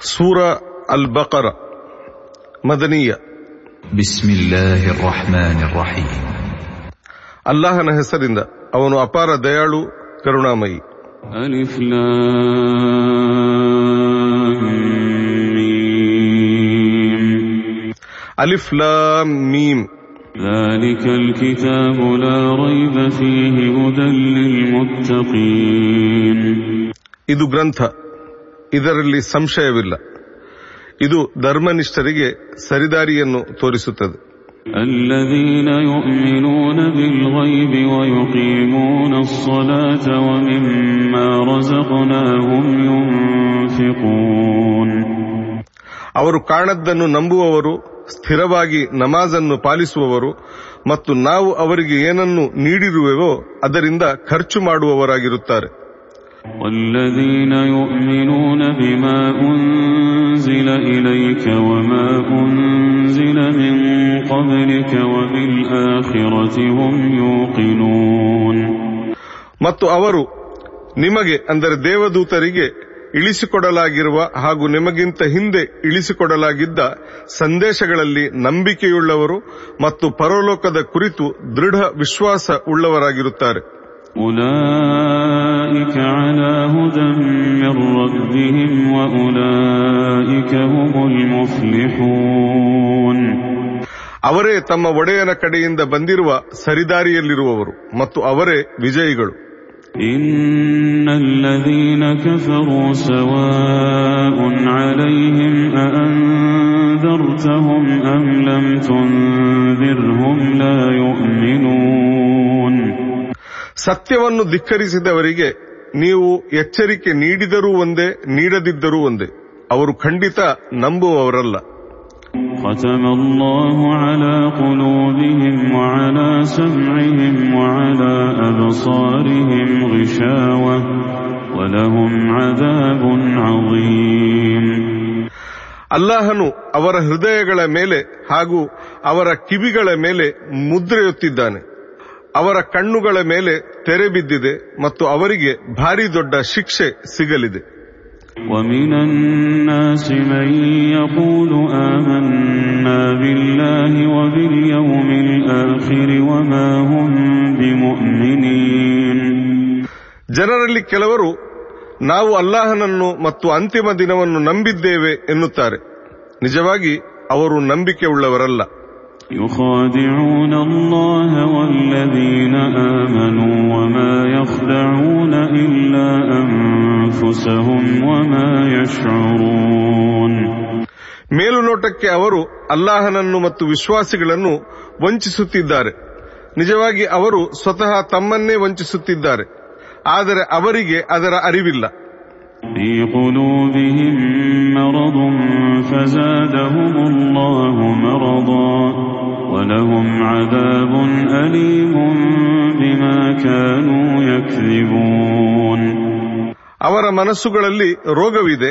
ಸೂರ ಅಲ್ ಬಕರ ಮದನೀಯ بسم الله الرحمن الرحيم ಅಲ್ಲಾಹನ ಹೆಸರಿಂದ ಅವನು ಅಪಾರ ದಯಾಳು ಕರುಣಾಮಯಿ ألف لام ميم ಅಲಿಫ್ ಲಾಮ್ ಮೀಮ್ ذلك الكتاب لا ريب فيه هدى للمتقين ಇದು ಗ್ರಂಥ ಇದರಲ್ಲಿ ಸಂಶಯವಿಲ್ಲ. ಇದು ಧರ್ಮನಿಷ್ಠರಿಗೆ ಸರಿದಾರಿಯನ್ನು ತೋರಿಸುತ್ತದೆ. الذين يؤمنون بالغيب ويقيمون الصلاة ومما رزقناهم ينفقون ಅವರು ಕಾಣದ್ದನ್ನು ನಂಬುವವರು ಸ್ಥಿರವಾಗಿ ನಮಾಜನ್ನು ಪಾಲಿಸುವವರು ಮತ್ತು ನಾವು ಅವರಿಗೆ ಏನನ್ನು ನೀಡಿರುವೆವೋ ಅದರಿಂದ ಖರ್ಚು ಮಾಡುವವರಾಗಿರುತ್ತಾರೆ. والذين يؤمنون بما أنزل إليك وما أنزل من قبلك وبالآخرة هم يوقنون ಮತ್ತು ಅವರು ನಿಮಗೆ ಅಂದರೆ ದೇವದೂತರಿಗೆ ಇಳಿಸಿಕೊಡಲಾಗಿರುವ ಹಾಗೂ ನಿಮಗಿಂತ ಹಿಂದೆ ಇಳಿಸಿಕೊಡಲಾಗಿದ್ದ ಸಂದೇಶಗಳಲ್ಲಿ ನಂಬಿಕೆಯುಳ್ಳವರು ಮತ್ತು ಪರಲೋಕದ ಕುರಿತು ದೃಢ ವಿಶ್ವಾಸ ಉಳ್ಳವರಾಗಿರುತ್ತಾರೆ أولئك على هدى من ربهم وأولئك هم المفلحون ಅವರೇ ತಮ್ಮ ಒಡೆಯನ ಕಡೆಯಿಂದ ಬಂದಿರುವ ಸರಿದಾರಿಯಲ್ಲಿರುವವರು ಮತ್ತು ಅವರೇ ವಿಜಯಿಗಳು إن الذين كفروا سواء عليهم أأنذرتهم أم لم تنذرهم لا يؤمنون ಸತ್ಯವನ್ನು ಧಿಕ್ಕರಿಸಿದವರಿಗೆ ನೀವು ಎಚ್ಚರಿಕೆ ನೀಡಿದರೂ ಒಂದೇ ನೀಡದಿದ್ದರೂ ಒಂದೇ ಅವರು ಖಂಡಿತ ನಂಬುವವರಲ್ಲ ختم الله على قلوبهم وعلى سمعهم وعلى أبصارهم غشاوة ولهم عذاب عظيم ಅಲ್ಲಾಹನು ಅವರ ಹೃದಯಗಳ ಮೇಲೆ ಹಾಗೂ ಅವರ ಕಿವಿಗಳ ಮೇಲೆ ಮುದ್ರೆಯೊತ್ತಿದ್ದಾನೆ ಅವರ ಕಣ್ಣುಗಳ ಮೇಲೆ ತೆರೆ ಬಿದ್ದಿದೆ ಮತ್ತು ಅವರಿಗೆ ಭಾರಿ ದೊಡ್ಡ ಶಿಕ್ಷೆ ಸಿಗಲಿದೆ ومن الناس من يقول آمنا بالله وباليوم الآخر وما هم بمؤمنين ಜನರಲ್ಲಿ ಕೆಲವರು ನಾವು ಅಲ್ಲಾಹನನ್ನು ಮತ್ತು ಅಂತಿಮ ದಿನವನ್ನು ನಂಬಿದ್ದೇವೆ ಎನ್ನುತ್ತಾರೆ ನಿಜವಾಗಿ ಅವರು ನಂಬಿಕೆ ಉಳ್ಳವರಲ್ಲ يخادعون الله والذين آمنوا وما يخدعون إلا أنفسهم وما يشعرون ಮೇಲುನೋಟಕ್ಕೆ ಅವರು ಅಲ್ಲಾಹನನ್ನು ಮತ್ತು ವಿಶ್ವಾಸಿಗಳನ್ನು ವಂಚಿಸುತ್ತಿದ್ದಾರೆ ನಿಜವಾಗಿ ಅವರು ಸ್ವತಃ ತಮ್ಮನ್ನೇ ವಂಚಿಸುತ್ತಿದ್ದಾರೆ ಆದರೆ ಅವರಿಗೆ ಅದರ ಅರಿವಿಲ್ಲ في قلوبهم مرض فزادهم الله مرضا ولهم عذاب أليم بما كانوا يكذبون ಅವರ ಮನಸ್ಸುಗಳಲ್ಲಿ ರೋಗವಿದೆ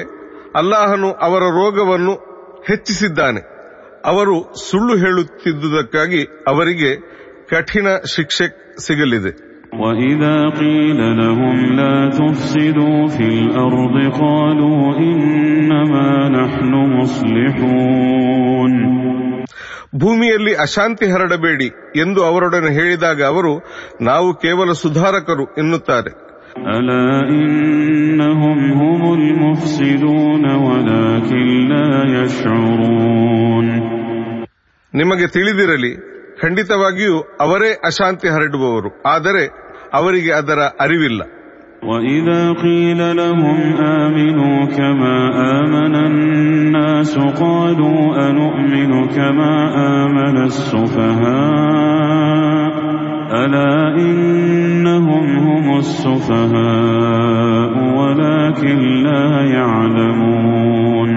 ಅಲ್ಲಾಹನು ಅವರ ರೋಗವನ್ನು ಹೆಚ್ಚಿಸಿದ್ದಾನೆ ಅವರು ಸುಳ್ಳು ಹೇಳುತ್ತಿದ್ದುದಕ್ಕಾಗಿ ಅವರಿಗೆ ಕಠಿಣ ಶಿಕ್ಷೆ ಸಿಗಲಿದೆ وإذا قيل لهم لا تفسدوا في الأرض قالوا إنما نحن مصلحون ಭೂಮಿಯಲ್ಲಿ ಅಶಾಂತಿ ಹರಡಬೇಡಿ ಎಂದು ಅವರೊಡನೆ ಹೇಳಿದಾಗ ಅವರು ನಾವು ಕೇವಲ ಸುಧಾರಕರು ಎನ್ನುತ್ತಾರೆ ألا إنهم هم المفسدون ولكن لا يشعرون ನಿಮಗೆ ತಿಳಿದಿರಲಿ ಖಂಡಿತವಾಗಿಯೂ ಅವರೇ ಅಶಾಂತಿ ಹರಡುವವರು ಆದರೆ ಅವರಿಗೆ ಅದರ ಅರಿವಿಲ್ಲ وإذا قيل لهم آمنوا كما آمن الناس قالوا أنؤمن كما آمن السفهاء ألا إنهم هم السفهاء ولكن لا يعلمون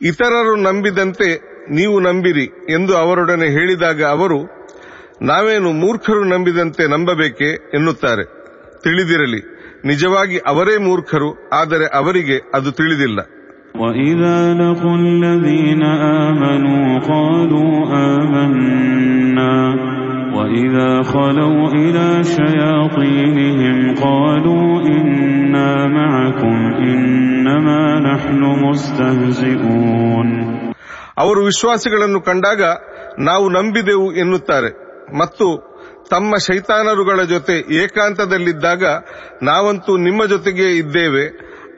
ಇತರರು ನಂಬಿದಂತೆ ನೀವು ನಂಬಿರಿ ಎಂದು ಅವರೊಡನೆ ಹೇಳಿದಾಗ ಅವರು ನಾವೇನು ಮೂರ್ಖರು ನಂಬಿದಂತೆ ನಂಬಬೇಕೆ ಎನ್ನುತ್ತಾರೆ ತಿಳಿದಿರಲಿ ನಿಜವಾಗಿ ಅವರೇ ಮೂರ್ಖರು ಆದರೆ ಅವರಿಗೆ ಅದು ತಿಳಿದಿಲ್ಲ وإذا لقوا الذين آمنوا قالوا آمنا وإذا خلوا إلى شياطينهم قالوا إنا معكم إنا إنما نحن مستهزئون ಅವರು ವಿಶ್ವಾಸಿಗಳನ್ನು ಕಂಡಾಗ ನಾವು ನಂಬಿದೆವು ಎನ್ನುತ್ತಾರೆ. ಮತ್ತು ತಮ್ಮ ಶೈತಾನರುಗಳ ಜೊತೆ ಏಕಾಂತದಲ್ಲಿದ್ದಾಗ ನಾವಂತೂ ನಿಮ್ಮ ಜೊತೆಗೇ ಇದ್ದೇವೆ.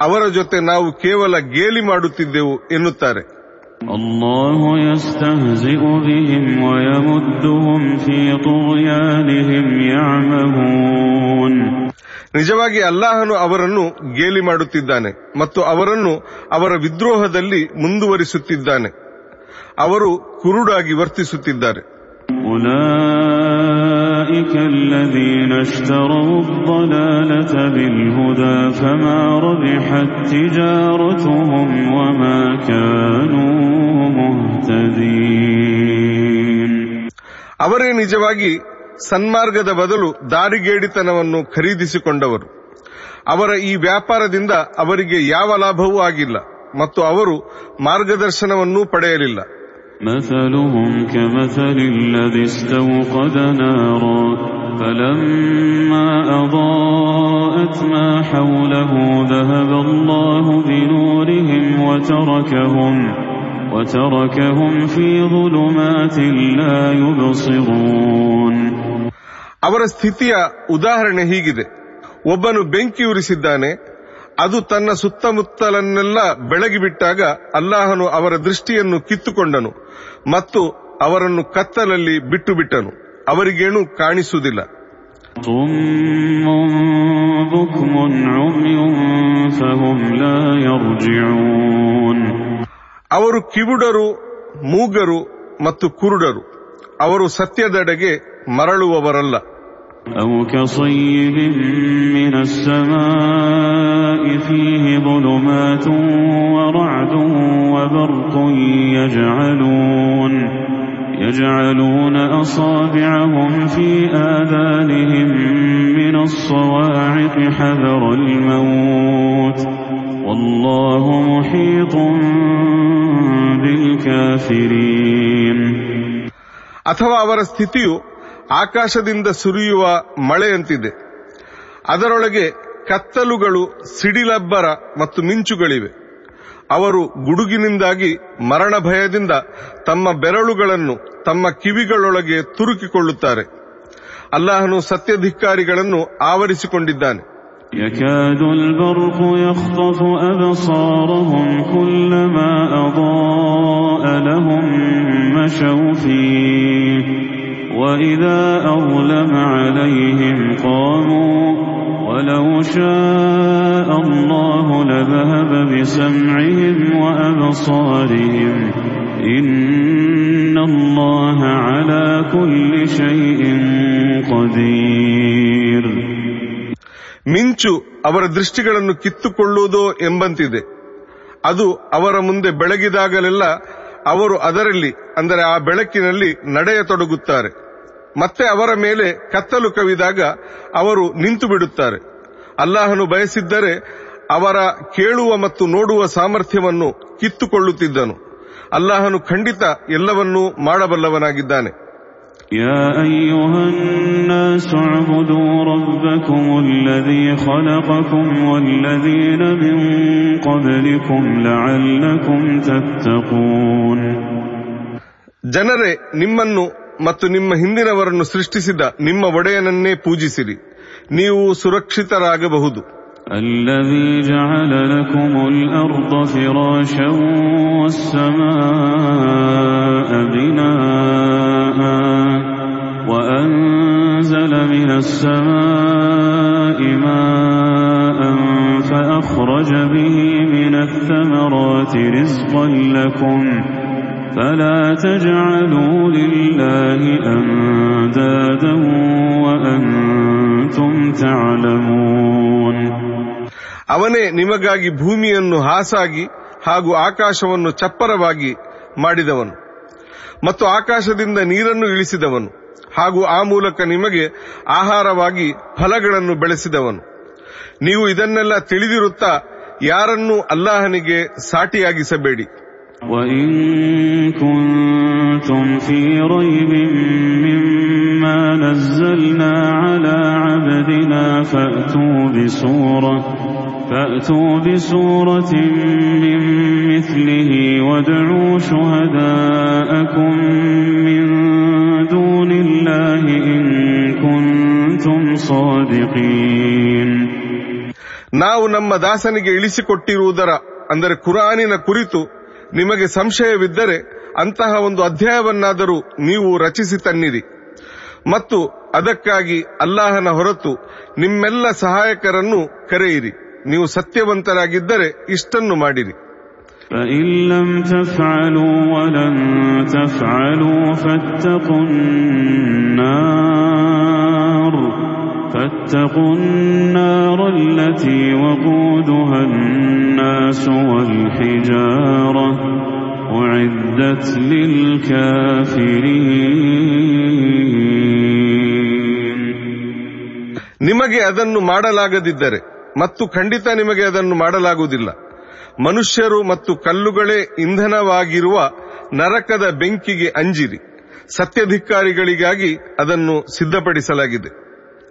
ಅವರ ಜೊತೆ ನಾವು ಕೇವಲ ಗೇಲಿ ಮಾಡುತ್ತಿದ್ದೆವು ಎನ್ನುತ್ತಾರೆ. ನಿಜವಾಗಿ ಅಲ್ಲಾಹನು ಅವರನ್ನು ಗೇಲಿ ಮಾಡುತ್ತಿದ್ದಾನೆ ಮತ್ತು ಅವರನ್ನು ಅವರ ವಿದ್ರೋಹದಲ್ಲಿ ಮುಂದುವರಿಸುತ್ತಿದ್ದಾನೆ. ಅವರು ಕುರುಡಾಗಿ ವರ್ತಿಸುತ್ತಿದ್ದಾರೆ أولئك الذين اشتروا الضلالة بالهدى فما ربحت تجارتهم وما كانوا مهتدين ಅವರೇ ನಿಜವಾಗಿ ಸನ್ಮಾರ್ಗದ ಬದಲು ದಾರಿಗೇಡಿತನವನ್ನು ಖರೀದಿಸಿಕೊಂಡವರು ಅವರ ಈ ವ್ಯಾಪಾರದಿಂದ ಅವರಿಗೆ ಯಾವ ಲಾಭವೂ ಆಗಿಲ್ಲ ಮತ್ತು ಅವರು ಮಾರ್ಗದರ್ಶನವನ್ನೂ ಪಡೆಯಲಿಲ್ಲ مثلهم كمثل الذي استوقد نارا فلما أضاءت ما حوله ذهب الله بنورهم وتركهم وتركهم في ظلمات لا يبصرون ಅವರ ಸ್ಥಿತಿಯ ಉದಾಹರಣೆ ಹೀಗಿದೆ ಒಬ್ಬನು ಬೆಂಕಿ ಉರಿಸಿದ್ದಾನೆ ಅದು ತನ್ನ ಸುತ್ತಮುತ್ತಲನ್ನೆಲ್ಲ ಬೆಳಗಿಬಿಟ್ಟಾಗ ಅಲ್ಲಾಹನು ಅವರ ದೃಷ್ಟಿಯನ್ನು ಕಿತ್ತುಕೊಂಡನು ಮತ್ತು ಅವರನ್ನು ಕತ್ತಲಲ್ಲಿ ಬಿಟ್ಟು ಬಿಟ್ಟನು ಅವರಿಗೇನೂ ಕಾಣಿಸುವುದಿಲ್ಲ. ಅವರು ಕಿವುಡರು ಮೂಗರು ಮತ್ತು ಕುರುಡರು. ಅವರು ಸತ್ಯದೆಡೆಗೆ ಮರಳುವವರಲ್ಲ. فيه ظلمات ورعد وبرق يجعلون يجعلون أصابعهم في آذانهم من الصواعق حذر الموت والله محيط بالكافرين ಅಥವಾ ಅವರ ಸ್ಥಿತಿಯು ಆಕಾಶದಿಂದ ಸುರಿಯುವ ಮಳೆಯಂತಿದೆ ಅದರೊಳಗೆ ಕತ್ತಲುಗಳು ಸಿಡಿಲಬ್ಬರ ಮತ್ತು ಮಿಂಚುಗಳಿವೆ ಅವರು ಗುಡುಗಿನಿಂದಾಗಿ ಮರಣ ಭಯದಿಂದ ತಮ್ಮ ಬೆರಳುಗಳನ್ನು ತಮ್ಮ ಕಿವಿಗಳೊಳಗೆ ತುರುಕಿಕೊಳ್ಳುತ್ತಾರೆ ಅಲ್ಲಾಹನು ಸತ್ಯಧಿಕ್ಕಾರಿಗಳನ್ನು ಆವರಿಸಿಕೊಂಡಿದ್ದಾನೆ يكاد البرق يخطف أبصارهم كلما أضاء لهم مشوا فيه وإذا أظلم عليهم قاموا ولو شاء الله لذهب بسمعهم وأبصارهم إن الله على كل شيء قدير ಮಿಂಚು ಅವರ ದೃಷ್ಟಿಗಳನ್ನು ಕಿತ್ತುಕೊಳ್ಳುವುದೋ ಎಂಬಂತಿದೆ ಅದು ಅವರ ಮುಂದೆ ಬೆಳಗಿದಾಗಲೆಲ್ಲ ಅವರು ಅದರಲ್ಲಿ ಅಂದರೆ ಆ ಬೆಳಕಿನಲ್ಲಿ ನಡೆಯತೊಡಗುತ್ತಾರೆ ಮತ್ತೆ ಅವರ ಮೇಲೆ ಕತ್ತಲು ಕವಿದಾಗ ಅವರು ನಿಂತು ಬಿಡುತ್ತಾರೆ ಅಲ್ಲಾಹನು ಬಯಸಿದ್ದರೆ ಅವರ ಕೇಳುವ ಮತ್ತು ನೋಡುವ ಸಾಮರ್ಥ್ಯವನ್ನು ಕಿತ್ತುಕೊಳ್ಳುತ್ತಿದ್ದನು ಅಲ್ಲಾಹನು ಖಂಡಿತ ಎಲ್ಲವನ್ನೂ ಮಾಡಬಲ್ಲವನಾಗಿದ್ದಾನೆ يا أيها الناس اعبدوا ربكم الذي خلقكم والذين من قبلكم لعلكم تتقون ಜನರೇ ನಿಮ್ಮನ್ನು ಮತ್ತು ನಿಮ್ಮ ಹಿಂದಿನವರನ್ನು ಸೃಷ್ಟಿಸಿದ ನಿಮ್ಮ ಒಡೆಯನನ್ನೇ ಪೂಜಿಸಿರಿ ನೀವು ಸುರಕ್ಷಿತರಾಗಬಹುದು الذي جعل لكم الأرض فراشا والسماء بناء وأنزل من السماء ماء فأخرج به من الثمرات رزقا لكم فلا تجعلوا لله أندادا وأنتم تعلمون ಅವನೇ ನಿಮಗಾಗಿ ಭೂಮಿಯನ್ನು ಹಾಸಾಗಿ ಹಾಗೂ ಆಕಾಶವನ್ನು ಚಪ್ಪರವಾಗಿ ಮಾಡಿದವನು ಮತ್ತು ಆಕಾಶದಿಂದ ನೀರನ್ನು ಇಳಿಸಿದವನು ಹಾಗೂ ಆ ಮೂಲಕ ನಿಮಗೆ ಆಹಾರವಾಗಿ ಫಲಗಳನ್ನು ಬೆಳೆಸಿದವನು ನೀವು ಇದನ್ನೆಲ್ಲ ತಿಳಿದಿರುತ್ತಾ ಯಾರನ್ನೂ ಅಲ್ಲಾಹನಿಗೆ ಸಾಟಿಯಾಗಿಸಬೇಡಿ وإن كنتم في ريب مما ما نزلنا على عبدنا فأتوا بسورة فأتوا بسورة من مثله وادعوا شهداءكم من دون الله إن كنتم صادقين ನಾವು ನಮ್ಮ ದಾಸನಿಗೆ ಇಳಿಸಿಕೊಟ್ಟಿರುವುದರ ಅಂದರೆ ಕುರಾನಿನ ಕುರಿತು ನಿಮಗೆ ಸಂಶಯವಿದ್ದರೆ ಅಂತಹ ಒಂದು ಅಧ್ಯಾಯವನ್ನಾದರೂ ನೀವು ರಚಿಸಿ ತನ್ನಿರಿ. ಮತ್ತು ಅದಕ್ಕಾಗಿ ಅಲ್ಲಾಹನ ಹೊರತು ನಿಮ್ಮೆಲ್ಲ ಸಹಾಯಕರನ್ನು ಕರೆಯಿರಿ. ನೀವು ಸತ್ಯವಂತರಾಗಿದ್ದರೆ ಇಷ್ಟನ್ನು ಮಾಡಿರಿ. ಫತ್ತಕುನ್ನಾರ್ لم تفعلوا ولن تفعلوا فاتقوا النار فاتقوا النار التي وقودها الناس والحجارة أعدت للكافرين ನಿಮಗೆ ಅದನ್ನು ಮಾಡಲಾಗದಿದ್ದರೆ ಮತ್ತು ಖಂಡಿತ ನಿಮಗೆ ಅದನ್ನು ಮಾಡಲಾಗುವುದಿಲ್ಲ ಮನುಷ್ಯರು ಮತ್ತು ಕಲ್ಲುಗಳೇ ಇಂಧನವಾಗಿರುವ ನರಕದ ಬೆಂಕಿಗೆ ಅಂಜಿರಿ ಸತ್ಯಧಿಕಾರಿಗಳಿಗಾಗಿ ಅದನ್ನು ಸಿದ್ಧಪಡಿಸಲಾಗಿದೆ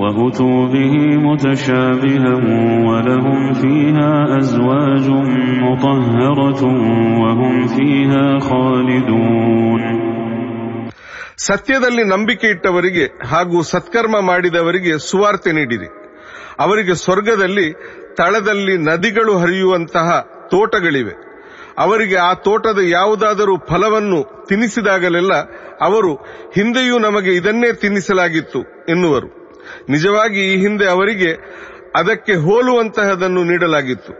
وأتوا به متشابها ولهم فيها أزواج مطهرة وهم فيها خالدون ಸತ್ಯದಲ್ಲಿ ನಂಬಿಕೆ ಇಟ್ಟವರಿಗೆ ಹಾಗೂ ಸತ್ಕರ್ಮ ಮಾಡಿದವರಿಗೆ ಸುವಾರ್ತೆ ನೀಡಿರಿ ಅವರಿಗೆ ಸ್ವರ್ಗದಲ್ಲಿ ತಳದಲ್ಲಿ ನದಿಗಳು ಹರಿಯುವಂತಹ ತೋಟಗಳಿವೆ ಅವರಿಗೆ ಆ ತೋಟದ ಯಾವುದಾದರೂ ಫಲವನ್ನು ತಿನ್ನಿಸಿದಾಗಲೆಲ್ಲ ಅವರು ಹಿಂದೆಯೂ ನಮಗೆ ಇದನ್ನೇ ತಿನ್ನಿಸಲಾಗಿತ್ತು ಎನ್ನುವರು ನಿಜವಾಗಿ ಈ ಹಿಂದೆ ಅವರಿಗೆ ಅದಕ್ಕೆ ಹೋಲುವಂತಹದನ್ನು ನೀಡಲಾಗಿತ್ತು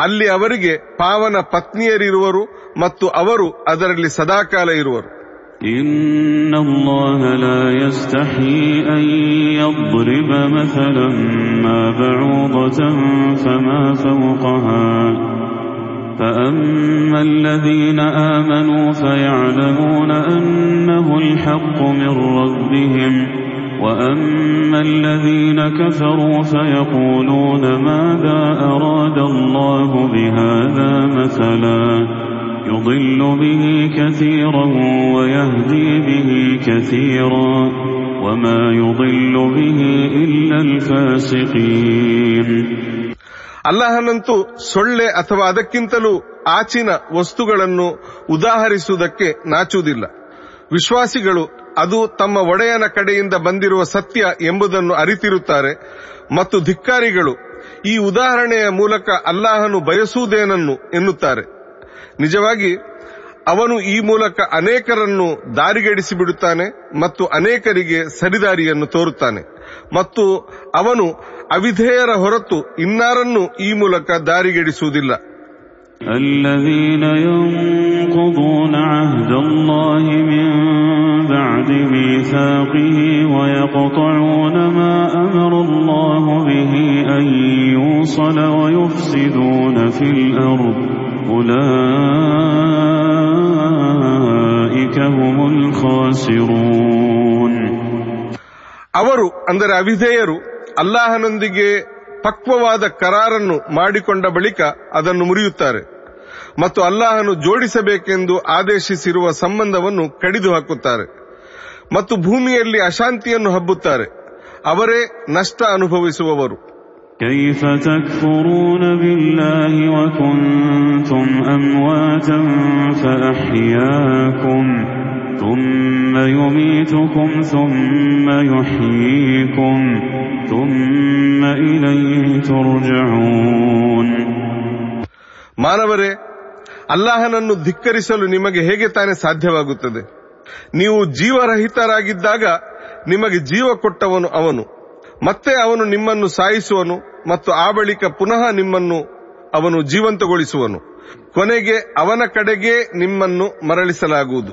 ಅಲ್ಲಿ ಅವರಿಗೆ ಪಾವನ ಪತ್ನಿಯರಿರುವರು ಮತ್ತು ಅವರು ಅದರಲ್ಲಿ ಸದಾಕಾಲ ಇರುವರು إن الله لا يستحيي أن يضرب مثلا ما بعوضة فما فوقها فأما الذين آمنوا فيعلمون أنه الحق من ربهم وأما الذين كفروا فيقولون ماذا أراد الله بهذا مثلا يضل به كثيرا ويهدي به كثيرا وما يضل به إلا الفاسقين ಅಲ್ಲಾಹನಂತೂ ಸೊಳ್ಳೆ ಅಥವಾ ಅದಕ್ಕಿಂತಲೂ ಆಚಿನ ವಸ್ತುಗಳನ್ನು ಉದಾಹರಿಸುವುದಕ್ಕೆ ನಾಚುವುದಿಲ್ಲ ವಿಶ್ವಾಸಿಗಳು ಅದು ತಮ್ಮ ಒಡೆಯನ ಕಡೆಯಿಂದ ಬಂದಿರುವ ಸತ್ಯ ಎಂಬುದನ್ನು ಅರಿತಿರುತ್ತಾರೆ. ಮತ್ತು ಧಿಕ್ಕಾರಿಗಳು, ಈ ಉದಾಹರಣೆಯ ಮೂಲಕ ಅಲ್ಲಾಹನು ಬಯಸುವುದೇನನ್ನು ಎನ್ನುತ್ತಾರೆ. ನಿಜವಾಗಿ, ಅವನು ಈ ಮೂಲಕ ಅನೇಕರನ್ನು ದಾರಿಗೆಡಿಸಿ ಬಿಡುತ್ತಾನೆ ಮತ್ತು ಅನೇಕರಿಗೆ ಸರಿದಾರಿಯನ್ನು ತೋರುತ್ತಾನೆ. ಮತ್ತು ಅವನು ಅವಿಧೇಯರ ಹೊರತು ಇನ್ನಾರನ್ನು ಈ ಮೂಲಕ ದಾರಿಗೆಡಿಸುವುದಿಲ್ಲ. الذين ينقضون عهد الله من بعد ميثاقه ويقطعون ما أمر الله به أن يوصل ويفسدون في الأرض أولئك هم الخاسرون ಅವರು ಅಂದರೆ ಅವಿಧೇಯರು ಅಲ್ಲಾಹನೊಂದಿಗೆ ಪಕ್ವವಾದ ಕರಾರನ್ನು ಮಾಡಿಕೊಂಡ ಬಳಿಕ ಅದನ್ನು ಮುರಿಯುತ್ತಾರೆ ಮತ್ತು ಅಲ್ಲಾಹನು ಜೋಡಿಸಬೇಕೆಂದು ಆದೇಶಿಸಿರುವ ಸಂಬಂಧವನ್ನು ಕಡಿದು ಹಾಕುತ್ತಾರೆ ಮತ್ತು ಭೂಮಿಯಲ್ಲಿ ಅಶಾಂತಿಯನ್ನು ಹಬ್ಬುತ್ತಾರೆ ಅವರೇ ನಷ್ಟ ಅನುಭವಿಸುವವರು كيف تكفرون بالله وكنتم أمواتا فأحياكم ثم يميتكم ثم يحييكم ثم إليه ترجعون ಮಾನವರೇ ಅಲ್ಲಾಹನನ್ನು ಧಿಕ್ಕರಿಸಲು ನಿಮಗೆ ಹೇಗೆ ತಾನೇ ಸಾಧ್ಯವಾಗುತ್ತದೆ ನೀವು ಜೀವರಹಿತರಾಗಿದ್ದಾಗ ನಿಮಗೆ ಜೀವ ಕೊಟ್ಟವನು ಅವನು ಮತ್ತೆ ಅವನು ನಿಮ್ಮನ್ನು ಸಾಯಿಸುವನು ಮತ್ತು ಆ ಬಳಿಕ ಪುನಃ ನಿಮ್ಮನ್ನು ಅವನು ಜೀವಂತಗೊಳಿಸುವನು ಕೊನೆಗೆ ಅವನ ಕಡೆಗೆ ನಿಮ್ಮನ್ನು ಮರಳಿಸಲಾಗುವುದು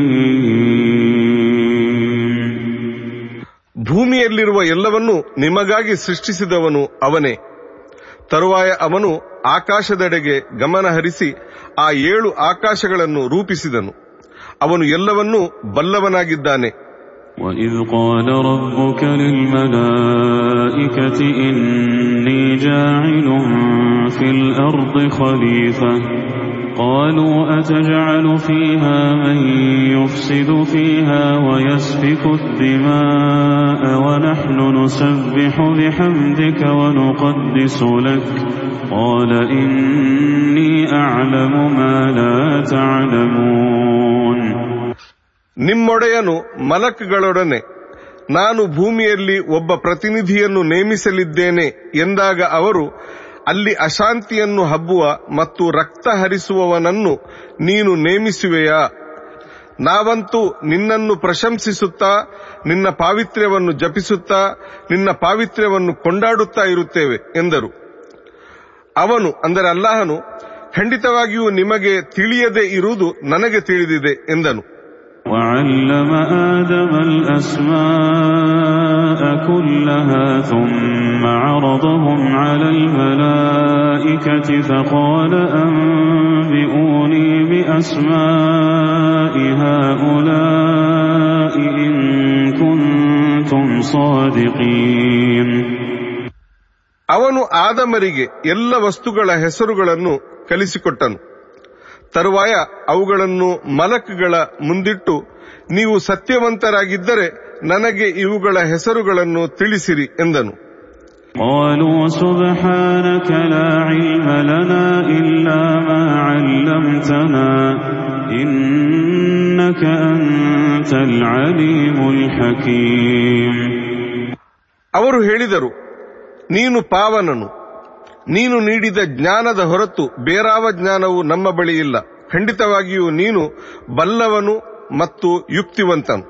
ಭೂಮಿಯಲ್ಲಿರುವ ಎಲ್ಲವನ್ನೂ ನಿಮಗಾಗಿ ಸೃಷ್ಟಿಸಿದವನು ಅವನೇ ತರುವಾಯ ಅವನು ಆಕಾಶದೆಡೆಗೆ ಗಮನ ಹರಿಸಿ ಆ ಏಳು ಆಕಾಶಗಳನ್ನು ರೂಪಿಸಿದನು ಅವನು ಎಲ್ಲವನ್ನೂ ಬಲ್ಲವನಾಗಿದ್ದಾನೆ وإذ قال ربك للملائكة إني جاعل في الأرض خليفة قالوا أتجعل فيها من يفسد فيها ويسفك الدماء ونحن نسبح بحمدك ونقدس لك قال إني أعلم ما لا تعلمون ನಿಮ್ಮೊಡೆಯನು ಮಲಕ್ಗಳೊಡನೆ ನಾನು ಭೂಮಿಯಲ್ಲಿ ಒಬ್ಬ ಪ್ರತಿನಿಧಿಯನ್ನು ನೇಮಿಸಲಿದ್ದೇನೆ ಎಂದಾಗ ಅವರು ಅಲ್ಲಿ ಅಶಾಂತಿಯನ್ನು ಹಬ್ಬುವ ಮತ್ತು ರಕ್ತ ಹರಿಸುವವನನ್ನು ನೀನು ನೇಮಿಸುವೆಯಾ? ನಾವಂತೂ ನಿನ್ನನ್ನು ಪ್ರಶಂಸಿಸುತ್ತಾ, ನಿನ್ನ ಪಾವಿತ್ರ್ಯವನ್ನು ಜಪಿಸುತ್ತಾ, ನಿನ್ನ ಪಾವಿತ್ರ್ಯವನ್ನು ಕೊಂಡಾಡುತ್ತಾ ಇರುತ್ತೇವೆ, ಎಂದರು. ಅವನು, ಅಂದರೆ ಅಲ್ಲಾಹನು, ಖಂಡಿತವಾಗಿಯೂ ನಿಮಗೆ ತಿಳಿಯದೇ ಇರುವುದು ನನಗೆ ತಿಳಿದಿದೆ, ಎಂದನು. وعلم آدم الأسماء كلها ثم عرضهم على الملائكة فقال أنبئوني بأسماء هؤلاء إن كنتم صادقين ಅವನು ಆದಮರಿಗೆ ಎಲ್ಲ ವಸ್ತುಗಳ ಹೆಸರುಗಳನ್ನು ಕಲಿಸಿಕೊಟ್ಟನು ತರುವಾಯ ಅವುಗಳನ್ನು ಮಲಕ್ಗಳ ಮುಂದಿಟ್ಟು ನೀವು ಸತ್ಯವಂತರಾಗಿದ್ದರೆ ನನಗೆ ಇವುಗಳ ಹೆಸರುಗಳನ್ನು ತಿಳಿಸಿರಿ ಎಂದನು قالوا سبحانك لا علم لنا إلا ما علمتنا إنك أنت العليم الحكيم ಅವರು ಹೇಳಿದರು ನೀನು ಪಾವನನು ನೀನು ನೀಡಿದ ಜ್ಞಾನದ ಹೊರತು ಬೇರಾವ ಜ್ಞಾನವು ನಮ್ಮ ಬಳಿ ಇಲ್ಲ ಖಂಡಿತವಾಗಿಯೂ ನೀನು ಬಲ್ಲವನು ಮತ್ತು ಯುಕ್ತಿವಂತನು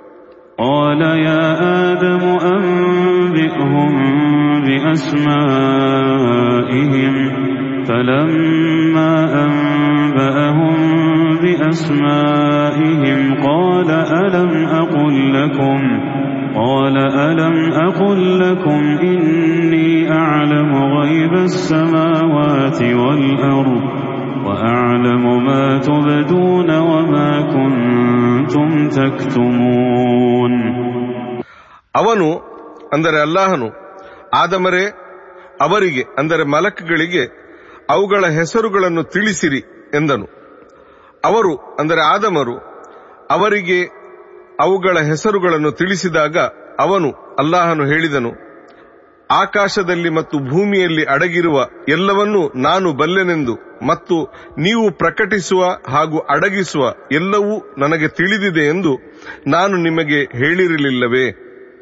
قال يا آدم أنبئهم بأسمائهم فلما أنبأهم بأسمائهم قال ألم أقل لكم قال ألم أقل لكم إني أعلم غيب السماوات والأرض وأعلم ما تبدون وما كنتم تكتمون ಅವನು ಅಂದರೆ ಅಲ್ಲಾಹನು ಆದಮರೇ ಅವರಿಗೆ ಅಂದರೆ ಮಲಕ್ಗಳಿಗೆ ಅವುಗಳ ಹೆಸರುಗಳನ್ನು ತಿಳಿಸಿರಿ ಎಂದನು ಅವರು ಅಂದರೆ ಆದಮರು ಅವರಿಗೆ ಅವುಗಳ ಹೆಸರುಗಳನ್ನು ತಿಳಿಸಿದಾಗ ಅವನು ಅಲ್ಲಾಹನು ಹೇಳಿದನು ಆಕಾಶದಲ್ಲಿ ಮತ್ತು ಭೂಮಿಯಲ್ಲಿ ಅಡಗಿರುವ ಎಲ್ಲವನ್ನೂ ನಾನು ಬಲ್ಲೆನೆಂದು ಮತ್ತು ನೀವು ಪ್ರಕಟಿಸುವ ಹಾಗೂ ಅಡಗಿಸುವ ಎಲ್ಲವೂ ನನಗೆ ತಿಳಿದಿದೆ ಎಂದು ನಾನು ನಿಮಗೆ ಹೇಳಿರಲಿಲ್ಲವೇ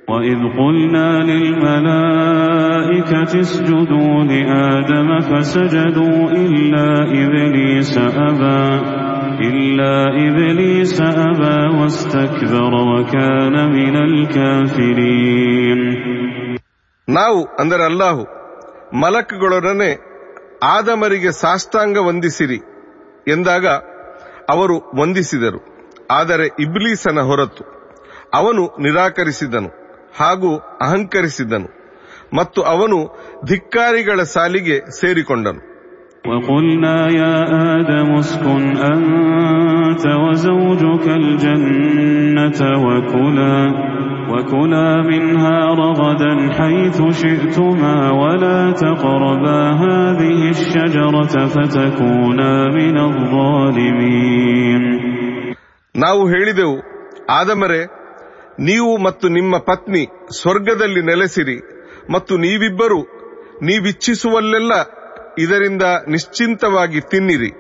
وإذ قلنا للملائكة اسجدوا لآدم فسجدوا إلا إبليس أبى إلا إبليس أبى واستكبر وكان من الكافرين ನಾವು ಅಂದರೆ ಅಲ್ಲಾಹು ಮಲಕ್ಗಳೊಡನೆ ಆದಮರಿಗೆ ಸಾಷ್ಟಾಂಗ ವಂದಿಸಿರಿ ಎಂದಾಗ ಅವರು ವಂದಿಸಿದರು ಆದರೆ ಇಬ್ಲೀಸನ ಹೊರತು ಅವನು ನಿರಾಕರಿಸಿದನು ಹಾಗೂ ಅಹಂಕರಿಸಿದನು ಮತ್ತು ಅವನು ಧಿಕ್ಕಾರಿಗಳ ಸಾಲಿಗೆ ಸೇರಿಕೊಂಡನು وقلنا يا آدم اسكن أنت وزوجك الجنة وكلا وكلا منها رغدا حيث شئتما ولا تقربا هذه الشجرة فتكونا من الظالمين ನಾವು ಹೇಳಿದೆವು ಆದಮರೆ ನೀವು ಮತ್ತು ನಿಮ್ಮ ಪತ್ನಿ ಸ್ವರ್ಗದಲ್ಲಿ ನೆಲೆಸಿರಿ ಮತ್ತು ನೀವಿಬ್ಬರು ನೀವಿಚ್ಛಿಸುವಲ್ಲೆಲ್ಲ ಇದರಿಂದ ನಿಶ್ಚಿಂತವಾಗಿ ತಿನ್ನಿರಿ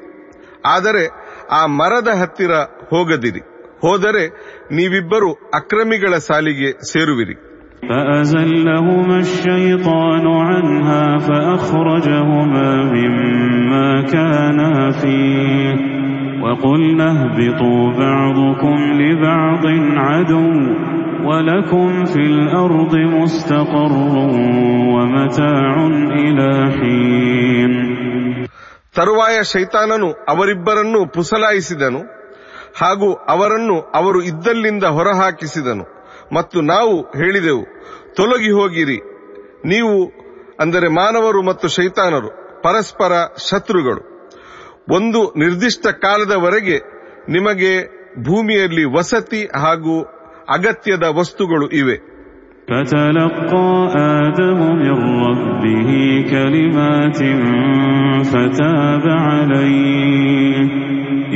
ಆದರೆ ಆ ಮರದ ಹತ್ತಿರ ಹೋಗದಿರಿ ಹೋದರೆ ನೀವಿಬ್ಬರು ಅಕ್ರಮಿಗಳ ಸಾಲಿಗೆ ಸೇರುವಿರಿ فأزلهما الشيطان عنها فأخرجهما مما كانا فيه فقلنا اهبطوا بعضكم لبعض عدو ولكم في الأرض مستقر ومتاع إلى حين ತರುವಾಯ ಶೈತಾನನು ಅವರಿಬ್ಬರನ್ನು ಪುಸಲಾಯಿಸಿದನು ಹಾಗೂ ಅವರನ್ನು ಅವರು ಇದ್ದಲ್ಲಿಂದ ಹೊರಹಾಕಿಸಿದನು ಮತ್ತು ನಾವು ಹೇಳಿದೆವು ತೊಲಗಿ ಹೋಗಿರಿ ನೀವು ಅಂದರೆ ಮಾನವರು ಮತ್ತು ಶೈತಾನರು ಪರಸ್ಪರ ಶತ್ರುಗಳು ಒಂದು ನಿರ್ದಿಷ್ಟ ಕಾಲದವರೆಗೆ ನಿಮಗೆ ಭೂಮಿಯಲ್ಲಿ ವಸತಿ ಹಾಗೂ ಅಗತ್ಯದ ವಸ್ತುಗಳು ಇವೆ فتلقى آدم من ربه كلمات فتاب عليه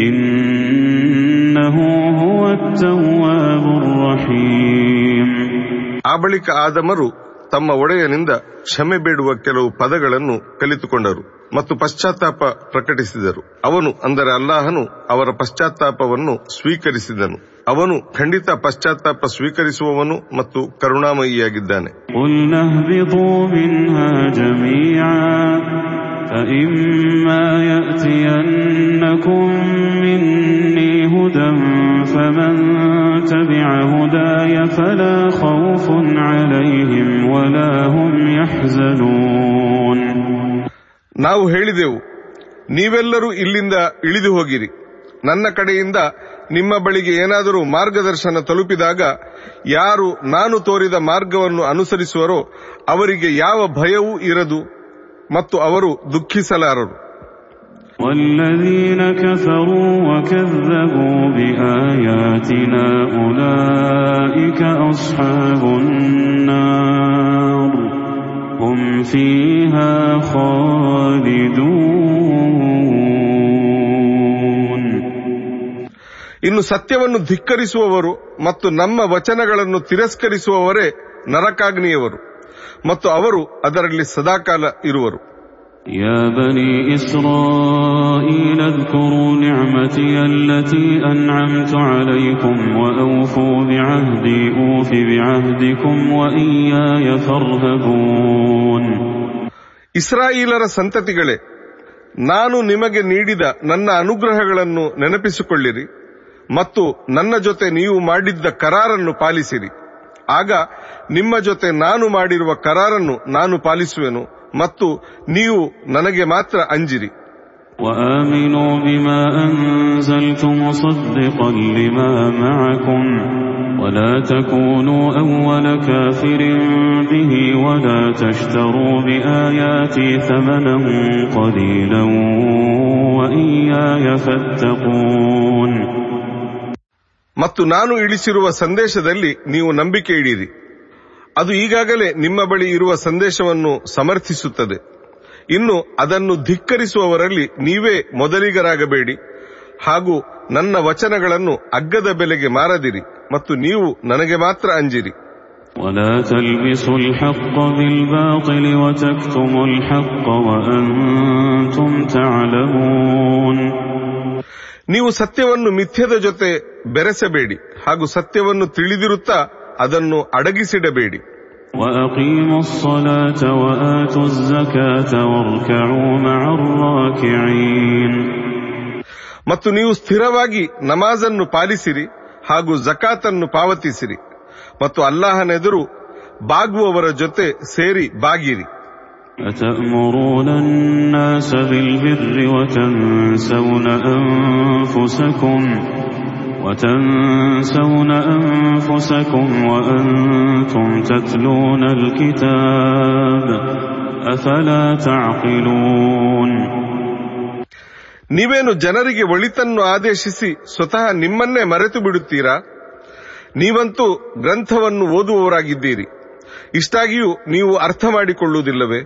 إنه هو التواب الرحيم ಆ ಬಳಿಕ ಆದಮರು ತಮ್ಮ ಒಡೆಯನಿಂದ ಕ್ಷಮೆ ಬೇಡುವ ಕೆಲವು ಪದಗಳನ್ನು ಕಲಿತುಕೊಂಡರು ಮತ್ತು ಪಶ್ಚಾತ್ತಾಪ ಪ್ರಕಟಿಸಿದರು ಅವನು ಅಂದರೆ ಅಲ್ಲಾಹನು ಅವರ ಪಶ್ಚಾತ್ತಾಪವನ್ನು ಸ್ವೀಕರಿಸಿದನು ಅವನು ಖಂಡಿತ ಪಶ್ಚಾತ್ತಾಪ ಸ್ವೀಕರಿಸುವವನು ಮತ್ತು ಕರುಣಾಮಯಿಯಾಗಿದ್ದಾನೆ قلنا اهبطوا منها جميعا فإما يأتينكم مني هدى فمن تبع هداي فلا خوف عليهم ولا هم يحزنون ನಾವು ಹೇಳಿದೆವು, ನೀವೆಲ್ಲರೂ ಇಲ್ಲಿಂದ ಇಳಿದು ಹೋಗಿರಿ. ನನ್ನ ಕಡೆಯಿಂದ ನಿಮ್ಮ ಬಳಿಗೆ ಏನಾದರೂ ಮಾರ್ಗದರ್ಶನ ತಲುಪಿದಾಗ ಯಾರು ನಾನು ತೋರಿದ ಮಾರ್ಗವನ್ನು ಅನುಸರಿಸುವರೋ ಅವರಿಗೆ ಯಾವ ಭಯವೂ ಇರದು ಮತ್ತು ಅವರು ದುಃಖಿಸಲಾರರು. والذين كفروا وكذبوا بآياتنا أولئك أصحاب النار هم فيها خالدون ಇನ್ನು ಸತ್ಯವನ್ನು ಧಿಕ್ಕರಿಸುವವರು ಮತ್ತು ನಮ್ಮ ವಚನಗಳನ್ನು ತಿರಸ್ಕರಿಸುವವರೇ ನರಕಾಗ್ನಿಯವರು ಮತ್ತು ಅವರು ಅದರಲ್ಲಿ ಸದಾಕಾಲ ಇರುವರು يا بني إسرائيل اذكروا نعمتي التي أنعمت عليكم وأوفوا بعهدي أوف بعهدكم وإياي فارهبون ಇಸ್ರಾಯೀಲರ ಸಂತತಿಗಳೇ ನಾನು ನಿಮಗೆ ನೀಡಿದ ನನ್ನ ಅನುಗ್ರಹಗಳನ್ನು ನೆನಪಿಸಿಕೊಳ್ಳಿರಿ ಮತ್ತು ನನ್ನ ಜೊತೆ ನೀವು ಮಾಡಿದ್ದ ಕರಾರನ್ನು ಪಾಲಿಸಿರಿ ಆಗ ನಿಮ್ಮ ಜೊತೆ ನಾನು ಮಾಡಿರುವ ಕರಾರನ್ನು ನಾನು ಪಾಲಿಸುವೆನು ಮತ್ತು ನೀವು ನನಗೆ ಮಾತ್ರ ಅಂಜಿರಿ وآمنوا بما أنزلت مصدقا لما معكم ولا تكونوا أول كافر به ولا تشتروا بآياتي ثمنا قليلا وإياي فاتقون ಮತ್ತು ನಾನು ಇಳಿಸಿರುವ ಸಂದೇಶದಲ್ಲಿ ನೀವು ನಂಬಿಕೆ ಇಡಿರಿ ಅದು ಈಗಾಗಲೇ ನಿಮ್ಮ ಬಳಿ ಇರುವ ಸಂದೇಶವನ್ನು ಸಮರ್ಥಿಸುತ್ತದೆ ಇನ್ನು ಅದನ್ನು ಧಿಕ್ಕರಿಸುವವರಲ್ಲಿ ನೀವೇ ಮೊದಲಿಗರಾಗಬೇಡಿ ಹಾಗೂ ನನ್ನ ವಚನಗಳನ್ನು ಅಗ್ಗದ ಬೆಲೆಗೆ ಮಾರದಿರಿ ಮತ್ತು ನೀವು ನನಗೆ ಮಾತ್ರ ಅಂಜಿರಿ ولا تلبسوا الحق بالباطل وتكتموا الحق وأنتم تعلمون ನೀವು ಸತ್ಯವನ್ನು ಮಿಥ್ಯದ ಜೊತೆ ಬೆರೆಸಬೇಡಿ ಹಾಗೂ ಸತ್ಯವನ್ನು ತಿಳಿದಿರುತ್ತಾ ಅದನ್ನು ಅಡಗಿಸಿಡಬೇಡಿ. ಮತ್ತು ನೀವು ಸ್ಥಿರವಾಗಿ ನಮಾಜನ್ನು ಪಾಲಿಸಿರಿ ಹಾಗೂ ಜಕಾತನ್ನು ಪಾವತಿಸಿರಿ ಮತ್ತು ಅಲ್ಲಾಹನೆದುರು ಬಾಗುವವರ ಜೊತೆ ಸೇರಿ ಬಾಗಿರಿ. وتنسون أنفسكم وتنسون أنفسكم وأنتم تتلون الكتاب أفلا تعقلون ನೀವೇನು ಜನರಿಗೆ ಒಳಿತನ್ನು ಆದೇಶಿಸಿ ಸ್ವತಃ ನಿಮ್ಮನ್ನೇ ಮರೆತು ಬಿಡುತ್ತೀರಾ ನೀವಂತೂ ಗ್ರಂಥವನ್ನು ಓದುವವರಾಗಿದ್ದೀರಿ ಇಷ್ಟಾಗಿಯೂ ನೀವು ಅರ್ಥ ಮಾಡಿಕೊಳ್ಳುವುದಿಲ್ಲವೇ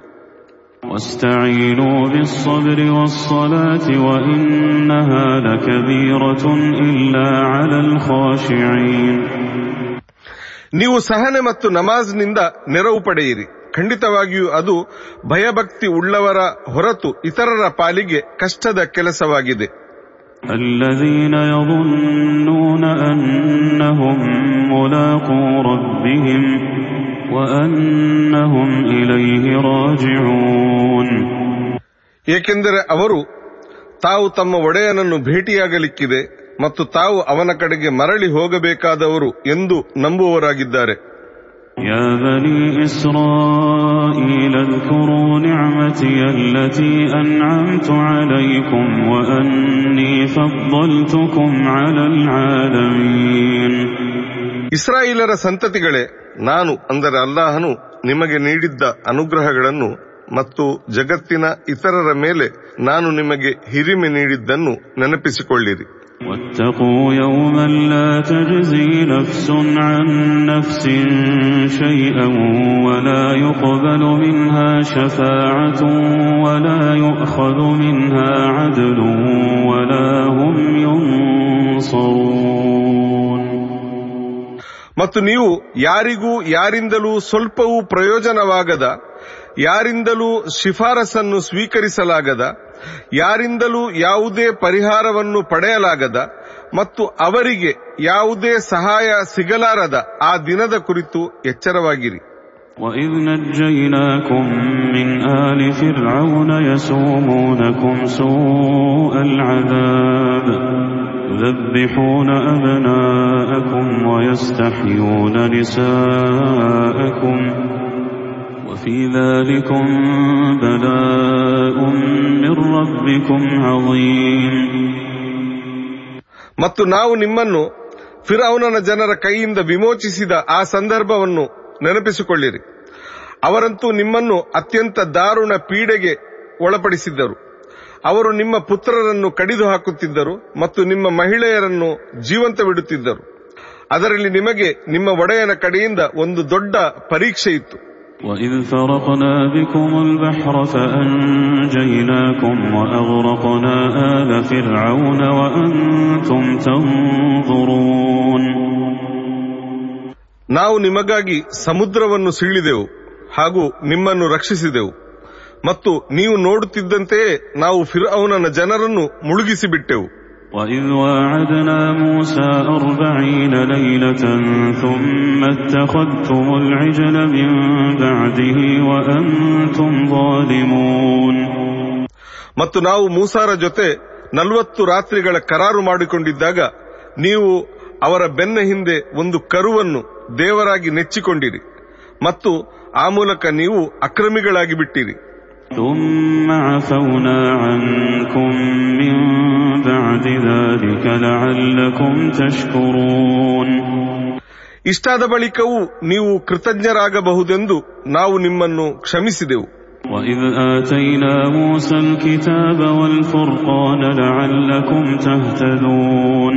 واستعينوا بالصبر والصلاة وإنها لكبيرة إلا على الخاشعين ನೀವು ಸಹನೆ ಮತ್ತು ನಮಾಜ್ನಿಂದ ನೆರವು ಪಡೆಯಿರಿ ಖಂಡಿತವಾಗಿಯೂ ಅದು ಭಯಭಕ್ತಿ ಉಳ್ಳವರ ಹೊರತು ಇತರರ ಪಾಲಿಗೆ ಕಷ್ಟದ ಕೆಲಸವಾಗಿದೆ الذين يظنون أنهم ملاقو ربهم وأنهم إليه راجعون ಏಕೆಂದರೆ ಅವರು ತಾವು ತಮ್ಮ ಒಡೆಯನನ್ನು ಭೇಟಿಯಾಗಲಿಕ್ಕಿದೆ ಮತ್ತು ತಾವು ಅವನ ಕಡೆಗೆ ಮರಳಿ ಹೋಗಬೇಕಾದವರು ಎಂದು ನಂಬುವವರಾಗಿದ್ದಾರೆ يا بني إسرائيل اذكروا نعمتي التي أنعمت عليكم وأني فضلتكم على العالمين ಇಸ್ರಾಯೇಲರ ಸಂತತಿಗಳೇ ನಾನು ಅಂದರೆ ಅಲ್ಲಾಹನು ನಿಮಗೆ ನೀಡಿದ್ದ ಅನುಗ್ರಹಗಳನ್ನು ಮತ್ತು ಜಗತ್ತಿನ ಇತರರ ಮೇಲೆ ನಾನು ನಿಮಗೆ ಹಿರಿಮೆ ನೀಡಿದ್ದನ್ನು ನೆನಪಿಸಿಕೊಳ್ಳಿರಿ واتقوا يوما لا تجزي نفس عن نفس شيئا ولا يقبل منها شفاعة ولا يؤخذ منها عدل ولا هم ينصرون ಮತ್ತು ನೀವು ಯಾರಿಗೂ ಯಾರಿಂದಲೂ ಸ್ವಲ್ಪವೂ ಪ್ರಯೋಜನವಾಗದ ಯಾರಿಂದಲೂ ಶಿಫಾರಸನ್ನು ಸ್ವೀಕರಿಸಲಾಗದ ಯಾರಿಂದಲೂ ಯಾವುದೇ ಪರಿಹಾರವನ್ನು ಪಡೆಯಲಾಗದ ಮತ್ತು ಅವರಿಗೆ ಯಾವುದೇ ಸಹಾಯ ಸಿಗಲಾರದ ಆ ದಿನದ ಕುರಿತು ಎಚ್ಚರವಾಗಿರಿ وإذ نجيناكم من آل فرعون يسومونكم سوء العذاب يذبحون أبناءكم ويستحيون نساءكم وفي ذلكم بلاء من ربكم عظيم ಮತ್ತು ನಾವು ನಿಮ್ಮನ್ನು ಫಿರೌನನ ಜನರ ಕೈಯಿಂದ ವಿಮೋಚಿಸಿದ ಆ ಸಂದರ್ಭವನ್ನು ನೆನಪಿಸಿಕೊಳ್ಳಿರಿ ಅವರಂತೂ ನಿಮ್ಮನ್ನು ಅತ್ಯಂತ ದಾರುಣ ಪೀಡೆಗೆ ಒಳಪಡಿಸಿದ್ದರು ಅವರು ನಿಮ್ಮ ಪುತ್ರರನ್ನು ಕಡಿದು ಹಾಕುತ್ತಿದ್ದರು ಮತ್ತು ನಿಮ್ಮ ಮಹಿಳೆಯರನ್ನು ಜೀವಂತ ಬಿಡುತ್ತಿದ್ದರು ಅದರಲ್ಲಿ ನಿಮಗೆ ನಿಮ್ಮ ಒಡೆಯನ ಕಡೆಯಿಂದ ಒಂದು ದೊಡ್ಡ ಪರೀಕ್ಷೆ ಇತ್ತು وإذ فرقنا بكم البحر فأنجيناكم وأغرقنا آل فرعون وأنتم تنظرون ನಾವು ನಿಮಗಾಗಿ ಸಮುದ್ರವನ್ನು ಸೀಳಿದೆವು ಹಾಗೂ ನಿಮ್ಮನ್ನು ರಕ್ಷಿಸಿದೆವು ಮತ್ತು ನೀವು ನೋಡುತ್ತಿದ್ದಂತೆಯೇ ನಾವು ಫಿರ್ ಅವನ ಜನರನ್ನು ಮುಳುಗಿಸಿಬಿಟ್ಟೆವು. وإذ وعدنا مُوسَى أربعين لَيْلَةً ثُمَّ اتَّخَذْتُمُ الْعِجْلَ مِنْ بَعْدِهِ وَأَنْتُمْ ظَالِمُونَ. ಮತ್ತು ನಾವು ಮೂಸಾರ ಜೊತೆ ನಲವತ್ತು ರಾತ್ರಿಗಳ ಕರಾರು ಮಾಡಿಕೊಂಡಿದ್ದಾಗ ನೀವು ಅವರ ಬೆನ್ನ ಹಿಂದೆ ಒಂದು ಕರುವನ್ನು ದೇವರಾಗಿ ನೆಚ್ಚಿಕೊಂಡಿರಿ ಮತ್ತು ಆ ಮೂಲಕ ನೀವು ಅಕ್ರಮಿಗಳಾಗಿ ಬಿಟ್ಟಿರಿ ثم عفونا عنكم من بعد ذلك لعلكم تشكرون ಇಷ್ಟಾದ ಬಳಿಕವೂ ನೀವು ಕೃತಜ್ಞರಾಗಬಹುದೆಂದು ನಾವು ನಿಮ್ಮನ್ನು ಕ್ಷಮಿಸಿದೆವು وإذ آتينا موسى الكتاب والفرقان لعلكم تهتدون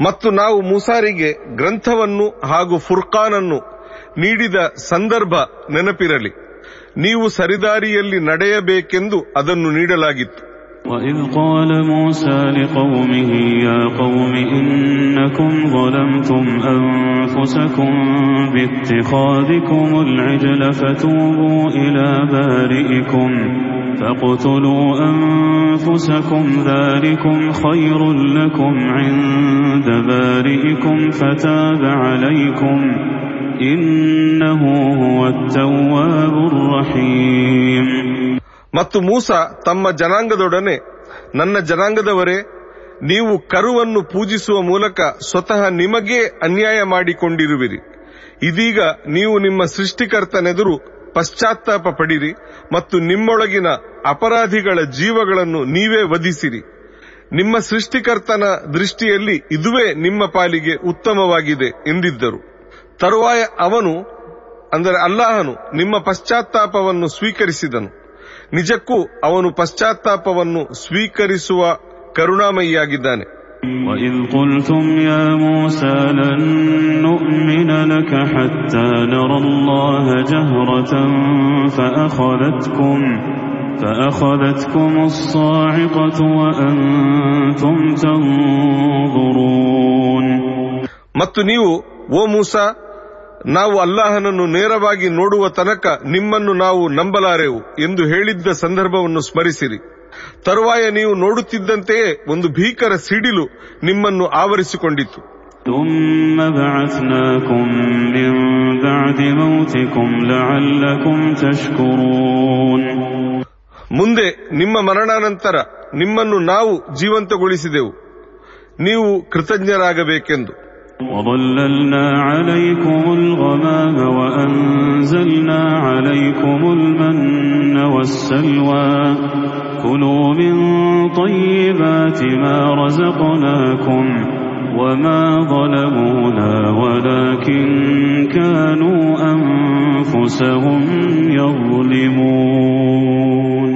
ಮತ್ತು ನಾವು ಮೂಸಾರಿಗೆ ಗ್ರಂಥವನ್ನು ಹಾಗೂ ಫುರ್ಕಾನನ್ನು ನೀಡಿದ ಸಂದರ್ಭ ನೆನಪಿರಲಿ ನೀವು ಸರಿದಾರಿಯಲ್ಲಿ ನಡೆಯಬೇಕೆಂದು ಅದನ್ನು ನೀಡಲಾಗಿತ್ತು وإذ قال موسى لقومه يا قوم إنكم ظلمتم أنفسكم باتخاذكم العجل فتوبوا إلى بارئكم فاقتلوا أنفسكم ذلكم خير لكم عند بارئكم فتاب عليكم ಮತ್ತು ಮೂಸ ತಮ್ಮ ಜನಾಂಗದೊಡನೆ, ನನ್ನ ಜನಾಂಗದವರೇ, ನೀವು ಕರುವನ್ನು ಪೂಜಿಸುವ ಮೂಲಕ ಸ್ವತಃ ನಿಮಗೇ ಅನ್ಯಾಯ ಮಾಡಿಕೊಂಡಿರುವಿರಿ. ಇದೀಗ ನೀವು ನಿಮ್ಮ ಸೃಷ್ಟಿಕರ್ತನೆದುರು ಪಶ್ಚಾತ್ತಾಪ ಪಡಿರಿ ಮತ್ತು ನಿಮ್ಮೊಳಗಿನ ಅಪರಾಧಿಗಳ ಜೀವಗಳನ್ನು ನೀವೇ ವಧಿಸಿರಿ. ನಿಮ್ಮ ಸೃಷ್ಟಿಕರ್ತನ ದೃಷ್ಟಿಯಲ್ಲಿ ಇದುವೇ ನಿಮ್ಮ ಪಾಲಿಗೆ ಉತ್ತಮವಾಗಿದೆ ಎಂದಿದ್ದರು. ತರುವಾಯ ಅವನು ಅಂದರೆ ಅಲ್ಲಾಹನು ನಿಮ್ಮ ಪಶ್ಚಾತ್ತಾಪವನ್ನು ಸ್ವೀಕರಿಸಿದನು ನಿಜಕ್ಕೂ ಅವನು ಪಶ್ಚಾತ್ತಾಪವನ್ನು ಸ್ವೀಕರಿಸುವ ಕರುಣಾಮಯಿಯಾಗಿದ್ದಾನೆ وإذ قلتم يا موسى لن نؤمن لك حتى نرى الله جهرة فأخذتكم فأخذتكم الصاعقة وأنتم تنظرون ಮತ್ತು ನೀವು ಓ ಮೂಸಾ ನಾವು ಅಲ್ಲಾಹನನ್ನು ನೇರವಾಗಿ ನೋಡುವ ತನಕ ನಿಮ್ಮನ್ನು ನಾವು ನಂಬಲಾರೆವು ಎಂದು ಹೇಳಿದ್ದ ಸಂದರ್ಭವನ್ನು ಸ್ಮರಿಸಿರಿ. ತರುವಾಯ ನೀವು ನೋಡುತ್ತಿದ್ದಂತೆಯೇ ಒಂದು ಭೀಕರ ಸಿಡಿಲು ನಿಮ್ಮನ್ನು ಆವರಿಸಿಕೊಂಡಿತು ಮುಂದೆ ನಿಮ್ಮ ಮರಣಾನಂತರ ನಿಮ್ಮನ್ನು ನಾವು ಜೀವಂತಗೊಳಿಸಿದೆವು. ನೀವು ಕೃತಜ್ಞರಾಗಬೇಕೆಂದು. وظللنا عليكم الغمام وأنزلنا عليكم المن والسلوى كلوا من طيبات ما رزقناكم وما ظلمونا ولكن كانوا أنفسهم يظلمون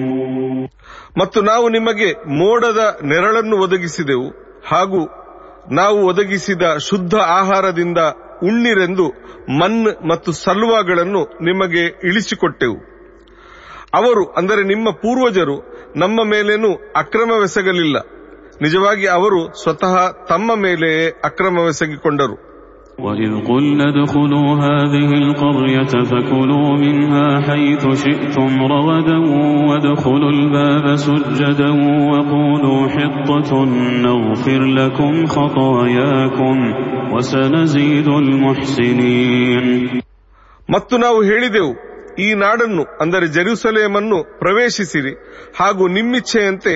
ಮತ್ತು ನಾವು ನಿಮಗೆ ಮೋಡದ ನೆರಳನ್ನು ಒದಗಿಸಿದೆವು ಹಾಗೂ ನಾವು ಒದಗಿಸಿದ ಶುದ್ಧ ಆಹಾರದಿಂದ ಉಣ್ಣಿರೆಂದು ಮನ್ ಮತ್ತು ಸಲ್ವಾಗಳನ್ನು ನಿಮಗೆ ಇಳಿಸಿಕೊಟ್ಟೆವು. ಅವರು, ಅಂದರೆ ನಿಮ್ಮ ಪೂರ್ವಜರು, ನಮ್ಮ ಮೇಲೇನೂ ಅಕ್ರಮವೆಸಗಲಿಲ್ಲ. ನಿಜವಾಗಿ ಅವರು ಸ್ವತಃ ತಮ್ಮ ಮೇಲೆಯೇ ಅಕ್ರಮವೆಸಗಿಕೊಂಡರು. وإذ قلنا ادخلوا هذه القرية فكلوا منها حيث شئتم رغدا وادخلوا الباب سجدا وقولوا حطة نغفر لكم خطاياكم وسنزيد المحسنين ಮತ್ತು ನಾವು ಹೇಳಿದೆವು ಈ ನಾಡನ್ನು ಅಂದರೆ ಜೆರೂಸಲೇಮನ್ನು ಪ್ರವೇಶಿಸಿರಿ ಹಾಗೂ ನಿಮ್ಮಿಚ್ಛೆಯಂತೆ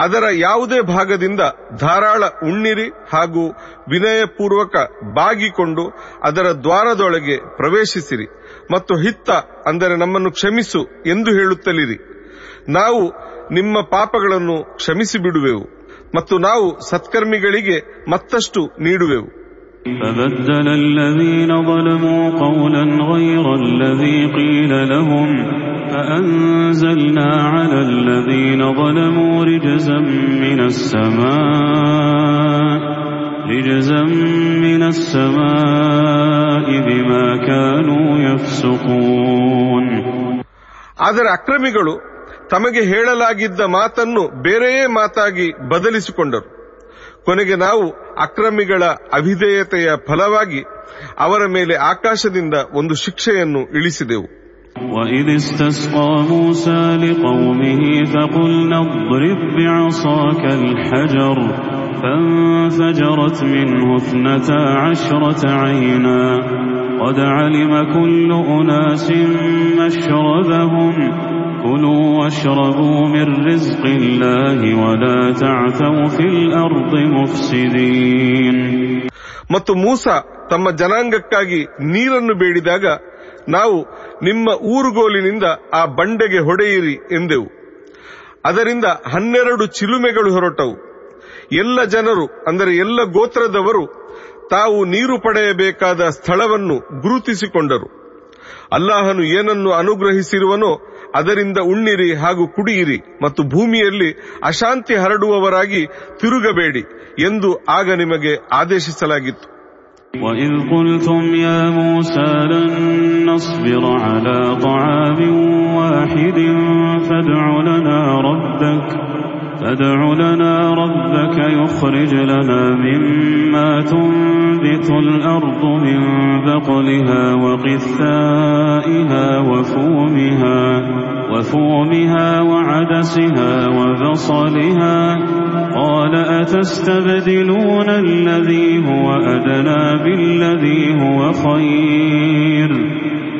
ಅದರ ಯಾವುದೇ ಭಾಗದಿಂದ ಧಾರಾಳ ಉಣ್ಣಿರಿ ಹಾಗೂ ವಿನಯಪೂರ್ವಕ ಬಾಗಿಕೊಂಡು ಅದರ ದ್ವಾರದೊಳಗೆ ಪ್ರವೇಶಿಸಿರಿ ಮತ್ತು ಹಿತ್ತ ಅಂದರೆ ನಮ್ಮನ್ನು ಕ್ಷಮಿಸು ಎಂದು ಹೇಳುತ್ತಲಿರಿ. ನಾವು ನಿಮ್ಮ ಪಾಪಗಳನ್ನು ಕ್ಷಮಿಸಿ ಬಿಡುವೆವು ಮತ್ತು ನಾವು ಸತ್ಕರ್ಮಿಗಳಿಗೆ ಮತ್ತಷ್ಟು ನೀಡುವೆವು. فبدل الذين ظلموا قولا غير الذي قيل لهم فأنزلنا على الذين ظلموا رجزا من السماء رجزا من السماء بما كانوا يفسقون ಆದರೆ ಅಕ್ರಮಿಗಳು ತಮಗೆ ಹೇಳಲಾಗಿದ್ದ ಮಾತನ್ನು ಬೇರೆಯೇ ಮಾತಾಗಿ ಬದಲಿಸಿಕೊಂಡರು ಕೊನೆಗೆ ನಾವು ಅಕ್ರಮಿಗಳ ಅವಿಧೇಯತೆಯ ಫಲವಾಗಿ ಅವರ ಮೇಲೆ ಆಕಾಶದಿಂದ ಒಂದು ಶಿಕ್ಷೆಯನ್ನು ಇಳಿಸಿದೆವು وإذ استسقى موسى لقومه فقلنا اضرب بعصاك الحجر فانفجرت منه اثنتا عشرة عينا قد علم كل أناس مشربهم كلوا واشربوا من رزق الله ولا تعثوا في الأرض مفسدين ಮತ್ತು ಮೂಸ ತಮ್ಮ ಜನಾಂಗಕ್ಕಾಗಿ ನೀರನ್ನು ಬೇಡಿದಾಗ ನಾವು ನಿಮ್ಮ ಊರುಗೋಲಿನಿಂದ ಆ ಬಂಡೆಗೆ ಹೊಡೆಯಿರಿ ಎಂದೆವು ಅದರಿಂದ ಹನ್ನೆರಡು ಚಿಲುಮೆಗಳು ಹೊರಟವು ಎಲ್ಲ ಜನರು ಅಂದರೆ ಎಲ್ಲ ಗೋತ್ರದವರು ತಾವು ನೀರು ಪಡೆಯಬೇಕಾದ ಸ್ಥಳವನ್ನು ಗುರುತಿಸಿಕೊಂಡರು ಅಲ್ಲಾಹನು ಏನನ್ನು ಅನುಗ್ರಹಿಸಿರುವನೋ ಅದರಿಂದ ಉಣ್ಣಿರಿ ಹಾಗೂ ಕುಡಿಯಿರಿ ಮತ್ತು ಭೂಮಿಯಲ್ಲಿ ಅಶಾಂತಿ ಹರಡುವವರಾಗಿ ತಿರುಗಬೇಡಿ ಎಂದು ಆಗ ನಿಮಗೆ ಆದೇಶಿಸಲಾಗಿತ್ತು وإذ قلتم يا موسى لن نصبر على طعام واحد فادع لنا ربك فادع لنا ربك يخرج لنا مما تنبت الأرض من بقلها وقثائها وفومها وفومها وعدسها وبصلها قال أتستبدلون الذي هو أدنى بالذي هو خير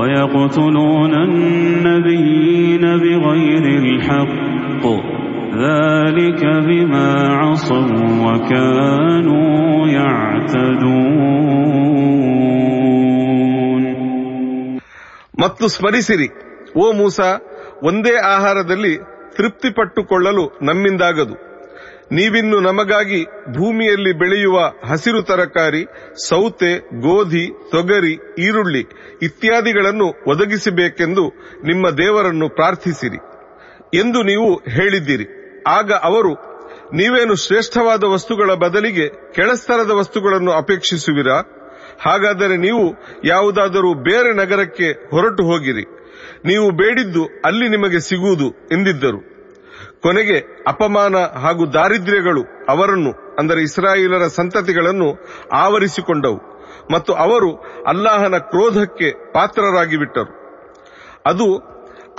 ويقتلون النبيين بغير الحق ذلك بما عصوا وكانوا يعتدون ಮತ್ತು ಸ್ಮರಿಸಿರಿ ಓ ಮೂಸ ಒಂದೇ ಆಹಾರದಲ್ಲಿ ತೃಪ್ತಿಪಟ್ಟುಕೊಳ್ಳಲು ನಮ್ಮಿಂದಾಗದು ನೀವಿನ್ನು ನಮಗಾಗಿ ಭೂಮಿಯಲ್ಲಿ ಬೆಳೆಯುವ ಹಸಿರು ತರಕಾರಿ, ಸೌತೆ, ಗೋಧಿ, ತೊಗರಿ, ಈರುಳ್ಳಿ ಇತ್ಯಾದಿಗಳನ್ನು ಒದಗಿಸಬೇಕೆಂದು ನಿಮ್ಮ ದೇವರನ್ನು ಪ್ರಾರ್ಥಿಸಿರಿ ಎಂದು ನೀವು ಹೇಳಿದ್ದೀರಿ. ಆಗ ಅವರು, ನೀವೇನು ಶ್ರೇಷ್ಠವಾದ ವಸ್ತುಗಳ ಬದಲಿಗೆ ಕೆಳಸ್ತರದ ವಸ್ತುಗಳನ್ನು ಅಪೇಕ್ಷಿಸುವಿರಾ? ಹಾಗಾದರೆ ನೀವು ಯಾವುದಾದರೂ ಬೇರೆ ನಗರಕ್ಕೆ ಹೊರಟು ಹೋಗಿರಿ. ನೀವು ಬೇಡಿದ್ದು ಅಲ್ಲಿ ನಿಮಗೆ ಸಿಗುವುದು ಎಂದಿದ್ದರು. ಕೊನೆಗೆ ಅಪಮಾನ ಹಾಗೂ ದಾರಿದ್ರ್ಯಗಳು ಅವರನ್ನು, ಅಂದರೆ ಇಸ್ರಾಯೇಲರ ಸಂತತಿಗಳನ್ನು ಆವರಿಸಿಕೊಂಡವು ಮತ್ತು ಅವರು ಅಲ್ಲಾಹನ ಕ್ರೋಧಕ್ಕೆ ಪಾತ್ರರಾಗಿ ಬಿಟ್ಟರು. ಅದು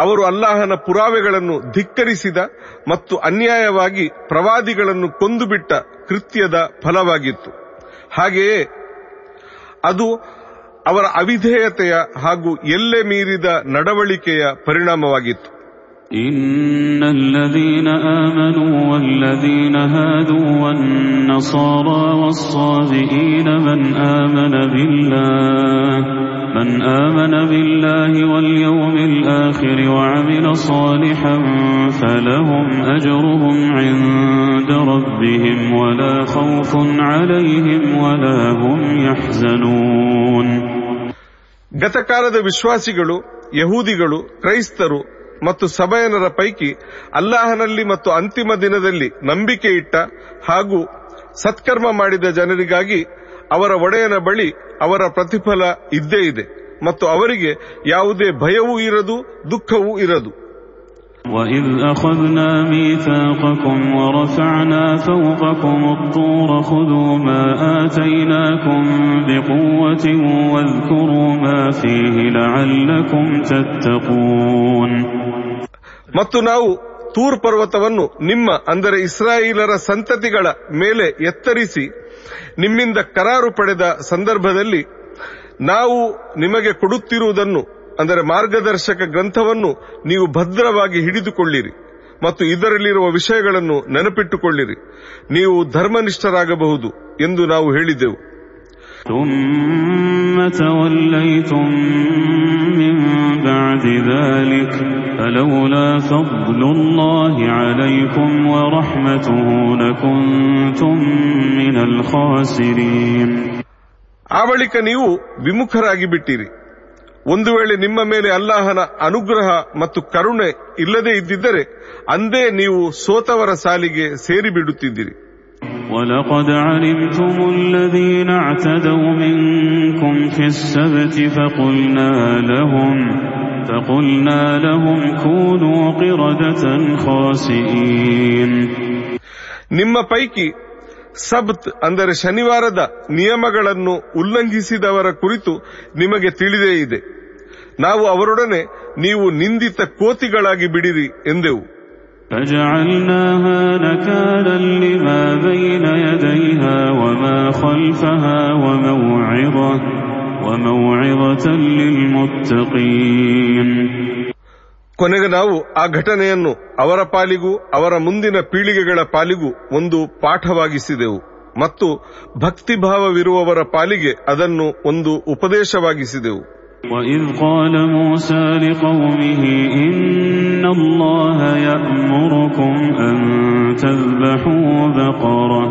ಅವರು ಅಲ್ಲಾಹನ ಪುರಾವೆಗಳನ್ನು ಧಿಕ್ಕರಿಸಿದ ಮತ್ತು ಅನ್ಯಾಯವಾಗಿ ಪ್ರವಾದಿಗಳನ್ನು ಕೊಂದುಬಿಟ್ಟ ಕೃತ್ಯದ ಫಲವಾಗಿತ್ತು. ಹಾಗೆಯೇ ಅದು ಅವರ ಅವಿಧೇಯತೆಯ ಹಾಗೂ ಎಲ್ಲೆ ಮೀರಿದ ನಡವಳಿಕೆಯ ಪರಿಣಾಮವಾಗಿತ್ತು. إن الذين آمنوا والذين هادوا والنصارى والصابئين من آمن بالله من آمن بالله واليوم الآخر وعمل صالحا فلهم أجرهم عند ربهم ولا خوف عليهم ولا هم يحزنون ಗತಕಾಲದ ವಿಶ್ವಾಸಿಗಳು ಯಹೂದಿಗಳು ಕ್ರೈಸ್ತರು ಮತ್ತು ಸಭಯನರ ಪೈಕಿ ಅಲ್ಲಾಹನಲ್ಲಿ ಮತ್ತು ಅಂತಿಮ ದಿನದಲ್ಲಿ ನಂಬಿಕೆ ಇಟ್ಟ ಹಾಗೂ ಸತ್ಕರ್ಮ ಮಾಡಿದ ಜನರಿಗಾಗಿ ಅವರ ಒಡೆಯನ ಬಳಿ ಅವರ ಪ್ರತಿಫಲ ಇದ್ದೇ ಇದೆ. ಮತ್ತು ಅವರಿಗೆ ಯಾವುದೇ ಭಯವೂ ಇರದು, ದುಃಖವೂ ಇರದು. وإذ أخذنا ميثاقكم ورفعنا فوقكم الطور خذوا ما آتيناكم بقوة واذكروا ما فيه لعلكم تتقون ಮತ್ತು ನಾವು ತೂರ್ ಪರ್ವತವನ್ನು ನಿಮ್ಮ ಅಂದರೆ ಇಸ್ರಾಯೇಲರ ಸಂತತಿಗಳ ಮೇಲೆ ಎತ್ತರಿಸಿ ನಿಮ್ಮಿಂದ ಕರಾರು ಪಡೆದ ಸಂದರ್ಭದಲ್ಲಿ ನಾವು ನಿಮಗೆ ಕೊಡುತ್ತಿರುವುದನ್ನು ಅಂದರೆ ಮಾರ್ಗದರ್ಶಕ ಗ್ರಂಥವನ್ನು ನೀವು ಭದ್ರವಾಗಿ ಹಿಡಿದುಕೊಳ್ಳಿರಿ ಮತ್ತು ಇದರಲ್ಲಿರುವ ವಿಷಯಗಳನ್ನು ನೆನಪಿಟ್ಟುಕೊಳ್ಳಿರಿ. ನೀವು ಧರ್ಮನಿಷ್ಠರಾಗಬಹುದು ಎಂದು ನಾವು ಹೇಳಿದೆವು. ಆ ಬಳಿಕ ನೀವು ವಿಮುಖರಾಗಿ ಬಿಟ್ಟಿರಿ ಒಂದು ವೇಳೆ ನಿಮ್ಮ ಮೇಲೆ ಅಲ್ಲಾಹನ ಅನುಗ್ರಹ ಮತ್ತು ಕರುಣೆ ಇಲ್ಲದೇ ಇದ್ದಿದ್ದರೆ ಅಂದೇ ನೀವು ಸೋತವರ ಸಾಲಿಗೆ ಸೇರಿಬಿಡುತ್ತಿದ್ದಿರಿ ولقد علمتم الذين اعتدوا منكم في السبت فقلنا لهم فقلنا لهم كونوا قردة خاسئين ನಿಮ್ಮ ಪೈಕಿ ಸಬ್ತ್ ಅಂದರೆ ಶನಿವಾರದ ನಿಯಮಗಳನ್ನು ಉಲ್ಲಂಘಿಸಿದವರ ಕುರಿತು ನಿಮಗೆ ತಿಳಿದೇ ಇದೆ ನಾವು ಅವರೊಡನೆ ನೀವು ನಿಂದಿತ ಕೋತಿಗಳಾಗಿ ಬಿಡಿರಿ ಎಂದೆವು فجعلناها نكالا لما بين يديها وما خلفها وموعظة وموعظة للمتقين ಕೊನೆಗೆ ನಾವು ಆ ಘಟನೆಯನ್ನು ಅವರ ಪಾಲಿಗೂ ಅವರ ಮುಂದಿನ ಪೀಳಿಗೆಗಳ ಪಾಲಿಗೂ ಒಂದು ಪಾಠವಾಗಿಸಿದೆವು ಮತ್ತು ಭಕ್ತಿಭಾವವಿರುವವರ ಪಾಲಿಗೆ ಅದನ್ನು ಒಂದು ಉಪದೇಶವಾಗಿಸಿದೆವು وإذ قال موسى لقومه إن الله يأمركم أن تذبحوا بقرة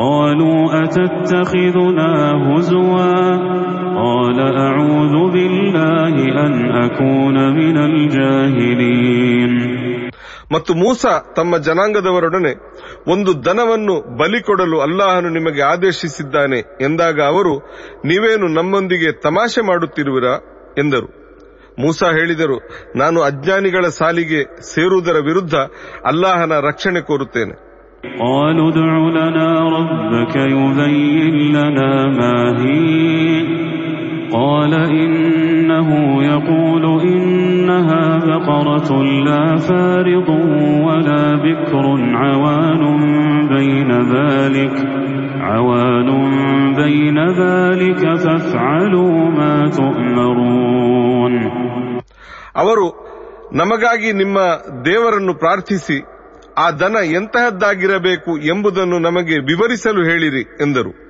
قالوا أتتخذنا هزوا قال أعوذ بالله أن أكون من الجاهلين ಮತ್ತು ಮೂಸ ತಮ್ಮ ಜನಾಂಗದವರೊಡನೆ ಒಂದು ದನವನ್ನು ಬಲಿ ಕೊಡಲು ಅಲ್ಲಾಹನು ನಿಮಗೆ ಆದೇಶಿಸಿದ್ದಾನೆ ಎಂದಾಗ ಅವರು ನೀವೇನು ನಮ್ಮೊಂದಿಗೆ ತಮಾಷೆ ಮಾಡುತ್ತಿರುವಿರಾ ಎಂದರು ಮೂಸ ಹೇಳಿದರು ನಾನು ಅಜ್ಞಾನಿಗಳ ಸಾಲಿಗೆ ಸೇರುವುದರ ವಿರುದ್ಧ ಅಲ್ಲಾಹನ ರಕ್ಷಣೆ ಕೋರುತ್ತೇನೆ قالوا ادع لنا ربك يبين لنا ما هي قال إنه يقول إنها بقرة لا فارض ولا بكر عوان بين ذلك عوان بين ذلك فافعلوا ما تؤمرون ಅವರು ನಮಗಾಗಿ ನಿಮ್ಮ ದೇವರನ್ನು ಪ್ರಾರ್ಥಿಸಿ ಆ ದನ ಎಂತಹದ್ದಾಗಿರಬೇಕು ಎಂಬುದನ್ನು ನಮಗೆ ವಿವರಿಸಲು ಹೇಳಿರಿ ಎಂದರು.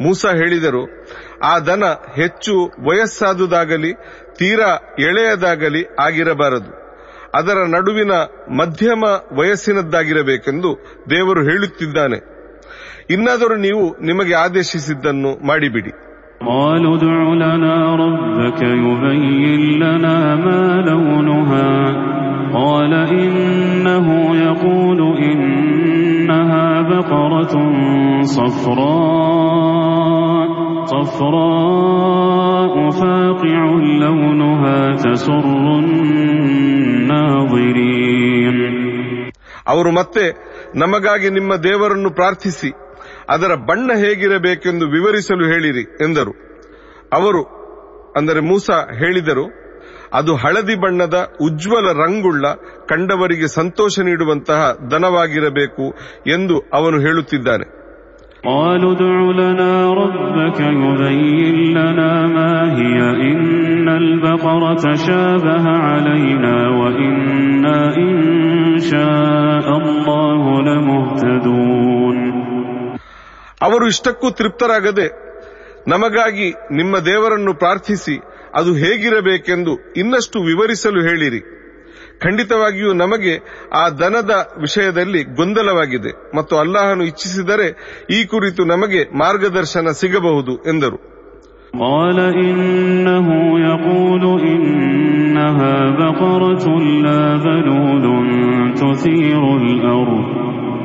ಮೂಸ ಹೇಳಿದರು, ಆ ದನ ಹೆಚ್ಚು ವಯಸ್ಸಾದುದಾಗಲಿ, ತೀರಾ ಎಳೆಯದಾಗಲಿ ಆಗಿರಬಾರದು. ಅದರ ನಡುವಿನ ಮಧ್ಯಮ ವಯಸ್ಸಿನದ್ದಾಗಿರಬೇಕೆಂದು ದೇವರು ಹೇಳುತ್ತಿದ್ದಾನೆ. ಇನ್ನಾದರೂ ನೀವು ನಿಮಗೆ ಆದೇಶಿಸಿದ್ದನ್ನು ಮಾಡಿಬಿಡಿ. قالوا ادع لنا ربك يبين لنا ما لونها قال إنه يقول إنها بقرة صفراء صفراء فاقع لونها تسر الناظرين ಅವರು ಮತ್ತೆ ನಮಗಾಗಿ ನಿಮ್ಮ ದೇವರನ್ನು ಪ್ರಾರ್ಥಿಸಿ ಅದರ ಬಣ್ಣ ಹೇಗಿರಬೇಕೆಂದು ವಿವರಿಸಲು ಹೇಳಿರಿ ಎಂದರು ಅವರು ಅಂದರೆ ಮೂಸ ಹೇಳಿದರು ಅದು ಹಳದಿ ಬಣ್ಣದ ಉಜ್ವಲ ರಂಗುಳ್ಳ ಕಂಡವರಿಗೆ ಸಂತೋಷ ನೀಡುವಂತಹ ದನವಾಗಿರಬೇಕು ಎಂದು ಅವನು ಹೇಳುತ್ತಿದ್ದಾನೆ قالوا ادع لنا ربك يبين لنا ما هي إن البقرة شابه علينا وإنا إن شاء الله لمهتدون ಅವರು ಇಷ್ಟಕ್ಕೂ ತೃಪ್ತರಾಗದೆ ನಮಗಾಗಿ ನಿಮ್ಮ ದೇವರನ್ನು ಪ್ರಾರ್ಥಿಸಿ ಅದು ಹೇಗಿರಬೇಕೆಂದು ಇನ್ನಷ್ಟು ವಿವರಿಸಲು ಹೇಳಿರಿ ಖಂಡಿತವಾಗಿಯೂ ನಮಗೆ ಆ ದನದ ವಿಷಯದಲ್ಲಿ ಗೊಂದಲವಾಗಿದೆ ಮತ್ತು ಅಲ್ಲಾಹನು ಇಚ್ಛಿಸಿದರೆ ಈ ಕುರಿತು ನಮಗೆ ಮಾರ್ಗದರ್ಶನ ಸಿಗಬಹುದು ಎಂದರು قال إنه يقول إنها بقرة لا ذلول تثير الأرض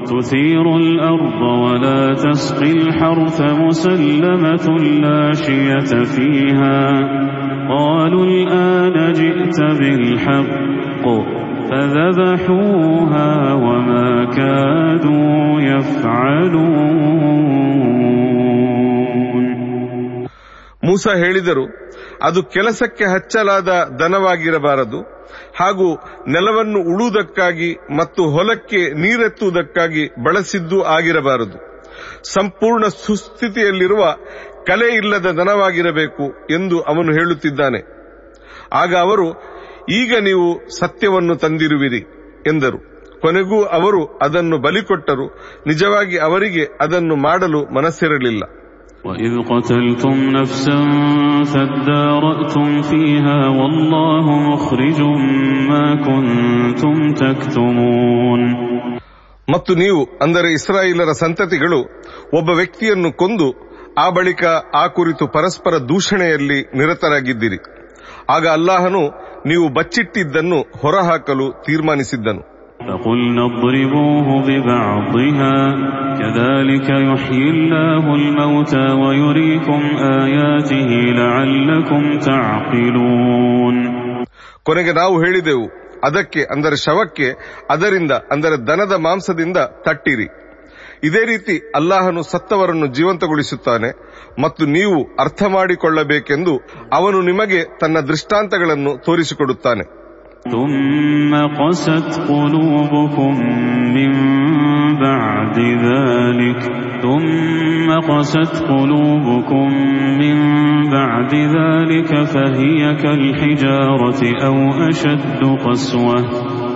تثير الأرض ولا تسقي الحرث مسلمة لا شية فيها قالوا الآن جئت بالحق فذبحوها وما كادوا يفعلون ಮೂಸ ಹೇಳಿದರು ಅದು ಕೆಲಸಕ್ಕೆ ಹಚ್ಚಲಾದ ದನವಾಗಿರಬಾರದು. ಹಾಗೂ ನೆಲವನ್ನು ಉಳುವುದಕ್ಕಾಗಿ ಮತ್ತು ಹೊಲಕ್ಕೆ ನೀರೆತ್ತುವುದಕ್ಕಾಗಿ ಬಳಸಿದ್ದು ಆಗಿರಬಾರದು. ಸಂಪೂರ್ಣ ಸುಸ್ಥಿತಿಯಲ್ಲಿರುವ ಕಲೆ ಇಲ್ಲದ ದನವಾಗಿರಬೇಕು ಎಂದು ಅವನು ಹೇಳುತ್ತಿದ್ದಾನೆ. ಆಗ ಅವರು, ಈಗ ನೀವು ಸತ್ಯವನ್ನು ತಂದಿರುವಿರಿ ಎಂದರು. ಕೊನೆಗೂ ಅವರು ಅದನ್ನು ಬಲಿಕೊಟ್ಟರು. ನಿಜವಾಗಿ ಅವರಿಗೆ ಅದನ್ನು ಮಾಡಲು ಮನಸ್ಸಿರಲಿಲ್ಲ. وإذ قتلتم نفسا فادارأتم فيها والله مخرج ما كنتم تكتمون ಮತ್ತು ನೀವು ಅಂದರೆ ಇಸ್ರಾಯೇಲರ ಸಂತತಿಗಳು ಒಬ್ಬ ವ್ಯಕ್ತಿಯನ್ನು ಕೊಂದು ಆ ಬಳಿಕ ಆ ಕುರಿತು ಪರಸ್ಪರ ದೂಷಣೆಯಲ್ಲಿ ನಿರತರಾಗಿದ್ದಿರಿ ಆಗ ಅಲ್ಲಾಹನು ನೀವು ಬಚ್ಚಿಟ್ಟಿದ್ದನ್ನು ಹೊರಹಾಕಲು ತೀರ್ಮಾನಿಸಿದ್ದನು فقلنا اضربوه ببعضها كذلك يحيي الله الموتى ويريكم آياته لعلكم تعقلون ಕೊನೆಗೆ ನಾವು ಹೇಳಿದೆವು ಅದಕ್ಕೆ ಅಂದರೆ ಶವಕ್ಕೆ ಅದರಿಂದ ಅಂದರೆ ದನದ ಮಾಂಸದಿಂದ ತಟ್ಟಿರಿ ಇದೇ ರೀತಿ ಅಲ್ಲಾಹನು ಸತ್ತವರನ್ನು ಜೀವಂತಗೊಳಿಸುತ್ತಾನೆ ಮತ್ತು ನೀವು ಅರ್ಥ ಮಾಡಿಕೊಳ್ಳಬೇಕೆಂದು ಅವನು ನಿಮಗೆ ತನ್ನ ದೃಷ್ಟಾಂತಗಳನ್ನು ತೋರಿಸಿಕೊಡುತ್ತಾನೆ ثم قست قلوبكم من بعد ذلك. ثم قست قلوبكم من بعد ذلك فهي كالحجارة أو أشد قسوة.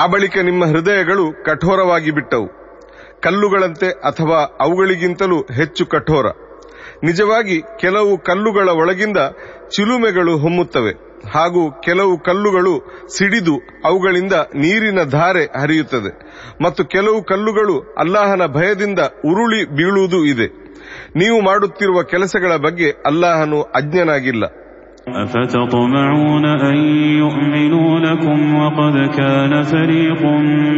ಆ ಬಳಿಕ ನಿಮ್ಮ ಹೃದಯಗಳು ಕಠೋರವಾಗಿ ಬಿಟ್ಟವು. ಕಲ್ಲುಗಳಂತೆ ಅಥವಾ ಅವುಗಳಿಗಿಂತಲೂ ಹೆಚ್ಚು ಕಠೋರ. ನಿಜವಾಗಿ ಕೆಲವು ಕಲ್ಲುಗಳ ಒಳಗಿಂದ ಚಿಲುಮೆಗಳು ಹೊಮ್ಮುತ್ತವೆ. ಹಾಗೂ ಕೆಲವು ಕಲ್ಲುಗಳು ಸಿಡಿದು ಅವುಗಳಿಂದ ನೀರಿನ ಧಾರೆ ಹರಿಯುತ್ತದೆ. ಮತ್ತು ಕೆಲವು ಕಲ್ಲುಗಳು ಅಲ್ಲಾಹನ ಭಯದಿಂದ ಉರುಳಿ ಬೀಳುವುದೂ ಇದೆ. ನೀವು ಮಾಡುತ್ತಿರುವ ಕೆಲಸಗಳ ಬಗ್ಗೆ ಅಲ್ಲಾಹನು ಅಜ್ಞನಾಗಿಲ್ಲ. أفتطمعون أن يؤمنوا لكم وقد كان فريق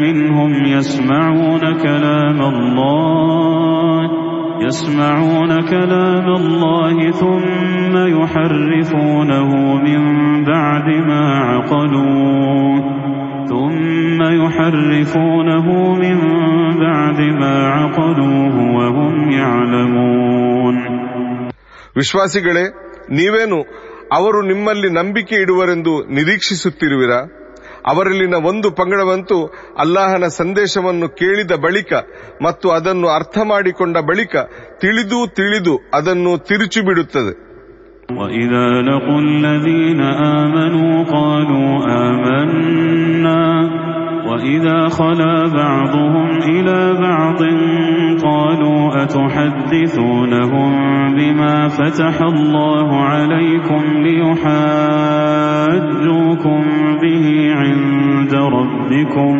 منهم يسمعون كلام الله يسمعون كلام الله ثم يحرفونه من بعد ما عقلوه ثم يحرفونه من بعد ما عقلوه وهم يعلمون ವಿಶ್ವಾಸಿಗಳೇ ನೀವೇನು ಅವರು ನಿಮ್ಮಲ್ಲಿ ನಂಬಿಕೆ ಇಡುವರೆಂದು ನಿರೀಕ್ಷಿಸುತ್ತಿರುವಿರಾ ಅವರಲ್ಲಿನ ಒಂದು ಪಂಗಡವಂತೂ ಅಲ್ಲಾಹನ ಸಂದೇಶವನ್ನು ಕೇಳಿದ ಬಳಿಕ ಮತ್ತು ಅದನ್ನು ಅರ್ಥ ಮಾಡಿಕೊಂಡ ಬಳಿಕ ತಿಳಿದು ತಿಳಿದು ಅದನ್ನು ತಿರುಚಿ ಬಿಡುತ್ತದೆ وإذا لقوا الذين آمنوا قالوا آمنا وإذا خلا بعضهم إلى بعض قالوا أتحدثونهم بما فتح الله عليكم ليحاجوكم به عند ربكم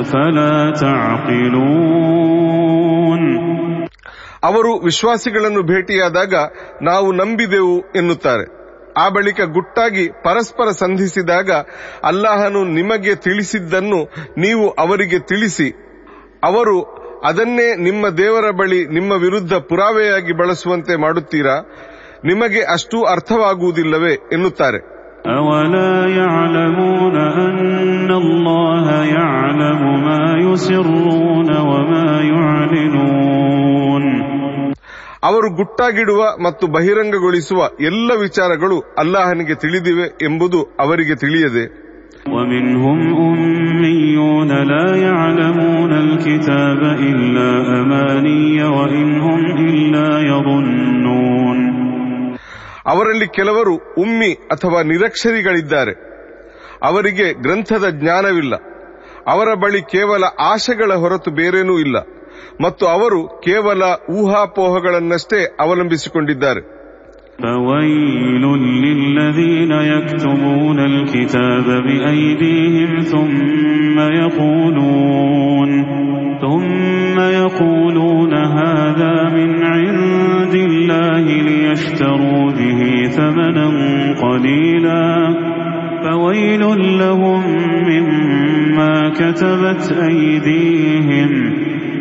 أفلا تعقلون ಅವರು ವಿಶ್ವಾಸಿಗಳನ್ನು ಭೇಟಿಯಾದಾಗ ನಾವು ನಂಬಿದೆವು ಎನ್ನುತ್ತಾರೆ ಆ ಬಳಿಕ ಗುಟ್ಟಾಗಿ ಪರಸ್ಪರ ಸಂಧಿಸಿದಾಗ ಅಲ್ಲಾಹನು ನಿಮಗೆ ತಿಳಿಸಿದ್ದನ್ನು ನೀವು ಅವರಿಗೆ ತಿಳಿಸಿ ಅವರು ಅದನ್ನೇ ನಿಮ್ಮ ದೇವರ ಬಳಿ ನಿಮ್ಮ ವಿರುದ್ಧ ಪುರಾವೆಯಾಗಿ ಬಳಸುವಂತೆ ಮಾಡುತ್ತೀರಾ ನಿಮಗೆ ಅಷ್ಟು ಅರ್ಥವಾಗುವುದಿಲ್ಲವೇ ಎನ್ನುತ್ತಾರೆ أولا يعلمون أن الله يعلم ما يسرون وما يعلنون ಅವರು ಗುಟ್ಟಾಗಿಡುವ ಮತ್ತು ಬಹಿರಂಗಗೊಳಿಸುವ ಎಲ್ಲ ವಿಚಾರಗಳು ಅಲ್ಲಾಹನಿಗೆ ತಿಳಿದಿವೆ ಎಂಬುದು ಅವರಿಗೆ ತಿಳಿಯದೆ. ಅವರಲ್ಲಿ ಕೆಲವರು ಉಮ್ಮಿ ಅಥವಾ ನಿರಕ್ಷರಿಗಳಿದ್ದಾರೆ. ಅವರಿಗೆ ಗ್ರಂಥದ ಜ್ಞಾನವಿಲ್ಲ. ಅವರ ಬಳಿ ಕೇವಲ ಆಶೆಗಳ ಹೊರತು ಬೇರೇನೂ ಇಲ್ಲ. ಮತ್ತು ಅವರು ಕೇವಲ ಊಹಾಪೋಹಗಳನ್ನಷ್ಟೇ ಅವಲಂಬಿಸಿಕೊಂಡಿದ್ದಾರೆ فويل للذين يكتبون الكتاب بأيديهم ثم يقولون ثم يقولون هذا من عند الله ليشتروا به ثمنا قليلا فويل لهم مما كتبت أيديهم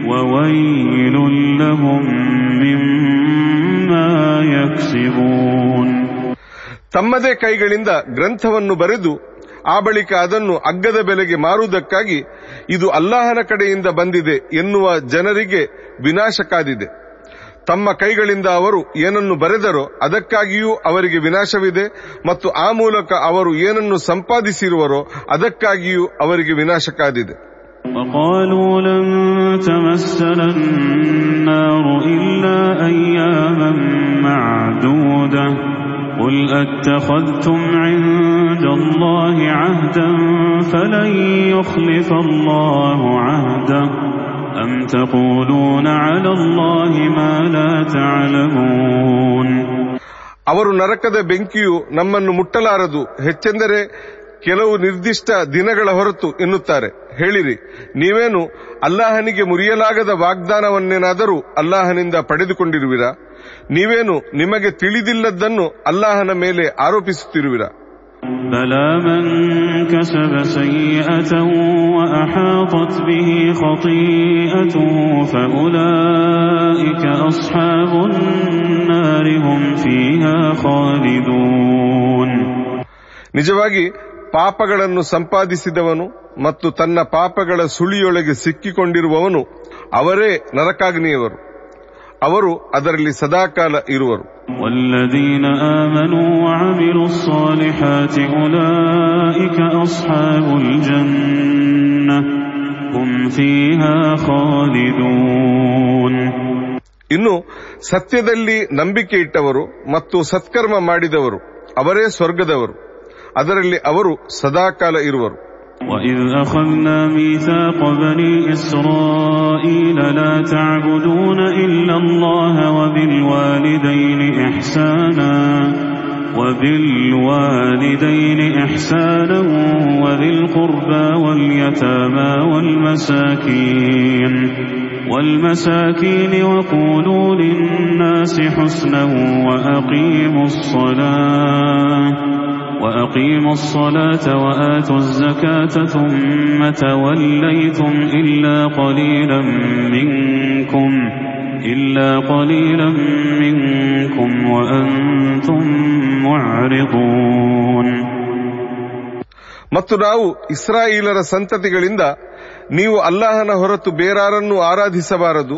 وويل لهم مما يكسبون ತಮ್ಮದೇ ಕೈಗಳಿಂದ ಗ್ರಂಥವನ್ನು ಬರೆದು ಆ ಬಳಿಕ ಅದನ್ನು ಅಗ್ಗದ ಬೆಲೆಗೆ ಮಾರುವುದಕ್ಕಾಗಿ ಇದು ಅಲ್ಲಾಹನ ಕಡೆಯಿಂದ ಬಂದಿದೆ ಎನ್ನುವ ಜನರಿಗೆ ವಿನಾಶ ಕಾದಿದೆ ತಮ್ಮ ಕೈಗಳಿಂದ ಅವರು ಏನನ್ನು ಬರೆದರೋ ಅದಕ್ಕಾಗಿಯೂ ಅವರಿಗೆ ವಿನಾಶವಿದೆ ಮತ್ತು ಆ ಮೂಲಕ ಅವರು ಏನನ್ನು ಸಂಪಾದಿಸಿರುವರೋ ಅದಕ್ಕಾಗಿಯೂ ಅವರಿಗೆ ವಿನಾಶ ಕಾದಿದೆ وقالوا لن تمسنا النار إلا أياما معدودة قل أتخذتم عند الله عهدا فلن يخلف الله عهده أم تقولون على الله ما لا تعلمون ಅವರು ನರಕದ ಬೆಂಕಿಯು ನಮ್ಮನ್ನು ಮುಟ್ಟಲಾರದು ಹೆಚ್ಚೆಂದರೆ ಕೆಲವು ನಿರ್ದಿಷ್ಟ ದಿನಗಳ ಹೊರತು ಎನ್ನುತ್ತಾರೆ ಹೇಳಿರಿ ನೀವೇನು ಅಲ್ಲಾಹನಿಗೆ ಮುರಿಯಲಾಗದ ವಾಗ್ದಾನವನ್ನೇನಾದರೂ ಅಲ್ಲಾಹನಿಂದ ಪಡೆದುಕೊಂಡಿರುವಿರಾ ನೀವೇನು ನಿಮಗೆ ತಿಳಿದಿಲ್ಲದ್ದನ್ನು ಅಲ್ಲಾಹನ ಮೇಲೆ ಆರೋಪಿಸುತ್ತಿರುವಿರಾ بلى من كسب سيئة وأحاطت به خطيئته فأولئك أصحاب النار هم فيها خالدون ನಿಜವಾಗಿ ಪಾಪಗಳನ್ನು ಸಂಪಾದಿಸಿದವನು ಮತ್ತು ತನ್ನ ಪಾಪಗಳ ಸುಳಿಯೊಳಗೆ ಸಿಕ್ಕಿಕೊಂಡಿರುವವನು ಅವರೇ ನರಕಾಗ್ನಿಯವರು. ಅವರು ಅದರಲ್ಲಿ ಸದಾಕಾಲ ಇರುವರು. ಇನ್ನು ಸತ್ಯದಲ್ಲಿ ನಂಬಿಕೆ ಇಟ್ಟವರು ಮತ್ತು ಸತ್ಕರ್ಮ ಮಾಡಿದವರು ಅವರೇ ಸ್ವರ್ಗದವರು. ಅದರಲ್ಲಿ ಅವರು ಸದಾಕಾಲ ಇರುವರು وإذ أخذنا ميثاق بني إسرائيل لا تعبدون إلا الله وبالوالدين إحسانا وبالوالدين إحسانا وذي القربى واليتامى والمساكين والمساكين وقولوا للناس حسنا وأقيموا الصلاة وأقيموا الصلاة وآتوا الزكاة ثم توليتم إلا قليلا منكم إلا قليلا منكم وأنتم معرضون ಮತ್ತು ನಾವು ಇಸ್ರಾಯೇಲರ ಸಂತತಿಗಳಿಂದ ನೀವು ಅಲ್ಲಾಹನ ಹೊರತು ಬೇರಾರನ್ನು ಆರಾಧಿಸಬಾರದು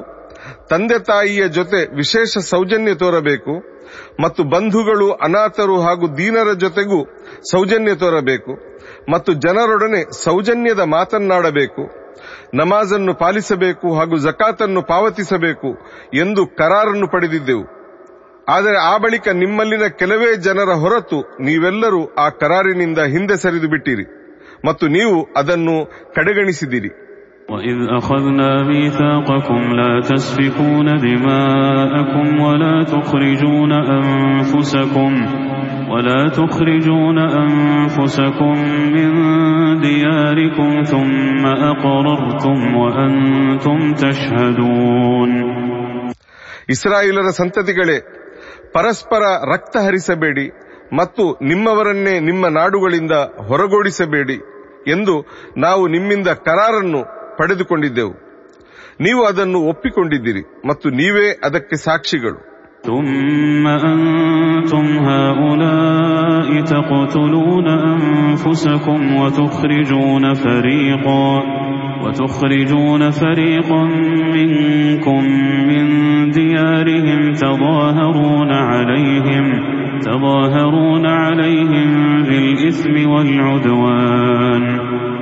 ತಂದೆ ತಾಯಿಯ ಜೊತೆ ವಿಶೇಷ ಸೌಜನ್ಯ ತೋರಬೇಕು ಮತ್ತು ಬಂಧುಗಳು ಅನಾಥರು ಹಾಗೂ ದೀನರ ಜೊತೆಗೂ ಸೌಜನ್ಯ ತೋರಬೇಕು ಮತ್ತು ಜನರೊಡನೆ ಸೌಜನ್ಯದ ಮಾತನ್ನಾಡಬೇಕು. ನಮಾಜನ್ನು ಪಾಲಿಸಬೇಕು ಹಾಗೂ ಜಕಾತನ್ನು ಪಾವತಿಸಬೇಕು ಎಂದು ಕರಾರನ್ನು ಪಡೆದಿದ್ದೆವು. ಆದರೆ ಆ ಬಳಿಕ ನಿಮ್ಮಲ್ಲಿನ ಕೆಲವೇ ಜನರ ಹೊರತು ನೀವೆಲ್ಲರೂ ಆ ಕರಾರಿನಿಂದ ಹಿಂದೆ ಸರಿದು ಬಿಟ್ಟಿರಿ ಮತ್ತು ನೀವು ಅದನ್ನು ಕಡೆಗಣಿಸಿದಿರಿ. وإذ أخذنا ميثاقكم لا تسفكون دماءكم ولا تخرجون أنفسكم ولا تخرجون أنفسكم من دياركم ثم أقررتم وأنتم تشهدون ಇಸ್ರಾಯೇಲರ ಸಂತತಿಗಳೇ ಪರಸ್ಪರ ರಕ್ತ ಹರಿಸಬೇಡಿ ಮತ್ತು ನಿಮ್ಮವರನ್ನೇ ನಿಮ್ಮ ನಾಡುಗಳಿಂದ ಹೊರಗೋಡಿಸಬೇಡಿ ಎಂದು ನಾವು ನಿಮ್ಮಿಂದ ಕರಾರನ್ನು ಪಡೆದುಕೊಂಡಿದ್ದೆವು ನೀವು ಅದನ್ನು ಒಪ್ಪಿಕೊಂಡಿದ್ದೀರಿ ಮತ್ತು ನೀವೇ ಅದಕ್ಕೆ ಸಾಕ್ಷಿಗಳು ثم أنتم هؤلاء تقتلون أنفسكم وتخرجون فريقا وتخرجون فريقا منكم من ديارهم تظاهرون عليهم تظاهرون عليهم بالإثم والعدوان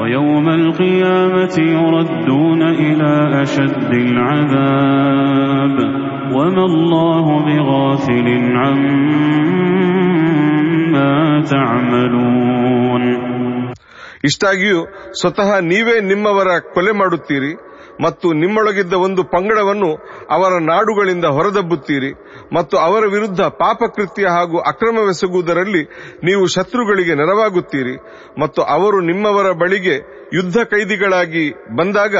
ويوم القيامة يردون إلى أشد العذاب وما الله بغافل عما تعملون ಇಷ್ಟಾಗಿಯೂ ಸ್ವತಃ ನೀವೇ ನಿಮ್ಮವರ ಕೊಲೆ ಮಾಡುತ್ತೀರಿ ಮತ್ತು ನಿಮ್ಮೊಳಗಿದ್ದ ಒಂದು ಪಂಗಡವನ್ನು ಅವರ ನಾಡುಗಳಿಂದ ಹೊರದಬ್ಬುತ್ತೀರಿ. ಮತ್ತು ಅವರ ವಿರುದ್ಧ ಪಾಪಕೃತ್ಯ ಹಾಗೂ ಅಕ್ರಮವೆಸಗುವುದರಲ್ಲಿ ನೀವು ಶತ್ರುಗಳಿಗೆ ನೆರವಾಗುತ್ತೀರಿ. ಮತ್ತು ಅವರು ನಿಮ್ಮವರ ಬಳಿಗೆ ಯುದ್ಧ ಕೈದಿಗಳಾಗಿ ಬಂದಾಗ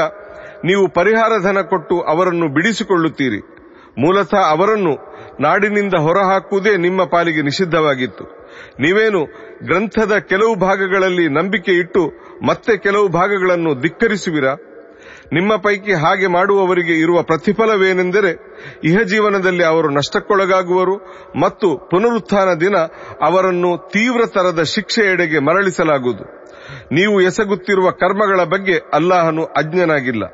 ನೀವು ಪರಿಹಾರ ಧನ ಕೊಟ್ಟು ಅವರನ್ನು ಬಿಡಿಸಿಕೊಳ್ಳುತ್ತೀರಿ. ಮೂಲತಃ ಅವರನ್ನು ನಾಡಿನಿಂದ ಹೊರಹಾಕುವುದೇ ನಿಮ್ಮ ಪಾಲಿಗೆ ನಿಷಿದ್ಧವಾಗಿತ್ತು. ನೀವೇನು ಗ್ರಂಥದ ಕೆಲವು ಭಾಗಗಳಲ್ಲಿ ನಂಬಿಕೆ ಇಟ್ಟು ಮತ್ತೆ ಕೆಲವು ಭಾಗಗಳನ್ನು ಧಿಕ್ಕರಿಸುವಿರಾ? ನಿಮ್ಮ ಪೈಕಿ ಹಾಗೆ ಮಾಡುವವರಿಗೆ ಇರುವ ಪ್ರತಿಫಲವೇನೆಂದರೆ ಇಹ ಜೀವನದಲ್ಲಿ ಅವರು ನಷ್ಟಕ್ಕೊಳಗಾಗುವರು ಮತ್ತು ಪುನರುತ್ಥಾನ ದಿನ ಅವರನ್ನು ತೀವ್ರತರದ ಶಿಕ್ಷೆಯೆಡೆಗೆ ಮರಳಿಸಲಾಗುವುದು ನೀವು ಎಸಗುತ್ತಿರುವ ಕರ್ಮಗಳ ಬಗ್ಗೆ ಅಲ್ಲಾಹನು ಅಜ್ಞನಾಗಿಲ್ಲ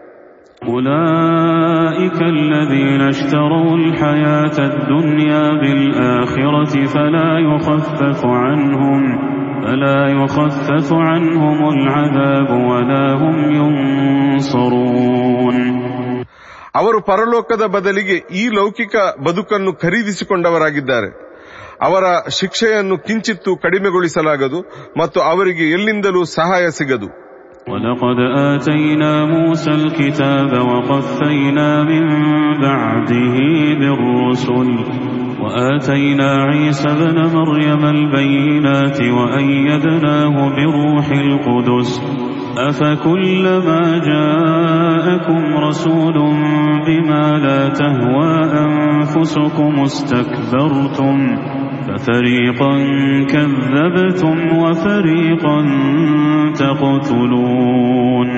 أولئك الذين اشتروا الحياة الدنيا بالآخرة فلا يخفف عنهم فلا يخفف عنهم العذاب ولا هم ينصرون ಅವರು ಪರಲೋಕದ ಬದಲಿಗೆ ಈ ಲೌಕಿಕ ಬದುಕನ್ನು ಖರೀದಿಸಿಕೊಂಡವರಾಗಿದ್ದಾರೆ ಅವರ ಶಿಕ್ಷೆಯನ್ನು ಕಿಂಚಿತ್ತೂ ಕಡಿಮೆಗೊಳಿಸಲಾಗದು ಮತ್ತು ಅವರಿಗೆ ಎಲ್ಲಿಂದಲೂ ಸಹಾಯ ಸಿಗದು ولقد آتينا موسى الكتاب وقفينا من بعده بالرسل وآتينا عيسى ابن مريم البينات وأيدناه بروح القدس أفكلما جاءكم رسول بما لا تهوى أنفسكم استكبرتم ففريقا كذبتم وفريقا تقتلون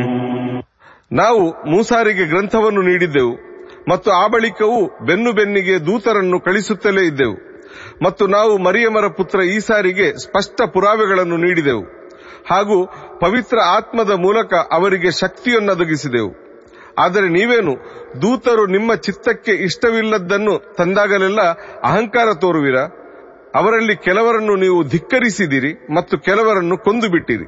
ನಾವು ಮೂಸಾರಿಗೆ ಗ್ರಂಥವನ್ನು ನೀಡಿದ್ದೆವು ಮತ್ತು ಆ ಬಳಿಕವೂ ಬೆನ್ನು ಬೆನ್ನಿಗೆ ದೂತರನ್ನು ಕಳಿಸುತ್ತಲೇ ಇದ್ದೆವು. ಮತ್ತು ನಾವು ಮರಿಯಮರ ಪುತ್ರ ಈ ಸಾರಿಗೆ ಸ್ಪಷ್ಟ ಪುರಾವೆಗಳನ್ನು ನೀಡಿದೆವು. ಹಾಗೂ ಪವಿತ್ರ ಆತ್ಮದ ಮೂಲಕ ಅವರಿಗೆ ಶಕ್ತಿಯನ್ನೊದಗಿಸಿದೆವು ಆದರೆ ನೀವೇನು, ದೂತರು ನಿಮ್ಮ ಚಿತ್ತಕ್ಕೆ ಇಷ್ಟವಿಲ್ಲದನ್ನು ತಂದಾಗಲೆಲ್ಲ ಅಹಂಕಾರ ತೋರುವಿರಾ? ಅವರಲ್ಲಿ ಕೆಲವರನ್ನು ನೀವು ಧಿಕ್ಕರಿಸಿದಿರಿ ಮತ್ತು ಕೆಲವರನ್ನು ಕೊಂದು ಬಿಟ್ಟಿರಿ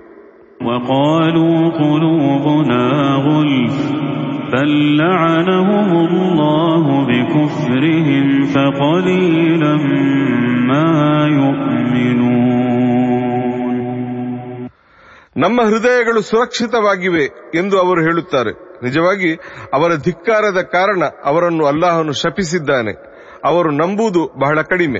بل لعنهم الله بكفرهم فقليلا ما يؤمنون ನಮ್ಮ ಹೃದಯಗಳು ಸುರಕ್ಷಿತವಾಗಿವೆ ಎಂದು ಅವರು ಹೇಳುತ್ತಾರೆ ನಿಜವಾಗಿ ಅವರ ಧಿಕ್ಕಾರದ ಕಾರಣ ಅವರನ್ನು ಅಲ್ಲಾಹನು ಶಪಿಸಿದ್ದಾನೆ ಅವರು ನಂಬುವುದು ಬಹಳ ಕಡಿಮೆ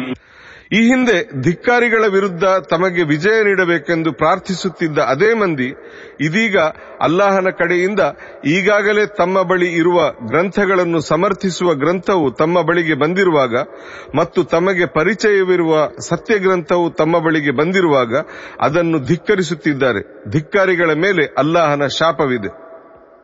ಈ ಹಿಂದೆ ಧಿಕ್ಕಾರಿಗಳ ವಿರುದ್ಧ ತಮಗೆ ವಿಜಯ ನೀಡಬೇಕೆಂದು ಪ್ರಾರ್ಥಿಸುತ್ತಿದ್ದ ಅದೇ ಮಂದಿ ಇದೀಗ ಅಲ್ಲಾಹನ ಕಡೆಯಿಂದ ಈಗಾಗಲೇ ತಮ್ಮ ಬಳಿ ಇರುವ ಗ್ರಂಥಗಳನ್ನು ಸಮರ್ಥಿಸುವ ಗ್ರಂಥವು ತಮ್ಮ ಬಳಿಗೆ ಬಂದಿರುವಾಗ ಮತ್ತು ತಮಗೆ ಪರಿಚಯವಿರುವ ಸತ್ಯ ಗ್ರಂಥವು ತಮ್ಮ ಬಳಿಗೆ ಬಂದಿರುವಾಗ ಅದನ್ನು ಧಿಕ್ಕರಿಸುತ್ತಿದ್ದಾರೆ. ಧಿಕ್ಕಾರಿಗಳ ಮೇಲೆ ಅಲ್ಲಾಹನ ಶಾಪವಿದೆ.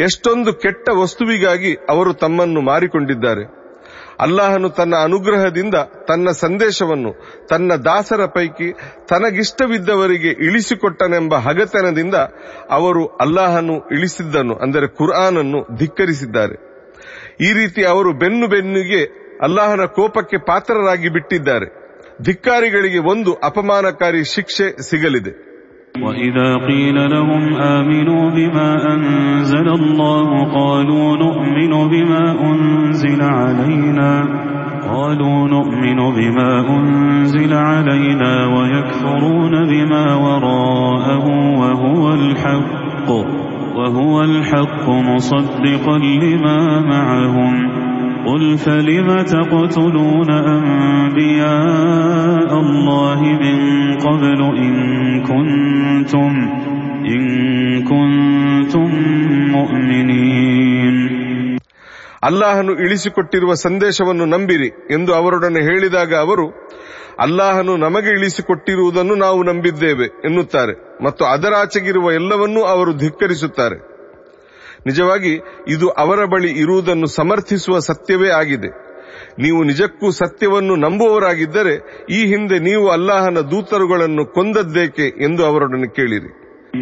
ಎಷ್ಟೊಂದು ಕೆಟ್ಟ ವಸ್ತುವಿಗಾಗಿ ಅವರು ತಮ್ಮನ್ನು ಮಾರಿಕೊಂಡಿದ್ದಾರೆ. ಅಲ್ಲಾಹನು ತನ್ನ ಅನುಗ್ರಹದಿಂದ ತನ್ನ ಸಂದೇಶವನ್ನು ತನ್ನ ದಾಸರ ಪೈಕಿ ತನಗಿಷ್ಟವಿದ್ದವರಿಗೆ ಇಳಿಸಿಕೊಟ್ಟನೆಂಬ ಹಗತನದಿಂದ ಅವರು ಅಲ್ಲಾಹನು ಇಳಿಸಿದ್ದನು ಅಂದರೆ ಕುರ್ಆನನ್ನು ಧಿಕ್ಕರಿಸಿದ್ದಾರೆ. ಈ ರೀತಿ ಅವರು ಬೆನ್ನು ಬೆನ್ನಿಗೆ ಅಲ್ಲಾಹನ ಕೋಪಕ್ಕೆ ಪಾತ್ರರಾಗಿ ಬಿಟ್ಟಿದ್ದಾರೆ. ಧಿಕ್ಕಾರಿಗಳಿಗೆ ಒಂದು ಅಪಮಾನಕಾರಿ ಶಿಕ್ಷೆ ಸಿಗಲಿದೆ. وإذا قيل لهم آمنوا بما أنزل الله قالوا نؤمن بما أنزل علينا قالوا نؤمن بما أنزل علينا ويكفرون بما وراءه وهو الحق وهو الحق مصدقا لما معهم قل فلم تقتلون أنبياء الله من قبل إن كنتم إن كنتم مؤمنين ಅಲ್ಲಾಹನು ಇಳಿಸಿಕೊಟ್ಟಿರುವ ಸಂದೇಶವನ್ನು ನಂಬಿರಿ ಎಂದು ಅವರೊಡನೆ ಹೇಳಿದಾಗ ಅವರು ಅಲ್ಲಾಹನು ನಮಗೆ ಇಳಿಸಿಕೊಟ್ಟಿರುವುದನ್ನು ನಾವು ನಂಬಿದ್ದೇವೆ ಎನ್ನುತ್ತಾರೆ ಮತ್ತು ಅದರಾಚೆಗಿರುವ ಎಲ್ಲವನ್ನೂ ಅವರು ಧಿಕ್ಕರಿಸುತ್ತಾರೆ ನಿಜವಾಗಿ ಇದು ಅವರ ಬಳಿ ಇರುವುದನ್ನು ಸಮರ್ಥಿಸುವ ಸತ್ಯವೇ ಆಗಿದೆ ನೀವು ನಿಜಕ್ಕೂ ಸತ್ಯವನ್ನು ನಂಬುವವರಾಗಿದ್ದರೆ ಈ ಹಿಂದೆ ನೀವು ಅಲ್ಲಾಹನ ದೂತರುಗಳನ್ನು ಕೊಂದದ್ದೇಕೆ ಎಂದು ಅವರೊಡನೆ ಕೇಳಿರಿ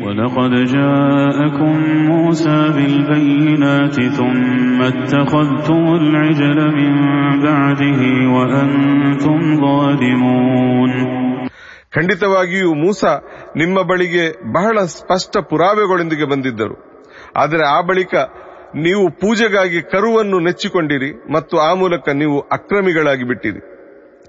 ولقد جاءكم موسى بالبينات ثم اتخذتم العجل من بعده وأنتم ظالمون ಖಂಡಿತವಾಗಿಯೂ ಮೂಸ ನಿಮ್ಮ ಬಳಿಗೆ ಬಹಳ ಸ್ಪಷ್ಟ ಪುರಾವೆಗಳೊಂದಿಗೆ ಬಂದಿದ್ದರು ಆದರೆ ಆ ಬಳಿಕ ನೀವು ಪೂಜೆಗಾಗಿ ಕರುವನ್ನು ನೆಚ್ಚಿಕೊಂಡಿರಿ ಮತ್ತು ಆ ಮೂಲಕ ನೀವು ಅಕ್ರಮಿಗಳಾಗಿ ಬಿಟ್ಟಿರಿ.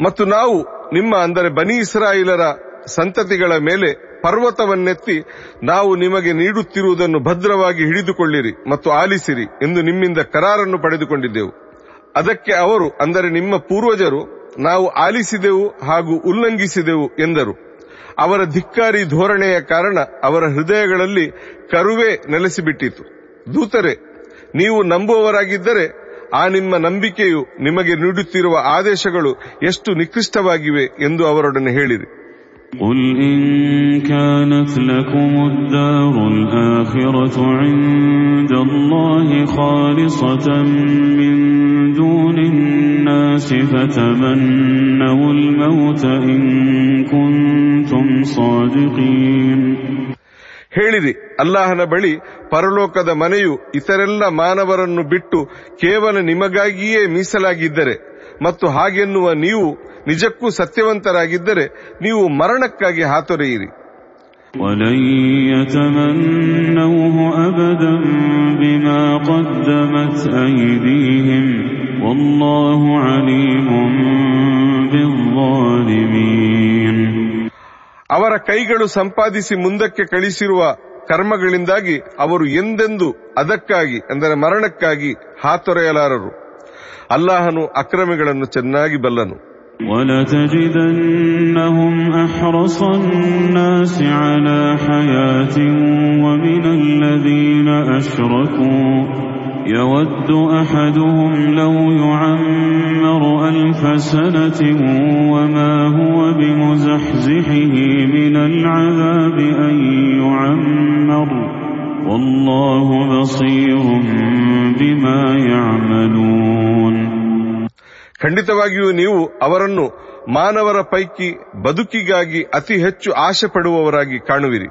ಮತ್ತು ನಾವು ನಿಮ್ಮ ಅಂದರೆ ಬನಿ ಇಸ್ರಾಯಿಲರ ಸಂತತಿಗಳ ಮೇಲೆ ಪರ್ವತವನ್ನೆತ್ತಿ ನಾವು ನಿಮಗೆ ನೀಡುತ್ತಿರುವುದನ್ನು ಭದ್ರವಾಗಿ ಹಿಡಿದುಕೊಳ್ಳಿರಿ ಮತ್ತು ಆಲಿಸಿರಿ ಎಂದು ನಿಮ್ಮಿಂದ ಕರಾರನ್ನು ಪಡೆದುಕೊಂಡಿದ್ದೆವು. ಅದಕ್ಕೆ ಅವರು, ಅಂದರೆ ನಿಮ್ಮ ಪೂರ್ವಜರು, ನಾವು ಆಲಿಸಿದೆವು ಹಾಗೂ ಉಲ್ಲಂಘಿಸಿದೆವು ಎಂದರು. ಅವರ ಧಿಕ್ಕಾರಿ ಧೋರಣೆಯ ಕಾರಣ ಅವರ ಹೃದಯಗಳಲ್ಲಿ ಕರುವೇ ನೆಲೆಸಿಬಿಟ್ಟಿತು. ದೂತರೆ, ನೀವು ನಂಬುವವರಾಗಿದ್ದರೆ ಆ ನಿಮ್ಮ ನಂಬಿಕೆಯು ನಿಮಗೆ ನೀಡುತ್ತಿರುವ ಆದೇಶಗಳು ಎಷ್ಟು ನಿಕೃಷ್ಟವಾಗಿವೆ ಎಂದು ಅವರೊಡನೆ ಹೇಳಿರಿ قل إن كانت لكم الدار الآخرة عند الله خالصة من دون الناس فتمنوا الموت إن كنتم صادقين ಹೇಳಿರಿ, ಅಲ್ಲಾಹನ ಬಳಿ ಪರಲೋಕದ ಮನೆಯು ಇತರೆಲ್ಲ ಮಾನವರನ್ನು ಬಿಟ್ಟು ಕೇವಲ ನಿಮಗಾಗಿಯೇ ಮೀಸಲಾಗಿದ್ದರೆ ಮತ್ತು ಹಾಗೆನ್ನುವ ನೀವು ನಿಜಕ್ಕೂ ಸತ್ಯವಂತರಾಗಿದ್ದರೆ ನೀವು ಮರಣಕ್ಕಾಗಿ ಹಾತೊರೆಯಿರಿ. ಒಲಯ್ಯ ಅವರ ಕೈಗಳು ಸಂಪಾದಿಸಿ ಮುಂದಕ್ಕೆ ಕಳಿಸಿರುವ ಕರ್ಮಗಳಿಂದಾಗಿ ಅವರು ಎಂದೆಂದು ಅದಕ್ಕಾಗಿ ಅಂದರೆ ಮರಣಕ್ಕಾಗಿ ಹಾತೊರೆಯಲಾರರು ಅಲ್ಲಾಹನು ಅಕ್ರಮಿಗಳನ್ನು ಚೆನ್ನಾಗಿ ಬಲ್ಲನು ولتجدنهم أحرص الناس على حياة ومن الذين أشركوا يود أحدهم لو يعمر ألف سنة وما هو بمزحزحه من العذاب والله بصير بما يعملون ಖಂಡಿತವಾಗಿಯೂ ನೀವು ಅವರನ್ನು ಮಾನವರ ಪೈಕಿ ಬದುಕಿಗಾಗಿ ಅತಿ ಹೆಚ್ಚು ಆಶೆ ಪಡುವವರಾಗಿ ಕಾಣುವಿರಿ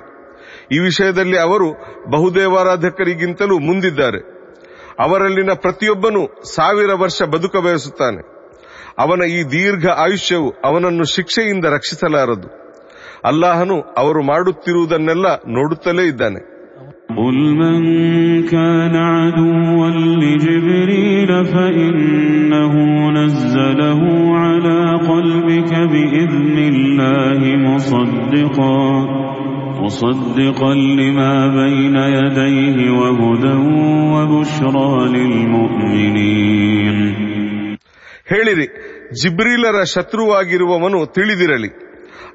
ಈ ವಿಷಯದಲ್ಲಿ ಅವರು ಬಹುದೇವಾರಾಧಕರಿಗಿಂತಲೂ ಮುಂದಿದ್ದಾರೆ ಅವರಲ್ಲಿನ ಪ್ರತಿಯೊಬ್ಬನೂ ಸಾವಿರ ವರ್ಷ ಬದುಕ ಬಯಸುತ್ತಾನೆ ಅವನ ಈ ದೀರ್ಘ ಆಯುಷ್ಯವು ಅವನನ್ನು ಶಿಕ್ಷೆಯಿಂದ ರಕ್ಷಿಸಲಾರದು ಅಲ್ಲಾಹನು ಅವರು ಮಾಡುತ್ತಿರುವುದನ್ನೆಲ್ಲ ನೋಡುತ್ತಲೇ ಇದ್ದಾನೆ قل من كان عدوا لجبريل فإنه نزله على قلبك بإذن الله مصدقا مصدقا لما بين يديه وهدى وبشرى للمؤمنين ಹೇಳಿರಿ ಜಿಬ್ರೀಲರ ಶತ್ರುವಾಗಿರುವವನು ತಿಳಿದಿರಲಿ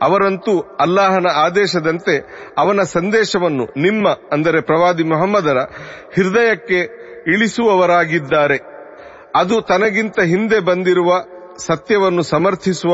ಅವರಂತೂ ಅಲ್ಲಾಹನ ಆದೇಶದಂತೆ ಅವನ ಸಂದೇಶವನ್ನು ನಿಮ್ಮ ಅಂದರೆ ಪ್ರವಾದಿ ಮೊಹಮ್ಮದರ ಹೃದಯಕ್ಕೆ ಇಳಿಸುವವರಾಗಿದ್ದಾರೆ ಅದು ತನಗಿಂತ ಹಿಂದೆ ಬಂದಿರುವ ಸತ್ಯವನ್ನು ಸಮರ್ಥಿಸುವ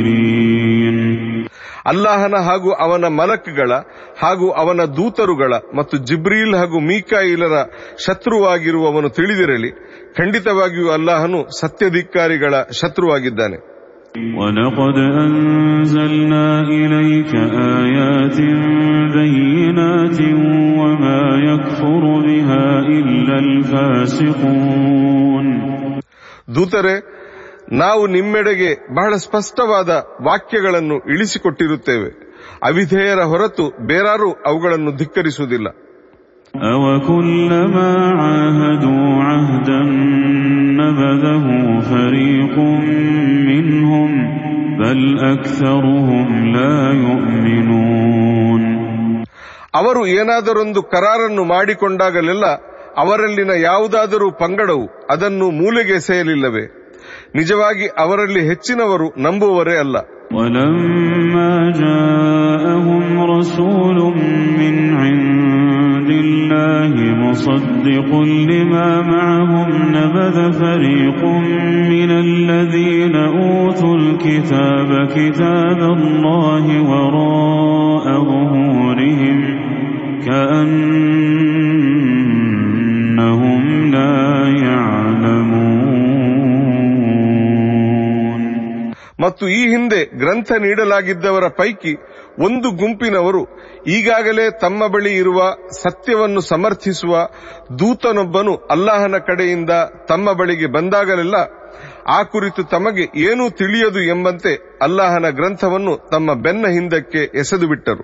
ಅಲ್ಲಾಹನ ಹಾಗೂ ಅವನ ಮಲಕ್ಗಳ ಹಾಗೂ ಅವನ ದೂತರುಗಳ ಮತ್ತು ಜಿಬ್ರೀಲ್ ಹಾಗೂ ಮೀಕಾಯಿಲರ ಶತ್ರುವಾಗಿರುವವನು ತಿಳಿದಿರಲಿ ಖಂಡಿತವಾಗಿಯೂ ಅಲ್ಲಾಹನು ಸತ್ಯಧಿಕಾರಿಗಳ ಶತ್ರುವಾಗಿದ್ದಾನೆ ولقد أنزلنا إليك آيات بينات وما يكفر بها إلا الفاسقون ದೂತರೆ ನಾವು ನಿಮ್ಮೆಡೆಗೆ ಬಹಳ ಸ್ಪಷ್ಟವಾದ ವಾಕ್ಯಗಳನ್ನು ಇಳಿಸಿಕೊಟ್ಟಿರುತ್ತೇವೆ. ಅವಿಧೇಯರ ಹೊರತು ಬೇರಾರೂ ಅವುಗಳನ್ನು ಧಿಕ್ಕರಿಸುವುದಿಲ್ಲ. ಅವರು ಏನಾದರೊಂದು ಕರಾರನ್ನು ಮಾಡಿಕೊಂಡಾಗಲೆಲ್ಲ ಅವರಲ್ಲಿನ ಯಾವುದಾದರೂ ಪಂಗಡವು ಅದನ್ನು ಮೂಲೆಗೆ ಎಸೆಯಲಿಲ್ಲವೆ ನಿಜವಾಗಿ ಅವರಲ್ಲಿ ಹೆಚ್ಚಿನವರು ನಂಬುವವರೇ ಅಲ್ಲ ولما جاءهم رسول من عند الله مصدق لما معهم نبذ فريق من الذين أوتوا الكتاب كتاب الله وراء ظهورهم كأنهم لا ಮತ್ತು ಈ ಹಿಂದೆ ಗ್ರಂಥ ನೀಡಲಾಗಿದ್ದವರ ಪೈಕಿ ಒಂದು ಗುಂಪಿನವರು ಈಗಾಗಲೇ ತಮ್ಮ ಬಳಿ ಇರುವ ಸತ್ಯವನ್ನು ಸಮರ್ಥಿಸುವ ದೂತನೊಬ್ಬನು ಅಲ್ಲಾಹನ ಕಡೆಯಿಂದ ತಮ್ಮ ಬಳಿಗೆ ಬಂದಾಗಲೆಲ್ಲ ಆ ಕುರಿತು ತಮಗೆ ಏನೂ ತಿಳಿಯದು ಎಂಬಂತೆ ಅಲ್ಲಾಹನ ಗ್ರಂಥವನ್ನು ತಮ್ಮ ಬೆನ್ನ ಹಿಂದಕ್ಕೆ ಎಸೆದು ಬಿಟ್ಟರು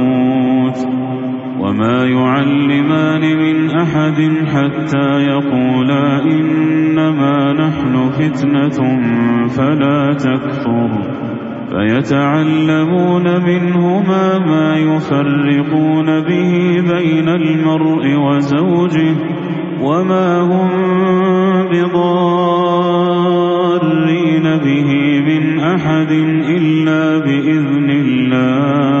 يعلمان من أحد حتى يقولا إنما نحن فتنة فلا تكفر. فيتعلمون منهما ما يفرقون به بين المرء وزوجه وما هم بضارين به من أحد إلا بإذن الله.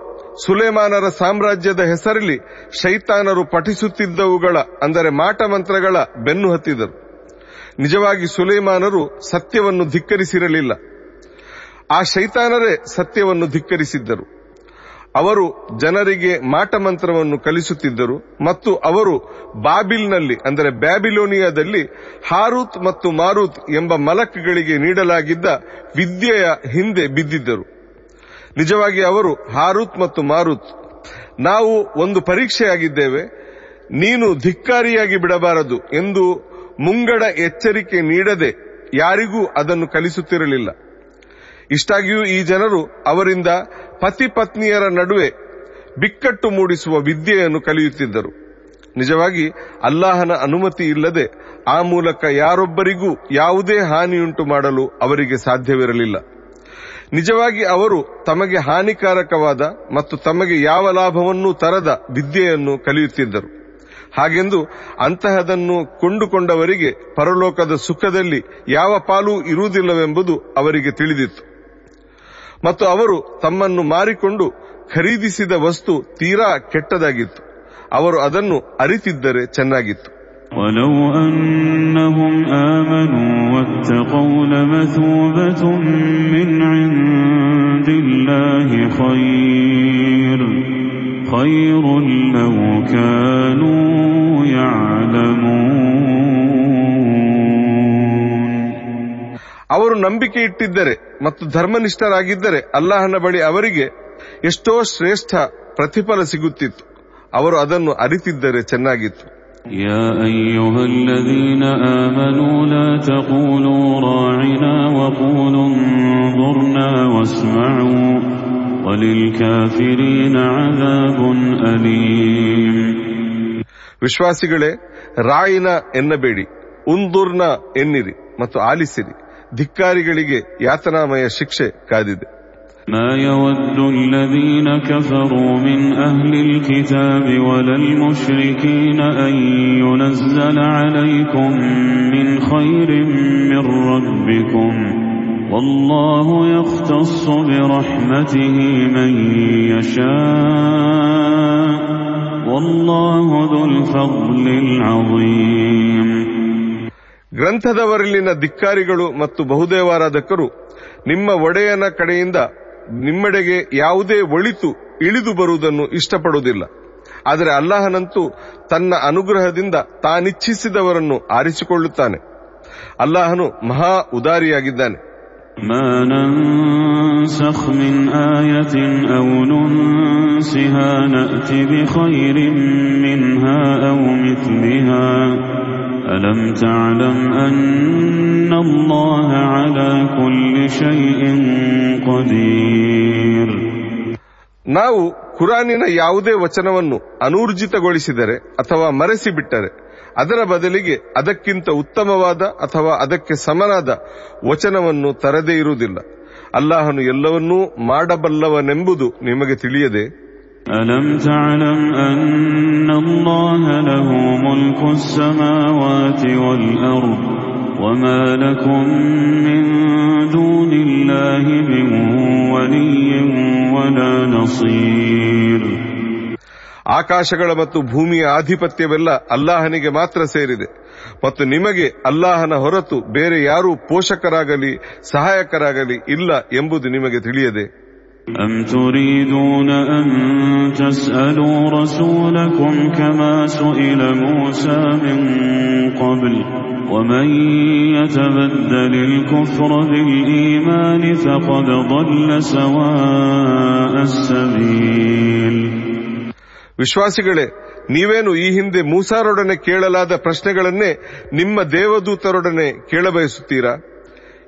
ಸುಲೇಮಾನರ ಸಾಮ್ರಾಜ್ಯದ ಹೆಸರಲ್ಲಿ ಶೈತಾನರು ಪಠಿಸುತ್ತಿದ್ದವುಗಳ, ಅಂದರೆ ಮಾಟ ಮಂತ್ರಗಳ ಬೆನ್ನು ಹತ್ತಿದರು. ನಿಜವಾಗಿ ಸುಲೇಮಾನರು ಸತ್ಯವನ್ನು ಧಿಕ್ಕರಿಸಿರಲಿಲ್ಲ. ಆ ಶೈತಾನರೇ ಸತ್ಯವನ್ನು ಧಿಕ್ಕರಿಸಿದ್ದರು. ಅವರು ಜನರಿಗೆ ಮಾಟಮಂತ್ರವನ್ನು ಕಲಿಸುತ್ತಿದ್ದರು ಮತ್ತು ಅವರು ಬಾಬಿಲ್ನಲ್ಲಿ, ಅಂದರೆ ಬ್ಯಾಬಿಲೋನಿಯಾದಲ್ಲಿ ಹಾರೂತ್ ಮತ್ತು ಮಾರೂತ್ ಎಂಬ ಮಲಕ್ಗಳಿಗೆ ನೀಡಲಾಗಿದ್ದ ವಿದ್ಯೆಯ ಹಿಂದೆ ಬಿದ್ದಿದ್ದರು. ನಿಜವಾಗಿ ಅವರು ಹಾರೂತ್ ಮತ್ತು ಮಾರುತ್. ನಾವು ಒಂದು ಪರೀಕ್ಷೆಯಾಗಿದ್ದೇವೆ. ನೀನು ಧಿಕ್ಕಾರಿಯಾಗಿ ಬಿಡಬಾರದು ಎಂದು ಮುಂಗಡ ಎಚ್ಚರಿಕೆ ನೀಡದೆ ಯಾರಿಗೂ ಅದನ್ನು ಕಲಿಸುತ್ತಿರಲಿಲ್ಲ. ಇಷ್ಟಾಗಿಯೂ ಈ ಜನರು ಅವರಿಂದ ಪತಿ ಪತ್ನಿಯರ ನಡುವೆ ಬಿಕ್ಕಟ್ಟು ಮೂಡಿಸುವ ವಿದ್ಯೆಯನ್ನು ಕಲಿಯುತ್ತಿದ್ದರು. ನಿಜವಾಗಿ ಅಲ್ಲಾಹನ ಅನುಮತಿ ಇಲ್ಲದೆ ಆ ಮೂಲಕ ಯಾರೊಬ್ಬರಿಗೂ ಯಾವುದೇ ಹಾನಿಯುಂಟು ಮಾಡಲು ಅವರಿಗೆ ಸಾಧ್ಯವಿರಲಿಲ್ಲ. ನಿಜವಾಗಿ ಅವರು ತಮಗೆ ಹಾನಿಕಾರಕವಾದ ಮತ್ತು ತಮಗೆ ಯಾವ ಲಾಭವನ್ನೂ ತರದ ವಿದ್ಯೆಯನ್ನು ಕಲಿಯುತ್ತಿದ್ದರು. ಹಾಗೆಂದು ಅಂತಹದನ್ನು ಕೊಂಡುಕೊಂಡವರಿಗೆ ಪರಲೋಕದ ಸುಖದಲ್ಲಿ ಯಾವ ಪಾಲು ಇರುವುದಿಲ್ಲವೆಂಬುದು ಅವರಿಗೆ ತಿಳಿದಿತ್ತು. ಮತ್ತು ಅವರು ತಮ್ಮನ್ನು ಮಾರಿಕೊಂಡು ಖರೀದಿಸಿದ ವಸ್ತು ತೀರಾ ಕೆಟ್ಟದಾಗಿತ್ತು. ಅವರು ಅದನ್ನು ಅರಿತಿದ್ದರೆ ಚೆನ್ನಾಗಿತ್ತು. ولو أنهم آمنوا واتقوا لمثوبة من عند الله خير خير لو كانوا يعلمون ಅವರು ನಂಬಿಕೆ ಇಟ್ಟಿದ್ದರೆ ಮತ್ತು ಧರ್ಮನಿಷ್ಠರಾಗಿದ್ದರೆ ಅಲ್ಲಾಹನ ಬಳಿ ಅವರಿಗೆ ಎಷ್ಟೋ ಶ್ರೇಷ್ಠ ಪ್ರತಿಫಲ ಸಿಗುತ್ತಿತ್ತು ಅವರು ಅದನ್ನು ಅರಿತಿದ್ದರೆ ಚೆನ್ನಾಗಿತ್ತು يا أيها الذين آمنوا لا تقولوا راعنا وقولوا انظرنا واسمعوا وللكافرين عذاب أليم ವಿಶ್ವಾಸಿಗಳೇ ರಾಯಿನ ಎನ್ನಬೇಡಿ ಉಂದುರ್ನ ಎನ್ನಿರಿ ಮತ್ತು ಆಲಿಸಿರಿ ಧಿಕ್ಕಾರಿಗಳಿಗೆ ಯಾತನಾಮಯ ಶಿಕ್ಷೆ ಕಾದಿದೆ ما يود الذين كفروا من أهل الكتاب ولا المشركين أن ينزل عليكم من خير من ربكم والله يختص برحمته من يشاء والله ذو الفضل العظيم ಗ್ರಂಥದವರಲ್ಲಿನ ಧಿಕ್ಕಾರಿಗಳು ಮತ್ತು ಬಹುದೇವಾರಾಧಕರು ನಿಮ್ಮ ಒಡೆಯನ ಕಡೆಯಿಂದ ನಿಮ್ಮೆಡೆಗೆ ಯಾವುದೇ ಒಳಿತು ಇಳಿದು ಬರುವುದನ್ನು ಇಷ್ಟಪಡುವುದಿಲ್ಲ. ಆದರೆ ಅಲ್ಲಾಹನಂತೂ ತನ್ನ ಅನುಗ್ರಹದಿಂದ ತಾನಿಚ್ಛಿಸಿದವರನ್ನು ಆರಿಸಿಕೊಳ್ಳುತ್ತಾನೆ. ಅಲ್ಲಾಹನು ಮಹಾ ಉದಾರಿಯಾಗಿದ್ದಾನೆ. ما ننسخ من آية أو ننسها نأت بخير منها أو مثلها ألم تعلم أن الله على كل شيء قدير ನಾವು ಕುರಾನಿನ ಯಾವುದೇ ವಚನವನ್ನು ಅನೂರ್ಜಿತಗೊಳಿಸಿದರೆ ಅಥವಾ ಮರೆಸಿಬಿಟ್ಟರೆ ಅದರ ಬದಲಿಗೆ ಅದಕ್ಕಿಂತ ಉತ್ತಮವಾದ ಅಥವಾ ಅದಕ್ಕೆ ಸಮನಾದ ವಚನವನ್ನು ತರದೇ ಇರುವುದಿಲ್ಲ ಅಲ್ಲಾಹನು ಎಲ್ಲವನ್ನೂ ಮಾಡಬಲ್ಲವನೆಂಬುದು ನಿಮಗೆ ತಿಳಿಯದೆ ألم تعلم أن الله له ملك السماوات والأرض وما لكم من دون الله من ولي ولا نصير ಆಕಾಶಗಳ ಮತ್ತು ಭೂಮಿಯ ಆಧಿಪತ್ಯವೆಲ್ಲ ಅಲ್ಲಾಹನಿಗೆ ಮಾತ್ರ ಸೇರಿದೆ ಮತ್ತು ನಿಮಗೆ ಅಲ್ಲಾಹನ ಹೊರತು ಬೇರೆ ಯಾರೂ ಪೋಷಕರಾಗಲಿ ಸಹಾಯಕರಾಗಲಿ ಇಲ್ಲ ಎಂಬುದು ನಿಮಗೆ ತಿಳಿಯದೆ أم تريدون أن تسألوا رسولكم كما سئل موسى من قبل ومن يتبدل الكفر بالإيمان فقد ضل سواء السبيل ವಿಶ್ವಾಸಿಗಳೇ, ನೀವೇನು ಈ ಹಿಂದೆ ಮೂಸಾರೊಡನೆ ಕೇಳಲಾದ ಪ್ರಶ್ನೆಗಳನ್ನೇ ನಿಮ್ಮ ದೇವದೂತರೊಡನೆ ಕೇಳಬಯಸುತ್ತೀರಾ?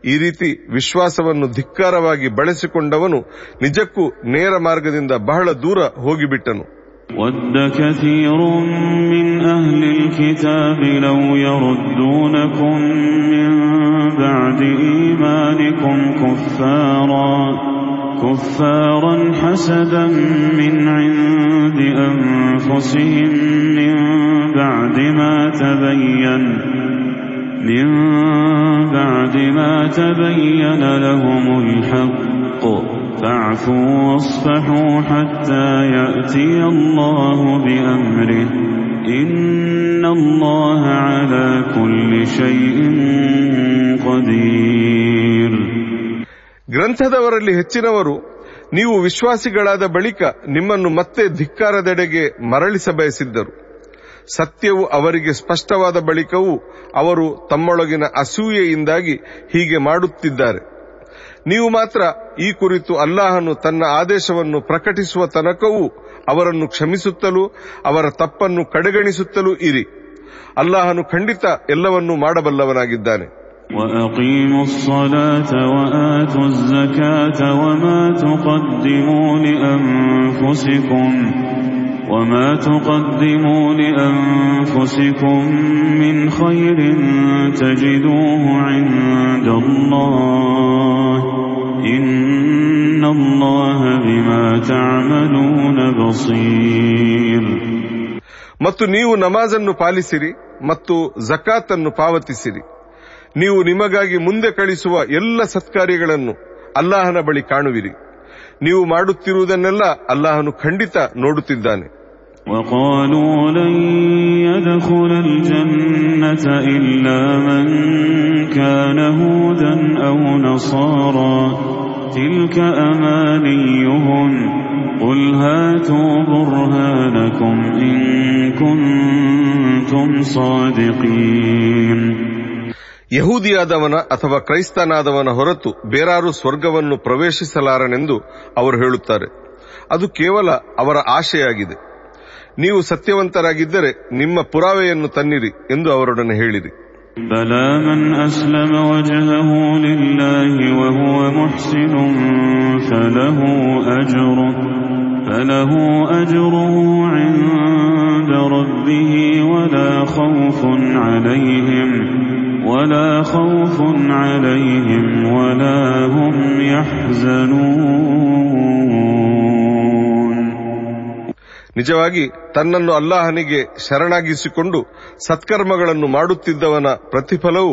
ಈ ರೀತಿ ವಿಶ್ವಾಸವನ್ನು ಧಿಕ್ಕಾರವಾಗಿ ಬಳಸಿಕೊಂಡವನು ನಿಜಕ್ಕೂ ನೇರ ಮಾರ್ಗದಿಂದ ಬಹಳ ದೂರ ಹೋಗಿಬಿಟ್ಟನು. ود كثير من أهل الكتاب لو يردونكم من بعد إيمانكم كفارا كفارا حسدا من عند أنفسهم من بعد ما تبين من بعد ما تبين لهم الحق. فاعفوا واصفحوا حتى يأتي الله بأمره إن الله على كل شيء قدير ಗ್ರಂಥದವರಲ್ಲಿ ಹೆಚ್ಚಿನವರು ನೀವು ವಿಶ್ವಾಸಿಗಳಾದ ಬಳಿಕ ನಿಮ್ಮನ್ನು ಮತ್ತೆ ಧಿಕ್ಕಾರದೆಡೆಗೆ ಮರಳಿಸ ಬಯಸಿದ್ದರು ಸತ್ಯವು ಅವರಿಗೆ ಸ್ಪಷ್ಟವಾದ ಬಳಿಕವೂ ಅವರು ತಮ್ಮೊಳಗಿನ ಅಸೂಯೆಯಿಂದಾಗಿ ಹೀಗೆ ಮಾಡುತ್ತಿದ್ದಾರೆ ನೀವು ಮಾತ್ರ ಈ ಕುರಿತು ಅಲ್ಲಾಹನು ತನ್ನ ಆದೇಶವನ್ನು ಪ್ರಕಟಿಸುವ ತನಕವೂ ಅವರನ್ನು ಕ್ಷಮಿಸುತ್ತಲೂ ಅವರ ತಪ್ಪನ್ನು ಕಡೆಗಣಿಸುತ್ತಲೂ ಇರಿ ಅಲ್ಲಾಹನು ಖಂಡಿತ ಎಲ್ಲವನ್ನೂ ಮಾಡಬಲ್ಲವನಾಗಿದ್ದಾನೆ وأقيموا الصلاة وآتوا الزكاة وما تقدموا لأنفسكم وما تقدموا لأنفسكم من خير تجدوه عند الله إن الله بما تعملون بصير ಮತ್ತು ನೀವು ನಮಾಜನ್ನು ಪಾಲಿಸಿರಿ ಮತ್ತು ಜಕಾತನ್ನು ಪಾವತಿಸಿರಿ ನೀವು ನಿಮಗಾಗಿ ಮುಂದೆ ಕಳಿಸುವ ಎಲ್ಲ ಸತ್ಕಾರ್ಯಗಳನ್ನು ಅಲ್ಲಾಹನ ಬಳಿ ಕಾಣುವಿರಿ ನೀವು ಮಾಡುತ್ತಿರುವುದನ್ನೆಲ್ಲ ಅಲ್ಲಾಹನು ಖಂಡಿತ ನೋಡುತ್ತಿದ್ದಾನೆ وقالوا لن يدخل الجنة إلا من كان هودا أو نصارى تلك أمانيهم قل هاتوا برهانكم إن كنتم صادقين ಯಹೂದಿಯಾದವನ ಅಥವಾ ಕ್ರೈಸ್ತನಾದವನ ಹೊರತು ಬೇರಾರು ಸ್ವರ್ಗವನ್ನು ಪ್ರವೇಶಿಸಲಾರನೆಂದು ಅವರು ಹೇಳುತ್ತಾರೆ ಅದು ಕೇವಲ ಅವರ ಆಶೆಯಾಗಿದೆ ನೀವು ಸತ್ಯವಂತರಾಗಿದ್ದರೆ ನಿಮ್ಮ ಪುರಾವೆಯನ್ನು ತನ್ನಿರಿ ಎಂದು ಅವರೊಡನೆ ಹೇಳಿರಿ بلى من أسلم وجهه لله وهو محسن فله أجره فله أجره عند ربه ولا خوف عليهم ولا خوف عليهم ولا هم يحزنون ನಿಜವಾಗಿ ತನ್ನನ್ನು ಅಲ್ಲಾಹನಿಗೆ ಶರಣಾಗಿಸಿಕೊಂಡು ಸತ್ಕರ್ಮಗಳನ್ನು ಮಾಡುತ್ತಿದ್ದವನ ಪ್ರತಿಫಲವು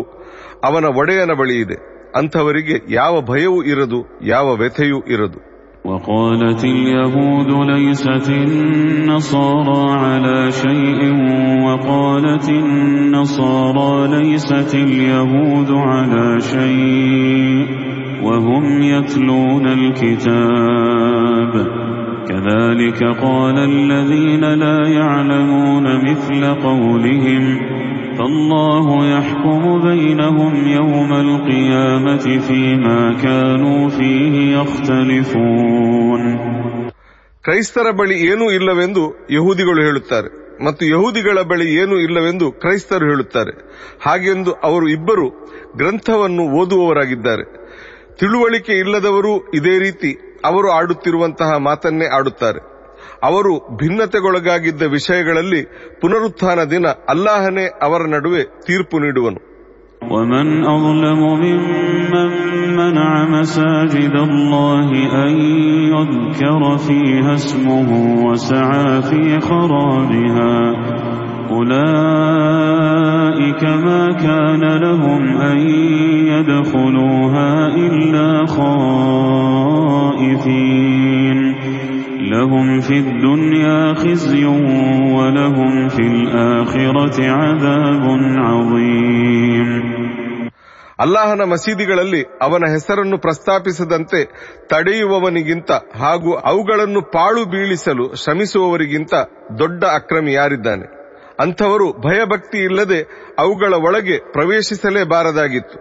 ಅವನ ಒಡೆಯನ ಬಳಿ ಇದೆ ಅಂಥವರಿಗೆ ಯಾವ ಭಯವೂ ಇರದು ಯಾವ ವ್ಯಥೆಯೂ ಇರದು وقالت اليهود ليست النصارى على شيء وقالت النصارى ليست اليهود على شيء وهم يتلون الكتاب كذلك قال الذين لا يعلمون مثل قولهم فالله يحكم بينهم يوم القيامة فيما كانوا فيه يختلفون ಕ್ರೈಸ್ತರ ಬಳಿ ಏನೂ ಇಲ್ಲವೆಂದು ಯಹೂದಿಗಳು ಹೇಳುತ್ತಾರೆ ಮತ್ತು ಯಹೂದಿಗಳ ಬಳಿ ಏನೂ ಇಲ್ಲವೆಂದು ಕ್ರೈಸ್ತರು ಹೇಳುತ್ತಾರೆ ಹಾಗೆಂದು ಅವರು ಇಬ್ಬರು ಗ್ರಂಥವನ್ನು ಓದುವವರಾಗಿದ್ದಾರೆ ತಿಳುವಳಿಕೆ ಇಲ್ಲದವರು ಇದೇ ರೀತಿ ಅವರು ಆಡುತ್ತಿರುವಂತಹ ಮಾತನ್ನೇ ಆಡುತ್ತಾರೆ ಅವರು ಭಿನ್ನತೆಗೊಳಗಾಗಿದ್ದ ವಿಷಯಗಳಲ್ಲಿ ಪುನರುತ್ಥಾನ ದಿನ ಅಲ್ಲಾಹನೇ ಅವರ ನಡುವೆ ತೀರ್ಪು ನೀಡುವನು ومن أظلم ممن منع مساجد الله أن يذكر فيها اسمه وسعى في خرابها أولئك ما كان لهم أن يدخلوها إلا خائفين لهم في الدنيا خزي ولهم في الآخرة عذاب عظيم ಅಲ್ಲಾಹನ ಮಸೀದಿಗಳಲ್ಲಿ ಅವನ ಹೆಸರನ್ನು ಪ್ರಸ್ತಾಪಿಸದಂತೆ ತಡೆಯುವವನಿಗಿಂತ ಹಾಗೂ ಅವುಗಳನ್ನು ಪಾಳು ಬೀಳಿಸಲು ಶ್ರಮಿಸುವವರಿಗಿಂತ ದೊಡ್ಡ ಅಕ್ರಮಿ ಯಾರಿದ್ದಾನೆ ಅಂಥವರು ಭಯಭಕ್ತಿ ಇಲ್ಲದೆ ಅವುಗಳ ಒಳಗೆ ಪ್ರವೇಶಿಸಲೇಬಾರದಾಗಿತ್ತು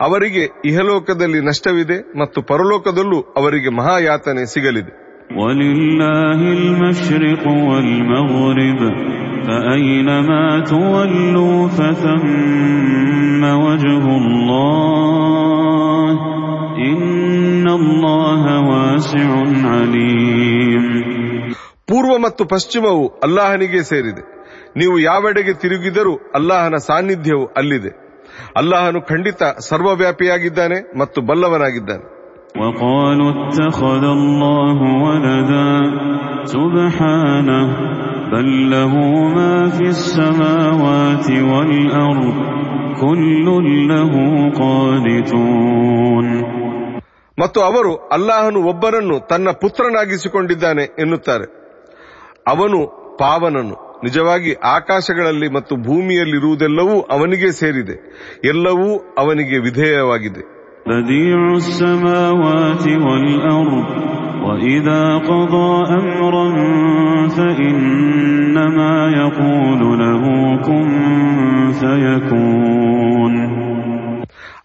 ಅವರಿಗೆ ಇಹಲೋಕದಲ್ಲಿ ನಷ್ಟವಿದೆ ಮತ್ತು ಪರಲೋಕದಲ್ಲೂ ಅವರಿಗೆ ಮಹಾಯಾತನೆ ಸಿಗಲಿದೆ. ಪೂರ್ವ ಮತ್ತು ಪಶ್ಚಿಮವು ಅಲ್ಲಾಹನಿಗೆ ಸೇರಿದೆ. ನೀವು ಯಾವೆಡೆಗೆ ತಿರುಗಿದರೂ ಅಲ್ಲಾಹನ ಸಾನ್ನಿಧ್ಯವು ಅಲ್ಲಿದೆ. ಅಲ್ಲಾಹನು ಖಂಡಿತ ಸರ್ವವ್ಯಾಪಿಯಾಗಿದ್ದಾನೆ ಮತ್ತು ಬಲ್ಲವನಾಗಿದ್ದಾನೆ وقالوا اتخذ الله ولدا سبحانه بل له ما في السماوات والأرض كل له قانتون ಮತ್ತು ಅವರು ಅಲ್ಲಾಹನು ಒಬ್ಬನನ್ನು ತನ್ನ ಪುತ್ರನಾಗಿಸಿಕೊಂಡಿದ್ದಾನೆ ಎನ್ನುತ್ತಾರೆ ಅವನು ಪಾವನನು ನಿಜವಾಗಿ ಆಕಾಶಗಳಲ್ಲಿ ಮತ್ತು ಭೂಮಿಯಲ್ಲಿರುವುದೆಲ್ಲವೂ ಅವನಿಗೆ ಸೇರಿದೆ. ಎಲ್ಲವೂ ಅವನಿಗೆ ವಿಧೇಯವಾಗಿದೆ.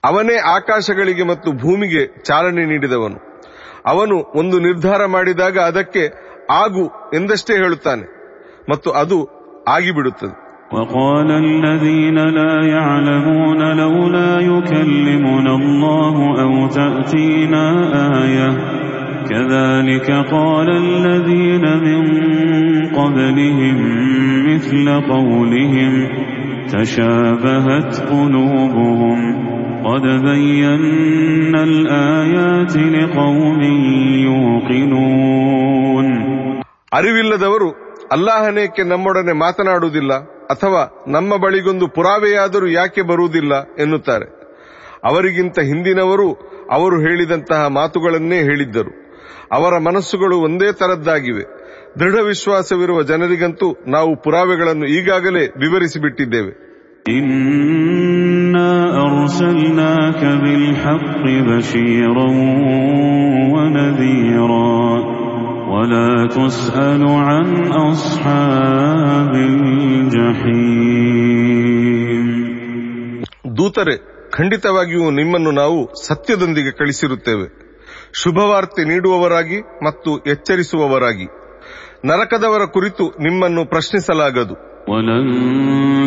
ಅವನೇ ಆಕಾಶಗಳಿಗೆ ಮತ್ತು ಭೂಮಿಗೆ ಚಾಲನೆ ನೀಡಿದವನು. ಅವನು ಒಂದು ನಿರ್ಧಾರ ಮಾಡಿದಾಗ ಅದಕ್ಕೆ ಆಗು ಎಂದಷ್ಟೇ ಹೇಳುತ್ತಾನೆ. ಮತ್ತು ಅದು ಆಗಿಬಿಡುತ್ತದೆ وقال الذين لا يعلمون لولا يكلمنا الله أو تأتينا آية كذلك قال الذين من قبلهم مثل قولهم تشابهت قلوبهم قد بينا الآيات لقوم يوقنون ಅರಿವಿಲ್ಲದವರು ಅಲ್ಲಾಹನೇಕೆ ನಮ್ಮೊಡನೆ ಮಾತನಾಡುವುದಿಲ್ಲ ಅಥವಾ ನಮ್ಮ ಬಳಿಗೊಂದು ಪುರಾವೆಯಾದರೂ ಯಾಕೆ ಬರುವುದಿಲ್ಲ ಎನ್ನುತ್ತಾರೆ. ಅವರಿಗಿಂತ ಹಿಂದಿನವರು ಅವರು ಹೇಳಿದಂತಹ ಮಾತುಗಳನ್ನೇ ಹೇಳಿದ್ದರು. ಅವರ ಮನಸ್ಸುಗಳು ಒಂದೇ ತರದ್ದಾಗಿವೆ. ದೃಢ ವಿಶ್ವಾಸವಿರುವ ಜನರಿಗಂತೂ ನಾವು ಪುರಾವೆಗಳನ್ನು ಈಗಾಗಲೇ ವಿವರಿಸಿಬಿಟ್ಟಿದ್ದೇವೆ. ಇನ್ನ ولا تسأل عن أصحاب الجحيم ದೂತರೆ ಖಂಡಿತವಾಗಿಯೂ ನಿಮ್ಮನ್ನು ನಾವು ಸತ್ಯದೊಂದಿಗೆ ಕಳಿಸಿರುತ್ತೇವೆ ಶುಭವಾರ್ತೆ ನೀಡುವವರಾಗಿ ಮತ್ತು ಎಚ್ಚರಿಸುವವರಾಗಿ ನರಕದವರ ಕುರಿತು ನಿಮ್ಮನ್ನು ಪ್ರಶ್ನಿಸಲಾಗದು ولن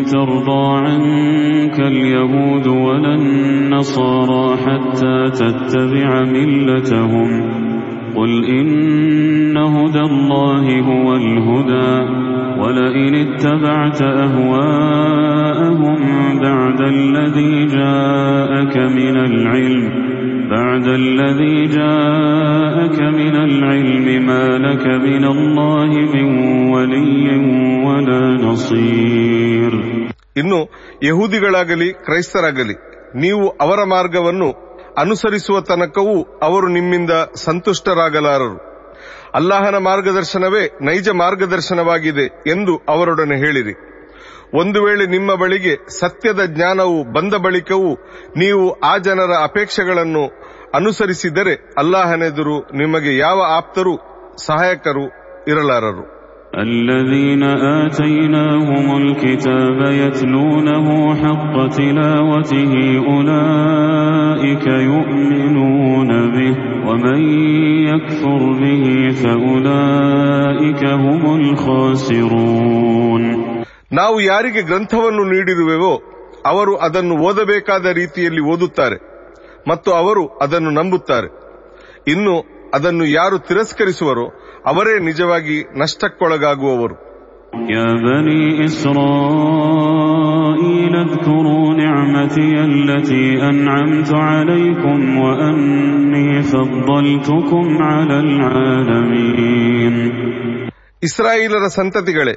ترضى عنك اليهود ولا النصارى حتى تتبع ملتهم قل إن هدى الله هو الهدى ولئن اتبعت أهواءهم بعد الذي جاءك من العلم بعد الذي جاءك من العلم ما لك من الله من ولي ولا نصير ಇನ್ನು ಯಹೂದಿಗಳಾಗಲಿ ಕ್ರೈಸ್ತರಾಗಲಿ ನೀವು ಅವರ ಮಾರ್ಗವನ್ನು ಅನುಸರಿಸುವ ತನಕವೂ ಅವರು ನಿಮ್ಮಿಂದ ಸಂತುಷ್ಟರಾಗಲಾರರು. ಅಲ್ಲಾಹನ ಮಾರ್ಗದರ್ಶನವೇ ನೈಜ ಮಾರ್ಗದರ್ಶನವಾಗಿದೆ ಎಂದು ಅವರೊಡನೆ ಹೇಳಿರಿ. ಒಂದು ವೇಳೆ ನಿಮ್ಮ ಬಳಿಗೆ ಸತ್ಯದ ಜ್ಞಾನವು ಬಂದ ಬಳಿಕವೂ ನೀವು ಆ ಜನರ ಅಪೇಕ್ಷೆಗಳನ್ನು ಅನುಸರಿಸಿದರೆ ಅಲ್ಲಾಹನೆದುರು ನಿಮಗೆ ಯಾವ ಆಪ್ತರು ಸಹಾಯಕರು ಇರಲಾರರು. الذين آتيناهم الكتاب يتلونه حق تلاوته أولئك يؤمنون به ومن يكفر به فأولئك هم الخاسرون ನಾವು ಯಾರಿಗೆ ಗ್ರಂಥವನ್ನು ನೀಡಿರುವೆವೋ ಅವರು ಅದನ್ನು ಓದಬೇಕಾದ ರೀತಿಯಲ್ಲಿ ಓದುತ್ತಾರೆ ಮತ್ತು ಅವರು ಅದನ್ನು ನಂಬುತ್ತಾರೆ ಇನ್ನು ಅದನ್ನು ಯಾರು ತಿರಸ್ಕರಿಸುವರೋ ಅವರೇ ನಿಜವಾಗಿ ನಷ್ಟಕ್ಕೊಳಗಾಗುವವರು يا بني إسرائيل اذكروا نعمتي التي أنعمت عليكم وأني فضلتكم على العالمين ಇಸ್ರಾಯೇಲರ ಸಂತತಿಗಳೇ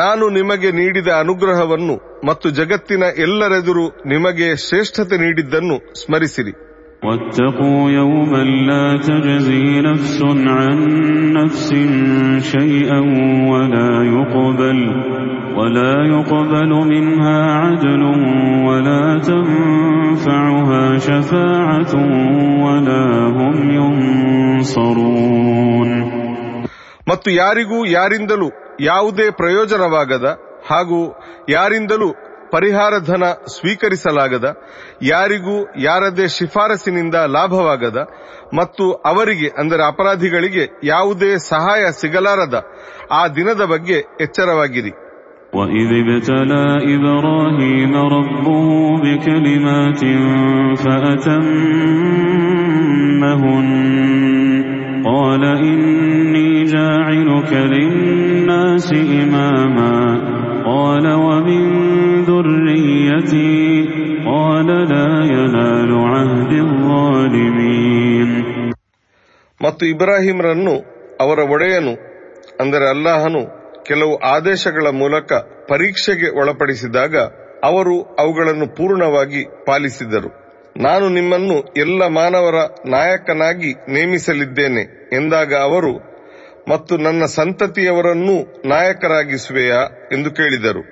ನಾನು ನಿಮಗೆ ನೀಡಿದ ಅನುಗ್ರಹವನ್ನು ಮತ್ತು ಜಗತ್ತಿನ ಎಲ್ಲರೆದುರು ನಿಮಗೆ ಶ್ರೇಷ್ಠತೆ ನೀಡಿದ್ದನ್ನು ಸ್ಮರಿಸಿರಿ واتقوا يوما لا تجزي نفس عن نفس شيئا ولا يقبل ولا يقبل منها عدل ولا تنفعها شفاعة ولا هم ينصرون ಮತ್ತು ಯಾರಿಗೂ ಯಾರಿಂದಲೂ ಯಾವುದೇ ಪ್ರಯೋಜನವಾಗದ ಹಾಗೂ ಯಾರಿಂದಲೂ ಪರಿಹಾರ ಧನ ಸ್ವೀಕರಿಸಲಾಗದ ಯಾರಿಗೂ ಯಾರದೇ ಶಿಫಾರಸಿನಿಂದ ಲಾಭವಾಗದ ಮತ್ತು ಅವರಿಗೆ ಅಂದರೆ ಅಪರಾಧಿಗಳಿಗೆ ಯಾವುದೇ ಸಹಾಯ ಸಿಗಲಾರದ ಆ ದಿನದ ಬಗ್ಗೆ ಎಚ್ಚರವಾಗಿರಿ وإذ ابتلى إبراهيم ربه بكلمات فأتمهن قال إني جاعلك للناس إماما قال ومن ذريتي قال لا ينال عهد الظالمين ಮತ್ತು ಇಬ್ರಾಹಿಂರನ್ನು ಅವರ ಒಡೆಯನು ಅಂದರೆ ಅಲ್ಲಾಹನು ಕೆಲವು ಆದೇಶಗಳ ಮೂಲಕ ಪರೀಕ್ಷೆಗೆ ಒಳಪಡಿಸಿದಾಗ ಅವರು ಅವುಗಳನ್ನು ಪೂರ್ಣವಾಗಿ ಪಾಲಿಸಿದರು ನಾನು ನಿಮ್ಮನ್ನು ಎಲ್ಲ ಮಾನವರ ನಾಯಕನಾಗಿ ನೇಮಿಸಲಿದ್ದೇನೆ ಎಂದಾಗ ಅವರು ಮತ್ತು ನನ್ನ ಸಂತತಿಯವರನ್ನೂ ನಾಯಕರಾಗಿಸುವೆಯಾ ಎಂದು ಕೇಳಿದರು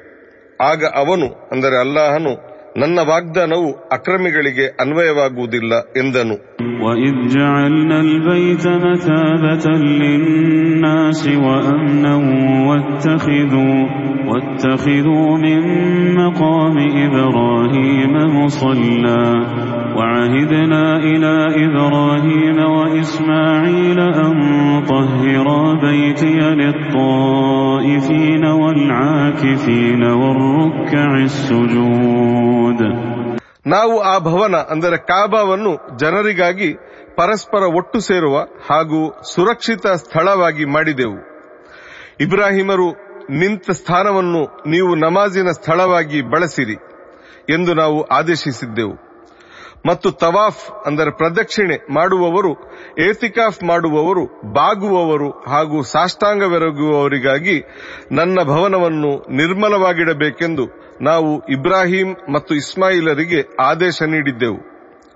ಆಗ ಅವನು ಅಂದರೆ ಅಲ್ಲಾಹನು ನನ್ನ ವಾಗ್ದಾನವು ಅಕ್ರಮಿಗಳಿಗೆ ಅನ್ವಯವಾಗುವುದಿಲ್ಲ ಎಂದನು وإذ جعلنا البيت مثابة للناس وأمنا واتخذوا واتخذوا من مقام إبراهيم مصلى وعهدنا إلى إبراهيم وإسماعيل أن طهرا بيتي للطائفين والعاكفين والركع السجود ನಾವು ಆ ಭವನ, ಅಂದರೆ ಕಾಬಾವನ್ನು ಜನರಿಗಾಗಿ ಪರಸ್ಪರ ಒಟ್ಟು ಸೇರುವ ಹಾಗೂ ಸುರಕ್ಷಿತ ಸ್ಥಳವಾಗಿ ಮಾಡಿದೆವು. ಇಬ್ರಾಹಿಮರು, ನಿಂತ ಸ್ಥಾನವನ್ನು ನೀವು ನಮಾಜಿನ ಸ್ಥಳವಾಗಿ ಬಳಸಿರಿ ಎಂದು ನಾವು ಆದೇಶಿಸಿದ್ದೆವು. ಮತ್ತು ತವಾಫ್, ಅಂದರೆ ಪ್ರದಕ್ಷಿಣೆ ಮಾಡುವವರು, ಏತಿಕಾಫ್ ಮಾಡುವವರು, ಬಾಗುವವರು ಹಾಗೂ ಸಾಷ್ಟಾಂಗವೆರಗುವವರಿಗಾಗಿ ನನ್ನ ಭವನವನ್ನು ನಿರ್ಮಲವಾಗಿಡಬೇಕೆಂದು ನಾವು ಇಬ್ರಾಹಿಂ ಮತ್ತು ಇಸ್ಮಾಯಿಲರಿಗೆ ಆದೇಶ ನೀಡಿದ್ದೆವು.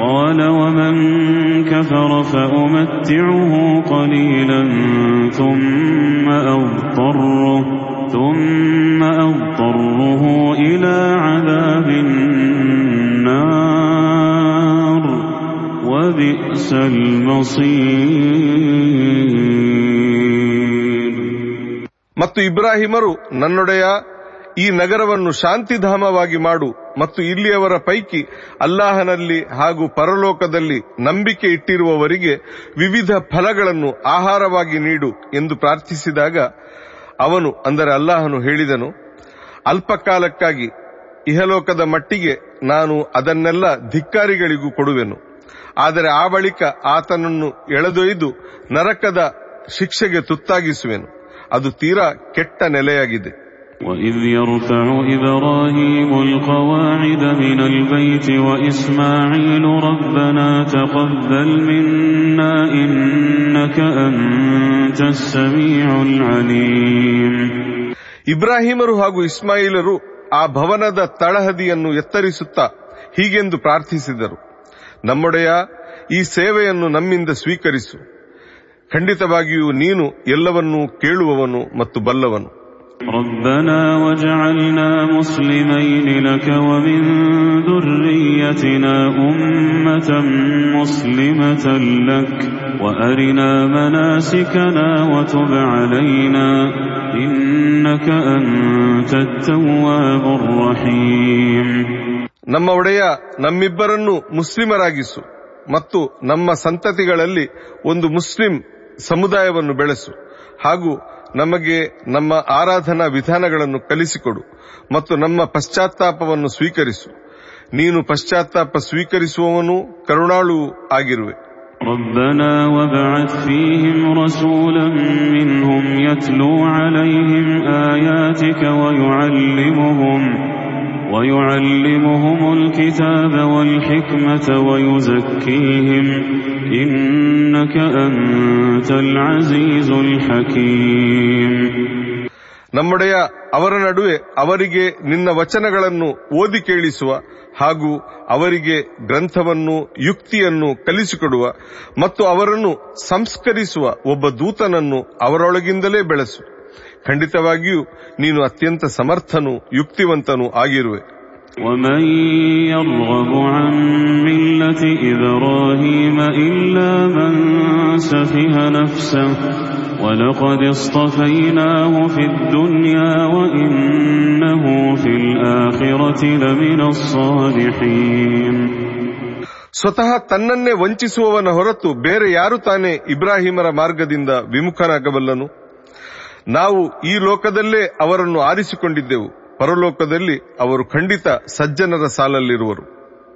قال ومن كفر فأمتعه قليلا ثم أضطره ثم أضطره إلى عذاب النار وبئس المصير ಮತ್ತು ಇಬ್ರಾಹಿಮರು ನನ್ನೊಡೆಯ ಈ ನಗರವನ್ನು ಶಾಂತಿಧಾಮವಾಗಿ ಮಾಡು ಮತ್ತು ಇಲ್ಲಿಯವರ ಪೈಕಿ ಅಲ್ಲಾಹನಲ್ಲಿ ಹಾಗೂ ಪರಲೋಕದಲ್ಲಿ ನಂಬಿಕೆ ಇಟ್ಟಿರುವವರಿಗೆ ವಿವಿಧ ಫಲಗಳನ್ನು ಆಹಾರವಾಗಿ ನೀಡು ಎಂದು ಪ್ರಾರ್ಥಿಸಿದಾಗ ಅವನು ಅಂದರೆ ಅಲ್ಲಾಹನು ಹೇಳಿದನು, ಅಲ್ಪಕಾಲಕ್ಕಾಗಿ ಇಹಲೋಕದ ಮಟ್ಟಿಗೆ ನಾನು ಅದನ್ನೆಲ್ಲ ಧಿಕ್ಕಾರಿಗಳಿಗೂ ಕೊಡುವೆನು. ಆದರೆ ಆ ಬಳಿಕ ಆತನನ್ನು ಎಳೆದೊಯ್ದು ನರಕದ ಶಿಕ್ಷೆಗೆ ತುತ್ತಾಗಿಸುವೆನು. ಅದು ತೀರಾ ಕೆಟ್ಟ ನೆಲೆಯಾಗಿದೆ. وإذ يرفع إبراهيم القواعد من البيت وإسماعيل ربنا تقبل منا إنك أنت السميع العليم ಇಬ್ರಾಹಿಮರು ಹಾಗೂ ಇಸ್ಮಾಯಿಲರು ಆ ಭವನದ ತಳಹದಿಯನ್ನು ಎತ್ತರಿಸುತ್ತಾ ಹೀಗೆಂದು ಪ್ರಾರ್ಥಿಸಿದರು ನಮ್ಮೊಡೆಯ ಈ ಸೇವೆಯನ್ನು ನಮ್ಮಿಂದ ಸ್ವೀಕರಿಸು ಖಂಡಿತವಾಗಿಯೂ ನೀನು ಎಲ್ಲವನ್ನೂ ಕೇಳುವವನು ಮತ್ತು ಬಲ್ಲವನು ربنا واجعلنا مسلمين لك ومن ذريتنا أمة مسلمة لك وأرنا مناسكنا وتب علينا إنك أنت التواب الرحيم ನಮ್ಮ ಒಡೆಯ ನಮ್ಮಿಬ್ಬರನ್ನು ಮುಸ್ಲಿಮರಾಗಿಸು ಮತ್ತು ನಮ್ಮ ಸಂತತಿಗಳಲ್ಲಿ ಒಂದು ಮುಸ್ಲಿಂ ಸಮುದಾಯವನ್ನು ಬೆಳೆಸು ಹಾಗೂ ನಮಗೆ ನಮ್ಮ ಆರಾಧನಾ ವಿಧಾನಗಳನ್ನು ಕಲಿಸಿಕೊಡು ಮತ್ತು ನಮ್ಮ ಪಶ್ಚಾತ್ತಾಪವನ್ನು ಸ್ವೀಕರಿಸು ನೀನು ಪಶ್ಚಾತ್ತಾಪ ಸ್ವೀಕರಿಸುವವನು ಕರುಣಾಳುವು ಆಗಿರುವೆ ربنا وابعث فيهم رسولا منهم يتلو عليهم آياتك ويعلمهم ويعلمهم الكتاب والحكمة ويزكيهم إنك أنت العزيز الحكيم ನಮ್ಮೊಡೆಯ ಅವರ ನಡುವೆ ಅವರಿಗೆ ನಿನ್ನ ವಚನಗಳನ್ನು ಓದಿ ಕೇಳಿಸುವ ಹಾಗೂ ಅವರಿಗೆ ಗ್ರಂಥವನ್ನು ಯುಕ್ತಿಯನ್ನು ಕಲಿಸಿಕೊಡುವ ಮತ್ತು ಅವರನ್ನು ಸಂಸ್ಕರಿಸುವ ಒಬ್ಬ ದೂತನನ್ನು ಅವರೊಳಗಿಂದಲೇ ಬೆಳೆಸು ಖಂಡಿತವಾಗಿಯೂ ನೀನು ಅತ್ಯಂತ ಸಮರ್ಥನೂ ಯುಕ್ತಿವಂತನೂ ಆಗಿರುವೆ ومن يرغب عن ملة إبراهيم إلا من سفه نفسه ولقد اصطفيناه في الدنيا وإنه في الآخرة لمن الصالحين ಸ್ವತಃ ತನ್ನನ್ನೇ ವಂಚಿಸುವವನ ಹೊರತು ಬೇರೆ ಯಾರು ತಾನೇ ಇಬ್ರಾಹಿಮರ ಮಾರ್ಗದಿಂದ ವಿಮುಖನಾಗಬಲ್ಲನು ನಾವು ಈ ಲೋಕದಲ್ಲೇ ಅವರನ್ನು ಆರಿಸಿಕೊಂಡಿದ್ದೆವು ಪರಲೋಕದಲ್ಲಿ ಅವರು ಖಂಡಿತ ಸಜ್ಜನರ ಸಾಲಲ್ಲಿರುವರು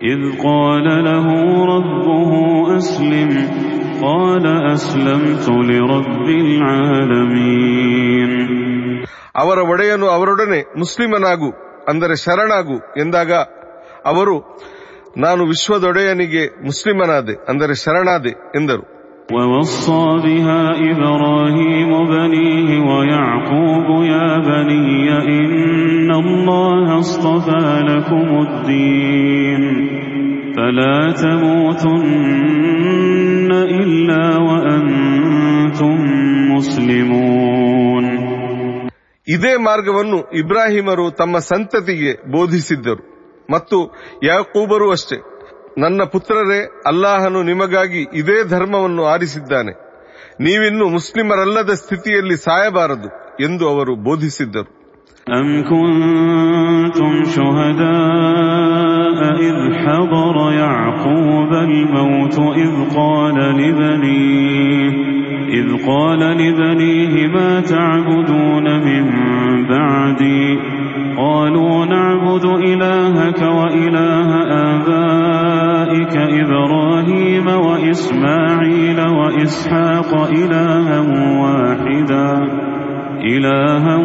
إذ قال له ربه أسلم قال أسلمت لرب العالمين ಅವರ ಒಡೆಯನು ಅವರೊಡನೆ ಮುಸ್ಲಿಮನಾಗು ಅಂದರೆ ಶರಣಾಗು ಎಂದಾಗ ಅವರು ನಾನು ವಿಶ್ವದೊಡೆಯನಿಗೆ ಮುಸ್ಲಿಮನಾದೆ ಅಂದರೆ ಶರಣಾದೆ ಎಂದರು ووصى بها إبراهيم بنيه ويعقوب يا بني إن الله اصطفى لكم الدين فلا تموتن إلا وأنتم مسلمون ಇದೇ ಮಾರ್ಗವನ್ನು ಇಬ್ರಾಹಿಮರು ತಮ್ಮ ಸಂತತಿಗೆ ಬೋಧಿಸಿದ್ದರು ಮತ್ತು ಯಾಕೂಬರು ಅಷ್ಟೇ ನನ್ನ ಪುತ್ರರೇ ಅಲ್ಲಾಹನು ನಿಮಗಾಗಿ ಇದೇ ಧರ್ಮವನ್ನು ಆರಿಸಿದ್ದಾನೆ ನೀವಿನ್ನು ಮುಸ್ಲಿಮರಲ್ಲದ ಸ್ಥಿತಿಯಲ್ಲಿ ಸಾಯಬಾರದು ಎಂದು ಅವರು ಬೋಧಿಸಿದ್ದರು أم كنتم شهداء إذ حضر يعقوب الموت إذ قال لبنيه إذ قال لبنيه ما تعبدون من بعدي قالوا نعبد إلهك وإله آبائك إبراهيم وإسماعيل وإسحاق إلها واحدا إلها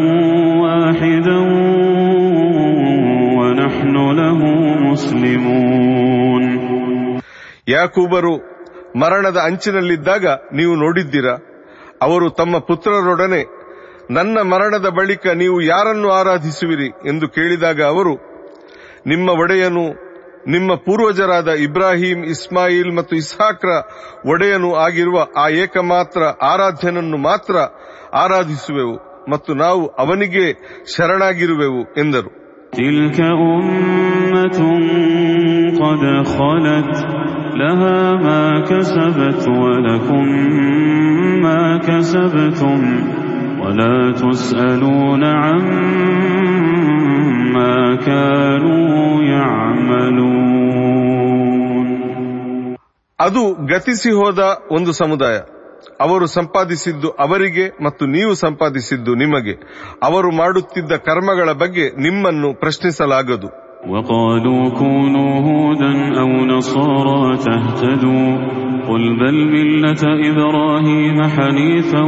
واحدا ونحن له مسلمون ಯಾಕೂಬರು ಮರಣದ ಅಂಚಿನಲ್ಲಿದ್ದಾಗ ನೀವು ನೋಡಿದ್ದೀರಾ ಅವರು ತಮ್ಮ ಪುತ್ರರೊಡನೆ ನನ್ನ ಮರಣದ ಬಳಿಕ ನೀವು ಯಾರನ್ನು ಆರಾಧಿಸುವಿರಿ ಎಂದು ಕೇಳಿದಾಗ ಅವರು ನಿಮ್ಮ ಒಡೆಯನು ನಿಮ್ಮ ಪೂರ್ವಜರಾದ ಇಬ್ರಾಹಿಂ ಇಸ್ಮಾಯಿಲ್ ಮತ್ತು ಇಸ್ಹಾಕ್ರ ಒಡೆಯನು ಆಗಿರುವ ಆ ಏಕಮಾತ್ರ ಆರಾಧ್ಯನನ್ನು ಮಾತ್ರ ಆರಾಧಿಸುವೆವು ಮತ್ತು ನಾವು ಅವನಿಗೆ ಶರಣಾಗಿರುವೆವು ಎಂದರು تلك أمة قد خلت لها ما كسبت ولكم ما كسبتم ولا تسألون عما كانوا يعملون ಅದು ಗತಿಸಿ ಹೋದ ಒಂದು ಸಮುದಾಯ ಅವರು ಸಂಪಾದಿಸಿದ್ದು ಅವರಿಗೆ ಮತ್ತು ನೀವು ಸಂಪಾದಿಸಿದ್ದು ನಿಮಗೆ ಅವರು ಮಾಡುತ್ತಿದ್ದ ಕರ್ಮಗಳ ಬಗ್ಗೆ ನಿಮ್ಮನ್ನು ಪ್ರಶ್ನಿಸಲಾಗದು وقالوا كونوا هودا أو نصارى تهتدوا قل بل ملة إبراهيم حنيفا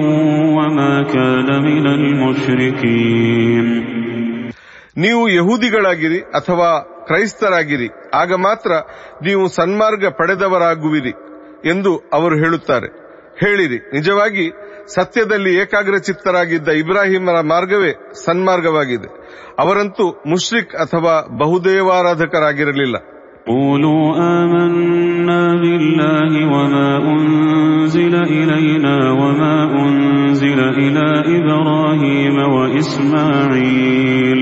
وما كان من المشركين ನೀವು ಯಹೂದಿಗಳಾಗಿರಿ ಅಥವಾ ಕ್ರೈಸ್ತರಾಗಿರಿ ಆಗ ಮಾತ್ರ ನೀವು ಸನ್ಮಾರ್ಗ ಪಡೆದವರಾಗುವಿರಿ ಎಂದು ಅವರು ಹೇಳುತ್ತಾರೆ ಹೇಳಿರಿ ನಿಜವಾಗಿ ಸತ್ಯದಲ್ಲಿ ಏಕಾಗ್ರಚಿತ್ತರಾಗಿದ್ದ ಇಬ್ರಾಹಿಮರ ಮಾರ್ಗವೇ ಸನ್ಮಾರ್ಗವಾಗಿದೆ ಅವರಂತೂ ಮುಷ್ರಿಕ್ ಅಥವಾ ಬಹುದೇವಾರಾಧಕರಾಗಿರಲಿಲ್ಲ قولوا آمنا بالله وما أنزل إلينا وما أنزل إلى إبراهيم وإسماعيل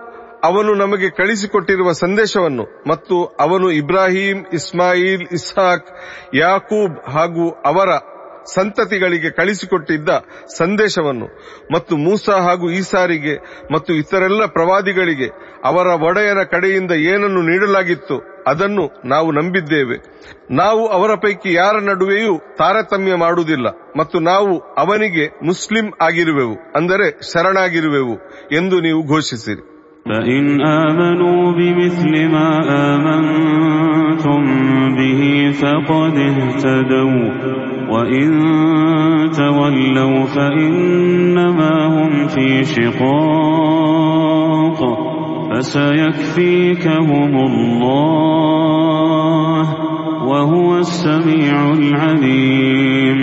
ಅವನು ನಮಗೆ ಕಳಿಸಿಕೊಟ್ಟಿರುವ ಸಂದೇಶವನ್ನು ಮತ್ತು ಅವನು ಇಬ್ರಾಹಿಂ, ಇಸ್ಮಾಯಿಲ್, ಇಸ್ಹಾಕ್, ಯಾಕೂಬ್ ಹಾಗೂ ಅವರ ಸಂತತಿಗಳಿಗೆ ಕಳಿಸಿಕೊಟ್ಟಿದ್ದ ಸಂದೇಶವನ್ನು ಮತ್ತು ಮೂಸಾ ಹಾಗೂ ಈಸಾರಿಗೆ ಮತ್ತು ಇತರೆಲ್ಲ ಪ್ರವಾದಿಗಳಿಗೆ ಅವರ ಒಡೆಯನ ಕಡೆಯಿಂದ ಏನನ್ನು ನೀಡಲಾಗಿತ್ತು ಅದನ್ನು ನಾವು ನಂಬಿದ್ದೇವೆ. ನಾವು ಅವರ ಪೈಕಿ ಯಾರ ನಡುವೆಯೂ ತಾರತಮ್ಯ ಮಾಡುವುದಿಲ್ಲ ಮತ್ತು ನಾವು ಅವನಿಗೆ ಮುಸ್ಲಿಂ ಆಗಿರುವೆವು, ಅಂದರೆ ಶರಣಾಗಿರುವೆವು ಎಂದು ನೀವು ಘೋಷಿಸಿರಿ. فإن آمنوا بمثل ما آمنتم به فقد اهتدوا وإن تولوا فإنما هم في شقاق فسيكفيكهم الله وهو السميع العليم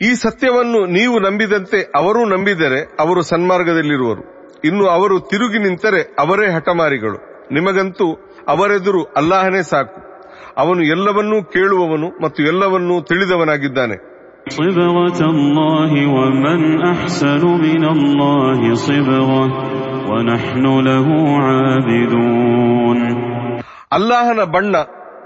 ಈ ಸತ್ಯವನ್ನು ನೀವು ನಂಬಿದಂತೆ ಅವರೂ ನಂಬಿದರೆ ಅವರು ಸನ್ಮಾರ್ಗದಲ್ಲಿರುವರು ಇನ್ನು ಅವರು ತಿರುಗಿ ನಿಂತರೆ ಅವರೇ ಹಠಮಾರಿಗಳು. ನಿಮಗಂತೂ ಅವರೆದುರು ಅಲ್ಲಾಹನೇ ಸಾಕು. ಅವನು ಎಲ್ಲವನ್ನೂ ಕೇಳುವವನು ಮತ್ತು ಎಲ್ಲವನ್ನೂ ತಿಳಿದವನಾಗಿದ್ದಾನೆ. ಅಲ್ಲಾಹನ ಬಣ್ಣ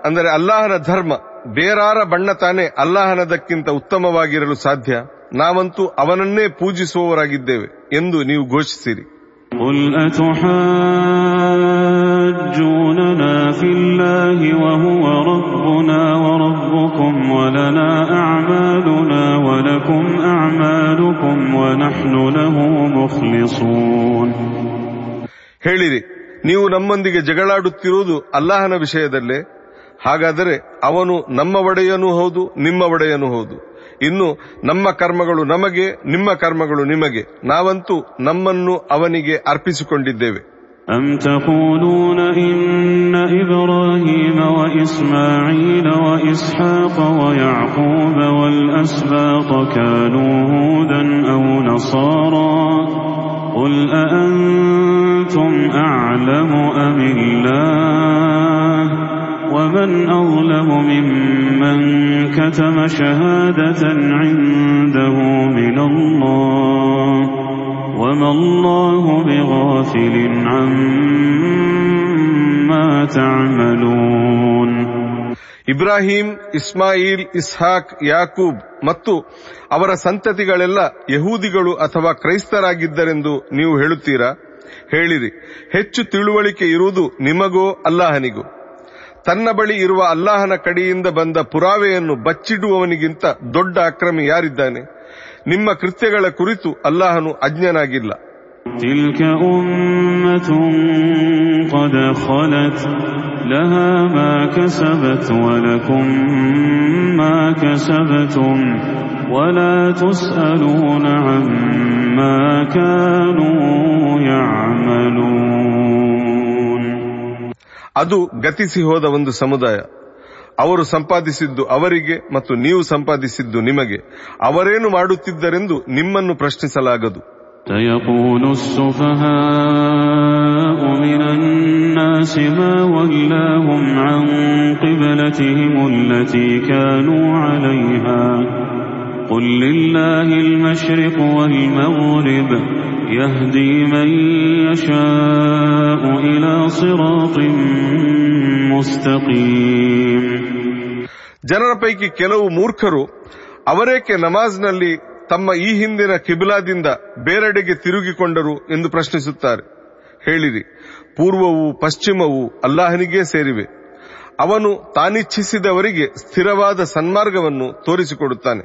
ಅಂದರೆ ಅಲ್ಲಾಹನ ಧರ್ಮ ಬೇರಾರ ಬಣ್ಣ ತಾನೇ ಅಲ್ಲಾಹನದಕ್ಕಿಂತ ಉತ್ತಮವಾಗಿರಲು ಸಾಧ್ಯ. ನಾವಂತೂ ಅವನನ್ನೇ ಪೂಜಿಸುವವರಾಗಿದ್ದೇವೆ ಎಂದು ನೀವು ಘೋಷಿಸಿರಿ. قل أتحاجوننا في الله وهو ربنا وربكم ولنا أعمالنا ولكم أعمالكم ونحن له مخلصون ಹೇಳಿರಿ ನೀವು ನಮ್ಮೊಂದಿಗೆ ಜಗಳಾಡುತ್ತಿರುವುದು ಅಲ್ಲಾಹನ ವಿಷಯದಲ್ಲೇ ಹಾಗಾದರೆ ಅವನು ನಮ್ಮ ಒಡೆಯನೂ ಹೌದು ನಿಮ್ಮ ಒಡೆಯನೂ ಹೌದು ಇನ್ನು ನಮ್ಮ ಕರ್ಮಗಳು ನಮಗೆ ನಿಮ್ಮ ಕರ್ಮಗಳು ನಿಮಗೆ ನಾವಂತೂ ನಮ್ಮನ್ನು ಅವನಿಗೆ ಅರ್ಪಿಸಿಕೊಂಡಿದ್ದೇವೆ أم تقولون إن إبراهيم وإسماعيل وإسحاق ويعقوب والأسباط كانوا هودا أو نصارا قل أأنتم أعلم أم الله ومن أظلم ممن كتم شهادة عنده من الله وما الله بغافل عما تعملون ಇಬ್ರಾಹಿಂ ಇಸ್ಮಾಯಿಲ್ ಇಸ್ಹಾಕ್ ಯಾಕೂಬ್ ಮತ್ತು ಅವರ ಸಂತತಿಗಳೆಲ್ಲ ಯಹೂದಿಗಳು ಅಥವಾ ಕ್ರೈಸ್ತರಾಗಿದ್ದರೆಂದು ನೀವು ಹೇಳುತ್ತೀರಾ ಹೇಳಿರಿ ಹೆಚ್ಚು ತಿಳುವಳಿಕೆ ಇರುವುದು ನಿಮಗೋ ಅಲ್ಲಾಹನಿಗೂ ತನ್ನ ಬಳಿ ಇರುವ ಅಲ್ಲಾಹನ ಕಡೆಯಿಂದ ಬಂದ ಪುರಾವೆಯನ್ನು ಬಚ್ಚಿಡುವವನಿಗಿಂತ ದೊಡ್ಡ ಅಕ್ರಮಿ ಯಾರಿದ್ದಾನೆ ನಿಮ್ಮ ಕೃತ್ಯಗಳ ಕುರಿತು ಅಲ್ಲಾಹನು ಅಜ್ಞನಾಗಿಲ್ಲ تلك أمة قد خلت لها ما كسبت ولكم ما كسبتم ولا تسألون عما كانوا يعملون ಅದು ಗತಿಸಿ ಹೋದ ಒಂದು ಸಮುದಾಯ ಅವರು ಸಂಪಾದಿಸಿದ್ದು ಅವರಿಗೆ ಮತ್ತು ನೀವು ಸಂಪಾದಿಸಿದ್ದು ನಿಮಗೆ ಅವರೇನು ಮಾಡುತ್ತಿದ್ದರೆಂದು ನಿಮ್ಮನ್ನು ಪ್ರಶ್ನಿಸಲಾಗದು سيقول السفهاء من الناس ما ولاهم عن قبلتهم التي كانوا عليها قل لله المشرق والمغرب يهدي من يشاء إلى صراط مستقيم ಜನರ ಪೈಕಿ ಕೆಲವು ಮೂರ್ಖರು ಅವರೇಕೆ ನಮಾಜ್ನಲ್ಲಿ ತಮ್ಮ ಈ ಹಿಂದಿನ ಕಿಬಿಲಾದಿಂದ ಬೇರೆಡೆಗೆ ತಿರುಗಿಕೊಂಡರು ಎಂದು ಪ್ರಶ್ನಿಸುತ್ತಾರೆ ಹೇಳಿರಿ ಪೂರ್ವವು ಪಶ್ಚಿಮವು ಅಲ್ಲಾಹನಿಗೇ ಸೇರಿವೆ ಅವನು ತಾನಿಚ್ಛಿಸಿದವರಿಗೆ ಸ್ಥಿರವಾದ ಸನ್ಮಾರ್ಗವನ್ನು ತೋರಿಸಿಕೊಡುತ್ತಾನೆ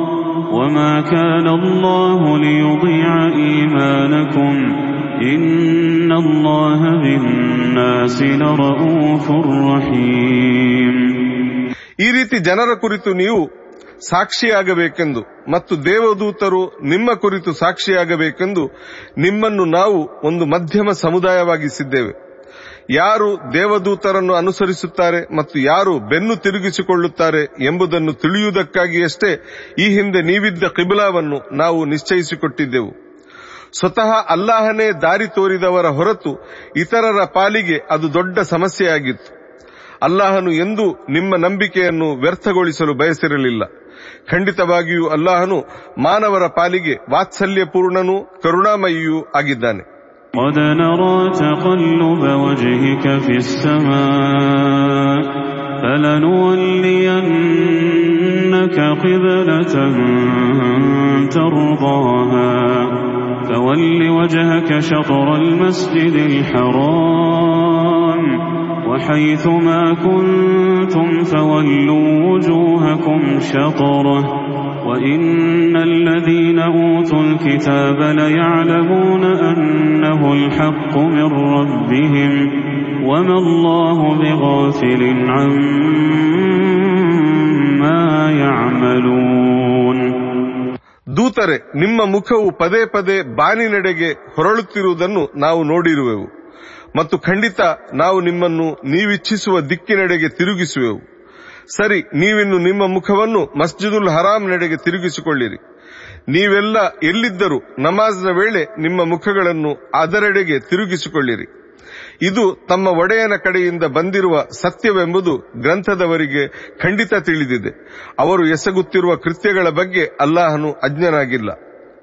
وما كان الله ليضيع إيمانكم إن الله بالناس لرؤوف رحيم ಈ ರೀತಿ ಜನರ ಕುರಿತು ನೀವು ಸಾಕ್ಷಿಯಾಗಬೇಕೆಂದು ಮತ್ತು ದೇವದೂತರು ನಿಮ್ಮ ಕುರಿತು ಸಾಕ್ಷಿಯಾಗಬೇಕೆಂದು ನಿಮ್ಮನ್ನು ನಾವು ಒಂದು ಮಧ್ಯಮ ಸಮುದಾಯವಾಗಿಸಿದ್ದೇವೆ ಯಾರು ದೇವದೂತರನ್ನು ಅನುಸರಿಸುತ್ತಾರೆ ಮತ್ತು ಯಾರು ಬೆನ್ನು ತಿರುಗಿಸಿಕೊಳ್ಳುತ್ತಾರೆ ಎಂಬುದನ್ನು ತಿಳಿಯುವುದಕ್ಕಾಗಿಯಷ್ಟೇ ಈ ಹಿಂದೆ ನೀವಿದ್ದ ಕಿಬಿಲಾವನ್ನು ನಾವು ನಿಶ್ಚಯಿಸಿಕೊಟ್ಟಿದ್ದೆವು. ಸ್ವತಃ ಅಲ್ಲಾಹನೇ ದಾರಿ ತೋರಿದವರ ಹೊರತು ಇತರರ ಪಾಲಿಗೆ ಅದು ದೊಡ್ಡ ಸಮಸ್ಯೆಯಾಗಿತ್ತು. ಅಲ್ಲಾಹನು ಎಂದೂ ನಿಮ್ಮ ನಂಬಿಕೆಯನ್ನು ವ್ಯರ್ಥಗೊಳಿಸಲು ಬಯಸಿರಲಿಲ್ಲ. ಖಂಡಿತವಾಗಿಯೂ ಅಲ್ಲಾಹನು ಮಾನವರ ಪಾಲಿಗೆ ವಾತ್ಸಲ್ಯಪೂರ್ಣನೂ ಕರುಣಾಮಯಿಯೂ ಆಗಿದ್ದಾನೆ. قد نرى تقلب وجهك في السماء فلنولينك قبلة ترضاها. فول وجهك شطر المسجد الحرام. وحيث ما كنتم فولوا وجوهكم شطره وإن الذين أوتوا الكتاب ليعلمون أنه الحق من ربهم وما الله بغافل عما يعملون ದೂತರೆ ನಿಮ್ಮ ಮುಖವು ಪದೇ ಪದೇ ಬಾನಿನೆಡೆಗೆ ಹೊರಳುತ್ತಿರುವುದನ್ನು ನಾವು ನೋಡಿರುವೆವು ಮತ್ತು ಖಂಡಿತ ನಾವು ನಿಮ್ಮನ್ನು ನೀವಿಚ್ಛಿಸುವ ದಿಕ್ಕಿನೆಡೆಗೆ ತಿರುಗಿಸುವೆವು. ಸರಿ, ನೀವಿನ್ನು ನಿಮ್ಮ ಮುಖವನ್ನು ಮಸ್ಜಿದುಲ್ ಹರಾಮ್ ನೆಡೆಗೆ ತಿರುಗಿಸಿಕೊಳ್ಳಿರಿ. ನೀವೆಲ್ಲ ಎಲ್ಲಿದ್ದರೂ ನಮಾಜ್ನ ವೇಳೆ ನಿಮ್ಮ ಮುಖಗಳನ್ನು ಅದರೆಡೆಗೆ ತಿರುಗಿಸಿಕೊಳ್ಳಿರಿ. ಇದು ತಮ್ಮ ಒಡೆಯನ ಕಡೆಯಿಂದ ಬಂದಿರುವ ಸತ್ಯವೆಂಬುದು ಗ್ರಂಥದವರಿಗೆ ಖಂಡಿತ ತಿಳಿದಿದೆ. ಅವರು ಎಸಗುತ್ತಿರುವ ಕೃತ್ಯಗಳ ಬಗ್ಗೆ ಅಲ್ಲಾಹನು ಅಜ್ಞನಾಗಿಲ್ಲ.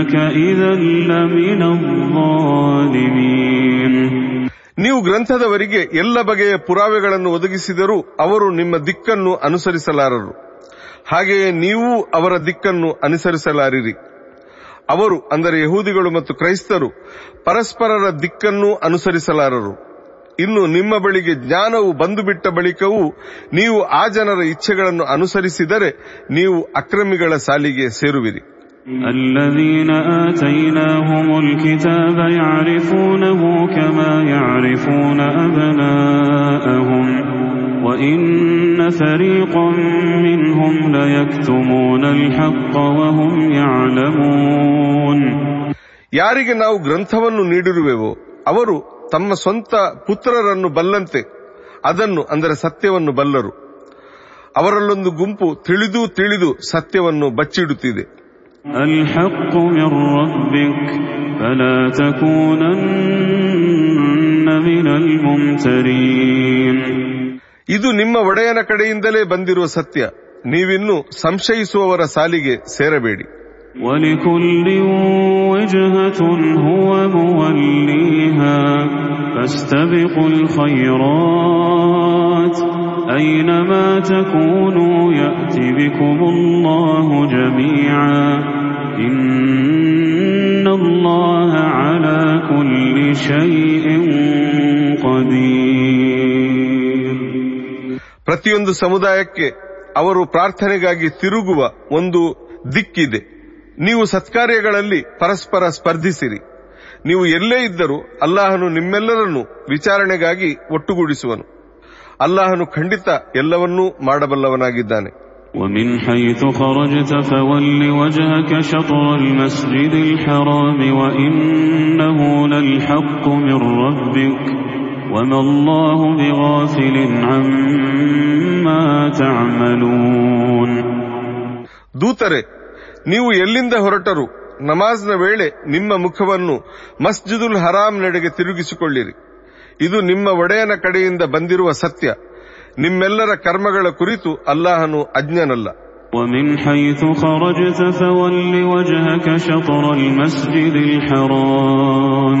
إنك إذا لمن الظالمين ನೀವು ಗ್ರಂಥದವರಿಗೆ ಎಲ್ಲ ಬಗೆಯ ಪುರಾವೆಗಳನ್ನು ಒದಗಿಸಿದರೂ ಅವರು ನಿಮ್ಮ ದಿಕ್ಕನ್ನು ಅನುಸರಿಸಲಾರರು ಹಾಗೆಯೇ ನೀವು ಅವರ ದಿಕ್ಕನ್ನು ಅನುಸರಿಸಲಾರಿರಿ ಅವರು ಅಂದರೆ ಯಹೂದಿಗಳು ಮತ್ತು ಕ್ರೈಸ್ತರು ಪರಸ್ಪರರ ದಿಕ್ಕನ್ನು ಅನುಸರಿಸಲಾರರು ಇನ್ನು ನಿಮ್ಮ ಬಳಿಗೆ ಜ್ಞಾನವು ಬಂದು ಬಿಟ್ಟ ಬಳಿಕವೂ ನೀವು ಆ ಜನರ ಇಚ್ಛೆಗಳನ್ನು ಅನುಸರಿಸಿದರೆ ನೀವು ಅಕ್ರಮಿಗಳ ಸಾಲಿಗೆ ಸೇರುವಿರಿ الذين آتيناهم الكتاب يعرفونه كما يعرفون أبناءهم وإن فريقا منهم ليكتمون الحق وهم يعلمون ಯಾರಿಗೆ ನಾವು ಗ್ರಂಥವನ್ನು ನೀಡಿರುವೆವೋ ಅವರು ತಮ್ಮ ಸ್ವಂತ ಪುತ್ರರನ್ನು ಬಲ್ಲಂತೆ ಅದನ್ನು ಅಂದರೆ ಸತ್ಯವನ್ನು ಬಲ್ಲರು ಅವರಲ್ಲೊಂದು ಗುಂಪು ತಿಳಿದು ತಿಳಿದು ಸತ್ಯವನ್ನು ಬಚ್ಚಿಡುತ್ತಿದೆ الحق من ربك فلا تكونن من الممترين ಇದು ನಿಮ್ಮ ಒಡೆಯನ ಕಡೆಯಿಂದಲೇ ಬಂದಿರುವ ಸತ್ಯ ನೀವಿನ್ನು ಸಂಶಯಿಸುವವರ ಸಾಲಿಗೆ ಸೇರಬೇಡಿ ولكل وجهة هو موليها فاستبقوا الخيرات أينما تكونوا يأت بكم الله جميعا إن الله على كل شيء قدير ಪ್ರತಿಯೊಂದು ಸಮುದಾಯಕ್ಕೆ ಅವರು ಪ್ರಾರ್ಥನೆಗಾಗಿ ತಿರುಗುವ ಒಂದು ದಿಕ್ಕಿದೆ ನೀವು ಸತ್ಕಾರ್ಯಗಳಲ್ಲಿ ಪರಸ್ಪರ ಸ್ಪರ್ಧಿಸಿರಿ ನೀವು ಎಲ್ಲೇ ಇದ್ದರೂ ಅಲ್ಲಾಹನು ನಿಮ್ಮೆಲ್ಲರನ್ನು ವಿಚಾರಣೆಗಾಗಿ ಒಟ್ಟುಗೂಡಿಸುವನು ಅಲ್ಲಾಹನು ಖಂಡಿತ ಎಲ್ಲವನ್ನೂ ಮಾಡಬಲ್ಲವನಾಗಿದ್ದಾನೆ ومن حيث خرجت فول وجهك شطر المسجد الحرام وإنه للحق من ربك وما الله بغافل عما تعملون ದೂತರೆ ನೀವು ಎಲ್ಲಿಂದ ಹೊರಟರು ನಮಾಜ್ನ ವೇಳೆ ನಿಮ್ಮ ಮುಖವನ್ನು ಮಸ್ಜಿದುಲ್ ಹರಾಮ್ ನೆಡೆಗೆ ತಿರುಗಿಸಿಕೊಳ್ಳಿರಿ ಇದು ನಿಮ್ಮ ಒಡೆಯನ ಕಡೆಯಿಂದ ಬಂದಿರುವ ಸತ್ಯ ನಿಮ್ಮೆಲ್ಲರ ಕರ್ಮಗಳ ಕುರಿತು ಅಲ್ಲಾಹನು ಅಜ್ಞನಲ್ಲ ومن حيث خرجت فول وجهك شطر المسجد الحرام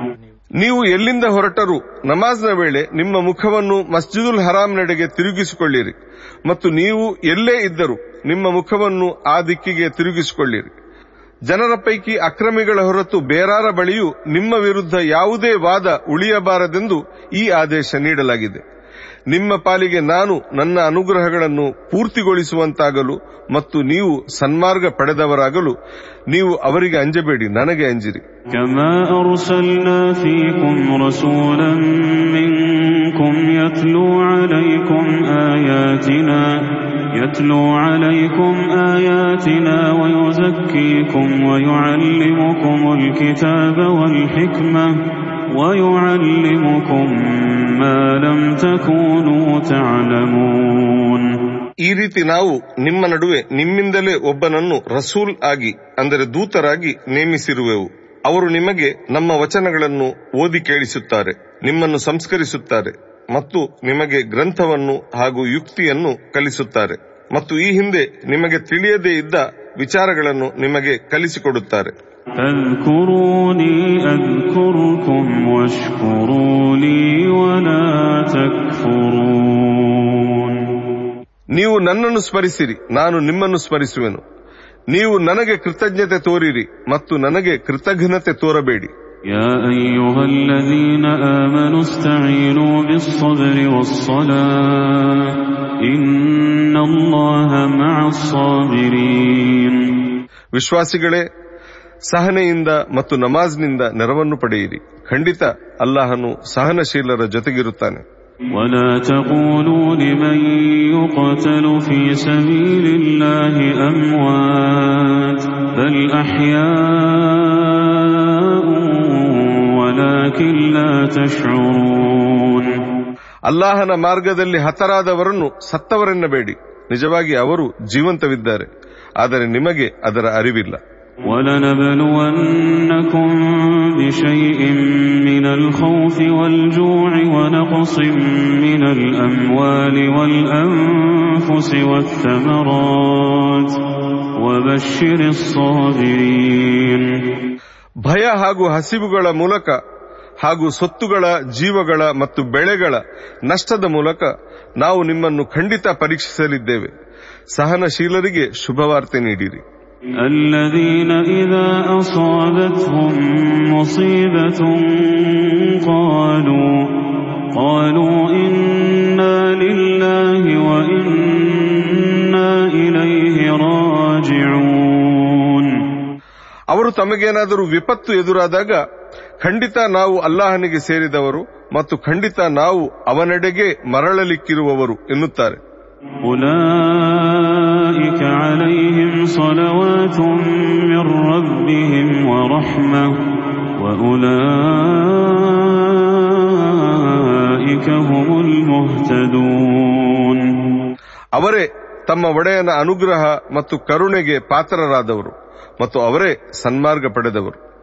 ನೀವು ಎಲ್ಲಿಂದ ಹೊರಟರೂ ನಮಾಜ್ನ ವೇಳೆ ನಿಮ್ಮ ಮುಖವನ್ನು ಮಸ್ಜಿದುಲ್ ಹರಾಮ್ ನೆಡೆಗೆ ತಿರುಗಿಸಿಕೊಳ್ಳಿರಿ. ಮತ್ತು ನೀವು ಎಲ್ಲೇ ಇದ್ದರೂ ನಿಮ್ಮ ಮುಖವನ್ನು ಆ ದಿಕ್ಕಿಗೆ ತಿರುಗಿಸಿಕೊಳ್ಳಿರಿ. ಜನರ ಪೈಕಿ ಅಕ್ರಮಿಗಳ ಹೊರತು ಬೇರಾರ ಬಳಿಯೂ ನಿಮ್ಮ ವಿರುದ್ಧ ಯಾವುದೇ ವಾದ ಉಳಿಯಬಾರದೆಂದು ಈ ಆದೇಶ ನೀಡಲಾಗಿದೆ. ನಿಮ್ಮ ಪಾಲಿಗೆ ನಾನು ನನ್ನ ಅನುಗ್ರಹಗಳನ್ನು ಪೂರ್ತಿಗೊಳಿಸುವಂತಾಗಲು ಮತ್ತು ನೀವು ಸನ್ಮಾರ್ಗ ಪಡೆದವರಾಗಲು ನೀವು ಅವರಿಗೆ ಅಂಜಬೇಡಿ ನನಗೆ ಅಂಜಿರಿ كما أرسلنا فيكم رسولا منكم يتلو عليكم آياتنا يتلو عليكم آياتنا ويزكيكم ويعلمكم الكتاب والحكمة ويعلمكم ما لم تكونوا تعلمون ಈ ರೀತಿ ನಾವು ನಿಮ್ಮ ನಡುವೆ ನಿಮ್ಮಿಂದಲೇ ಒಬ್ಬನನ್ನು ರಸೂಲ್ ಆಗಿ ಅಂದರೆ ದೂತರಾಗಿ ನೇಮಿಸಿರುವೆವು ಅವರು ನಿಮಗೆ ನಮ್ಮ ವಚನಗಳನ್ನು ಓದಿ ಕೇಳಿಸುತ್ತಾರೆ ನಿಮ್ಮನ್ನು ಸಂಸ್ಕರಿಸುತ್ತಾರೆ ಮತ್ತು ನಿಮಗೆ ಗ್ರಂಥವನ್ನು ಹಾಗೂ ಯುಕ್ತಿಯನ್ನು ಕಲಿಸುತ್ತಾರೆ ಮತ್ತು ಈ ಹಿಂದೆ ನಿಮಗೆ ತಿಳಿಯದೇ ಇದ್ದ ವಿಚಾರಗಳನ್ನು ನಿಮಗೆ ಕಲಿಸಿಕೊಡುತ್ತಾರೆ فاذكروني أذكركم واشكروا لي ولا تكفرون ನೀವು ನನ್ನನ್ನು ಸ್ಮರಿಸಿರಿ ನಾನು ನಿಮ್ಮನ್ನು ಸ್ಮರಿಸುವೆನು ನೀವು ನನಗೆ ಕೃತಜ್ಞತೆ ತೋರಿರಿ ಮತ್ತು ನನಗೆ ಕೃತಜ್ಞತೆ ತೋರಬೇಡಿ يا أيها الذين آمنوا استعينوا بالصبر والصلاة إن الله مع الصابرين ವಿಶ್ವಾಸಿಗಳೇ ಸಹನೆಯಿಂದ ಮತ್ತು ನಮಾಜ್ನಿಂದ ನೆರವನ್ನು ಪಡೆಯಿರಿ ಖಂಡಿತ ಅಲ್ಲಾಹನು ಸಹನಶೀಲರ ಜೊತೆಗಿರುತ್ತಾನೆ ولا تقولوا لمن يقتل في سبيل الله أموات بل أحياء ولكن لا تشعرون ಅಲ್ಲಾಹನ ಮಾರ್ಗದಲ್ಲಿ ಹತರಾದವರನ್ನು ಸತ್ತವರೆನ್ನಬೇಡಿ ನಿಜವಾಗಿ ಅವರು ಜೀವಂತವಿದ್ದಾರೆ ಆದರೆ ನಿಮಗೆ ಅದರ ಅರಿವಿಲ್ಲ ولنبلونكم بشيء من الخوف والجوع ونقص من الأموال والأنفس والثمرات وبشر الصابرين ಭಯ ಹಾಗೂ ಹಸಿವುಗಳ ಮೂಲಕ ಹಾಗೂ ಸೊತ್ತುಗಳ ಜೀವಗಳ ಮತ್ತು ಬೆಳೆಗಳ ನಷ್ಟದ ಮೂಲಕ ನಾವು ನಿಮ್ಮನ್ನು ಖಂಡಿತ ಪರೀಕ್ಷಿಸಲಿದ್ದೇವೆ ಸಹನಶೀಲರಿಗೆ ಶುಭವಾರ್ತೆ ನೀಡಿರಿ الذين إذا أصابتهم مصيبة قالوا قالوا إنا لله وإنا إليه راجعون ಅವರು ತಮಗೇನಾದರೂ ವಿಪತ್ತು ಎದುರಾದಾಗ ಖಂಡಿತ ನಾವು ಅಲ್ಲಾಹನಿಗೆ ಸೇರಿದವರು ಮತ್ತು ಖಂಡಿತ ನಾವು ಅವನೆಡೆಗೆ ಮರಳಲಿಕ್ಕಿರುವವರು ಎನ್ನುತ್ತಾರೆ أولئك عليهم صلوات من ربهم ورحمة وأولئك هم المهتدون ಅವರೇ ತಮ್ಮ ಒಡೆಯನ ಅನುಗ್ರಹ ಮತ್ತು ಕರುಣೆಗೆ ಪಾತ್ರರಾದವರು ಮತ್ತು ಅವರೇ ಸನ್ಮಾರ್ಗ ಪಡೆದವರು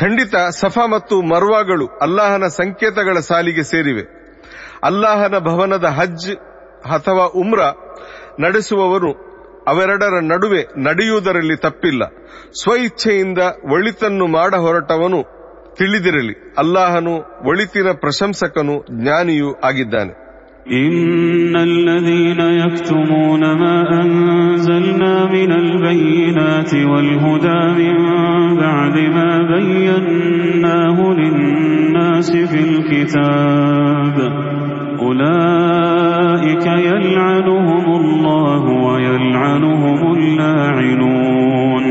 ಖಂಡಿತ ಸಫಾ ಮತ್ತು ಮರ್ವಾಗಳು ಅಲ್ಲಾಹನ ಸಂಕೇತಗಳ ಸಾಲಿಗೆ ಸೇರಿವೆ. ಅಲ್ಲಾಹನ ಭವನದ ಹಜ್ ಅಥವಾ ಉಮ್ರ ನಡೆಸುವವರು ಅವೆರಡರ ನಡುವೆ ನಡೆಯುವುದರಲ್ಲಿ ತಪ್ಪಿಲ್ಲ. ಸ್ವಇಚ್ಛೆಯಿಂದ ಒಳಿತನ್ನು ಮಾಡ ಹೊರಟವನು ತಿಳಿದಿರಲಿ. ಅಲ್ಲಾಹನು ಒಳಿತಿನ ಪ್ರಶಂಸಕನು ಜ್ಞಾನಿಯೂ ಆಗಿದ್ದಾನೆ. إن الذين يكتمون ما أنزلنا من البينات والهدى من بعد ما بيناه للناس في الكتاب أولئك يلعنهم الله ويلعنهم اللاعنون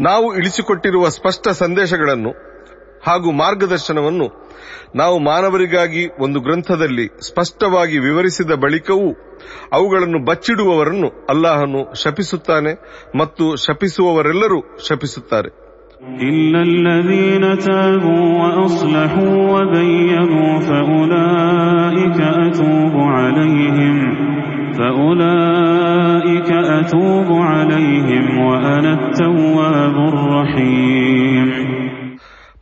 ನಾವು ಇಳಿಸಿಕೊಟ್ಟಿರುವ ಸ್ಪಷ್ಟ ಸಂದೇಶಗಳನ್ನು ಹಾಗೂ ಮಾರ್ಗದರ್ಶನವನ್ನು ನಾವು ಮಾನವರಿಗಾಗಿ ಒಂದು ಗ್ರಂಥದಲ್ಲಿ ಸ್ಪಷ್ಟವಾಗಿ ವಿವರಿಸಿದ ಬಳಿಕವೂ ಅವುಗಳನ್ನು ಬಚ್ಚಿಡುವವರನ್ನು ಅಲ್ಲಾಹನು ಶಪಿಸುತ್ತಾನೆ ಮತ್ತು ಶಪಿಸುವವರೆಲ್ಲರೂ ಶಪಿಸುತ್ತಾರೆ.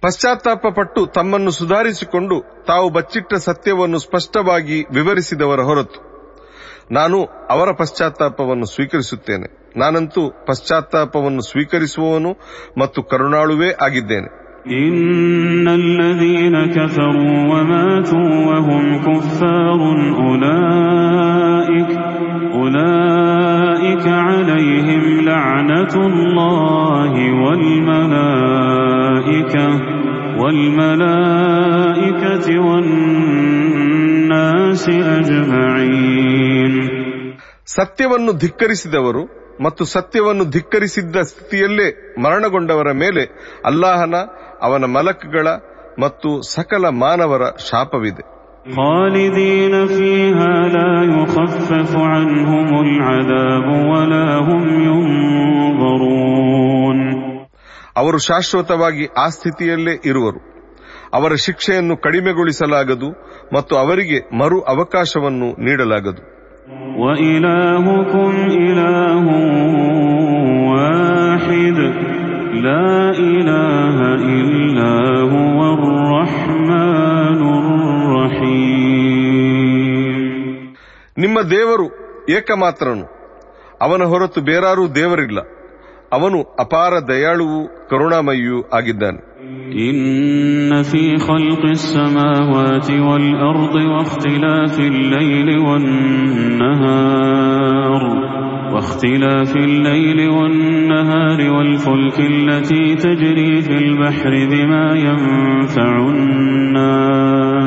ಪಶ್ಚಾತ್ತಾಪ ಪಟ್ಟು ತಮ್ಮನ್ನು ಸುಧಾರಿಸಿಕೊಂಡು ತಾವು ಬಚ್ಚಿಟ್ಟ ಸತ್ಯವನ್ನು ಸ್ಪಷ್ಟವಾಗಿ ವಿವರಿಸಿದವರ ಹೊರತು ನಾನು ಅವರ ಪಶ್ಚಾತ್ತಾಪವನ್ನು ಸ್ವೀಕರಿಸುತ್ತೇನೆ ನಾನಂತೂ ಪಶ್ಚಾತ್ತಾಪವನ್ನು ಸ್ವೀಕರಿಸುವವನು ಮತ್ತು ಕರುಣಾಳುವೇ ಆಗಿದ್ದೇನೆ إن الذين كفروا وماتوا وهم كفار أولئك أولئك عليهم لعنة الله والملائكة والملائكة والناس أجمعين ಸತ್ಯವನ್ನು ಧಿಕ್ಕರಿಸಿದವರು ಮತ್ತು ಸತ್ಯವನ್ನು ಧಿಕ್ಕರಿಸಿದ್ದ ಸ್ಥಿತಿಯಲ್ಲೇ ಮರಣಗೊಂಡವರ ಮೇಲೆ ಅಲ್ಲಾಹನ ಅವನ ಮಲಕ್ಗಳ ಮತ್ತು ಸಕಲ ಮಾನವರ ಶಾಪವಿದೆ خالدين فيها لا يخفف عنهم العذاب ولا هم ينظرون ಅವರು ಶಾಶ್ವತವಾಗಿ ಆ ಸ್ಥಿತಿಯಲ್ಲೇ ಇರುವರು ಅವರ ಶಿಕ್ಷೆಯನ್ನು ಕಡಿಮೆಗೊಳಿಸಲಾಗದು ಮತ್ತು ಅವರಿಗೆ ಮರು ಅವಕಾಶವನ್ನು ನೀಡಲಾಗದು وإلهكم إله واحد لا إله إلا هو ನಿಮ್ಮ ದೇವರು ಏಕಮಾತ್ರನು ಅವನ ಹೊರತು ಬೇರಾರೂ ದೇವರಿಲ್ಲ ಅವನು ಅಪಾರ ದಯಾಳುವು ಕರುಣಾಮಯಿಯೂ ಆಗಿದ್ದಾನೆ إن في خلق السماوات والأرض واختلاف الليل والنهار واختلاف الليل والنهار والفلك التي تجري في البحر بما ينفع الناس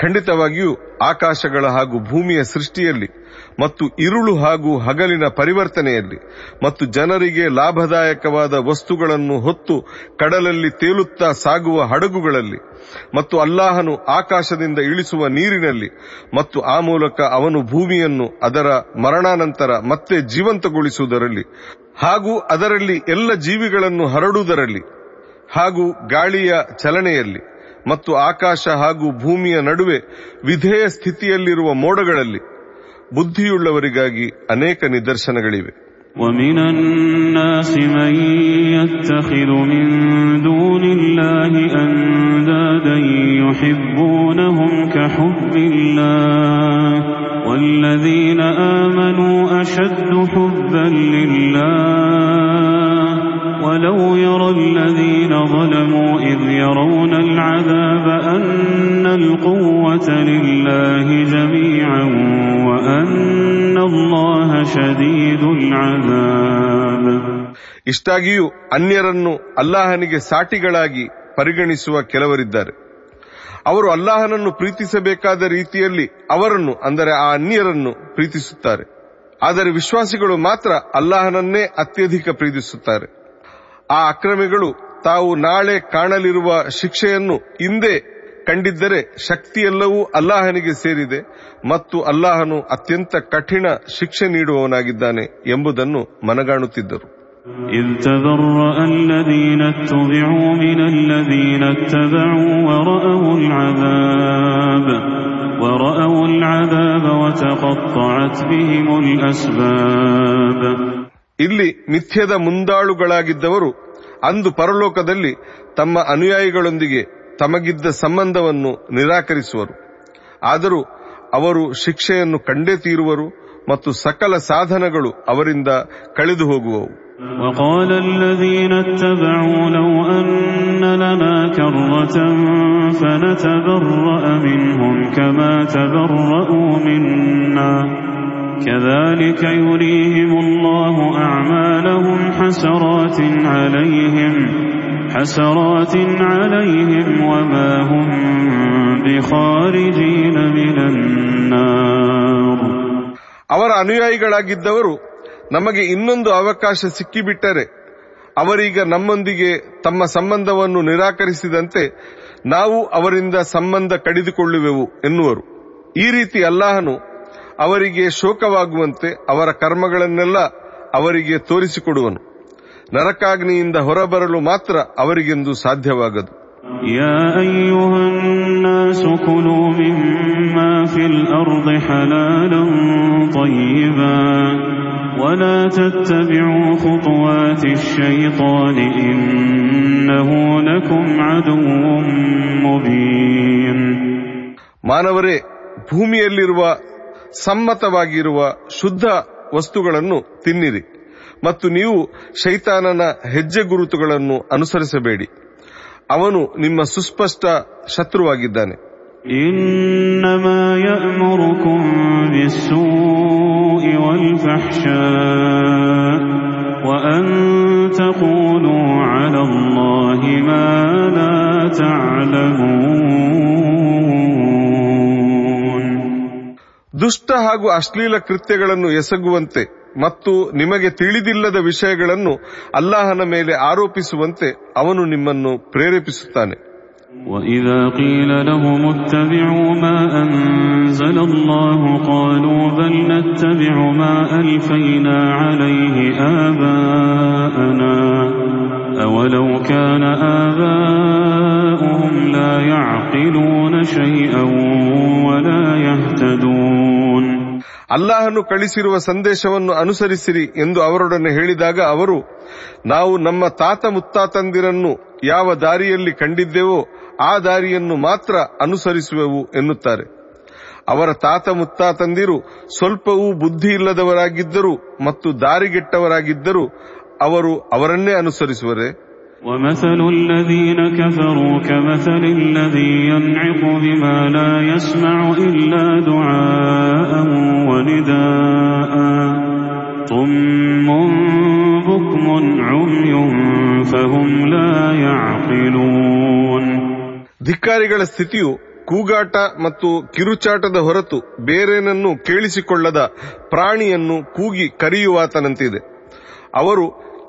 ಖಂಡಿತವಾಗಿಯೂ ಆಕಾಶಗಳ ಹಾಗೂ ಭೂಮಿಯ ಸೃಷ್ಟಿಯಲ್ಲಿ ಮತ್ತು ಇರುಳು ಹಾಗೂ ಹಗಲಿನ ಪರಿವರ್ತನೆಯಲ್ಲಿ ಮತ್ತು ಜನರಿಗೆ ಲಾಭದಾಯಕವಾದ ವಸ್ತುಗಳನ್ನು ಹೊತ್ತು ಕಡಲಲ್ಲಿ ತೇಲುತ್ತಾ ಸಾಗುವ ಹಡಗುಗಳಲ್ಲಿ ಮತ್ತು ಅಲ್ಲಾಹನು ಆಕಾಶದಿಂದ ಇಳಿಸುವ ನೀರಿನಲ್ಲಿ ಮತ್ತು ಆ ಮೂಲಕ ಅವನು ಭೂಮಿಯನ್ನು ಅದರ ಮರಣಾನಂತರ ಮತ್ತೆ ಜೀವಂತಗೊಳಿಸುವುದರಲ್ಲಿ ಹಾಗೂ ಅದರಲ್ಲಿ ಎಲ್ಲ ಜೀವಿಗಳನ್ನು ಹರಡುವುದರಲ್ಲಿ ಹಾಗೂ ಗಾಳಿಯ ಚಲನೆಯಲ್ಲಿ. ಮತ್ತು ಆಕಾಶ ಹಾಗೂ ಭೂಮಿಯ ನಡುವೆ ವಿಧೇಯ ಸ್ಥಿತಿಯಲ್ಲಿರುವ ಮೋಡಗಳಲ್ಲಿ ಬುದ್ಧಿಯುಳ್ಳವರಿಗಾಗಿ ಅನೇಕ ನಿದರ್ಶನಗಳಿವೆ ومن الناس من يتخذ من دون الله أندادا يحبونهم كحب الله والذين آمنوا أشد حبا لله ولو يرى الذين ظلموا إذ يرون العذاب أن القوة لله جميعا وأن الله شديد العذاب ಇಷ್ಟಾಗಿಯೂ ಅನ್ಯರನ್ನು ಅಲ್ಲಾಹನಿಗೆ ಸಾಟಿಗಳಾಗಿ ಪರಿಗಣಿಸುವ ಕೆಲವರಿದ್ದಾರೆ ಅವರು ಅಲ್ಲಾಹನನ್ನು ಪ್ರೀತಿಸಬೇಕಾದ ರೀತಿಯಲ್ಲಿ ಅವರನ್ನು ಅಂದರೆ ಆ ಅನ್ಯರನ್ನು ಪ್ರೀತಿಸುತ್ತಾರೆ ಆದರೆ ವಿಶ್ವಾಸಿಗಳು ಮಾತ್ರ ಅಲ್ಲಾಹನನ್ನೇ ಅತ್ಯಧಿಕ ಪ್ರೀತಿಸುತ್ತಾರೆ ಆ ಅಕ್ರಮಿಗಳು ತಾವು ನಾಳೆ ಕಾಣಲಿರುವ ಶಿಕ್ಷೆಯನ್ನು ಹಿಂದೆ ಕಂಡಿದ್ದರೆ ಶಕ್ತಿಯೆಲ್ಲವೂ ಅಲ್ಲಾಹನಿಗೆ ಸೇರಿದೆ ಮತ್ತು ಅಲ್ಲಾಹನು ಅತ್ಯಂತ ಕಠಿಣ ಶಿಕ್ಷೆ ನೀಡುವವನಾಗಿದ್ದಾನೆ ಎಂಬುದನ್ನು ಮನಗಾಣುತ್ತಿದ್ದರು إذ تبرأ الذين اتبعوا من الذين اتبعوا ورأوا العذاب ورأوا العذاب وتقطعت بهم الأسباب ಇಲ್ಲಿ ಮಿಥ್ಯದ ಮುಂದಾಳುಗಳಾಗಿದ್ದವರು ಅಂದು ಪರಲೋಕದಲ್ಲಿ ತಮ್ಮ ಅನುಯಾಯಿಗಳೊಂದಿಗೆ ತಮಗಿದ್ದ ಸಂಬಂಧವನ್ನು ನಿರಾಕರಿಸುವರು ಆದರೂ ಅವರು ಶಿಕ್ಷೆಯನ್ನು ಕಂಡೇ ತೀರುವರು ಮತ್ತು ಸಕಲ ಸಾಧನಗಳು ಅವರಿಂದ ಕಳೆದು ಹೋಗುವವು وقال الذين اتبعوا لو أن لنا كرة فنتبرأ منهم كما تبرأوا منا كذلك يريهم الله أعمالهم حسرات عليهم حسرات عليهم وما هم بخارجين من النار ಅವರ ಅನುಯಾಯಿಗಳಾಗಿದ್ದವರು ನಮಗೆ ಇನ್ನೊಂದು ಅವಕಾಶ ಸಿಕ್ಕಿಬಿಟ್ಟರೆ ಅವರೀಗ ನಮ್ಮೊಂದಿಗೆ ತಮ್ಮ ಸಂಬಂಧವನ್ನು ನಿರಾಕರಿಸಿದಂತೆ ನಾವು ಅವರಿಂದ ಸಂಬಂಧ ಕಡಿದುಕೊಳ್ಳುವೆವು ಎನ್ನುವರು ಈ ರೀತಿ ಅಲ್ಲಾಹನು ಅವರಿಗೆ ಶೋಕವಾಗುವಂತೆ ಅವರ ಕರ್ಮಗಳನ್ನೆಲ್ಲ ಅವರಿಗೆ ತೋರಿಸಿಕೊಡುವನು ನರಕಾಗ್ನಿಯಿಂದ ಹೊರಬರಲು ಮಾತ್ರ ಅವರಿಗೆಂದು ಸಾಧ್ಯವಾಗದು يا أيها الناس كلوا مما في الأرض حلالا طيبا ولا تتبعوا خطوات الشيطان إنه لكم عدو مبين ಮಾನವರೇ ಭೂಮಿಯಲ್ಲಿರುವ ಸಮ್ಮತವಾಗಿರುವ ಶುದ್ಧ ವಸ್ತುಗಳನ್ನು ತಿನ್ನಿರಿ ಮತ್ತು ನೀವು ಶೈತಾನನ ಹೆಜ್ಜೆ ಗುರುತುಗಳನ್ನು ಅನುಸರಿಸಬೇಡಿ ಅವನು ನಿಮ್ಮ ಸುಸ್ಪಷ್ಟ ಶತ್ರುವಾಗಿದ್ದಾನೆ إنما يأمركم بالسوء والفحشاء وأن تقولوا على الله ما لا تعلمون ದುಷ್ಟ ಹಾಗೂ ಅಶ್ಲೀಲ ಕೃತ್ಯಗಳನ್ನು ಎಸಗುವಂತೆ ಮತ್ತು ನಿಮಗೆ ತಿಳಿದಿಲ್ಲದ ವಿಷಯಗಳನ್ನು ಅಲ್ಲಾಹನ ಮೇಲೆ ಆರೋಪಿಸುವಂತೆ ಅವನು ನಿಮ್ಮನ್ನು ಪ್ರೇರೇಪಿಸುತ್ತಾನೆ وإذا قيل لهم اتبعوا ما أنزل الله قالوا بل نتبع ما ألفينا عليه آباءنا أولو كان آباؤهم لا يعقلون شيئا ولا يهتدون ಅಲ್ಲಾಹನು ಕಳಿಸಿರುವ ಸಂದೇಶವನ್ನು ಅನುಸರಿಸಿರಿ ಎಂದು ಅವರೊಡನೆ ಹೇಳಿದಾಗ ಅವರು ನಾವು ನಮ್ಮ ತಾತ ಮುತ್ತಾತಂದಿರನ್ನು ಯಾವ ದಾರಿಯಲ್ಲಿ ಕಂಡಿದ್ದೆವೋ ಆ ದಾರಿಯನ್ನು ಮಾತ್ರ ಅನುಸರಿಸುವೆವು ಎನ್ನುತ್ತಾರೆ ಅವರ ತಾತ ಮುತ್ತಾತಂದಿರು ಸ್ವಲ್ಪವೂ ಬುದ್ಧಿ ಇಲ್ಲದವರಾಗಿದ್ದರು ಮತ್ತು ದಾರಿಗೆಟ್ಟವರಾಗಿದ್ದರೂ ಅವರು ಅವರನ್ನೇ ಅನುಸರಿಸುವರೆ ومثل الذين كفروا كمثل الذي ينعق بما لا يسمع إلا دعاء ونداء صم بكم عمي فهم لا يعقلون ಧಿಕ್ಕಾರಿಗಳ ಸ್ಥಿತಿಯು ಕೂಗಾಟ ಮತ್ತು ಕಿರುಚಾಟದ ಹೊರತು ಬೇರೇನನ್ನು ಕೇಳಿಸಿಕೊಳ್ಳದ ಪ್ರಾಣಿಯನ್ನು ಕೂಗಿ ಕರೆಯುವಾತನಂತಿದೆ ಅವರು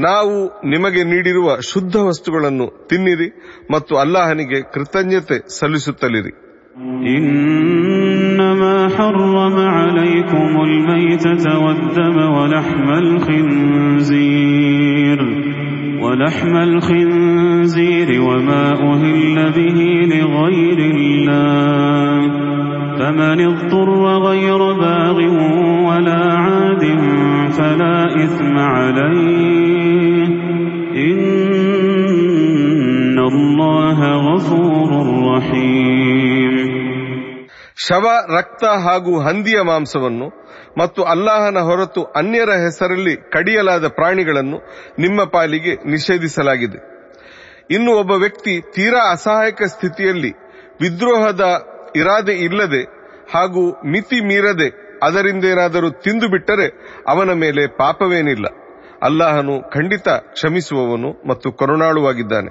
ನಾವು ನಿಮಗೆ ನೀಡಿರುವ ಶುದ್ಧ ವಸ್ತುಗಳನ್ನು ತಿನ್ನಿರಿ ಮತ್ತು ಅಲ್ಲಾಹನಿಗೆ ಕೃತಜ್ಞತೆ ಸಲ್ಲಿಸುತ್ತಲಿರಿ إنما حرم عليكم الميتة والدم ولحم الخنزير ولحم الخنزير وما أهل به لغير الله فمن اضطر غير باغ ولا عاد فلا إثم عليه الله غفور رحيم ಶವ ರಕ್ತ ಹಾಗೂ ಹಂದಿಯ ಮಾಂಸವನ್ನು ಮತ್ತು ಅಲ್ಲಾಹನ ಹೊರತು ಅನ್ಯರ ಹೆಸರಲ್ಲಿ ಕಡಿಯಲಾದ ಪ್ರಾಣಿಗಳನ್ನು ನಿಮ್ಮ ಪಾಲಿಗೆ ನಿಷೇಧಿಸಲಾಗಿದೆ ಇನ್ನು ಒಬ್ಬ ವ್ಯಕ್ತಿ ತೀರಾ ಅಸಹಾಯಕ ಸ್ಥಿತಿಯಲ್ಲಿ ವಿದ್ರೋಹದ ಇರಾದೆ ಇಲ್ಲದೆ ಹಾಗೂ ಮಿತಿ ಮೀರದೆ ಅದರಿಂದೇನಾದರೂ ತಿಂದು ಬಿಟ್ಟರೆ ಅವನ ಮೇಲೆ ಪಾಪವೇನಿಲ್ಲ ಅಲ್ಲಾಹನು ಖಂಡಿತ ಕ್ಷಮಿಸುವವನು ಮತ್ತು ಕರುಣಾಳುವಾಗಿದ್ದಾನೆ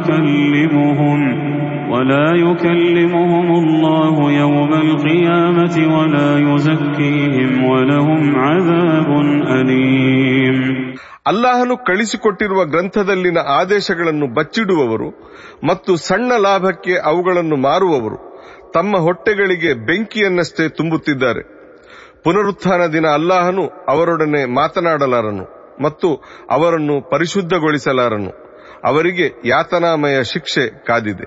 ولا يكلمهم الله يوم القيامة ولا يزكيهم ولهم عذاب أليم ಅಲ್ಲಾಹನು ಕಳಿಸಿಕೊಟ್ಟಿರುವ ಗ್ರಂಥದಲ್ಲಿನ ಆದೇಶಗಳನ್ನು ಬಚ್ಚಿಡುವವರು ಮತ್ತು ಸಣ್ಣ ಲಾಭಕ್ಕೆ ಅವುಗಳನ್ನು ಮಾರುವವರು ತಮ್ಮ ಹೊಟ್ಟೆಗಳಿಗೆ ಬೆಂಕಿಯನ್ನಷ್ಟೇ ತುಂಬುತ್ತಿದ್ದಾರೆ ಪುನರುತ್ಥಾನ ದಿನ ಅಲ್ಲಾಹನು ಅವರೊಡನೆ ಮಾತನಾಡಲಾರನು ಮತ್ತು ಅವರನ್ನು ಪರಿಶುದ್ಧಗೊಳಿಸಲಾರನು ಅವರಿಗೆ ಯಾತನಾಮಯ ಶಿಕ್ಷೆ ಕಾದಿದೆ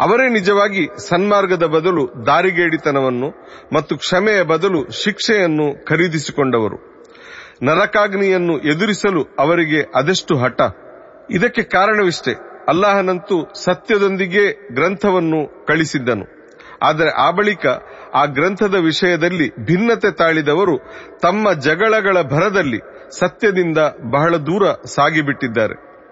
ಅವರೇ ನಿಜವಾಗಿ ಸನ್ಮಾರ್ಗದ ಬದಲು ದಾರಿಗೇಡಿತನವನ್ನು ಮತ್ತು ಕ್ಷಮೆಯ ಬದಲು ಶಿಕ್ಷೆಯನ್ನು ಖರೀದಿಸಿಕೊಂಡವರು. ನರಕಾಗ್ನಿಯನ್ನು ಎದುರಿಸಲು ಅವರಿಗೆ ಅದೆಷ್ಟು ಹಠ. ಇದಕ್ಕೆ ಕಾರಣವಿಷ್ಟೇ, ಅಲ್ಲಾಹನಂತೂ ಸತ್ಯದೊಂದಿಗೆ ಗ್ರಂಥವನ್ನು ಕಳಿಸಿದ್ದನು. ಆದರೆ ಆ ಬಳಿಕ ಆ ಗ್ರಂಥದ ವಿಷಯದಲ್ಲಿ ಭಿನ್ನತೆ ತಾಳಿದವರು ತಮ್ಮ ಜಗಳಗಳ ಭರದಲ್ಲಿ ಸತ್ಯದಿಂದ ಬಹಳ ದೂರ ಸಾಗಿಬಿಟ್ಟಿದ್ದಾರೆ.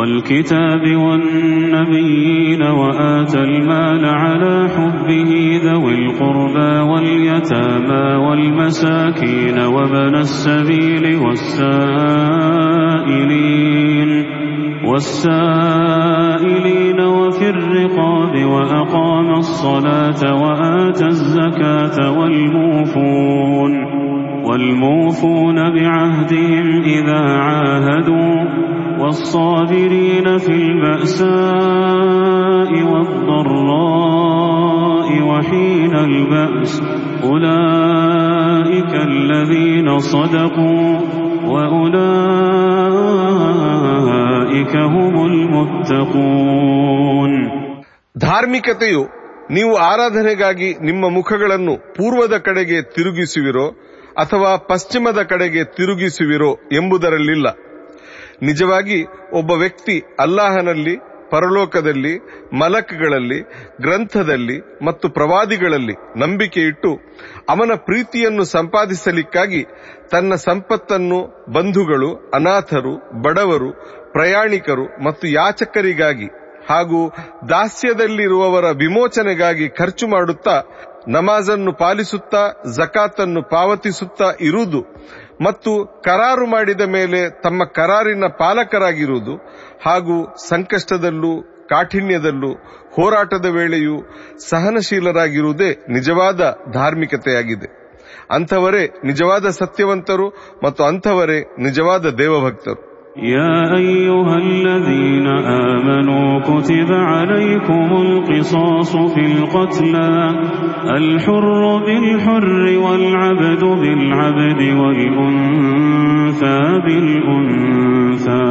والكتاب والنبيين وآتى المال على حبه ذوي القربى واليتامى والمساكين وابن السبيل والسائلين والسائلين وفي الرقاب وأقام الصلاة وآتى الزكاة والموفون والموفون بعهدهم إذا عاهدوا والصابرين في البأساء والضراء وحين البأس أولئك الذين صدقوا وأولئك هم المتقون ಧಾರ್ಮಿಕತೆಯು ನೀವು ಆರಾಧನೆಗಾಗಿ ನಿಮ್ಮ ಮುಖಗಳನ್ನು ಪೂರ್ವದ ಕಡೆಗೆ ತಿರುಗಿಸುವಿರೋ ಅಥವಾ ಪಶ್ಚಿಮದ ಕಡೆಗೆ ತಿರುಗಿಸುವಿರೋ ಎಂಬುದರಲ್ಲಿಲ್ಲ ನಿಜವಾಗಿ ಒಬ್ಬ ವ್ಯಕ್ತಿ ಅಲ್ಲಾಹನಲ್ಲಿ, ಪರಲೋಕದಲ್ಲಿ, ಮಲಕ್ಗಳಲ್ಲಿ, ಗ್ರಂಥದಲ್ಲಿ ಮತ್ತು ಪ್ರವಾದಿಗಳಲ್ಲಿ ನಂಬಿಕೆ ಇಟ್ಟು ಅವನ ಪ್ರೀತಿಯನ್ನು ಸಂಪಾದಿಸಲಿಕ್ಕಾಗಿ ತನ್ನ ಸಂಪತ್ತನ್ನು ಬಂಧುಗಳು, ಅನಾಥರು, ಬಡವರು, ಪ್ರಯಾಣಿಕರು ಮತ್ತು ಯಾಚಕರಿಗಾಗಿ ಹಾಗೂ ದಾಸ್ಯದಲ್ಲಿರುವವರ ವಿಮೋಚನೆಗಾಗಿ ಖರ್ಚು ಮಾಡುತ್ತಾ ನಮಾಜನ್ನು ಪಾಲಿಸುತ್ತಾ ಜಕಾತನ್ನು ಪಾವತಿಸುತ್ತಾ ಇರುವುದು ಮತ್ತು ಕರಾರು ಮಾಡಿದ ಮೇಲೆ ತಮ್ಮ ಕರಾರಿನ ಪಾಲಕರಾಗಿರುವುದು ಹಾಗೂ ಸಂಕಷ್ಟದಲ್ಲೂ, ಕಾಠಿಣ್ಯದಲ್ಲೂ, ಹೋರಾಟದ ವೇಳೆಯೂ ಸಹನಶೀಲರಾಗಿರುವುದೇ ನಿಜವಾದ ಧಾರ್ಮಿಕತೆಯಾಗಿದೆ. ಅಂಥವರೇ ನಿಜವಾದ ಸತ್ಯವಂತರು ಮತ್ತು ಅಂಥವರೇ ನಿಜವಾದ ದೇವಭಕ್ತರು. يا أيها الذين آمنوا كتب عليكم القصاص في القتلى الحر بالحر والعبد بالعبد والأنثى بالأنثى.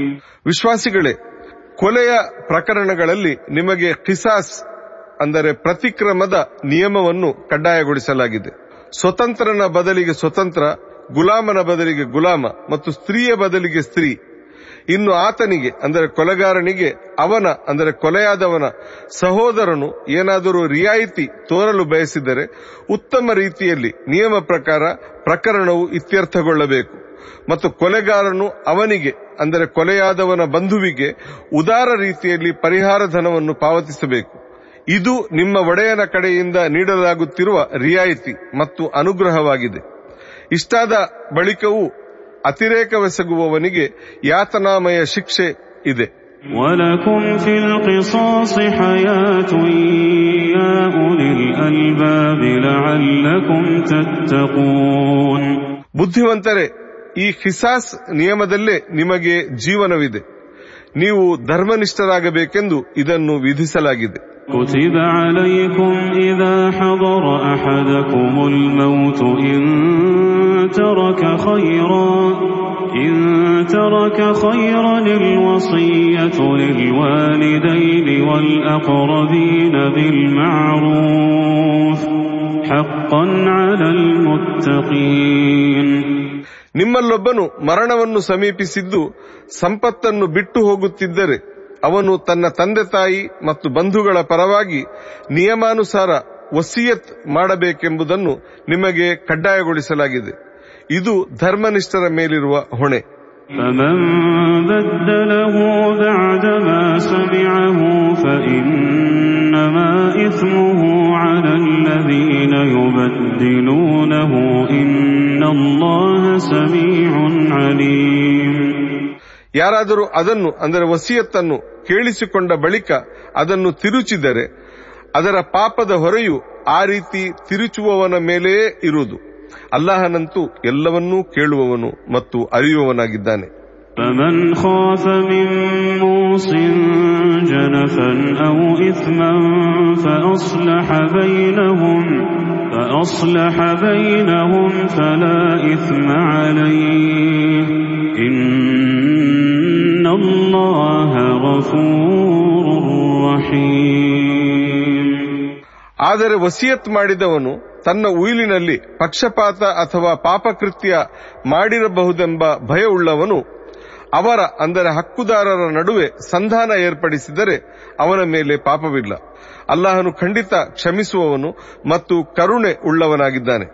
ವಿಶ್ವಾಸಿಗಳೇ, ಕೊಲೆಯ ಪ್ರಕರಣಗಳಲ್ಲಿ ನಿಮಗೆ ಕಿಸಾಸ್ ಅಂದರೆ ಪ್ರತಿಕ್ರಮದ ನಿಯಮವನ್ನು ಕಡ್ಡಾಯಗೊಳಿಸಲಾಗಿದೆ. ಸ್ವತಂತ್ರನ ಬದಲಿಗೆ ಸ್ವತಂತ್ರ, ಗುಲಾಮನ ಬದಲಿಗೆ ಗುಲಾಮ ಮತ್ತು ಸ್ತ್ರೀಯ ಬದಲಿಗೆ ಸ್ತ್ರೀ. ಇನ್ನು ಆತನಿಗೆ ಅಂದರೆ ಕೊಲೆಗಾರನಿಗೆ ಅವನ ಅಂದರೆ ಕೊಲೆಯಾದವನ ಸಹೋದರನು ಏನಾದರೂ ರಿಯಾಯಿತಿ ತೋರಲು ಬಯಸಿದರೆ ಉತ್ತಮ ರೀತಿಯಲ್ಲಿ ನಿಯಮ ಪ್ರಕಾರ ಪ್ರಕರಣವು ಇತ್ಯರ್ಥಗೊಳ್ಳಬೇಕು. ಮತ್ತು ಕೊಲೆಗಾರನು ಅವನಿಗೆ ಅಂದರೆ ಕೊಲೆಯಾದವನ ಬಂಧುವಿಗೆ ಉದಾರ ರೀತಿಯಲ್ಲಿ ಪರಿಹಾರ ಧನವನ್ನು ಪಾವತಿಸಬೇಕು. ಇದು ನಿಮ್ಮ ಒಡೆಯನ ಕಡೆಯಿಂದ ನೀಡಲಾಗುತ್ತಿರುವ ರಿಯಾಯಿತಿ ಮತ್ತು ಅನುಗ್ರಹವಾಗಿದೆ. ಇಷ್ಟಾದ ಬಳಿಕವೂ ಅತಿರೇಕವೆಸಗುವವನಿಗೆ ಯಾತನಾಮಯ ಶಿಕ್ಷೆ ಇದೆ. ಬುದ್ಧಿವಂತರೇ ಈ ಖಿಸಾಸ್ ನಿಯಮದಲ್ಲೇ ನಿಮಗೆ ಜೀವನವಿದೆ ನೀವು ಧರ್ಮನಿಷ್ಠರಾಗಬೇಕೆಂದು ಇದನ್ನು ವಿಧಿಸಲಾಗಿದೆ كتب عليكم إذا حضر أحدكم الموت إن ترك خيرا إن ترك خيرا الوصية للوالدين والأقربين بالمعروف حقا على المتقين ನಿಮ್ಮಲ್ಲೊಬ್ಬನು ಮರಣವನ್ನು ಸಮೀಪಿಸಿದ್ದು ಸಂಪತ್ತನ್ನು ಬಿಟ್ಟು ಹೋಗುತ್ತಿದ್ದರೆ ಅವನು ತನ್ನ ತಂದೆ ತಾಯಿ ಮತ್ತು ಬಂಧುಗಳ ಪರವಾಗಿ ನಿಯಮಾನುಸಾರ ವಸಿಯತ್ ಮಾಡಬೇಕೆಂಬುದನ್ನು ನಿಮಗೆ ಕಡ್ಡಾಯಗೊಳಿಸಲಾಗಿದೆ ಇದು ಧರ್ಮನಿಷ್ಠರ ಮೇಲಿರುವ ಹೊಣೆ فمن بدله بعدما سمعه فإنما إثمه على الذين يبدلونه إن الله سميع عليم ಯಾರಾದರೂ ಅದನ್ನು ಅಂದರೆ ವಸಿಯತ್ತನ್ನು ಕೇಳಿಸಿಕೊಂಡ ಬಳಿಕ ಅದನ್ನು ತಿರುಚಿದರೆ ಅದರ ಪಾಪದ ಹೊರೆಯು ಆ ರೀತಿ ತಿರುಚುವವನ ಮೇಲೆಯೇ ಇರುವುದು ಅಲ್ಲಾಹನಂತೂ ಎಲ್ಲವನ್ನೂ ಕೇಳುವವನು ಮತ್ತು ಅರಿಯುವವನಾಗಿದ್ದಾನೆ فمن خاف من موص جنفا أو إثما فأصلح بينهم فأصلح بينهم فلا إثم عليه إن الله غفور رحيم ಆದರೆ ವಸಿಯತ್ ಮಾಡಿದವನು ತನ್ನ ಉಯಿಲಿನಲ್ಲಿ ಪಕ್ಷಪಾತ ಅಥವಾ ಪಾಪಕೃತ್ಯ ಮಾಡಿರಬಹುದೆಂಬ ಭಯವುಳ್ಳವನು ಅವರ ಅಂದರೆ ಹಕ್ಕುದಾರರ ನಡುವೆ ಸಂಧಾನ ಏರ್ಪಡಿಸಿದರೆ ಅವನ ಮೇಲೆ ಪಾಪವಿಲ್ಲ ಅಲ್ಲಾಹನು ಖಂಡಿತ ಕ್ಷಮಿಸುವವನು ಮತ್ತು ಕರುಣೆ ಉಳ್ಳವನಾಗಿದ್ದಾನೆ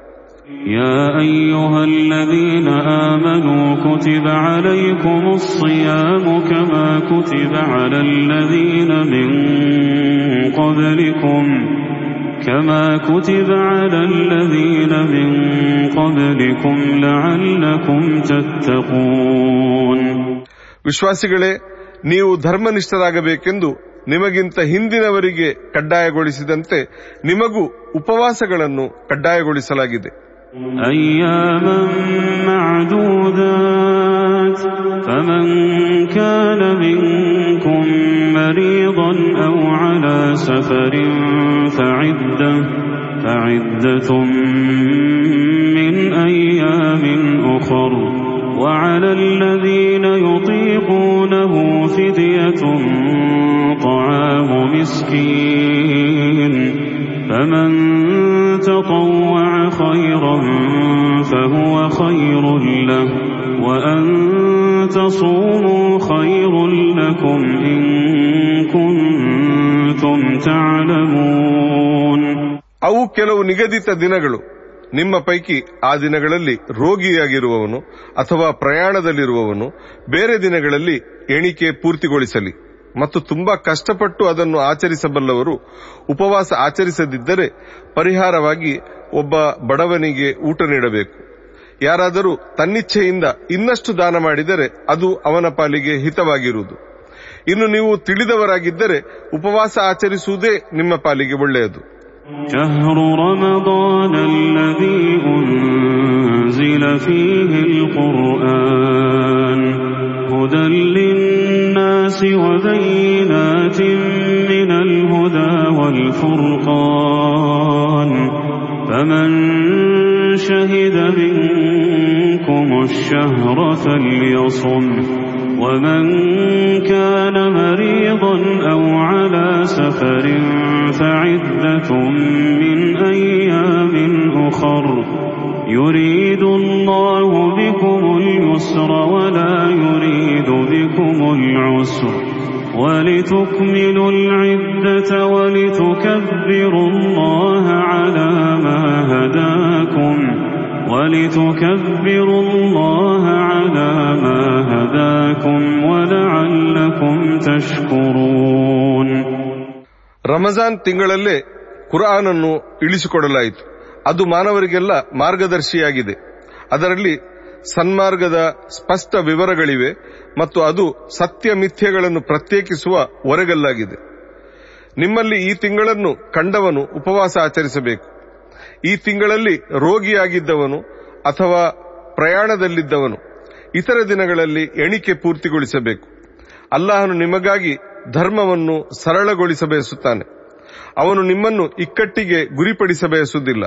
يا أيها الذين آمنوا كتب عليكم الصيام كما كتب على الذين من قبلكم كما كتب على الذين من قبلكم لعلكم تتقون ವಿಶ್ವಾಸಿಗಳೇ ನೀವು ಧರ್ಮನಿಷ್ಠರಾಗಬೇಕೆಂದು ನಿಮಗಿಂತ ಹಿಂದಿನವರಿಗೆ ಕಡ್ಡಾಯಗೊಳಿಸಿದಂತೆ ನಿಮಗೂ ಉಪವಾಸಗಳನ್ನು ಕಡ್ಡಾಯಗೊಳಿಸಲಾಗಿದೆ أياما معدودات فمن كان منكم مريضا أو على سفر فعدة فعدة من أيام أخر. وعلى الذين يطيقونه فدية طعام مسكين. فمن تطوع خيرا فهو خير له. وأن تصوموا خير لكم إن كنتم تعلمون ಅವು ಕೆಲವು ನಿಗದಿತ ದಿನಗಳು ನಿಮ್ಮ ಪೈಕಿ ಆ ದಿನಗಳಲ್ಲಿ ರೋಗಿಯಾಗಿರುವವನು ಅಥವಾ ಪ್ರಯಾಣದಲ್ಲಿರುವವನು ಬೇರೆ ದಿನಗಳಲ್ಲಿ ಎಣಿಕೆ ಪೂರ್ತಿಗೊಳಿಸಲಿ ಮತ್ತು ತುಂಬಾ ಕಷ್ಟಪಟ್ಟು ಅದನ್ನು ಆಚರಿಸಬಲ್ಲವರು ಉಪವಾಸ ಆಚರಿಸದಿದ್ದರೆ ಪರಿಹಾರವಾಗಿ ಒಬ್ಬ ಬಡವನಿಗೆ ಊಟ ನೀಡಬೇಕು ಯಾರಾದರೂ ತನ್ನಿಚ್ಛೆಯಿಂದ ಇನ್ನಷ್ಟು ದಾನ ಮಾಡಿದರೆ ಅದು ಅವನ ಪಾಲಿಗೆ ಹಿತವಾಗಿರುವುದು ಇನ್ನು ನೀವು ತಿಳಿದವರಾಗಿದ್ದರೆ ಉಪವಾಸ ಆಚರಿಸುವುದೇ ನಿಮ್ಮ ಪಾಲಿಗೆ ಒಳ್ಳೆಯದು شهر رمضان الذي أنزل فيه القرآن هدى للناس وبينات من الهدى والفرقان فمن شهد منكم الشهر فليصم ومن كان مريضا أو على سفر فعدة من أيام أخر يريد الله بكم اليسر ولا يريد بكم العسر ولتكملوا العدة ولتكبروا الله على ما هداكم ولتكبروا الله على ما هداكم ولعلكم تشكرون ರಮಜಾನ್ ತಿಂಗಳಲ್ಲೇ ಕುರಾನನ್ನು ಇಳಿಸಿಕೊಡಲಾಯಿತು ಅದು ಮಾನವರಿಗೆಲ್ಲ ಮಾರ್ಗದರ್ಶಿಯಾಗಿದೆ ಅದರಲ್ಲಿ ಸನ್ಮಾರ್ಗದ ಸ್ಪಷ್ಟ ವಿವರಗಳಿವೆ ಮತ್ತು ಅದು ಸತ್ಯ ಮಿಥ್ಯೆಗಳನ್ನು ಪ್ರತ್ಯೇಕಿಸುವ ಒರೆಗಲ್ಲಾಗಿದೆ ನಿಮ್ಮಲ್ಲಿ ಈ ತಿಂಗಳನ್ನು ಕಂಡವನು ಉಪವಾಸ ಆಚರಿಸಬೇಕು ಈ ತಿಂಗಳಲ್ಲಿ ರೋಗಿಯಾಗಿದ್ದವನು ಅಥವಾ ಪ್ರಯಾಣದಲ್ಲಿದ್ದವನು ಇತರ ದಿನಗಳಲ್ಲಿ ಎಣಿಕೆ ಪೂರ್ತಿಗೊಳಿಸಬೇಕು. ಅಲ್ಲಾಹನು ನಿಮಗಾಗಿ ಧರ್ಮವನ್ನು ಸರಳಗೊಳಿಸಬಯಸುತ್ತಾನೆ. ಅವನು ನಿಮ್ಮನ್ನು ಇಕ್ಕಟ್ಟಿಗೆ ಗುರಿಪಡಿಸಬಯಸುವುದಿಲ್ಲ.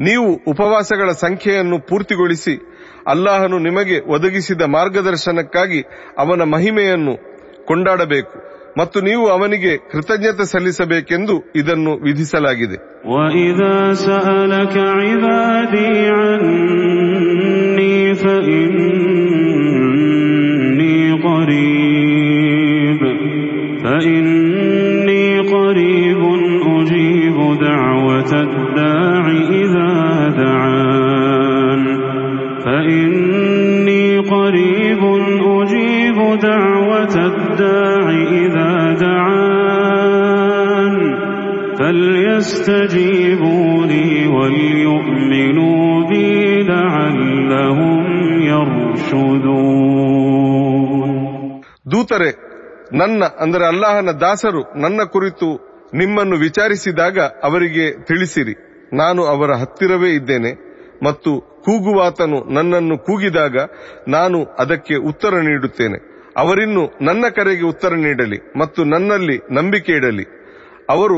ನೀವು ಉಪವಾಸಗಳ ಸಂಖ್ಯೆಯನ್ನು ಪೂರ್ತಿಗೊಳಿಸಿ ಅಲ್ಲಾಹನು ನಿಮಗೆ ಒದಗಿಸಿದ ಮಾರ್ಗದರ್ಶನಕ್ಕಾಗಿ ಅವನ ಮಹಿಮೆಯನ್ನು ಕೊಂಡಾಡಬೇಕು. ಮತ್ತು ನೀವು ಅವನಿಗೆ ಕೃತಜ್ಞತೆ ಸಲ್ಲಿಸಬೇಕೆಂದು ಇದನ್ನು ವಿಧಿಸಲಾಗಿದೆ وإذا سألك عبادي عني فإني فليستجيبوا لي وليؤمنوا بي لعلهم يرشدون ದೂತರೆ ನನ್ನ ಅಂದರೆ ಅಲ್ಲಾಹನ ದಾಸರು ನನ್ನ ಕುರಿತು ನಿಮ್ಮನ್ನು ವಿಚಾರಿಸಿದಾಗ ಅವರಿಗೆ ತಿಳಿಸಿರಿ ನಾನು ಅವರ ಹತ್ತಿರವೇ ಇದ್ದೇನೆ ಮತ್ತು ಕೂಗುವಾತನು ನನ್ನನ್ನು ಕೂಗಿದಾಗ ನಾನು ಅದಕ್ಕೆ ಉತ್ತರ ನೀಡುತ್ತೇನೆ ಅವರಿನ್ನು ನನ್ನ ಕರೆಗೆ ಉತ್ತರ ನೀಡಲಿ ಮತ್ತು ನನ್ನಲ್ಲಿ ನಂಬಿಕೆ ಇಡಲಿ ಅವರು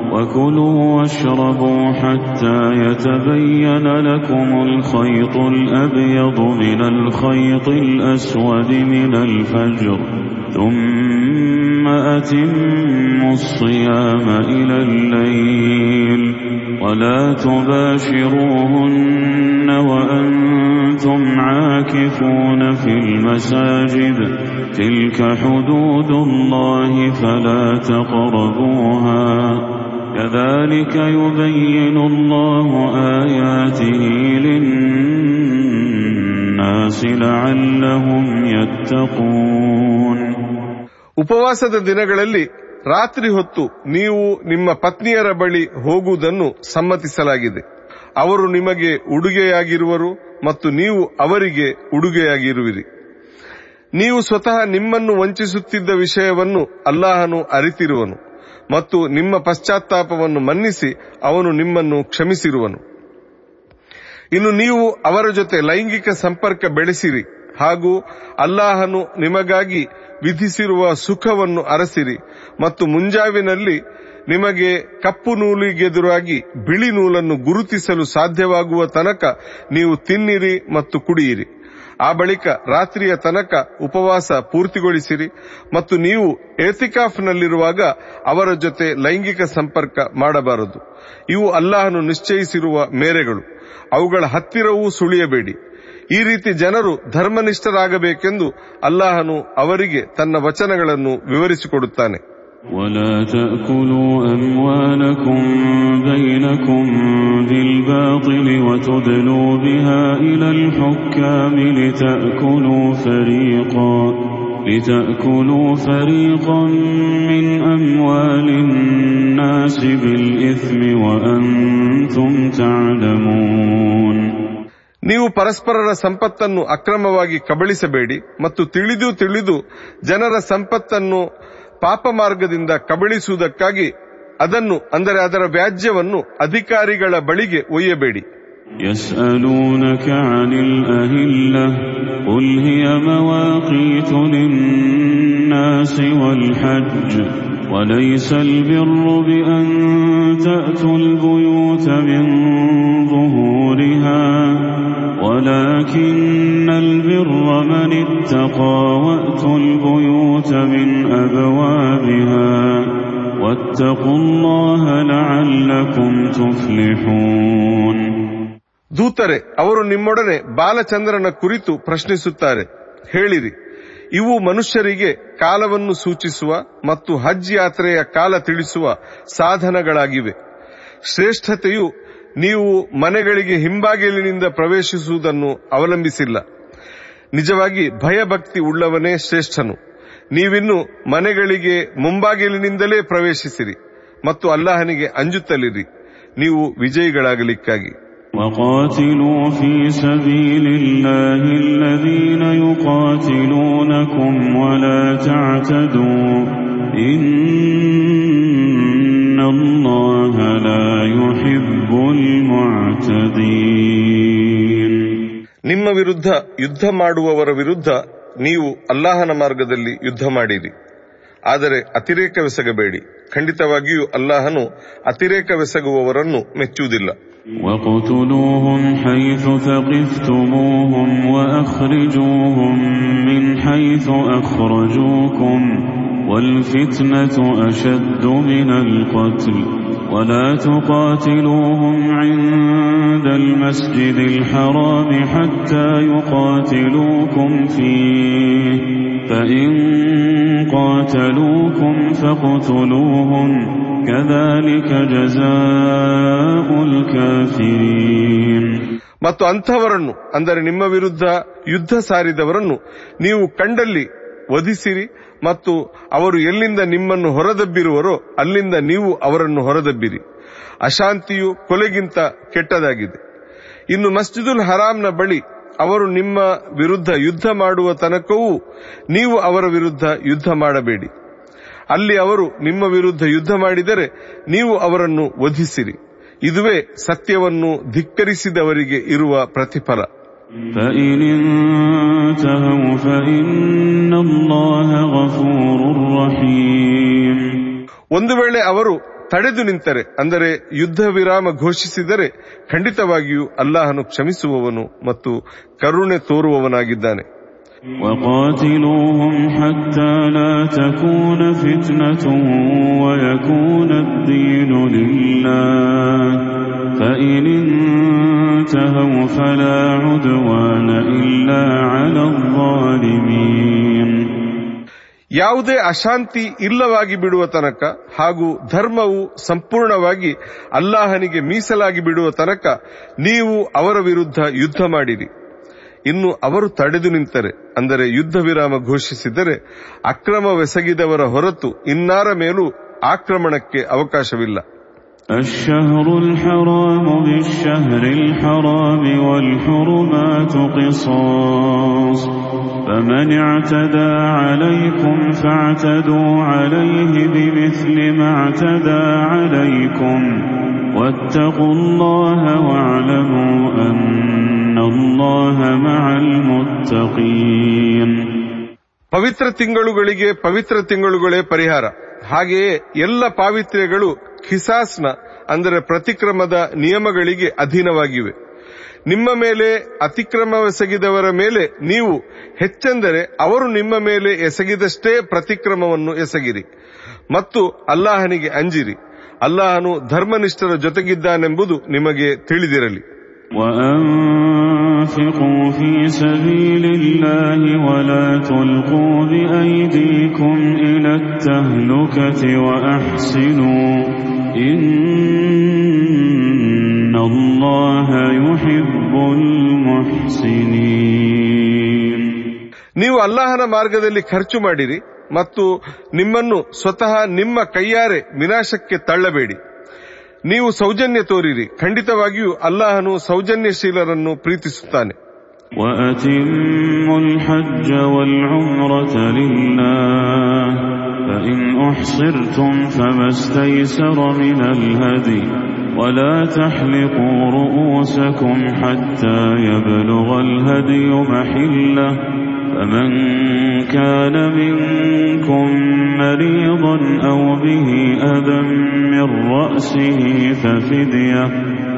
وكلوا واشربوا حتى يتبين لكم الخيط الأبيض من الخيط الأسود من الفجر ثم أتموا الصيام إلى الليل. ولا تباشروهن وأنتم عاكفون في المساجد. تلك حدود الله فلا تقربوها. كذلك يبين الله آياته للناس لعلهم يتقون ಉಪವಾಸದ ದಿನಗಳಲ್ಲಿ ರಾತ್ರಿ ಹೊತ್ತು ನೀವು ನಿಮ್ಮ ಪತ್ನಿಯರ ಬಳಿ ಹೋಗುವುದನ್ನು ಸಮ್ಮತಿಸಲಾಗಿದೆ ಅವರು ನಿಮಗೆ ಉಡುಗೆಯಾಗಿರುವರು ಮತ್ತು ನೀವು ಅವರಿಗೆ ಉಡುಗೆಯಾಗಿರುವಿರಿ ನೀವು ಸ್ವತಃ ನಿಮ್ಮನ್ನು ವಂಚಿಸುತ್ತಿದ್ದ ವಿಷಯವನ್ನು ಅಲ್ಲಾಹನು ಅರಿತಿರುವನು ಮತ್ತು ನಿಮ್ಮ ಪಶ್ಚಾತ್ತಾಪವನ್ನು ಮನ್ನಿಸಿ ಅವನು ನಿಮ್ಮನ್ನು ಕ್ಷಮಿಸಿರುವನು. ಇನ್ನು ನೀವು ಅವರ ಜೊತೆ ಲೈಂಗಿಕ ಸಂಪರ್ಕ ಬೆಳೆಸಿರಿ ಹಾಗೂ ಅಲ್ಲಾಹನು ನಿಮಗಾಗಿ ವಿಧಿಸಿರುವ ಸುಖವನ್ನು ಅರಸಿರಿ ಮತ್ತು ಮುಂಜಾವಿನಲ್ಲಿ ನಿಮಗೆ ಕಪ್ಪು ನೂಲಿಗೆದುರಾಗಿ ಬಿಳಿ ನೂಲನ್ನು ಗುರುತಿಸಲು ಸಾಧ್ಯವಾಗುವ ತನಕ ನೀವು ತಿನ್ನಿರಿ ಮತ್ತು ಕುಡಿಯಿರಿ. ಆ ಬಳಿಕ ರಾತ್ರಿಯ ತನಕ ಉಪವಾಸ ಪೂರ್ತಿಗೊಳಿಸಿರಿ ಮತ್ತು ನೀವು ಏತಿಕಾಫ್ನಲ್ಲಿರುವಾಗ ಅವರ ಜೊತೆ ಲೈಂಗಿಕ ಸಂಪರ್ಕ ಮಾಡಬಾರದು. ಇವು ಅಲ್ಲಾಹನು ನಿಶ್ಚಯಿಸಿರುವ ಮೇರೆಗಳು. ಅವುಗಳ ಹತ್ತಿರವೂ ಸುಳಿಯಬೇಡಿ. ಈ ರೀತಿ ಜನರು ಧರ್ಮನಿಷ್ಠರಾಗಬೇಕೆಂದು ಅಲ್ಲಾಹನು ಅವರಿಗೆ ತನ್ನ ವಚನಗಳನ್ನು ವಿವರಿಸಿಕೊಡುತ್ತಾನೆ. ولا تأكلوا أموالكم بينكم بالباطل وتدلوا بها إلى الحكام لتأكلوا فريقا لتأكلوا فريقا من أموال الناس بالإثم وأنتم تعلمون ನೀವು ಪರಸ್ಪರರ ಸಂಪತ್ತನ್ನು ಅಕ್ರಮವಾಗಿ ಕಬಳಿಸಬೇಡಿ ಮತ್ತು ತಿಳಿದು ತಿಳಿದು ಜನರ ಸಂಪತ್ತನ್ನು ಪಾಪ ಮಾರ್ಗದಿಂದ ಕಬಳಿಸುವುದಕ್ಕಾಗಿ ಅದನ್ನು ಅಂದರೆ ಅದರ ವ್ಯಾಜ್ಯವನ್ನು ಅಧಿಕಾರಿಗಳ ಬಳಿಗೆ ಒಯ್ಯಬೇಡಿ يسألونك عن الأهلة قل هي مواقيت للناس والحج وليس البر بأن تأتوا البيوت من ظهورها ولكن البر من اتقى وأتوا البيوت من أبوابها واتقوا الله لعلكم تفلحون ದೂತರೆ ಅವರು ನಿಮ್ಮೊಡನೆ ಬಾಲಚಂದ್ರನ ಕುರಿತು ಪ್ರಶ್ನಿಸುತ್ತಾರೆ ಹೇಳಿರಿ ಇವು ಮನುಷ್ಯರಿಗೆ ಕಾಲವನ್ನು ಸೂಚಿಸುವ ಮತ್ತು ಹಜ್ ಯಾತ್ರೆಯ ಕಾಲ ತಿಳಿಸುವ ಸಾಧನಗಳಾಗಿವೆ ಶ್ರೇಷ್ಠತೆಯು ನೀವು ಮನೆಗಳಿಗೆ ಹಿಂಬಾಗಿಲಿನಿಂದ ಪ್ರವೇಶಿಸುವುದನ್ನು ಅವಲಂಬಿಸಿಲ್ಲ. ನಿಜವಾಗಿ ಭಯಭಕ್ತಿ ಉಳ್ಳವನೇ ಶ್ರೇಷ್ಠನು. ನೀವಿನ್ನು ಮನೆಗಳಿಗೆ ಮುಂಬಾಗಿಲಿನಿಂದಲೇ ಪ್ರವೇಶಿಸಿರಿ ಮತ್ತು ಅಲ್ಲಾಹನಿಗೆ ಅಂಜುತ್ತಲಿರಿ. ನೀವು ವಿಜಯಿಗಳಾಗಲಿಕ್ಕಾಗಿ. ಇನ್ನೊಂದು في سبيل الله ನಿಮ್ಮ ವಿರುದ್ಧ ಯುದ್ಧ ಮಾಡುವವರ ವಿರುದ್ಧ ನೀವು ಅಲ್ಲಾಹನ ಮಾರ್ಗದಲ್ಲಿ ಯುದ್ಧ ಮಾಡಿರಿ ಆದರೆ ಅತಿರೇಕವೆಸಗಬೇಡಿ ಖಂಡಿತವಾಗಿಯೂ ಅಲ್ಲಾಹನು ಅತಿರೇಕವೆಸಗುವವರನ್ನು ಮೆಚ್ಚುವುದಿಲ್ಲ واقتلوهم حيث ثقفتموهم وأخرجوهم من حيث أخرجوكم والفتنة أشد من القتل ولا تقاتلوهم عند المسجد الحرام حتى يقاتلوكم فيه فإن قاتلوكم فاقتلوهم كذلك جزاء الكافرين ಮತ್ತು ಅಂಥವರನ್ನು ಅಂದರೆ ನಿಮ್ಮ ವಿರುದ್ಧ ಯುದ್ಧ ಸಾರಿದವರನ್ನು ನೀವು ಕಂಡಲ್ಲಿ ವಧಿಸಿರಿ ಮತ್ತು ಅವರು ಎಲ್ಲಿಂದ ನಿಮ್ಮನ್ನು ಹೊರದಬ್ಬಿರುವರೋ ಅಲ್ಲಿಂದ ನೀವು ಅವರನ್ನು ಹೊರದಬ್ಬಿರಿ. ಅಶಾಂತಿಯು ಕೊಲೆಗಿಂತ ಕೆಟ್ಟದಾಗಿದೆ. ಇನ್ನು ಮಸ್ಜಿದುಲ್ ಹರಾಮ್ನ ಬಳಿ ಅವರು ನಿಮ್ಮ ವಿರುದ್ಧ ಯುದ್ಧ ಮಾಡುವ ತನಕವೂ ನೀವು ಅವರ ವಿರುದ್ಧ ಯುದ್ಧ ಮಾಡಬೇಡಿ. ಅಲ್ಲಿ ಅವರು ನಿಮ್ಮ ವಿರುದ್ಧ ಯುದ್ಧ ಮಾಡಿದರೆ ನೀವು ಅವರನ್ನು ವಧಿಸಿರಿ. ಇದುವೇ ಸತ್ಯವನ್ನು ಧಿಕ್ಕರಿಸಿದವರಿಗೆ ಇರುವ ಪ್ರತಿಫಲ. فإن انتهوا فإن الله غفور رحيم ಒಂದು ವೇಳೆ ಅವರು ತಡೆದು ನಿಂತರೆ ಅಂದರೆ ಯುದ್ಧ ವಿರಾಮ ಘೋಷಿಸಿದರೆ ಖಂಡಿತವಾಗಿಯೂ ಅಲ್ಲಾಹನು ಕ್ಷಮಿಸುವವನು ಮತ್ತು ಕರುಣೆ ತೋರುವವನಾಗಿದ್ದಾನೆ وقاتلوهم حتى لا تكون فتنة ويكون الدين لله فإن انتهوا فلا عدوان إلا على الظالمين ಯಾವುದೇ ಅಶಾಂತಿ ಇಲ್ಲವಾಗಿ ಬಿಡುವ ತನಕ ಹಾಗೂ ಧರ್ಮವು ಸಂಪೂರ್ಣವಾಗಿ ಅಲ್ಲಾಹನಿಗೆ ಮೀಸಲಾಗಿ ಬಿಡುವ ತನಕ ನೀವು ಅವರ ವಿರುದ್ಧ ಯುದ್ಧ ಮಾಡಿರಿ ಇನ್ನು ಅವರು ತಡೆದು ನಿಂತರೆ ಅಂದರೆ ಯುದ್ಧ ವಿರಾಮ ಘೋಷಿಸಿದರೆ ಅಕ್ರಮವೆಸಗಿದವರ ಹೊರತು ಇನ್ನಾರ ಮೇಲೂ ಆಕ್ರಮಣಕ್ಕೆ ಅವಕಾಶವಿಲ್ಲ الشهر الحرام بالشهر الحرام والحرمات قصاص فمن اعتدى عليكم فاعتدوا عليه بمثل ما اعتدى عليكم واتقوا الله واعلموا أن الله مع المتقين ಪವಿತ್ರ ತಿಂಗಳುಗಳಿಗೆ ಪವಿತ್ರ ತಿಂಗಳುಗಳೇ ಪರಿಹಾರ ಹಾಗೆಯೇ ಎಲ್ಲ ಪಾವಿತ್ರ್ಯಗಳು ಖಿಸಾಸ್ನ, ಅಂದರೆ ಪ್ರತಿಕ್ರಮದ ನಿಯಮಗಳಿಗೆ ಅಧೀನವಾಗಿವೆ. ನಿಮ್ಮ ಮೇಲೆ ಅತಿಕ್ರಮವೆಸಗಿದವರ ಮೇಲೆ ನೀವು ಹೆಚ್ಚೆಂದರೆ ಅವರು ನಿಮ್ಮ ಮೇಲೆ ಎಸಗಿದಷ್ಟೇ ಪ್ರತಿಕ್ರಮವನ್ನು ಎಸಗಿರಿ. ಮತ್ತು ಅಲ್ಲಾಹನಿಗೆ ಅಂಜಿರಿ. ಅಲ್ಲಾಹನು ಧರ್ಮನಿಷ್ಠರ ಜೊತೆಗಿದ್ದಾನೆಂಬುದು ನಿಮಗೆ ತಿಳಿದಿರಲಿ. وأنفقوا في سبيل الله ولا تلقوا بأيديكم إلى التهلكة وأحسنوا إن الله يحب المحسنين ನೀವು ಅಲ್ಲಾಹನ ಮಾರ್ಗದಲ್ಲಿ ಖರ್ಚು ಮಾಡಿರಿ ಮತ್ತು ನಿಮ್ಮನ್ನು ಸ್ವತಃ ನಿಮ್ಮ ಕೈಯಾರೆ ವಿನಾಶಕ್ಕೆ ತಳ್ಳಬೇಡಿ ನೀವು ಸೌಜನ್ಯ ತೋರಿರಿ ಖಂಡಿತವಾಗಿಯೂ ಅಲ್ಲಾಹನು ಸೌಜನ್ಯಶೀಲರನ್ನು ಪ್ರೀತಿಸುತ್ತಾನೆ وأتموا الحج والعمرة لله فإن أحصرتم فما استيسر من الهدي ولا تحلقوا رؤوسكم حتى يبلغ الهدي محلة فمن كان منكم مريضا أو به أذى من رأسه ففدية.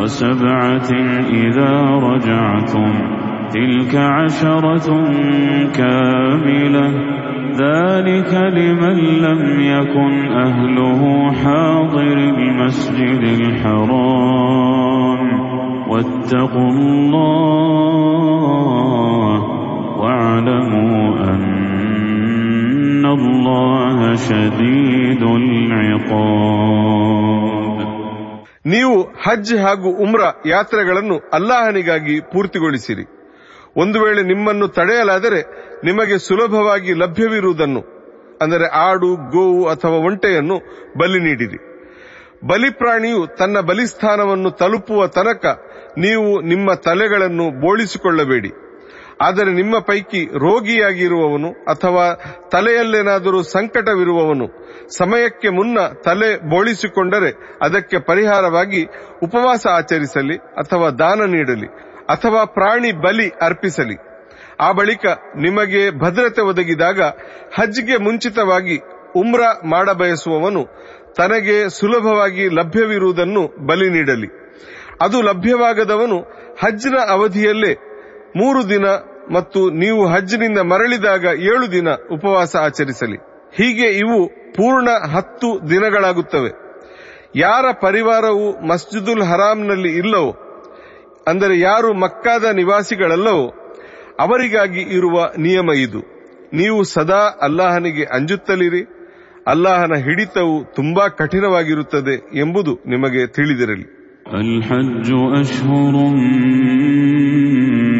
وسبعة إذا رجعتم تلك عشرة كاملة. ذلك لمن لم يكن أهله حاضر المسجد الحرام. واتقوا الله واعلموا أن الله شديد العقاب. ನೀವು ಹಜ್ ಹಾಗೂ ಉಮ್ರ ಯಾತ್ರೆಗಳನ್ನು ಅಲ್ಲಾಹನಿಗಾಗಿ ಪೂರ್ತಿಗೊಳಿಸಿರಿ. ಒಂದು ವೇಳೆ ನಿಮ್ಮನ್ನು ತಡೆಯಲಾದರೆ ನಿಮಗೆ ಸುಲಭವಾಗಿ ಲಭ್ಯವಿರುವುದನ್ನು, ಅಂದರೆ ಆಡು, ಗೋವು ಅಥವಾ ಒಂಟೆಯನ್ನು ಬಲಿ ನೀಡಿರಿ. ಬಲಿಪ್ರಾಣಿಯು ತನ್ನ ಬಲಿಸ್ಥಾನವನ್ನು ತಲುಪುವ ತನಕ ನೀವು ನಿಮ್ಮ ತಲೆಗಳನ್ನು ಬೋಳಿಸಿಕೊಳ್ಳಬೇಡಿ. ಆದರೆ ನಿಮ್ಮ ಪೈಕಿ ರೋಗಿಯಾಗಿರುವವನು ಅಥವಾ ತಲೆಯಲ್ಲೇನಾದರೂ ಸಂಕಟವಿರುವವನು ಸಮಯಕ್ಕೆ ಮುನ್ನ ತಲೆ ಬೋಳಿಸಿಕೊಂಡರೆ ಅದಕ್ಕೆ ಪರಿಹಾರವಾಗಿ ಉಪವಾಸ ಆಚರಿಸಲಿ ಅಥವಾ ದಾನ ನೀಡಲಿ ಅಥವಾ ಪ್ರಾಣಿ ಬಲಿ ಅರ್ಪಿಸಲಿ. ಆ ಬಳಿಕ ನಿಮಗೆ ಭದ್ರತೆ ಒದಗಿದಾಗ ಹಜ್ಗೆ ಮುಂಚಿತವಾಗಿ ಉಮ್ರ ಮಾಡಬಯಸುವವನು ತನಗೆ ಸುಲಭವಾಗಿ ಲಭ್ಯವಿರುವುದನ್ನು ಬಲಿ ನೀಡಲಿ. ಅದು ಲಭ್ಯವಾಗದವನು ಹಜ್ನ ಅವಧಿಯಲ್ಲೇ ಮೂರು ದಿನ ಮತ್ತು ನೀವು ಹಜ್ನಿಂದ ಮರಳಿದಾಗ ಏಳು ದಿನ ಉಪವಾಸ ಆಚರಿಸಲಿ. ಹೀಗೆ ಇವು ಪೂರ್ಣ ಹತ್ತು ದಿನಗಳಾಗುತ್ತವೆ. ಯಾರ ಪರಿವಾರವು ಮಸ್ಜಿದುಲ್ ಹರಾಮ್ನಲ್ಲಿ ಇಲ್ಲವೋ, ಅಂದರೆ ಯಾರು ಮಕ್ಕಾದ ನಿವಾಸಿಗಳಲ್ಲವೋ, ಅವರಿಗಾಗಿ ಇರುವ ನಿಯಮ ಇದು. ನೀವು ಸದಾ ಅಲ್ಲಾಹನಿಗೆ ಅಂಜುತ್ತಲಿರಿ. ಅಲ್ಲಾಹನ ಹಿಡಿತವು ತುಂಬಾ ಕಠಿಣವಾಗಿರುತ್ತದೆ ಎಂಬುದು ನಿಮಗೆ ತಿಳಿದಿರಲಿ.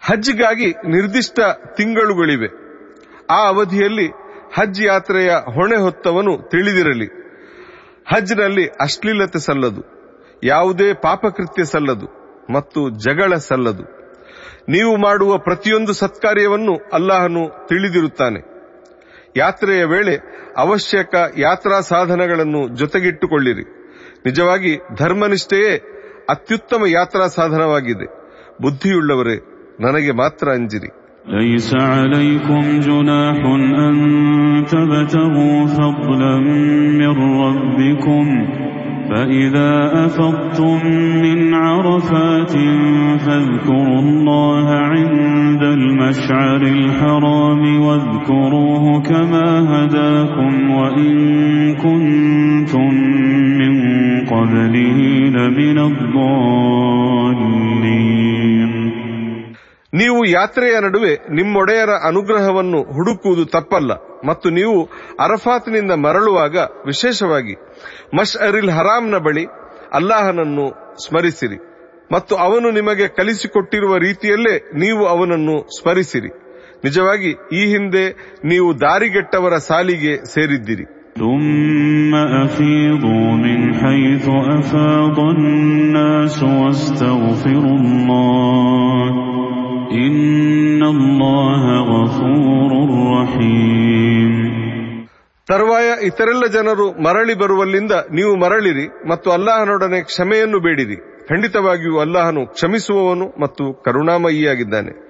ಹಜ್ಗಾಗಿ ನಿರ್ದಿಷ್ಟ ತಿಂಗಳುಗಳಿವೆ. ಆ ಅವಧಿಯಲ್ಲಿ ಹಜ್ ಯಾತ್ರೆಯ ಹೊಣೆ ಹೊತ್ತವನು ತಿಳಿದಿರಲಿ. ಹಜ್ನಲ್ಲಿ ಅಶ್ಲೀಲತೆ ಸಲ್ಲದು. ಯಾವುದೇ ಪಾಪಕೃತ್ಯ ಸಲ್ಲದು ಮತ್ತು ಜಗಳ ಸಲ್ಲದು. ನೀವು ಮಾಡುವ ಪ್ರತಿಯೊಂದು ಸತ್ಕಾರ್ಯವನ್ನು ಅಲ್ಲಾಹನು ತಿಳಿದಿರುತ್ತಾನೆ. ಯಾತ್ರೆಯ ವೇಳೆ ಅವಶ್ಯಕ ಯಾತ್ರಾ ಸಾಧನಗಳನ್ನು ಜೊತೆಗಿಟ್ಟುಕೊಳ್ಳಿರಿ. ನಿಜವಾಗಿ ಧರ್ಮನಿಷ್ಠೆಯೇ ಅತ್ಯುತ್ತಮ ಯಾತ್ರಾ ಸಾಧನವಾಗಿದೆ. ಬುದ್ಧಿಯುಳ್ಳವರೇ ನನಗೆ ಮಾತ್ರ ಅಂಜಿರಿ ليس عليكم جناح أن تبتغوا فضلا من ربكم فإذا أفضتم من عرفات فاذكروا الله عند المشعر الحرام واذكروه كما هداكم وإن كنتم من قبله لمن الضالين ನೀವು ಯಾತ್ರೆಯ ನಡುವೆ ನಿಮ್ಮೊಡೆಯರ ಅನುಗ್ರಹವನ್ನು ಹುಡುಕುವುದು ತಪ್ಪಲ್ಲ ಮತ್ತು ನೀವು ಅರಫಾತ್ನಿಂದ ಮರಳುವಾಗ ವಿಶೇಷವಾಗಿ ಮಶ್ ಅರಿಲ್ ಹರಾಮ್ನ ಬಳಿ ಅಲ್ಲಾಹನನ್ನು ಸ್ಮರಿಸಿರಿ ಮತ್ತು ಅವನು ನಿಮಗೆ ಕಲಿಸಿಕೊಟ್ಟಿರುವ ರೀತಿಯಲ್ಲೇ ನೀವು ಅವನನ್ನು ಸ್ಮರಿಸಿರಿ ನಿಜವಾಗಿ ಈ ಹಿಂದೆ ನೀವು ದಾರಿಗೆಟ್ಟವರ ಸಾಲಿಗೆ ಸೇರಿದ್ದಿರಿ ثم أفيضوا من حيث أفاض الناس واستغفروا الله ತರುವಾಯ ಇತರೆಲ್ಲ ಜನರು ಮರಳಿ ಬರುವಲ್ಲಿಂದ ನೀವು ಮರಳಿರಿ ಮತ್ತು ಅಲ್ಲಾಹನೊಡನೆ ಕ್ಷಮೆಯನ್ನು ಬೇಡಿರಿ. ಖಂಡಿತವಾಗಿಯೂ ಅಲ್ಲಾಹನು ಕ್ಷಮಿಸುವವನು ಮತ್ತು ಕರುಣಾಮಯಿಯಾಗಿದ್ದಾನೆ.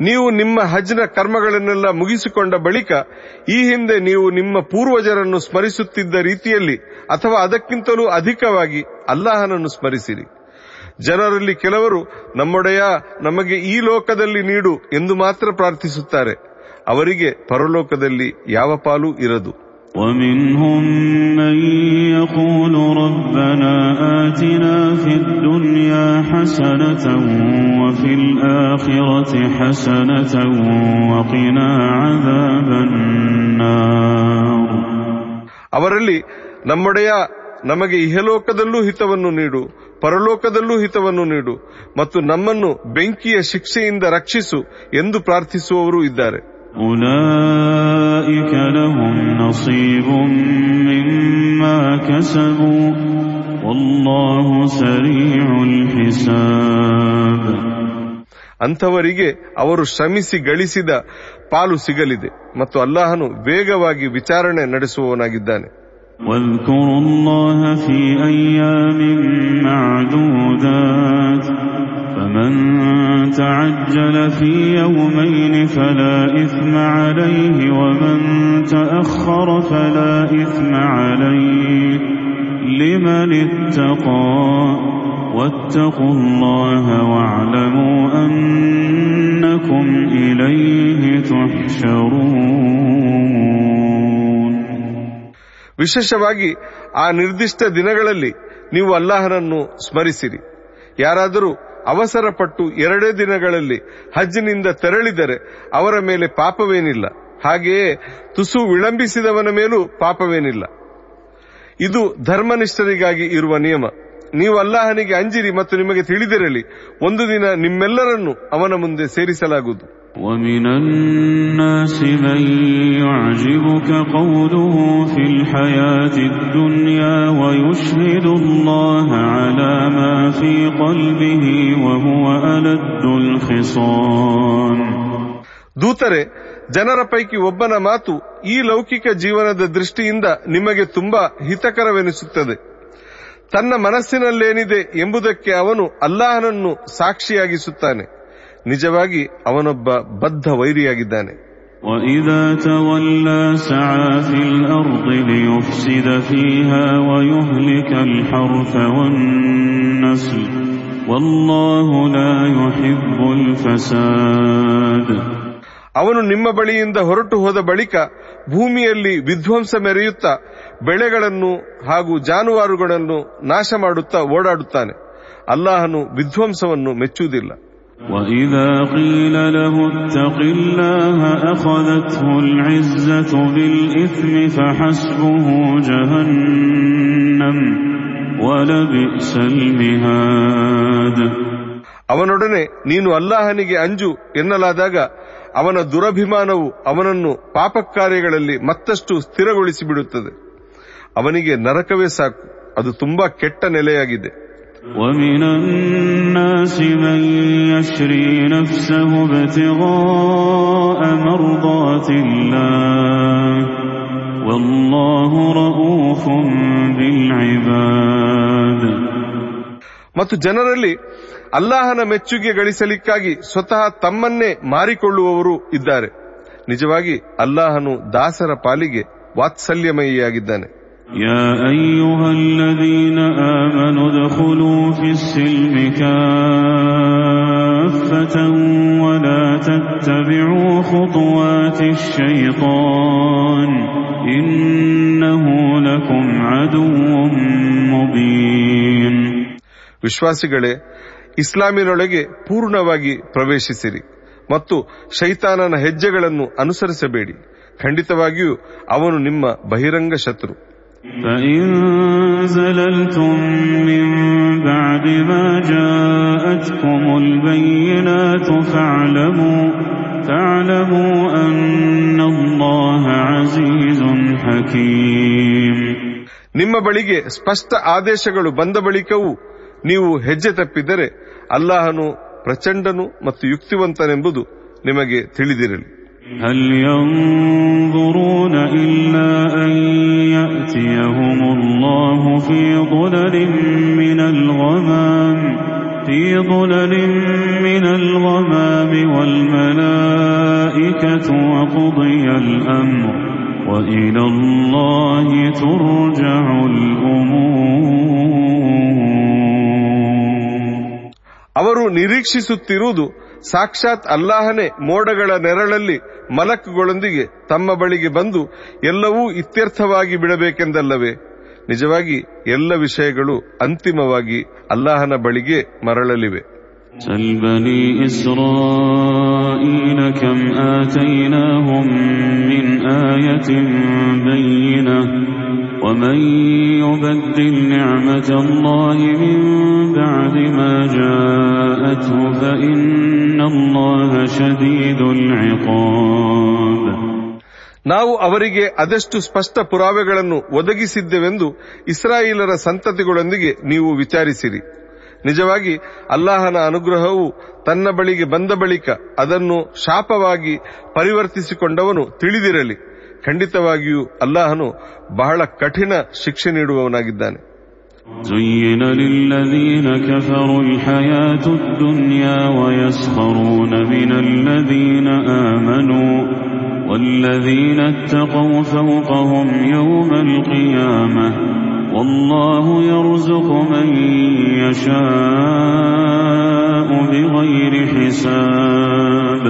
ನೀವು ನಿಮ್ಮ ಹಜ್ನ ಕರ್ಮಗಳನ್ನೆಲ್ಲ ಮುಗಿಸಿಕೊಂಡ ಬಳಿಕ ಈ ಹಿಂದೆ ನೀವು ನಿಮ್ಮ ಪೂರ್ವಜರನ್ನು ಸ್ಮರಿಸುತ್ತಿದ್ದ ರೀತಿಯಲ್ಲಿ ಅಥವಾ ಅದಕ್ಕಿಂತಲೂ ಅಧಿಕವಾಗಿ ಅಲ್ಲಾಹನನ್ನು ಸ್ಮರಿಸಿರಿ. ಜನರಲ್ಲಿ ಕೆಲವರು, ನಮ್ಮೊಡೆಯ ನಮಗೆ ಈ ಲೋಕದಲ್ಲಿ ನೀಡು ಎಂದು ಮಾತ್ರ ಪ್ರಾರ್ಥಿಸುತ್ತಾರೆ. ಅವರಿಗೆ ಪರಲೋಕದಲ್ಲಿ ಯಾವ ಪಾಲು ಇರದು. ومنهم من يقول ربنا آتنا في الدنيا حسنة وفي الآخرة حسنة وقنا عذاب النار ಅವರಲ್ಲಿ ನಮ್ಮೊಡೆಯ ನಮಗೆ ಇಹಲೋಕದಲ್ಲೂ ಹಿತವನ್ನು ನೀಡು ಪರಲೋಕದಲ್ಲೂ ಹಿತವನ್ನು ನೀಡು ಮತ್ತು ನಮ್ಮನ್ನು ಬೆಂಕಿಯ ಶಿಕ್ಷೆಯಿಂದ ರಕ್ಷಿಸು ಎಂದು ಪ್ರಾರ್ಥಿಸುವವರು ಇದ್ದಾರೆ أولئك لهم نصيب مما كسبوا والله سريع الحساب ಅಂಥವರಿಗೆ ಅವರು ಶ್ರಮಿಸಿ ಗಳಿಸಿದ ಪಾಲು ಸಿಗಲಿದೆ ಮತ್ತು ಅಲ್ಲಾಹನು ವೇಗವಾಗಿ ವಿಚಾರಣೆ ನಡೆಸುವವನಾಗಿದ್ದಾನೆ واذكروا الله في أيام معدودات فمن تعجل في يومين فلا إثم عليه ومن تأخر فلا إثم عليه لمن اتقى واتقوا الله واعلموا أنكم إليه تحشرون ವಿಶೇಷವಾಗಿ ಆ ನಿರ್ದಿಷ್ಟ ದಿನಗಳಲ್ಲಿ ನೀವು ಅಲ್ಲಾಹನನ್ನು ಸ್ಮರಿಸಿರಿ ಯಾರಾದರೂ ಅವಸರಪಟ್ಟು ಎರಡೇ ದಿನಗಳಲ್ಲಿ ಹಜ್ಜಿನಿಂದ ತೆರಳಿದರೆ ಅವರ ಮೇಲೆ ಪಾಪವೇನಿಲ್ಲ. ಹಾಗೆಯೇ ತುಸು ವಿಳಂಬಿಸಿದವನ ಮೇಲೂ ಪಾಪವೇನಿಲ್ಲ. ಇದು ಧರ್ಮನಿಷ್ಠರಿಗಾಗಿ ಇರುವ ನಿಯಮ. ನೀವು ಅಲ್ಲಾಹನಿಗೆ ಅಂಜಿರಿ ಮತ್ತು ನಿಮಗೆ ತಿಳಿದಿರಲಿ, ಒಂದು ದಿನ ನಿಮ್ಮೆಲ್ಲರನ್ನು ಅವನ ಮುಂದೆ ಸೇರಿಸಲಾಗುವುದು. ومن الناس من يعجبك قوله في الحياة الدنيا ويشهد الله على ما في قلبه وهو ألد الخصام ದೂತರೆ ಜನರ ಪೈಕಿ ಒಬ್ಬನ ಮಾತು ಈ ಲೌಕಿಕ ಜೀವನದ ದೃಷ್ಟಿಯಿಂದ ನಿಮಗೆ ತುಂಬಾ ಹಿತಕರವೆನಿಸುತ್ತದೆ ತನ್ನ ಮನಸ್ಸಿನಲ್ಲೇನಿದೆ ಎಂಬುದಕ್ಕೆ ಅವನು ಅಲ್ಲಾಹನನ್ನು ಸಾಕ್ಷಿಯಾಗಿಸುತ್ತಾನೆ ನಿಜವಾಗಿ ಅವನೊಬ್ಬ ಬದ್ಧ ವೈರಿಯಾಗಿದ್ದಾನೆ. ಅವನು ನಿಮ್ಮ ಬಳಿಯಿಂದ ಹೊರಟು ಹೋದ ಬಳಿಕ ಭೂಮಿಯಲ್ಲಿ ವಿಧ್ವಂಸ ಮೆರೆಯುತ್ತಾ ಬೆಳೆಗಳನ್ನು ಹಾಗೂ ಜಾನುವಾರುಗಳನ್ನು ನಾಶ ಮಾಡುತ್ತಾ ಓಡಾಡುತ್ತಾನೆ. ಅಲ್ಲಾಹನು ವಿಧ್ವಂಸವನ್ನು ಮೆಚ್ಚುವುದಿಲ್ಲ. وإذا قيل له اتق الله أخذته العزة بالإثم فحسبه جهنم ولبئس المهاد ಅವನೊಡನೆ ನೀನು ಅಲ್ಲಾಹನಿಗೆ ಅಂಜು ಎನ್ನಲಾದಾಗ ಅವನ ದುರಭಿಮಾನವು ಅವನನ್ನು ಪಾಪಕಾರ್ಯಗಳಲ್ಲಿ ಮತ್ತಷ್ಟು ಸ್ಥಿರಗೊಳಿಸಿ ಬಿಡುತ್ತದೆ ಅವನಿಗೆ ನರಕವೇ ಸಾಕು ಅದು ತುಂಬಾ ಕೆಟ್ಟ ನೆಲೆಯಾಗಿದೆ ومن الناس من يشري نفسه ابتغاء مرضات الله والله رؤوف بالعباد ಮತ್ತು ಜನರಲ್ಲಿ ಅಲ್ಲಾಹನ ಮೆಚ್ಚುಗೆ ಗಳಿಸಲಿಕ್ಕಾಗಿ ಸ್ವತಃ ತಮ್ಮನ್ನೇ ಮಾರಿಕೊಳ್ಳುವವರು ಇದ್ದಾರೆ ನಿಜವಾಗಿ ಅಲ್ಲಾಹನು ದಾಸರ ಪಾಲಿಗೆ ವಾತ್ಸಲ್ಯಮಯಿಯಾಗಿದ್ದಾನೆ يا أيها الذين آمنوا ادخلوا في السلم كافة ولا تتبعوا خطوات الشيطان إنه لكم عدو مبين ವಿಶ್ವಾಸಿಗಳೇ ಇಸ್ಲಾಮಿನೊಳಗೆ ಪೂರ್ಣವಾಗಿ ಪ್ರವೇಶಿಸಿರಿ ಮತ್ತು ಶೈತಾನನ ಹೆಜ್ಜೆಗಳನ್ನು ಅನುಸರಿಸಬೇಡಿ ಖಂಡಿತವಾಗಿಯೂ ಅವನು ನಿಮ್ಮ ಬಹಿರಂಗ ಶತ್ರು فإن زللتم من بعد ما جاءتكم البينات فاعلموا فاعلموا أن الله عزيز حكيم ನಿಮ್ಮ ಬಳಿಗೆ ಸ್ಪಷ್ಟ ಆದೇಶಗಳು ಬಂದ ಬಳಿಕವೂ ನೀವು ಹೆಜ್ಜೆ ತಪ್ಪಿದರೆ ಅಲ್ಲಾಹನು ಪ್ರಚಂಡನು ಮತ್ತು ಯುಕ್ತಿವಂತನೆಂಬುದು ನಿಮಗೆ ತಿಳಿದಿರಲಿ هل ينظرون إلا أن يأتيهم الله في ظلل من الغمام في ظلل من الغمام والملائكة وقضي الأمر وإلى الله ترجع الأمور ಅವರು ನಿರೀಕ್ಷಿಸುತ್ತಿರುವುದು ಸಾಕ್ಷಾತ್ ಅಲ್ಲಾಹನೇ ಮೋಡಗಳ ನೆರಳಲ್ಲಿ ಮಲಕ್ಗಳೊಂದಿಗೆ ತಮ್ಮ ಬಳಿಗೆ ಬಂದು ಎಲ್ಲವೂ ಇತ್ಯರ್ಥವಾಗಿ ಬಿಡಬೇಕೆಂದಲ್ಲವೇ? ನಿಜವಾಗಿ ಎಲ್ಲ ವಿಷಯಗಳು ಅಂತಿಮವಾಗಿ ಅಲ್ಲಾಹನ ಬಳಿಗೆ ಮರಳಲಿವೆ. سل بني إسرائيل كم آتيناهم من آية بينة ومن يبدل نعمة الله من بعد ما جاءته فإن الله شديد العقاب ನಾವು ಅವರಿಗೆ ಅದೆಷ್ಟು ಸ್ಪಷ್ಟ ಪುರಾವೆಗಳನ್ನು ಒದಗಿಸಿದ್ದೆವೆಂದು ಇಸ್ರಾಯೇಲರ ಸಂತತಿಗಳೊಂದಿಗೆ ನೀವು ವಿಚಾರಿಸಿರಿ ನಿಜವಾಗಿ ಅಲ್ಲಾಹನ ಅನುಗ್ರಹವು ತನ್ನ ಬಳಿಗೆ ಬಂದ ಬಳಿಕ ಅದನ್ನು ಶಾಪವಾಗಿ ಪರಿವರ್ತಿಸಿಕೊಂಡವನು ತಿಳಿದಿರಲಿ ಖಂಡಿತವಾಗಿಯೂ ಅಲ್ಲಾಹನು ಬಹಳ ಕಠಿಣ ಶಿಕ್ಷೆ ನೀಡುವವನಾಗಿದ್ದಾನೆ زين للذين كفروا الحياة الدنيا ويسخرون من الذين آمنوا والذين اتقوا فوقهم يوم القيامة والله يرزق من يشاء بغير حساب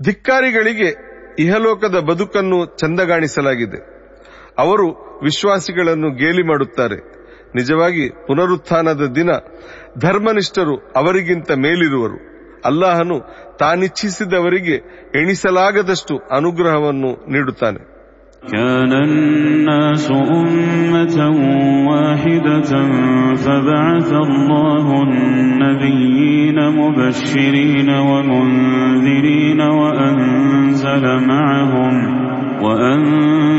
ಧಿಕ್ಕಾರಿಗಳಿಗೆ ಇಹಲೋಕದ ಬದುಕನ್ನು ಚಂದಗಾಣಿಸಲಾಗಿದೆ ಅವರು ವಿಶ್ವಾಸಿಗಳನ್ನು ಗೇಲಿ ಮಾಡುತ್ತಾರೆ ನಿಜವಾಗಿ ಪುನರುತ್ಥಾನದ ದಿನ ಧರ್ಮನಿಷ್ಠರು ಅವರಿಗಿಂತ ಮೇಲಿರುವರು ಅಲ್ಲಾಹನು ತಾನಿಚ್ಛಿಸಿದವರಿಗೆ ಎಣಿಸಲಾಗದಷ್ಟು ಅನುಗ್ರಹವನ್ನು ನೀಡುತ್ತಾನೆ كان الناس أمة واحدة فبعث الله النبيين مبشرين ومنذرين وأنزل معهم وأنزل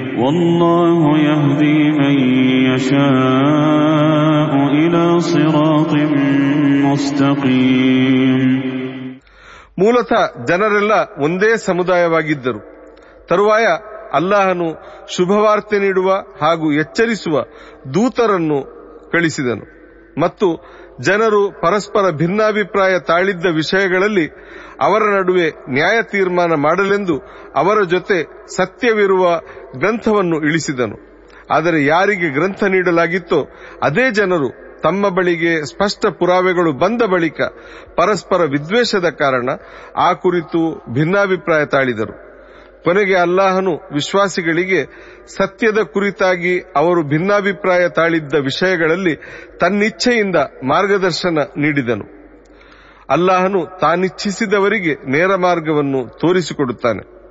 والله يهدي من يشاء إلى صراط مستقيم ಮೂಲತಃ ಜನರೆಲ್ಲ ಒಂದೇ ಸಮುದಾಯವಾಗಿದ್ದರು ತರುವಾಯ ಅಲ್ಲಾಹನು ಶುಭವಾರ್ತೆ ನೀಡುವ ಹಾಗೂ ಎಚ್ಚರಿಸುವ ದೂತರನ್ನು ಕಳಿಸಿದನು ಮತ್ತು ಜನರು ಪರಸ್ಪರ ಭಿನ್ನಾಭಿಪ್ರಾಯ ತಾಳಿದ್ದ ವಿಷಯಗಳಲ್ಲಿ ಅವರ ನಡುವೆ ನ್ಯಾಯ ತೀರ್ಮಾನ ಮಾಡಲೆಂದು ಅವರ ಜೊತೆ ಸತ್ಯವಿರುವ ಗ್ರಂಥವನ್ನು ಇಳಿಸಿದನು. ಆದರೆ ಯಾರಿಗೆ ಗ್ರಂಥ ನೀಡಲಾಗಿತ್ತೋ ಅದೇ ಜನರು ತಮ್ಮ ಬಳಿಗೆ ಸ್ಪಷ್ಟ ಪುರಾವೆಗಳು ಬಂದ ಬಳಿಕ ಪರಸ್ಪರ ವಿದ್ವೇಷದ ಕಾರಣ ಆ ಕುರಿತು ಭಿನ್ನಾಭಿಪ್ರಾಯ ತಾಳಿದರು. ಕೊನೆಗೆ ಅಲ್ಲಾಹನು ವಿಶ್ವಾಸಿಗಳಿಗೆ ಸತ್ಯದ ಕುರಿತಾಗಿ ಅವರು ಭಿನ್ನಾಭಿಪ್ರಾಯ ತಾಳಿದ್ದ ವಿಷಯಗಳಲ್ಲಿ ತನ್ನಿಚ್ಛೆಯಿಂದ ಮಾರ್ಗದರ್ಶನ ನೀಡಿದನು. ಅಲ್ಲಾಹನು ತಾನಿಚ್ಛಿಸಿದವರಿಗೆ ನೇರ ಮಾರ್ಗವನ್ನು ತೋರಿಸಿಕೊಡುತ್ತಾನೆ.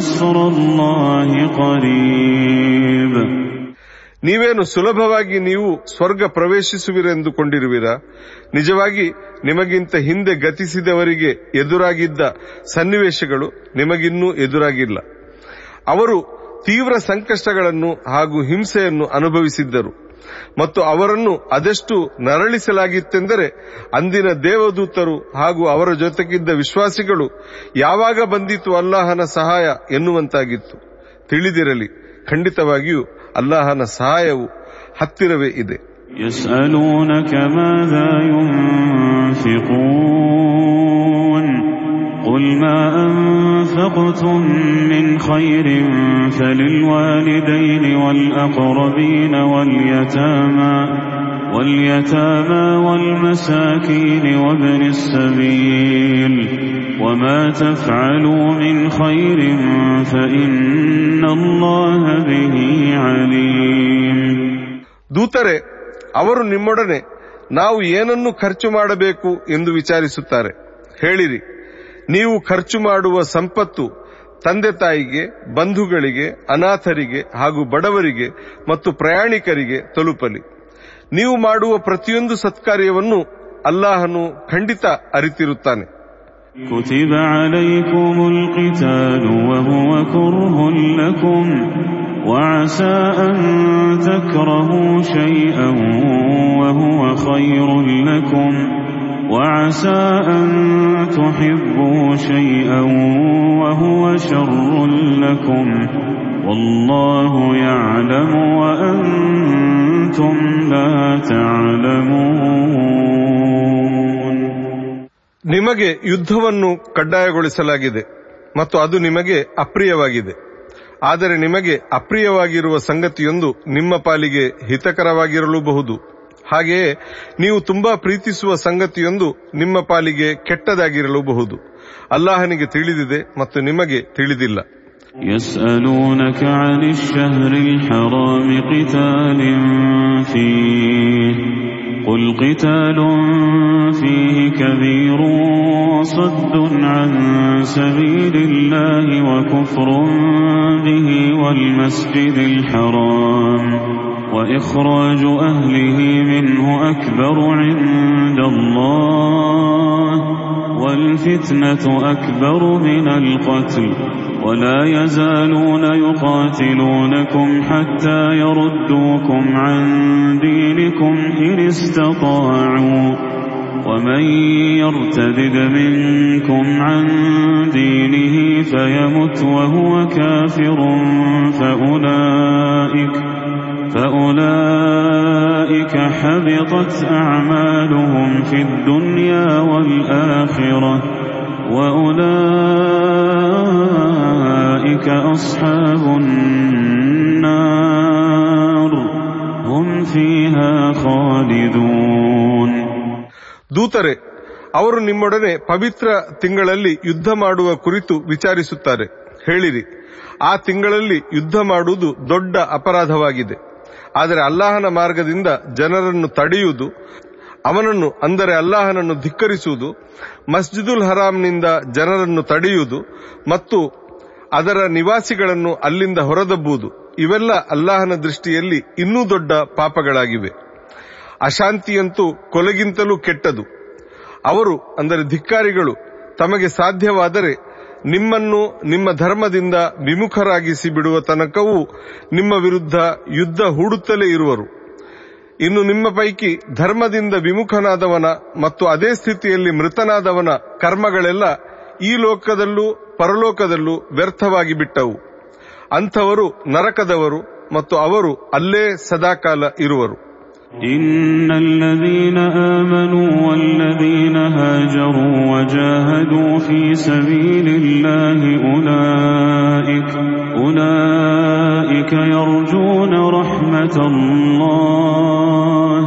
نصر الله قريب ನೀವೇನು ಸುಲಭವಾಗಿ ನೀವು ಸ್ವರ್ಗ ಪ್ರವೇಶಿಸುವಿರೆಂದುಕೊಂಡಿರುವಿರಾ ನಿಜವಾಗಿ ನಿಮಗಿಂತ ಹಿಂದೆ ಗತಿಸಿದವರಿಗೆ ಎದುರಾಗಿದ್ದ ಸನ್ನಿವೇಶಗಳು ನಿಮಗಿನ್ನೂ ಎದುರಾಗಿಲ್ಲ ಅವರು ತೀವ್ರ ಸಂಕಷ್ಟಗಳನ್ನು ಹಾಗೂ ಹಿಂಸೆಯನ್ನು ಅನುಭವಿಸಿದ್ದರು ಮತ್ತು ಅವರನ್ನು ಅದೆಷ್ಟು ನರಳಿಸಲಾಗಿತ್ತೆಂದರೆ ಅಂದಿನ ದೇವದೂತರು ಹಾಗೂ ಅವರ ಜೊತೆಗಿದ್ದ ವಿಶ್ವಾಸಿಗಳು ಯಾವಾಗ ಬಂದಿತು ಅಲ್ಲಾಹನ ಸಹಾಯ ಎನ್ನುವಂತಾಗಿತ್ತು ತಿಳಿದಿರಲಿ ಖಂಡಿತವಾಗಿಯೂ ಅಲ್ಲಾಹನ ಸಹಾಯವು ಹತ್ತಿರವೇ ಇದೆ يسألونك ماذا ينفقون قل ما أنفقتم من خير فللوالدين والأقربين واليتامى واليتامى والمساكين وابن السبيل وما تفعلوا من خير فإن الله به عليم ದೂತರೆ ಅವರು ನಿಮ್ಮೊಡನೆ ನಾವು ಏನನ್ನು ಖರ್ಚು ಮಾಡಬೇಕು ಎಂದು ವಿಚಾರಿಸುತ್ತಾರೆ ಹೇಳಿರಿ ನೀವು ಖರ್ಚು ಮಾಡುವ ಸಂಪತ್ತು ತಂದೆ ತಾಯಿಗೆ ಬಂಧುಗಳಿಗೆ ಅನಾಥರಿಗೆ ಹಾಗೂ ಬಡವರಿಗೆ ಮತ್ತು ಪ್ರಯಾಣಿಕರಿಗೆ ತಲುಪಲಿ ನೀವು ಮಾಡುವ ಪ್ರತಿಯೊಂದು ಸತ್ಕಾರ್ಯವನ್ನು ಅಲ್ಲಾಹನು ಖಂಡಿತ ಅರಿತಿರುತ್ತಾನೆ كتب عليكم القتال وهو كره لكم وعسى أن تكرهوا شيئا وهو خير لكم وعسى أن تحبوا شيئا وهو شر لكم والله يعلم وأنتم لا تعلمون ನಿಮಗೆ ಯುದ್ಧವನ್ನು ಕಡ್ಡಾಯಗೊಳಿಸಲಾಗಿದೆ ಮತ್ತು ಅದು ನಿಮಗೆ ಅಪ್ರಿಯವಾಗಿದೆ ಆದರೆ ನಿಮಗೆ ಅಪ್ರಿಯವಾಗಿರುವ ಸಂಗತಿಯೊಂದು ನಿಮ್ಮ ಪಾಲಿಗೆ ಹಿತಕರವಾಗಿರಲೂಬಹುದು ಹಾಗೆಯೇ ನೀವು ತುಂಬಾ ಪ್ರೀತಿಸುವ ಸಂಗತಿಯೊಂದು ನಿಮ್ಮ ಪಾಲಿಗೆ ಕೆಟ್ಟದಾಗಿರಲೂಬಹುದು ಅಲ್ಲಾಹನಿಗೆ ತಿಳಿದಿದೆ ಮತ್ತು ನಿಮಗೆ ತಿಳಿದಿಲ್ಲ يسألونك عن الشهر الحرام قتال فيه قل قتال فيه كبير وصد عن سبيل الله وكفر به والمسجد الحرام. وإخراج أهله منه أكبر عند الله والفتنة أكبر من القتل. ولا يزالون يقاتلونكم حتى يردوكم عن دينكم إن استطاعوا ومن يرتدد منكم عن دينه فيمت وهو كافر فأولئك فأولئك حبطت أعمالهم في الدنيا والآخرة وأولئك أصحاب النار. فيها خالدون ದೂತರೆ ಅವರು ನಿಮ್ಮೊಡನೆ ಪವಿತ್ರ ತಿಂಗಳಲ್ಲಿ ಯುದ್ಧ ಮಾಡುವ ಕುರಿತು ವಿಚಾರಿಸುತ್ತಾರೆ ಹೇಳಿರಿ ಆ ತಿಂಗಳಲ್ಲಿ ಯುದ್ಧ ಮಾಡುವುದು ದೊಡ್ಡ ಅಪರಾಧವಾಗಿದೆ ಆದರೆ ಅಲ್ಲಾಹನ ಮಾರ್ಗದಿಂದ ಜನರನ್ನು ತಡೆಯುವುದು ಅವನನ್ನು ಅಂದರೆ ಅಲ್ಲಾಹನನ್ನು ಧಿಕ್ಕರಿಸುವುದು ಮಸ್ಜಿದುಲ್ ಹರಾಮ್ನಿಂದ ಜನರನ್ನು ತಡೆಯುವುದು ಮತ್ತು ಅದರ ನಿವಾಸಿಗಳನ್ನು ಅಲ್ಲಿಂದ ಹೊರದಬ್ಬುವುದು ಇವೆಲ್ಲ ಅಲ್ಲಾಹನ ದೃಷ್ಟಿಯಲ್ಲಿ ಇನ್ನೂ ದೊಡ್ಡ ಪಾಪಗಳಾಗಿವೆ. ಅಶಾಂತಿಯಂತೂ ಕೊಲೆಗಿಂತಲೂ ಕೆಟ್ಟದು. ಅವರು, ಅಂದರೆ ಧಿಕ್ಕಾರಿಗಳು, ತಮಗೆ ಸಾಧ್ಯವಾದರೆ ನಿಮ್ಮನ್ನು ನಿಮ್ಮ ಧರ್ಮದಿಂದ ವಿಮುಖರಾಗಿಸಿ ಬಿಡುವ ತನಕವೂ ನಿಮ್ಮ ವಿರುದ್ಧ ಯುದ್ಧ ಹೂಡುತ್ತಲೇ ಇರುವರು. ಇನ್ನು ನಿಮ್ಮ ಪೈಕಿ ಧರ್ಮದಿಂದ ವಿಮುಖನಾದವನ ಮತ್ತು ಅದೇ ಸ್ಥಿತಿಯಲ್ಲಿ ಮೃತನಾದವನ ಕರ್ಮಗಳೆಲ್ಲ ಈ ಲೋಕದಲ್ಲೂ ಪರಲೋಕದಲ್ಲೂ ವ್ಯರ್ಥವಾಗಿ ಬಿಟ್ಟವು. ಅಂಥವರು ನರಕದವರು ಮತ್ತು ಅವರು ಅಲ್ಲೇ ಸದಾಕಾಲ ಇರುವರು إن الذين آمنوا والذين هاجروا وجاهدوا في سبيل الله أولئك أولئك يرجون رحمة الله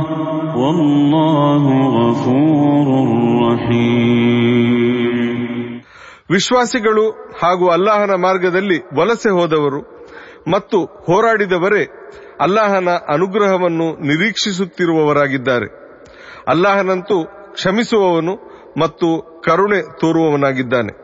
والله غفور رحيم ವಿಶ್ವಾಸಿಗಳು ಹಾಗೂ ಅಲ್ಲಾಹನ ಮಾರ್ಗದಲ್ಲಿ ವಲಸೆ ಹೋದವರು ಮತ್ತು ಹೋರಾಡಿದವರೇ ಅಲ್ಲಾಹನ ಅನುಗ್ರಹವನ್ನು ನಿರೀಕ್ಷಿಸುತ್ತಿರುವವರಾಗಿದ್ದಾರೆ. ಅಲ್ಲಾಹನಂತೂ ಕ್ಷಮಿಸುವವನು ಮತ್ತು ಕರುಣೆ ತೋರುವವನಾಗಿದ್ದಾನೆ.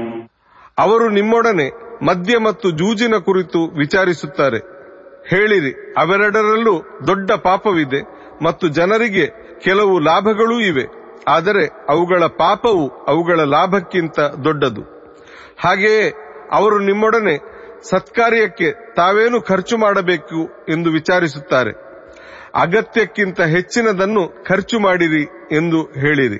ಅವರು ನಿಮ್ಮೊಡನೆ ಮದ್ಯ ಮತ್ತು ಜೂಜಿನ ಕುರಿತು ವಿಚಾರಿಸುತ್ತಾರೆ. ಹೇಳಿರಿ, ಅವೆರಡರಲ್ಲೂ ದೊಡ್ಡ ಪಾಪವಿದೆ ಮತ್ತು ಜನರಿಗೆ ಕೆಲವು ಲಾಭಗಳೂ ಇವೆ, ಆದರೆ ಅವುಗಳ ಪಾಪವು ಅವುಗಳ ಲಾಭಕ್ಕಿಂತ ದೊಡ್ಡದು. ಹಾಗೆಯೇ ಅವರು ನಿಮ್ಮೊಡನೆ ಸತ್ಕಾರ್ಯಕ್ಕೆ ತಾವೇನು ಖರ್ಚು ಮಾಡಬೇಕು ಎಂದು ವಿಚಾರಿಸುತ್ತಾರೆ. ಅಗತ್ಯಕ್ಕಿಂತ ಹೆಚ್ಚಿನದನ್ನು ಖರ್ಚು ಮಾಡಿರಿ ಎಂದು ಹೇಳಿರಿ.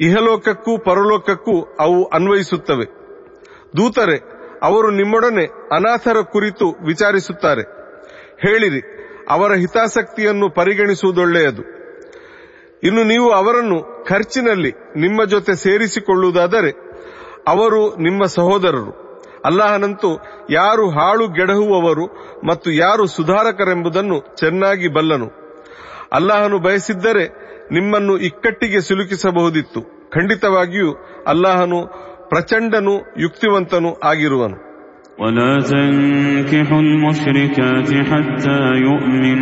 ಇಹಲೋಕಕ್ಕೂ ಪರಲೋಕಕ್ಕೂ ಅವು ಅನ್ವಯಿಸುತ್ತವೆ ದೂತರೆ ಅವರು ನಿಮ್ಮೊಡನೆ ಅನಾಥರ ಕುರಿತು ವಿಚಾರಿಸುತ್ತಾರೆ ಹೇಳಿರಿ ಅವರ ಹಿತಾಸಕ್ತಿಯನ್ನು ಪರಿಗಣಿಸುವುದೊಳ್ಳೆಯದು ಇನ್ನು ನೀವು ಅವರನ್ನು ಖರ್ಚಿನಲ್ಲಿ ನಿಮ್ಮ ಜೊತೆ ಸೇರಿಸಿಕೊಳ್ಳುವುದಾದರೆ ಅವರು ನಿಮ್ಮ ಸಹೋದರರು ಅಲ್ಲಾಹನಂತೂ ಯಾರು ಹಾಳು ಗೆಡಹುವವರು ಮತ್ತು ಯಾರು ಸುಧಾರಕರೆಂಬುದನ್ನು ಚೆನ್ನಾಗಿ ಬಲ್ಲನು ಅಲ್ಲಾಹನು ಬಯಸಿದ್ದರೆ ನಿಮ್ಮನ್ನು ಇಕ್ಕಟ್ಟಿಗೆ ಸಿಲುಕಿಸಬಹುದಿತ್ತು ಖಂಡಿತವಾಗಿಯೂ ಅಲ್ಲಾಹನು ಪ್ರಚಂಡನು ಯುಕ್ತಿವಂತನೂ ಆಗಿರುವನು ولا تنكحوا المشركات حتى يؤمن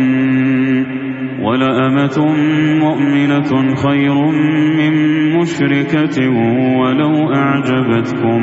ولأمة مؤمنة خير من مشركة ولو أعجبتكم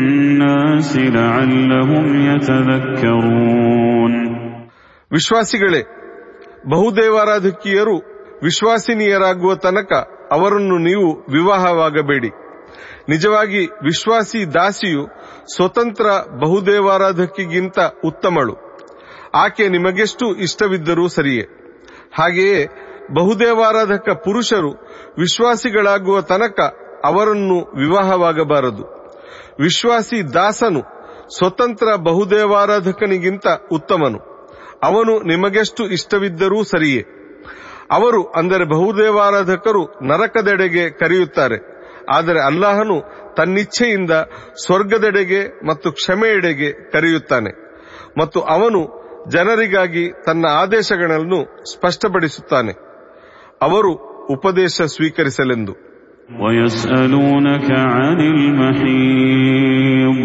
للناس لعلهم يتذكرون ವಿಶ್ವಾಸಿಗಳೇ ಬಹುದೇವಾರಾಧಕಿಯರು ವಿಶ್ವಾಸಿನಿಯರಾಗುವ ತನಕ ಅವರನ್ನು ನೀವು ವಿವಾಹವಾಗಬೇಡಿ ನಿಜವಾಗಿ ವಿಶ್ವಾಸಿ ದಾಸಿಯು ಸ್ವತಂತ್ರ ಬಹುದೇವಾರಾಧಕಿಗಿಂತ ಉತ್ತಮಳು ಆಕೆ ನಿಮಗೆಷ್ಟು ಇಷ್ಟವಿದ್ದರೂ ಸರಿಯೇ ಹಾಗೆಯೇ ಬಹುದೇವಾರಾಧಕ ಪುರುಷರು ವಿಶ್ವಾಸಿಗಳಾಗುವ ತನಕ ಅವರನ್ನು ವಿವಾಹವಾಗಬಾರದು ವಿಶ್ವಾಸಿ ದಾಸನು ಸ್ವತಂತ್ರ ಬಹುದೇವಾರಾಧಕನಿಗಿಂತ ಉತ್ತಮನು. ಅವನು ನಿಮಗೆಷ್ಟು ಇಷ್ಟವಿದ್ದರೂ ಸರಿಯೇ. ಅವರು ಅಂದರೆ ಬಹುದೇವಾರಾಧಕರು ನರಕದೆಡೆಗೆ ಕರೆಯುತ್ತಾರೆ. ಆದರೆ ಅಲ್ಲಾಹನು ತನ್ನಿಚ್ಛೆಯಿಂದ ಸ್ವರ್ಗದೆಡೆಗೆ ಮತ್ತು ಕ್ಷಮೆಯೆಡೆಗೆ ಕರೆಯುತ್ತಾನೆ. ಮತ್ತು ಅವನು ಜನರಿಗಾಗಿ ತನ್ನ ಆದೇಶಗಳನ್ನು ಸ್ಪಷ್ಟಪಡಿಸುತ್ತಾನೆ. ಅವರು ಉಪದೇಶ ಸ್ವೀಕರಿಸಲೆಂದು. ويسألونك عن المحيض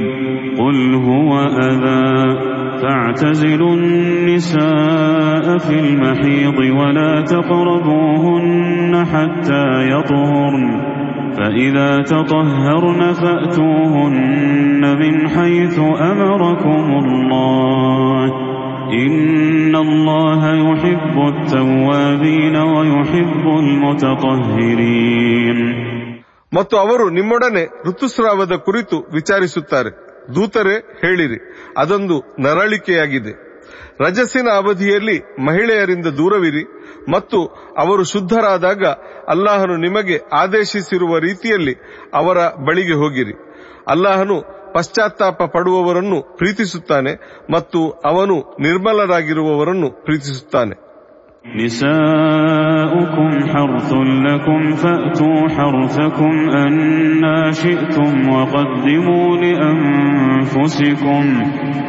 قل هو أذى فاعتزلوا النساء في المحيض ولا تقربوهن حتى يطهرن فإذا تطهرن فأتوهن من حيث أمركم الله إن الله يحب التوابين ويحب المتطهرين ಮತ್ತು ಅವರು ನಿಮ್ಮೊಡನೆ ಋತುಸ್ರಾವದ ಕುರಿತು ವಿಚಾರಿಸುತ್ತಾರೆ. ದೂತರೇ, ಹೇಳಿರಿ, ಅದೊಂದು ನರಳಿಕೆಯಾಗಿದೆ. ರಜಸ್ಸಿನ ಅವಧಿಯಲ್ಲಿ ಮಹಿಳೆಯರಿಂದ ದೂರವಿರಿ ಮತ್ತು ಅವರು ಶುದ್ಧರಾದಾಗ ಅಲ್ಲಾಹನು ನಿಮಗೆ ಆದೇಶಿಸಿರುವ ರೀತಿಯಲ್ಲಿ ಅವರ ಬಳಿಗೆ ಹೋಗಿರಿ. ಅಲ್ಲಾಹನು ಪಶ್ಚಾತ್ತಾಪ ಪಡುವವರನ್ನು ಪ್ರೀತಿಸುತ್ತಾನೆ ಮತ್ತು ಅವನು ನಿರ್ಮಲರಾಗಿರುವವರನ್ನು ಪ್ರೀತಿಸುತ್ತಾನೆ. نساؤكم حرث لكم فأتوا حرثكم أنا شئتم وقدموا لأنفسكم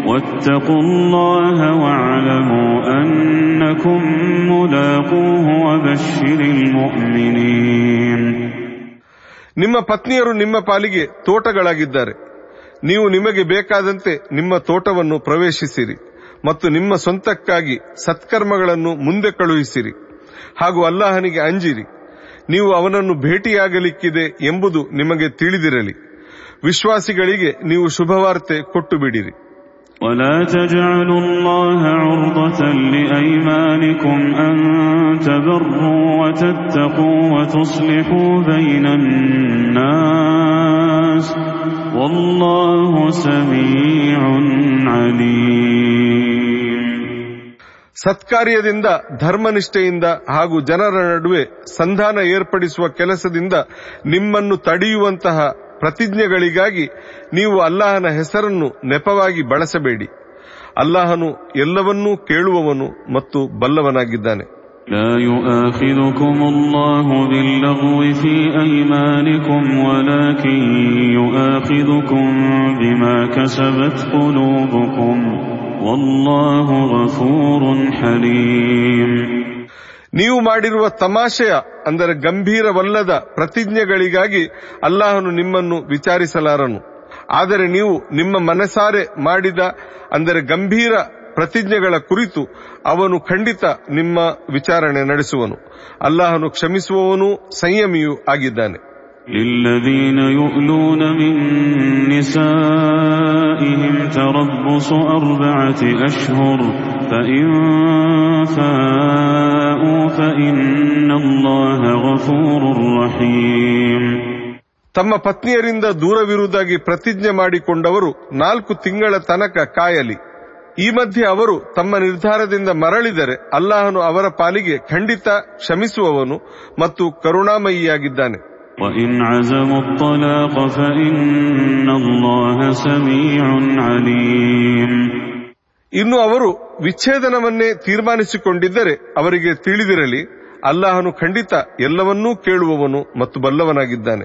واتقوا الله واعلموا أنكم ملاقوه وبشر المؤمنين ನಿಮ್ಮ ಪತ್ನಿಯರು ನಿಮ್ಮ ಪಾಲಿಗೆ ತೋಟಗಳಾಗಿದ್ದಾರೆ ನೀವು ನಿಮಗೆ ಬೇಕಾದಂತೆ ನಿಮ್ಮ ತೋಟವನ್ನು ಪ್ರವೇಶಿಸಿರಿ ಮತ್ತು ನಿಮ್ಮ ಸ್ವಂತಕ್ಕಾಗಿ ಸತ್ಕರ್ಮಗಳನ್ನು ಮುಂದೆ ಕಳುಹಿಸಿರಿ ಹಾಗೂ ಅಲ್ಲಾಹನಿಗೆ ಅಂಜಿರಿ ನೀವು ಅವನನ್ನು ಭೇಟಿಯಾಗಲಿಕ್ಕಿದೆ ಎಂಬುದು ನಿಮಗೆ ತಿಳಿದಿರಲಿ ವಿಶ್ವಾಸಿಗಳಿಗೆ ನೀವು ಶುಭವಾರ್ತೆ ಕೊಟ್ಟು ಬಿಡಿರಿ ولا تجعلوا الله عرضة لأيمانكم أن تبروا وتتقوا وتصلحوا بين الناس والله سميع عليم ಸತ್ಕಾರ್ಯದಿಂದ ಧರ್ಮನಿಷ್ಠೆಯಿಂದ ಹಾಗೂ ಜನರ ನಡುವೆ ಸಂಧಾನ ಏರ್ಪಡಿಸುವ ಕೆಲಸದಿಂದ ನಿಮ್ಮನ್ನು ತಡೆಯುವಂತಹ ಪ್ರತಿಜ್ಞೆಗಳಿಗಾಗಿ ನೀವು ಅಲ್ಲಾಹನ ಹೆಸರನ್ನು ನೆಪವಾಗಿ ಬಳಸಬೇಡಿ ಅಲ್ಲಾಹನು ಎಲ್ಲವನ್ನೂ ಕೇಳುವವನು ಮತ್ತು ಬಲ್ಲವನಾಗಿದ್ದಾನೆ لا يؤاخذكم الله باللغو في أيمانكم ولكن يؤاخذكم بما كسبت قلوبكم والله غفور حليم ನೀವು ಮಾಡಿರುವ ತಮಾಷೆಯ ಅಂದರೆ ಗಂಭೀರವಲ್ಲದ ಪ್ರತಿಜ್ಞೆಗಳಿಗಾಗಿ ಅಲ್ಲಾಹನು ನಿಮ್ಮನ್ನು ವಿಚಾರಿಸಲಾರನು ಆದರೆ ನೀವು ನಿಮ್ಮ ಮನಸಾರೆ ಮಾಡಿದ ಅಂದರೆ ಗಂಭೀರ ಪ್ರತಿಜ್ಞೆಗಳ ಕುರಿತು ಅವನು ಖಂಡಿತ ನಿಮ್ಮ ವಿಚಾರಣೆ ನಡೆಸುವನು ಅಲ್ಲಾಹನು ಕ್ಷಮಿಸುವವನೂ ಸಂಯಮಿಯೂ ಆಗಿದ್ದಾನೆ للذين يؤلون من نسائهم تربص أربعة أشهر فإن فاءوا فإن الله غفور رحيم ತಮ್ಮ ಪತ್ನಿಯರಿಂದ ದೂರವಿರುವುದಾಗಿ ಪ್ರತಿಜ್ಞೆ ಮಾಡಿಕೊಂಡವರು ನಾಲ್ಕು ತಿಂಗಳ ತನಕ ಕಾಯಲಿ ಈ ಮಧ್ಯೆ ಅವರು ತಮ್ಮ ನಿರ್ಧಾರದಿಂದ ಮರಳಿದರೆ ಅಲ್ಲಾಹನು ಅವರ ಪಾಲಿಗೆ ಖಂಡಿತ ಕ್ಷಮಿಸುವವನು ಮತ್ತು ಕರುಣಾಮಯಿಯಾಗಿದ್ದಾನೆ وإن عزموا الطلاق فإن الله سميع عليم ಇನ್ನು ಅವರು ವಿಚ್ಛೇದನವನ್ನೇ ತೀರ್ಮಾನಿಸಿಕೊಂಡಿದ್ದರೆ ಅವರಿಗೆ ತಿಳಿದಿರಲಿ ಅಲ್ಲಾಹನು ಖಂಡಿತ ಎಲ್ಲವನ್ನೂ ಕೇಳುವವನು ಮತ್ತು ಬಲ್ಲವನಾಗಿದ್ದಾನೆ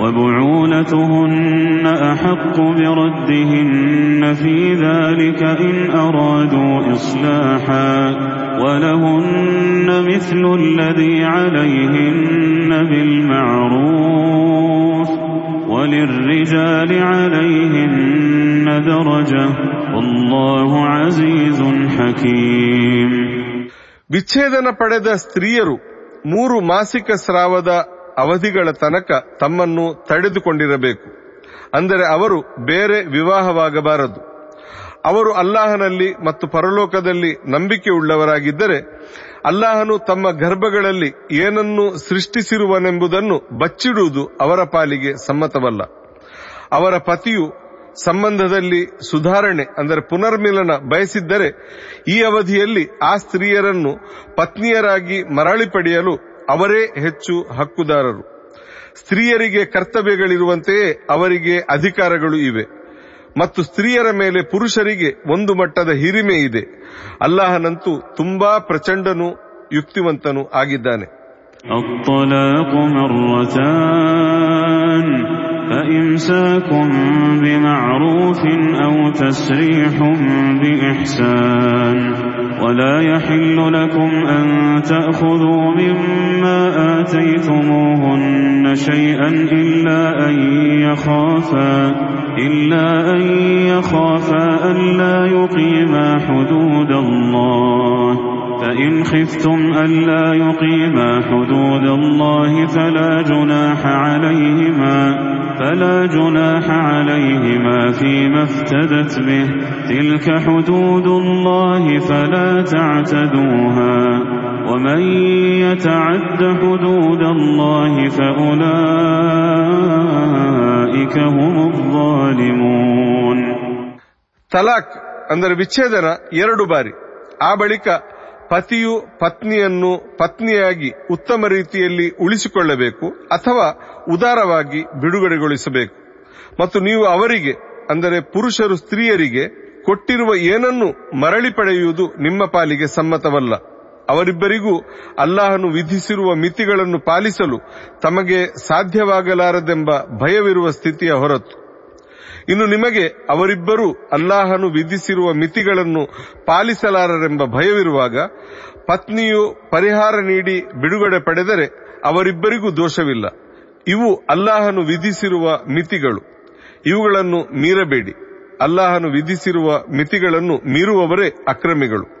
وبعولتهن أحق بردهن في ذلك إن أرادوا إصلاحا ولهن مثل الذي عليهن بالمعروف وللرجال عليهن درجة والله عزيز حكيم ವಿಚ್ಛೇದನ ಪಡೆದ ಸ್ತ್ರೀಯರು ಮೂರು ಮಾಸಿಕ ಸ್ರಾವದ ಅವಧಿಗಳ ತನಕ ತಮ್ಮನ್ನು ತಡೆದುಕೊಂಡಿರಬೇಕು. ಅಂದರೆ ಅವರು ಬೇರೆ ವಿವಾಹವಾಗಬಾರದು. ಅವರು ಅಲ್ಲಾಹನಲ್ಲಿ ಮತ್ತು ಪರಲೋಕದಲ್ಲಿ ನಂಬಿಕೆಯುಳ್ಳವರಾಗಿದ್ದರೆ ಅಲ್ಲಾಹನು ತಮ್ಮ ಗರ್ಭಗಳಲ್ಲಿ ಏನನ್ನು ಸೃಷ್ಟಿಸಿರುವನೆಂಬುದನ್ನು ಬಚ್ಚಿಡುವುದು ಅವರ ಪಾಲಿಗೆ ಸಮ್ಮತವಲ್ಲ. ಅವರ ಪತಿಯು ಸಂಬಂಧದಲ್ಲಿ ಸುಧಾರಣೆ, ಅಂದರೆ ಪುನರ್ಮಿಲನ ಬಯಸಿದ್ದರೆ ಈ ಅವಧಿಯಲ್ಲಿ ಆ ಸ್ತ್ರೀಯರನ್ನು ಪತ್ನಿಯರಾಗಿ ಮರಳಿ ಪಡೆಯಲು ಅವರೇ ಹೆಚ್ಚು ಹಕ್ಕುದಾರರು. ಸ್ತ್ರೀಯರಿಗೆ ಕರ್ತವ್ಯಗಳಿರುವಂತೆಯೇ ಅವರಿಗೆ ಅಧಿಕಾರಗಳು ಇವೆ. ಮತ್ತು ಸ್ತ್ರೀಯರ ಮೇಲೆ ಪುರುಷರಿಗೆ ಒಂದು ಮಟ್ಟದ ಹಿರಿಮೆ ಇದೆ. ಅಲ್ಲಾಹನಂತೂ ತುಂಬಾ ಪ್ರಚಂಡನು, ಯುಕ್ತಿವಂತನೂ ಆಗಿದ್ದಾನೆ. فإمساك بمعروف أو تسريح بإحسان ولا يحل لكم أن تأخذوا مما آتيتموهن شيئا إلا أن يخافا إلا أن يخافا ألا يقيما حدود الله فإن خفتم ألا يقيما حدود الله فلا جناح عليهما فلا جناح عليهما فيما افتدت به تلك حدود الله فلا تعتدوها ومن يتعد حدود الله فأولئك هم الظالمون ತಲಾಕ್ ಅಂದರೆ ವಿಚ್ಛೇದನ ಎರಡು ಬಾರಿ ಆ ಬಳಿಕ ಪತಿಯು ಪತ್ನಿಯನ್ನು ಪತ್ನಿಯಾಗಿ ಉತ್ತಮ ರೀತಿಯಲ್ಲಿ ಉಳಿಸಿಕೊಳ್ಳಬೇಕು ಅಥವಾ ಉದಾರವಾಗಿ ಬಿಡುಗಡೆಗೊಳಿಸಬೇಕು. ಮತ್ತು ನೀವು ಅವರಿಗೆ, ಅಂದರೆ ಪುರುಷರು ಸ್ತ್ರೀಯರಿಗೆ, ಕೊಟ್ಟಿರುವ ಏನನ್ನು ಮರಳಿ ಪಡೆಯುವುದು ನಿಮ್ಮ ಪಾಲಿಗೆ ಸಮ್ಮತವಲ್ಲ. ಅವರಿಬ್ಬರಿಗೂ ಅಲ್ಲಾಹನು ವಿಧಿಸಿರುವ ಮಿತಿಗಳನ್ನು ಪಾಲಿಸಲು ತಮಗೆ ಸಾಧ್ಯವಾಗಲಾರದೆಂಬ ಭಯವಿರುವ ಸ್ಥಿತಿಯ ಹೊರತು. ಇನ್ನು ನಿಮಗೆ ಅವರಿಬ್ಬರೂ ಅಲ್ಲಾಹನು ವಿಧಿಸಿರುವ ಮಿತಿಗಳನ್ನು ಪಾಲಿಸಲಾರರೆಂಬ ಭಯವಿರುವಾಗ ಪತ್ನಿಯು ಪರಿಹಾರ ನೀಡಿ ಬಿಡುಗಡೆ ಪಡೆದರೆ ಅವರಿಬ್ಬರಿಗೂ ದೋಷವಿಲ್ಲ. ಇವು ಅಲ್ಲಾಹನು ವಿಧಿಸಿರುವ ಮಿತಿಗಳು. ಇವುಗಳನ್ನು ಮೀರಬೇಡಿ. ಅಲ್ಲಾಹನು ವಿಧಿಸಿರುವ ಮಿತಿಗಳನ್ನು ಮೀರುವವರೇ ಅಕ್ರಮಿಗಳು.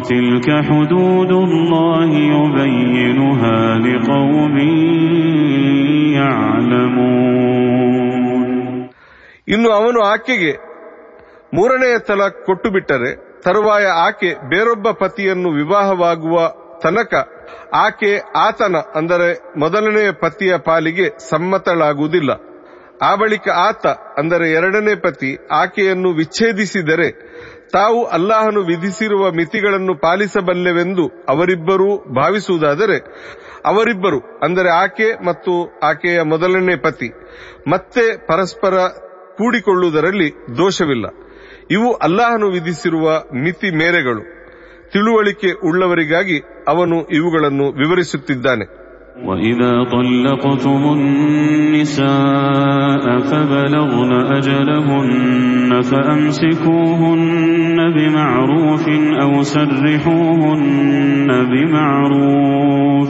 وتلك حدود الله يبينها لقوم يعلمون ಇನ್ನು ಅವನು ಆಕೆಗೆ ಮೂರನೆಯ ತಲಾಕ್ ಕೊಟ್ಟು ಬಿಟ್ಟರೆ ತರುವಾಯ ಆಕೆ ಬೇರೊಬ್ಬ ಪತಿಯನ್ನು ವಿವಾಹವಾಗುವ ತನಕ ಆಕೆ ಆತನ ಅಂದರೆ ಮೊದಲನೆಯ ಪತಿಯ ಪಾಲಿಗೆ ಸಮ್ಮತಳಾಗುವುದಿಲ್ಲ ಆ ಬಳಿಕ ಆತ ಅಂದರೆ ಎರಡನೇ ಪತಿ ಆಕೆಯನ್ನು ವಿಚ್ಛೇದಿಸಿದರೆ ತಾವು ಅಲ್ಲಾಹನು ವಿಧಿಸಿರುವ ಮಿತಿಗಳನ್ನು ಪಾಲಿಸಬಲ್ಲೆವೆಂದು ಅವರಿಬ್ಬರೂ ಭಾವಿಸುವುದಾದರೆ, ಅವರಿಬ್ಬರು, ಅಂದರೆ ಆಕೆ ಮತ್ತು ಆಕೆಯ ಮೊದಲನೇ ಪತಿ, ಮತ್ತೆ ಪರಸ್ಪರ ಕೂಡಿಕೊಳ್ಳುವುದರಲ್ಲಿ ದೋಷವಿಲ್ಲ. ಇವು ಅಲ್ಲಾಹನು ವಿಧಿಸಿರುವ ಮಿತಿ ಮೇರೆಗಳು. ತಿಳುವಳಿಕೆ ಉಳ್ಳವರಿಗಾಗಿ ಅವನು ಇವುಗಳನ್ನು ವಿವರಿಸುತ್ತಿದ್ದಾನೆ. وإذا طلقتم النساء فبلغن أجلهن فأمسكوهن بمعروف أو سرحوهن بمعروف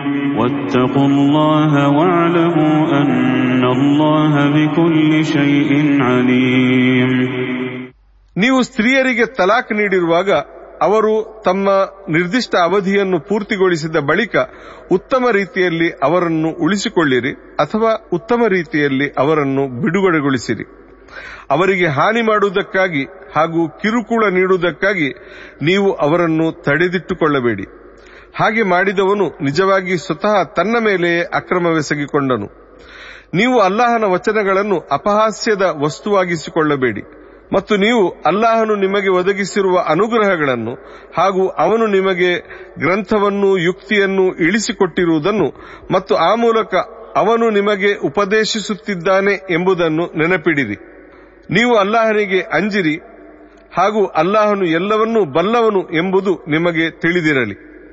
واتقوا الله واعلموا أن الله بكل شيء عليم ನೀವು ಸ್ತ್ರೀಯರಿಗೆ ತಲಾಕ್ ನೀಡಿರುವಾಗ ಅವರು ತಮ್ಮ ನಿರ್ದಿಷ್ಟ ಅವಧಿಯನ್ನು ಪೂರ್ತಿಗೊಳಿಸಿದ ಬಳಿಕ ಉತ್ತಮ ರೀತಿಯಲ್ಲಿ ಅವರನ್ನು ಉಳಿಸಿಕೊಳ್ಳಿರಿ ಅಥವಾ ಉತ್ತಮ ರೀತಿಯಲ್ಲಿ ಅವರನ್ನು ಬಿಡುಗಡೆಗೊಳಿಸಿರಿ ಅವರಿಗೆ ಹಾನಿ ಮಾಡುವುದಕ್ಕಾಗಿ ಹಾಗೂ ಕಿರುಕುಳ ನೀಡುವುದಕ್ಕಾಗಿ ನೀವು ಅವರನ್ನು ತಡೆದಿಟ್ಟುಕೊಳ್ಳಬೇಡಿ ಹಾಗೆ ಮಾಡಿದವನು ನಿಜವಾಗಿ ಸ್ವತಃ ತನ್ನ ಮೇಲೆಯೇ ಅಕ್ರಮವೆಸಗಿಕೊಂಡನು. ನೀವು ಅಲ್ಲಾಹನ ವಚನಗಳನ್ನು ಅಪಹಾಸ್ಯದ ವಸ್ತುವಾಗಿಸಿಕೊಳ್ಳಬೇಡಿ. ಮತ್ತು ನೀವು ಅಲ್ಲಾಹನು ನಿಮಗೆ ಒದಗಿಸಿರುವ ಅನುಗ್ರಹಗಳನ್ನು ಹಾಗೂ ಅವನು ನಿಮಗೆ ಗ್ರಂಥವನ್ನು ಯುಕ್ತಿಯನ್ನು ಇಳಿಸಿಕೊಟ್ಟಿರುವುದನ್ನು ಮತ್ತು ಆ ಮೂಲಕ ಅವನು ನಿಮಗೆ ಉಪದೇಶಿಸುತ್ತಿದ್ದಾನೆ ಎಂಬುದನ್ನು ನೆನಪಿಡಿರಿ. ನೀವು ಅಲ್ಲಾಹನಿಗೆ ಅಂಜಿರಿ ಹಾಗೂ ಅಲ್ಲಾಹನು ಎಲ್ಲವನ್ನೂ ಬಲ್ಲವನು ಎಂಬುದು ನಿಮಗೆ ತಿಳಿದಿರಲಿ.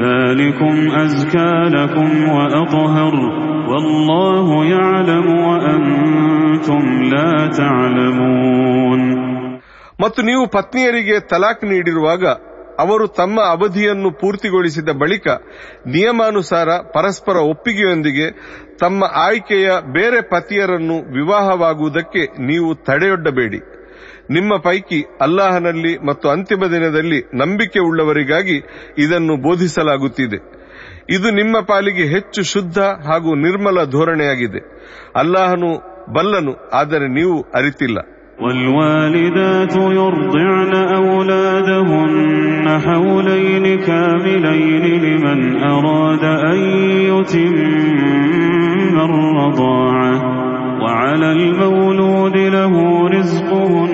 ذلكم أزكى لكم وأطهر والله يعلم وأنتم لا تعلمون ಮತ್ತು ನೀವು ಪತ್ನಿಯರಿಗೆ ತಲಾಕ್ ನೀಡಿರುವಾಗ ಅವರು ತಮ್ಮ ಅವಧಿಯನ್ನು ಪೂರ್ತಿಗೊಳಿಸಿದ ಬಳಿಕ ನಿಯಮಾನುಸಾರ ಪರಸ್ಪರ ಒಪ್ಪಿಗೆಯೊಂದಿಗೆ ತಮ್ಮ ಆಯ್ಕೆಯ ಬೇರೆ ಪತಿಯರನ್ನು ವಿವಾಹವಾಗುವುದಕ್ಕೆ ನೀವು ತಡೆಯೊಡ್ಡಬೇಡಿ ನಿಮ್ಮ ಪೈಕಿ ಅಲ್ಲಾಹನಲ್ಲಿ ಮತ್ತು ಅಂತಿಮ ದಿನದಲ್ಲಿ ನಂಬಿಕೆ ಉಳ್ಳವರಿಗಾಗಿ ಇದನ್ನು ಬೋಧಿಸಲಾಗುತ್ತಿದೆ ಇದು ನಿಮ್ಮ ಪಾಲಿಗೆ ಹೆಚ್ಚು ಶುದ್ಧ ಹಾಗೂ ನಿರ್ಮಲ ಧೋರಣೆಯಾಗಿದೆ ಅಲ್ಲಾಹನು ಬಲ್ಲನು ಆದರೆ ನೀವು ಅರಿತಿಲ್ಲ والوالدات يرضعن أولادهن حولين كاملين لمن أراد أن يتم الرضاعة وعلى المولود له رزقهن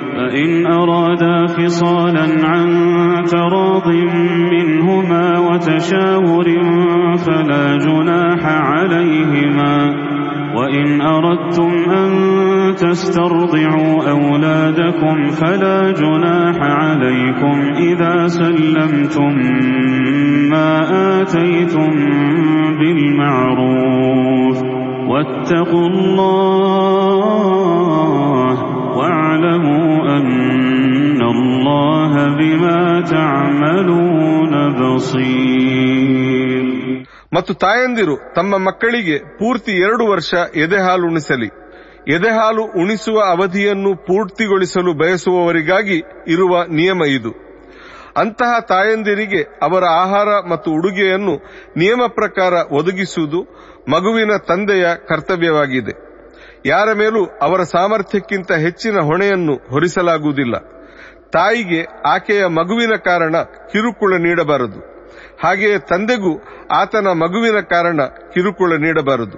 فإن أرادا فصالا عن تراض منهما وتشاور فلا جناح عليهما. وإن أردتم أن تسترضعوا أولادكم فلا جناح عليكم إذا سلمتم ما آتيتم بالمعروف. واتقوا الله واعلموا أن الله بما تعملون بصير ಮತ್ತು ತಾಯಂದಿರು ತಮ್ಮ ಮಕ್ಕಳಿಗೆ ಪೂರ್ತಿ ಎರಡು ವರ್ಷ ಎದೆಹಾಲು ಉಣಿಸಲಿ ಎದೆಹಾಲು ಉಣಿಸುವ ಅವಧಿಯನ್ನು ಪೂರ್ತಿಗೊಳಿಸಲು ಬಯಸುವವರಿಗಾಗಿ ಇರುವ ನಿಯಮ ಇದು ಅಂತಹ ತಾಯಂದಿರಿಗೆ ಅವರ ಆಹಾರ ಮತ್ತು ಉಡುಗೆಯನ್ನು ನಿಯಮ ಪ್ರಕಾರ ಒದಗಿಸುವುದು ಮಗುವಿನ ತಂದೆಯ ಕರ್ತವ್ಯವಾಗಿದೆ ಯಾರ ಮೇಲೂ ಅವರ ಸಾಮರ್ಥ್ಯಕ್ಕಿಂತ ಹೆಚ್ಚಿನ ಹೊಣೆಯನ್ನು ಹೊರಿಸಲಾಗುವುದಿಲ್ಲ. ತಾಯಿಗೆ ಆಕೆಯ ಮಗುವಿನ ಕಾರಣ ಕಿರುಕುಳ ನೀಡಬಾರದು. ಹಾಗೆಯೇ ತಂದೆಗೂ ಆತನ ಮಗುವಿನ ಕಾರಣ ಕಿರುಕುಳ ನೀಡಬಾರದು.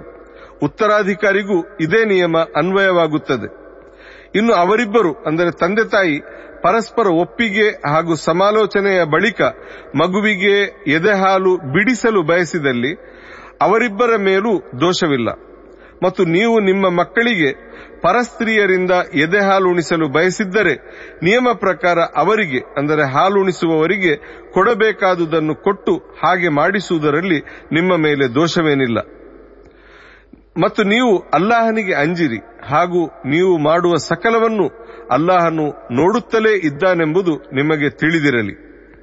ಉತ್ತರಾಧಿಕಾರಿಗೂ ಇದೇ ನಿಯಮ ಅನ್ವಯವಾಗುತ್ತದೆ. ಇನ್ನು ಅವರಿಬ್ಬರು, ಅಂದರೆ ತಂದೆ ತಾಯಿ, ಪರಸ್ಪರ ಒಪ್ಪಿಗೆ ಹಾಗೂ ಸಮಾಲೋಚನೆಯ ಬಳಿಕ ಮಗುವಿಗೆ ಎದೆಹಾಲು ಬಿಡಿಸಲು ಬಯಸಿದಲ್ಲಿ ಅವರಿಬ್ಬರ ಮೇಲೂ ದೋಷವಿಲ್ಲ. ಮತ್ತು ನೀವು ನಿಮ್ಮ ಮಕ್ಕಳಿಗೆ ಪರಸ್ತ್ರೀಯರಿಂದ ಎದೆ ಉಣಿಸಲು ಬಯಸಿದ್ದರೆ ನಿಯಮ ಪ್ರಕಾರ ಅವರಿಗೆ, ಅಂದರೆ ಹಾಲು ಉಣಿಸುವವರಿಗೆ ಕೊಡಬೇಕಾದುದನ್ನು ಕೊಟ್ಟು ಹಾಗೆ ಮಾಡಿಸುವುದರಲ್ಲಿ ನಿಮ್ಮ ಮೇಲೆ ದೋಷವೇನಿಲ್ಲ. ಮತ್ತು ನೀವು ಅಲ್ಲಾಹನಿಗೆ ಅಂಜಿರಿ. ಹಾಗೂ ನೀವು ಮಾಡುವ ಸಕಲವನ್ನು ಅಲ್ಲಾಹನು ನೋಡುತ್ತಲೇ ಇದ್ದಾನೆಂಬುದು ನಿಮಗೆ ತಿಳಿದಿರಲಿ.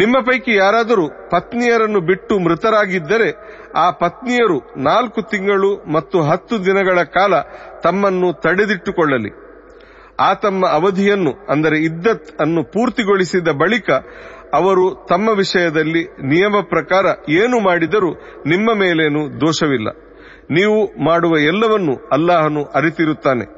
ನಿಮ್ಮ ಪೈಕಿ ಯಾರಾದರೂ ಪತ್ನಿಯರನ್ನು ಬಿಟ್ಟು ಮೃತರಾಗಿದ್ದರೆ ಆ ಪತ್ನಿಯರು ನಾಲ್ಕು ತಿಂಗಳು ಮತ್ತು ಹತ್ತು ದಿನಗಳ ಕಾಲ ತಮ್ಮನ್ನು ತಡೆದಿಟ್ಟುಕೊಳ್ಳಲಿ. ಆ ತಮ್ಮ ಅವಧಿಯನ್ನು, ಅಂದರೆ ಇದ್ದತ್ ಅನ್ನು ಪೂರ್ತಿಗೊಳಿಸಿದ ಬಳಿಕ ಅವರು ತಮ್ಮ ವಿಷಯದಲ್ಲಿ ನಿಯಮ ಪ್ರಕಾರ ಏನು ಮಾಡಿದರೂ ನಿಮ್ಮ ಮೇಲೇನು ದೋಷವಿಲ್ಲ. ನೀವು ಮಾಡುವ ಎಲ್ಲವನ್ನೂ ಅಲ್ಲಾಹನು ಅರಿತಿರುತ್ತಾನೆ.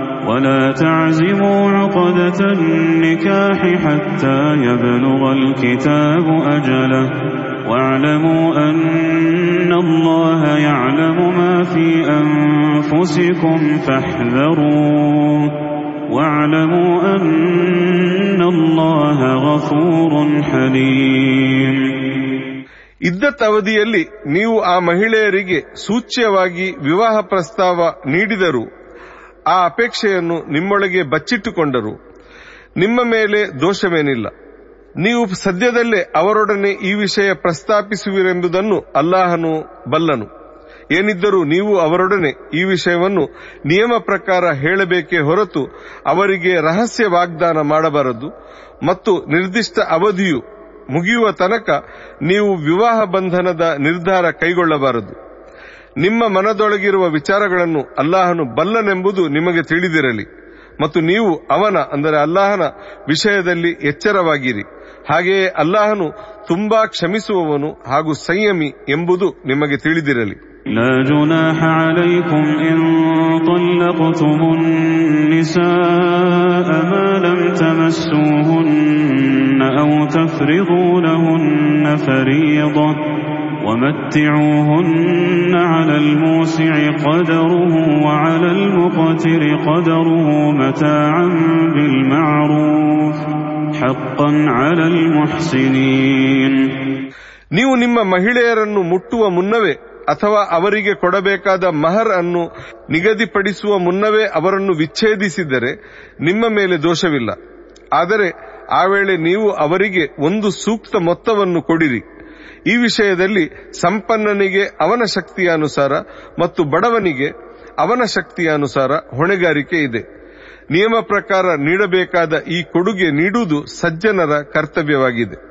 ولا تعزموا عقدة النكاح حتى يبلغ الكتاب أجله واعلموا أن الله يعلم ما في أنفسكم فاحذروه واعلموا أن الله غفور حليم ಇದ್ದತ್ ಅವಧಿಯಲ್ಲಿ ನೀವು ಆ ಮಹಿಳೆಯರಿಗೆ ಸೂಚ್ಯವಾಗಿ ವಿವಾಹ ಪ್ರಸ್ತಾವ ನೀಡಿದರೂ ಆ ಅಪೇಕ್ಷೆಯನ್ನು ನಿಮ್ಮೊಳಗೆ ಬಚ್ಚಿಟ್ಟುಕೊಂಡರು. ನಿಮ್ಮ ಮೇಲೆ ದೋಷವೇನಿಲ್ಲ. ನೀವು ಸದ್ಯದಲ್ಲೇ ಅವರೊಡನೆ ಈ ವಿಷಯ ಪ್ರಸ್ತಾಪಿಸುವಿರೆಂಬುದನ್ನು ಅಲ್ಲಾಹನು ಬಲ್ಲನು. ಏನಿದ್ದರೂ ನೀವು ಅವರೊಡನೆ ಈ ವಿಷಯವನ್ನು ನಿಯಮ ಪ್ರಕಾರ ಹೇಳಬೇಕೇ ಹೊರತು ಅವರಿಗೆ ರಹಸ್ಯ ವಾಗ್ದಾನ ಮಾಡಬಾರದು ಮತ್ತು ನಿರ್ದಿಷ್ಟ ಅವಧಿಯು ಮುಗಿಯುವ ತನಕ ನೀವು ವಿವಾಹ ಬಂಧನದ ನಿರ್ಧಾರ ಕೈಗೊಳ್ಳಬಾರದು. ನಿಮ್ಮ ಮನದೊಳಗಿರುವ ವಿಚಾರಗಳನ್ನು ಅಲ್ಲಾಹನು ಬಲ್ಲನೆಂಬುದು ನಿಮಗೆ ತಿಳಿದಿರಲಿ ಮತ್ತು ನೀವು ಅವನ ಅಂದರೆ ಅಲ್ಲಾಹನ ವಿಷಯದಲ್ಲಿ ಎಚ್ಚರವಾಗಿರಿ ಹಾಗೆಯೇ ಅಲ್ಲಾಹನು ತುಂಬಾ ಕ್ಷಮಿಸುವವನು ಹಾಗೂ ಸಂಯಮಿ ಎಂಬುದು ನಿಮಗೆ ತಿಳಿದಿರಲಿ لا جناح عليكم إن طلقتم النساء ما لم تمسوهن أو تفرضوا لهن فريضة ومتعوهن على الموسع قدره وعلى المقتر قدره متاعا بالمعروف حقا على المحسنين ನೀವು ನಿಮ್ಮ ಮಹಿಳೆಯರನ್ನು ಮುಟ್ಟುವ ಮುನ್ನವೇ ಅಥವಾ ಅವರಿಗೆ ಕೊಡಬೇಕಾದ ಮಹರ್ ಅನ್ನು ನಿಗದಿಪಡಿಸುವ ಮುನ್ನವೇ ಅವರನ್ನು ವಿಚ್ಛೇದಿಸಿದರೆ ನಿಮ್ಮ ಮೇಲೆ ದೋಷವಿಲ್ಲ ಆದರೆ ಆ ವೇಳೆ ನೀವು ಅವರಿಗೆ ಒಂದು ಸೂಕ್ತ ಮೊತ್ತವನ್ನು ಕೊಡಿರಿ ಈ ವಿಷಯದಲ್ಲಿ ಸಂಪನ್ನನಿಗೆ ಅವನ ಶಕ್ತಿಯ ಅನುಸಾರ ಮತ್ತು ಬಡವನಿಗೆ ಅವನ ಶಕ್ತಿಯ ಅನುಸಾರ ಹೊಣೆಗಾರಿಕೆ ಇದೆ. ನಿಯಮ ಪ್ರಕಾರ ನೀಡಬೇಕಾದ ಈ ಕೊಡುಗೆ ನೀಡುವುದು ಸಜ್ಜನರ ಕರ್ತವ್ಯವಾಗಿದೆ.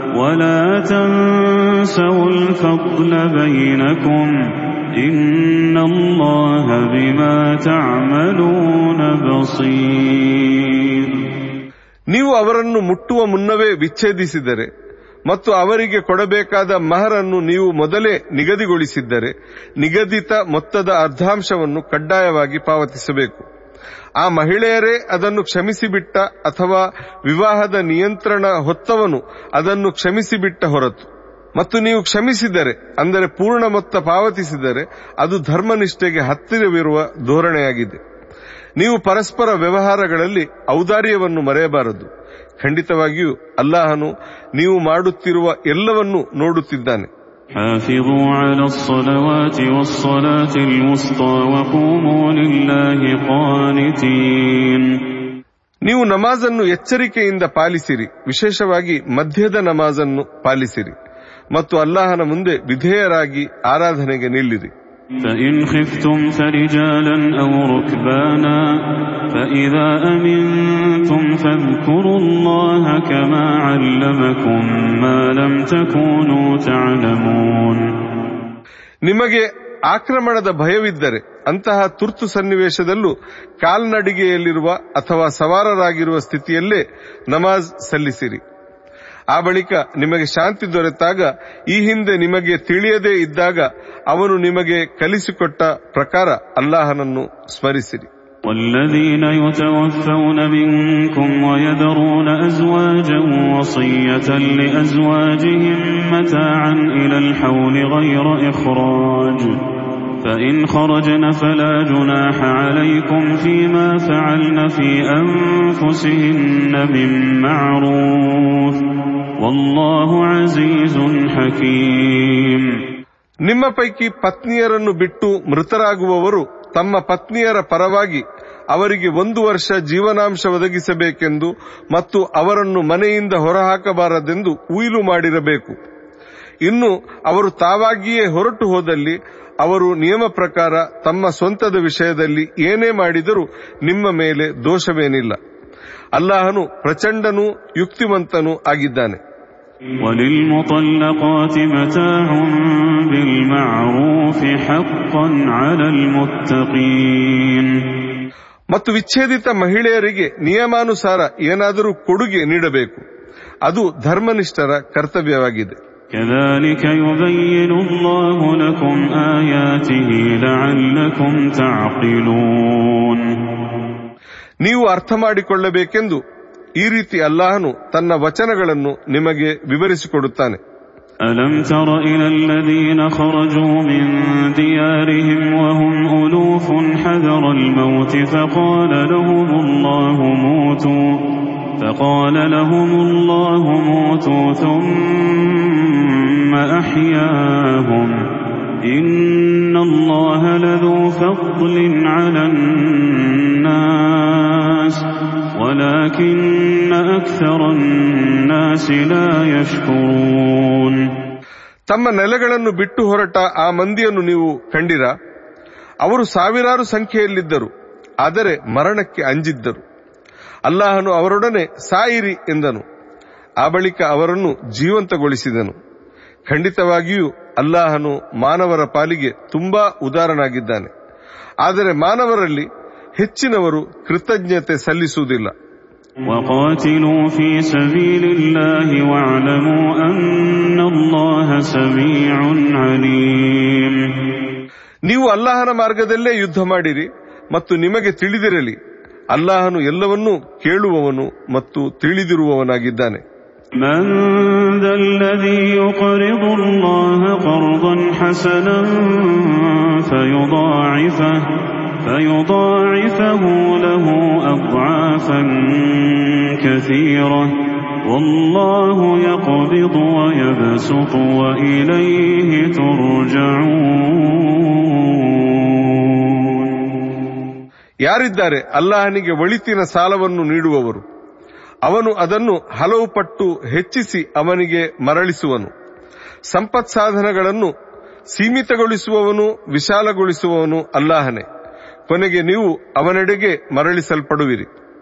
ولا تنسوا الفضل بينكم إن الله بما تعملون بصير ನೀವು ಅವರನ್ನು ಮುಟ್ಟುವ ಮುನ್ನವೇ ವಿಚ್ಛೇದಿಸಿದರೆ ಮತ್ತು ಅವರಿಗೆ ಕೊಡಬೇಕಾದ ಮಹರನ್ನು ನೀವು ಮೊದಲೇ ನಿಗದಿಗೊಳಿಸಿದ್ದರೆ ನಿಗದಿತ ಮೊತ್ತದ ಅರ್ಧಾಂಶವನ್ನು ಕಡ್ಡಾಯವಾಗಿ ಪಾವತಿಸಬೇಕು ಆ ಮಹಿಳೆಯರೇ ಅದನ್ನು ಕ್ಷಮಿಸಿಬಿಟ್ಟ ಅಥವಾ ವಿವಾಹದ ನಿಯಂತ್ರಣ ಹೊತ್ತವನು ಅದನ್ನು ಕ್ಷಮಿಸಿಬಿಟ್ಟ ಹೊರತು. ಮತ್ತು ನೀವು ಕ್ಷಮಿಸಿದರೆ, ಅಂದರೆ ಪೂರ್ಣ ಮೊತ್ತ ಪಾವತಿಸಿದರೆ, ಅದು ಧರ್ಮನಿಷ್ಠೆಗೆ ಹತ್ತಿರವಿರುವ ಧೋರಣೆಯಾಗಿದೆ. ನೀವು ಪರಸ್ಪರ ವ್ಯವಹಾರಗಳಲ್ಲಿ ಔದಾರ್ಯವನ್ನು ಮರೆಯಬಾರದು. ಖಂಡಿತವಾಗಿಯೂ ಅಲ್ಲಾಹನು ನೀವು ಮಾಡುತ್ತಿರುವ ಎಲ್ಲವನ್ನೂ ನೋಡುತ್ತಿದ್ದಾನೆ. حافظوا على الصلوات والصلاة الوسطى وقوموا لله قانتين ನೀವು ನಮಾಜನ್ನು ಎಚ್ಚರಿಕೆಯಿಂದ ಪಾಲಿಸಿರಿ ವಿಶೇಷವಾಗಿ ಮಧ್ಯದ ನಮಾಜನ್ನು ಪಾಲಿಸಿರಿ ಮತ್ತು ಅಲ್ಲಾಹನ ಮುಂದೆ ವಿಧೇಯರಾಗಿ ಆರಾಧನೆಗೆ ನಿಲ್ಲಿರಿ فإن خفتم فرجالا أو ركبانا فإذا أمنتم فاذكروا الله كما علمكم ما لم تكونوا تعلمون ನಿಮಗೆ ಆಕ್ರಮಣದ ಭಯವಿದ್ದರೆ ಅಂತಹ ತುರ್ತು ಸನ್ನಿವೇಶದಲ್ಲೂ ಕಾಲ್ನಡಿಗೆಯಲ್ಲಿರುವ ಅಥವಾ ಸವಾರರಾಗಿರುವ ಸ್ಥಿತಿಯಲ್ಲೇ ನಮಾಜ್ ಸಲ್ಲಿಸಿರಿ ಆ ಬಳಿಕ ನಿಮಗೆ ಶಾಂತಿ ದೊರೆತಾಗ ಈ ಹಿಂದೆ ನಿಮಗೆ ತಿಳಿಯದೇ ಇದ್ದಾಗ ಅವನು ನಿಮಗೆ ಕಲಿಸಿಕೊಟ್ಟ ಪ್ರಕಾರ ಅಲ್ಲಾಹನನ್ನು ಸ್ಮರಿಸಿರಿ والذين يتوفون منكم ويذرون أزواجا وصية لأزواجهم متاعا إلى الحول غير إخراج فإن خرجن فلا جناح عليكم فيما فعلن في أنفسهن من معروف والله عزيز حكيم ನಿಮ್ಮ ಪೈಕಿ ಪತ್ನಿಯರನ್ನು ಬಿಟ್ಟು ಮೃತರಾಗುವವರು ತಮ್ಮ ಪತ್ನಿಯರ ಪರವಾಗಿ ಅವರಿಗೆ ಒಂದು ವರ್ಷ ಜೀವನಾಂಶ ಒದಗಿಸಬೇಕೆಂದು ಮತ್ತು ಅವರನ್ನು ಮನೆಯಿಂದ ಹೊರಹಾಕಬಾರದೆಂದು ಉಯಿಲು ಮಾಡಿರಬೇಕು ಇನ್ನು ಅವರು ತಾವಾಗಿಯೇ ಹೊರಟು ಹೋದಲ್ಲಿ ಅವರು ನಿಯಮ ಪ್ರಕಾರ ತಮ್ಮ ಸ್ವಂತದ ವಿಷಯದಲ್ಲಿ ಏನೇ ಮಾಡಿದರೂ ನಿಮ್ಮ ಮೇಲೆ ದೋಷವೇನಿಲ್ಲ. ಅಲ್ಲಾಹನು ಪ್ರಚಂಡನೂ ಯುಕ್ತಿವಂತನೂ ಆಗಿದ್ದಾನೆ. ಮತ್ತು ವಿಚ್ಛೇದಿತ ಮಹಿಳೆಯರಿಗೆ ನಿಯಮಾನುಸಾರ ಏನಾದರೂ ಕೊಡುಗೆ ನೀಡಬೇಕು. ಅದು ಧರ್ಮನಿಷ್ಠರ ಕರ್ತವ್ಯವಾಗಿದೆ. كذلك يبين الله لكم آياته لعلكم تعقلون ನೀವು ಅರ್ಥ ಮಾಡಿಕೊಳ್ಳಬೇಕೆಂದು ಈ ರೀತಿ ಅಲ್ಲಾಹನು ತನ್ನ ವಚನಗಳನ್ನು ನಿಮಗೆ ವಿವರಿಸಿಕೊಡುತ್ತಾನೆ ألم تر إلى الذين خرجوا من ديارهم وهم ألوف حذر الموت فقال لهم الله موتوا فقال لهم الله موتوا ثم أحياهم إن الله لذو فضل على الناس ولكن أكثر الناس لا يشكرون ತಮ್ಮ ನೆಲೆಗಳನ್ನು ಬಿಟ್ಟು ಹೊರಟ ಆ ಮಂದಿಯನ್ನು ನೀವು ಕಂಡಿರ ಅವರು ಸಾವಿರಾರು ಸಂಖ್ಯೆಯಲ್ಲಿದ್ದರು ಆದರೆ ಮರಣಕ್ಕೆ ಅಂಜಿದ್ದರು ಅಲ್ಲಾಹನು ಅವರೊಡನೆ ಸಾಯಿರಿ ಎಂದನು ಆ ಬಳಿಕ ಅವರನ್ನು ಜೀವಂತಗೊಳಿಸಿದನು ಖಂಡಿತವಾಗಿಯೂ ಅಲ್ಲಾಹನು ಮಾನವರ ಪಾಲಿಗೆ ತುಂಬಾ ಉದಾರನಾಗಿದ್ದಾನೆ ಆದರೆ ಮಾನವರಲ್ಲಿ ಹೆಚ್ಚಿನವರು ಕೃತಜ್ಞತೆ ಸಲ್ಲಿಸುವುದಿಲ್ಲ وقاتلوا في سبيل الله واعلموا أن الله سميع عليم ನೀವು ಅಲ್ಲಾಹನ ಮಾರ್ಗದಲ್ಲೇ ಯುದ್ಧ ಮಾಡಿರಿ ಮತ್ತು ನಿಮಗೆ ತಿಳಿದಿರಲಿ ಅಲ್ಲಾಹನು ಎಲ್ಲವನ್ನೂ ಕೇಳುವವನು ಮತ್ತು ತಿಳಿದಿರುವವನಾಗಿದ್ದಾನೆ. ಯಾರಿದ್ದಾರೆ? ಅಲ್ಲಾಹನಿಗೆ ಒಳಿತಿನ ಸಾಲವನ್ನು ನೀಡುವವರು. ಅವನು ಅದನ್ನು ಹಲವು ಪಟ್ಟು ಹೆಚ್ಚಿಸಿ ಅವನಿಗೆ ಮರಳಿಸುವನು. ಸಂಪತ್ ಸಾಧನಗಳನ್ನು ಸೀಮಿತಗೊಳಿಸುವವನು, ವಿಶಾಲಗೊಳಿಸುವವನು ಅಲ್ಲಾಹನೇ. ಕೊನೆಗೆ ನೀವು ಅವನೆಡೆಗೆ ಮರಳಿಸಲ್ಪಡುವಿರಿ.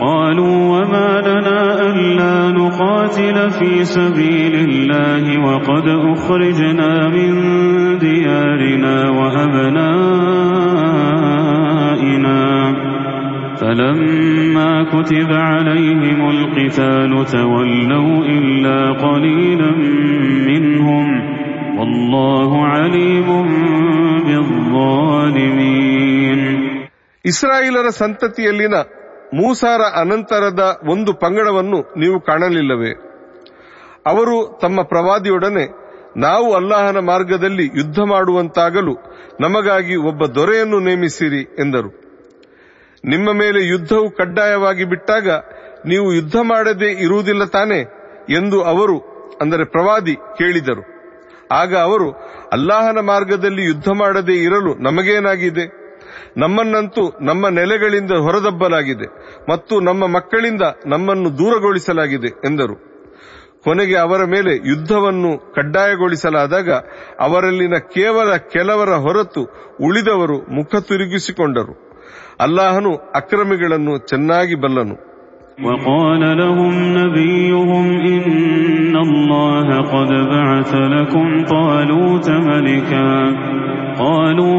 قالوا وما لنا ألا نقاتل في سبيل الله وقد أخرجنا من ديارنا وأبنائنا فلما كتب عليهم القتال تولوا إلا قليلا منهم والله عليم بالظالمين ಇಸ್ರಾಯೇಲರ ಸಂತತಿಯಲ್ಲಿನ ಮೂಸಾರ ಅನಂತರದ ಒಂದು ಪಂಗಡವನ್ನು ನೀವು ಕಾಣಲಿಲ್ಲವೇ? ಅವರು ತಮ್ಮ ಪ್ರವಾದಿಯೊಡನೆ, ನಾವು ಅಲ್ಲಾಹನ ಮಾರ್ಗದಲ್ಲಿ ಯುದ್ಧ ಮಾಡುವಂತಾಗಲು ನಮಗಾಗಿ ಒಬ್ಬ ದೊರೆಯನ್ನು ನೇಮಿಸಿರಿ ಎಂದರು. ನಿಮ್ಮ ಮೇಲೆ ಯುದ್ಧವು ಕಡ್ಡಾಯವಾಗಿ ಬಿಟ್ಟಾಗ ನೀವು ಯುದ್ಧ ಮಾಡದೇ ಇರುವುದಿಲ್ಲ ತಾನೆ ಎಂದು ಅವರು, ಅಂದರೆ ಪ್ರವಾದಿ, ಕೇಳಿದರು. ಆಗ ಅವರು, ಅಲ್ಲಾಹನ ಮಾರ್ಗದಲ್ಲಿ ಯುದ್ಧ ಮಾಡದೇ ಇರಲು ನಮಗೇನಾಗಿದೆ? ನಮ್ಮನ್ನಂತೂ ನಮ್ಮ ನೆಲೆಗಳಿಂದ ಹೊರದಬ್ಬಲಾಗಿದೆ ಮತ್ತು ನಮ್ಮ ಮಕ್ಕಳಿಂದ ನಮ್ಮನ್ನು ದೂರಗೊಳಿಸಲಾಗಿದೆ ಎಂದರು ಕೊನೆಗೆ ಅವರ ಮೇಲೆ ಯುದ್ಧವನ್ನು ಕಡ್ಡಾಯಗೊಳಿಸಲಾದಾಗ ಅವರಲ್ಲಿನ ಕೇವಲ ಕೆಲವರ ಹೊರತು ಉಳಿದವರು ಮುಖ ತಿರುಗಿಸಿಕೊಂಡರು ಅಲ್ಲಾಹನು ಅಕ್ರಮಿಗಳನ್ನು ಚೆನ್ನಾಗಿ ಬಲ್ಲನು وقال لهم نبيهم إن الله قد بعث لكم طالوت ملكا قالوا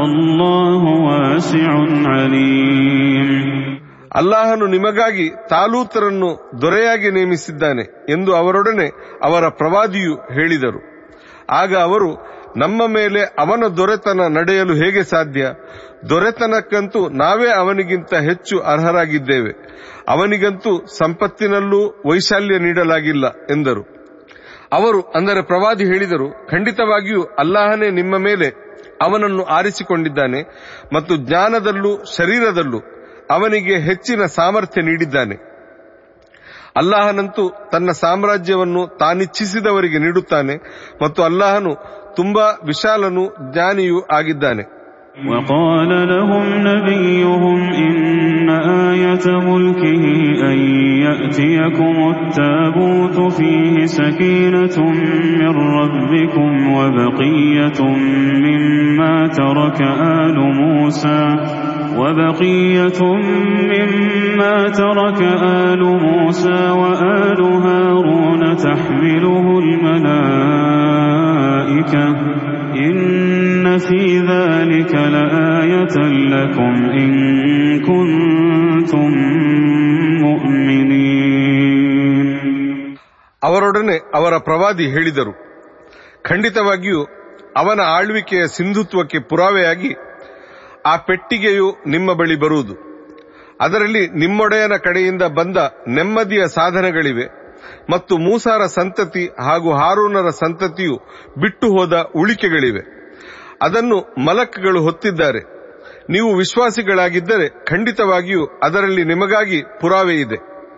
والله واسع عليم ಅಲ್ಲಾಹನು ನಿಮಗಾಗಿ ತಾಲೂತರನ್ನು ದೊರೆಯಾಗಿ ನೇಮಿಸಿದ್ದಾನೆ ಎಂದು ಅವರೊಡನೆ ಅವರ ಪ್ರವಾದಿಯು ಹೇಳಿದರು ಆಗ ಅವರು ನಮ್ಮ ಮೇಲೆ ಅವನ ದೊರೆತನ ನಡೆಯಲು ಹೇಗೆ ಸಾಧ್ಯ ದೊರೆತನಕ್ಕಂತೂ ನಾವೇ ಅವನಿಗಿಂತ ಹೆಚ್ಚು ಅರ್ಹರಾಗಿದ್ದೇವೆ ಅವನಿಗಂತೂ ಸಂಪತ್ತಿನಲ್ಲೂ ವೈಶಾಲ್ಯ ನೀಡಲಾಗಿಲ್ಲ ಎಂದರು ಅವರು ಅಂದರೆ ಪ್ರವಾದಿ ಹೇಳಿದರು ಖಂಡಿತವಾಗಿಯೂ ಅಲ್ಲಾಹನೇ ನಿಮ್ಮ ಮೇಲೆ ಅವನನ್ನು ಆರಿಸಿಕೊಂಡಿದ್ದಾನೆ ಮತ್ತು ಜ್ಞಾನದಲ್ಲೂ ಶರೀರದಲ್ಲೂ ಅವನಿಗೆ ಹೆಚ್ಚಿನ ಸಾಮರ್ಥ್ಯ ನೀಡಿದ್ದಾನೆ ಅಲ್ಲಾಹನಂತೂ ತನ್ನ ಸಾಮ್ರಾಜ್ಯವನ್ನು ತಾನಿಚ್ಛಿಸಿದವರಿಗೆ ನೀಡುತ್ತಾನೆ ಮತ್ತು ಅಲ್ಲಾಹನು ತುಂಬಾ ವಿಶಾಲನೂ ಜ್ಞಾನಿಯೂ ಆಗಿದ್ದಾನೆ وقال لهم نبيهم إن آية ملكه أن يأتيكم التابوت فيه سكينة من ربكم وبقية مما ترك آل موسى وبقية مما ترك آل موسى وآل هارون تحمله الملائكة إن في ذلك لآية لكم إن كنتم مؤمنين ಅವರೊಡನೆ ಅವರ ಪ್ರವಾದಿ ಹೇಳಿದರು ಖಂಡಿತವಾಗಿಯೂ ಅವನ ಆಳ್ವಿಕೆಯ ಸಿಂಧುತ್ವಕ್ಕೆ ಪುರಾವೆಯಾಗಿ ಆ ಪೆಟ್ಟಿಗೆಯು ನಿಮ್ಮ ಬಳಿ ಬರುವುದು. ಅದರಲ್ಲಿ ನಿಮ್ಮೊಡೆಯನ ಕಡೆಯಿಂದ ಬಂದ ನೆಮ್ಮದಿಯ ಸಾಧನಗಳಿವೆ ಮತ್ತು ಮೂಸಾರ ಸಂತತಿ ಹಾಗೂ ಹಾರೂನರ ಸಂತತಿಯು ಬಿಟ್ಟು ಹೋದ ಉಳಿಕೆಗಳಿವೆ. ಅದನ್ನು ಮಲಕ್ಗಳು ಹೊತ್ತಿದ್ದಾರೆ. ನೀವು ವಿಶ್ವಾಸಿಗಳಾಗಿದ್ದರೆ ಖಂಡಿತವಾಗಿಯೂ ಅದರಲ್ಲಿ ನಿಮಗಾಗಿ ಪುರಾವೆ ಇದೆ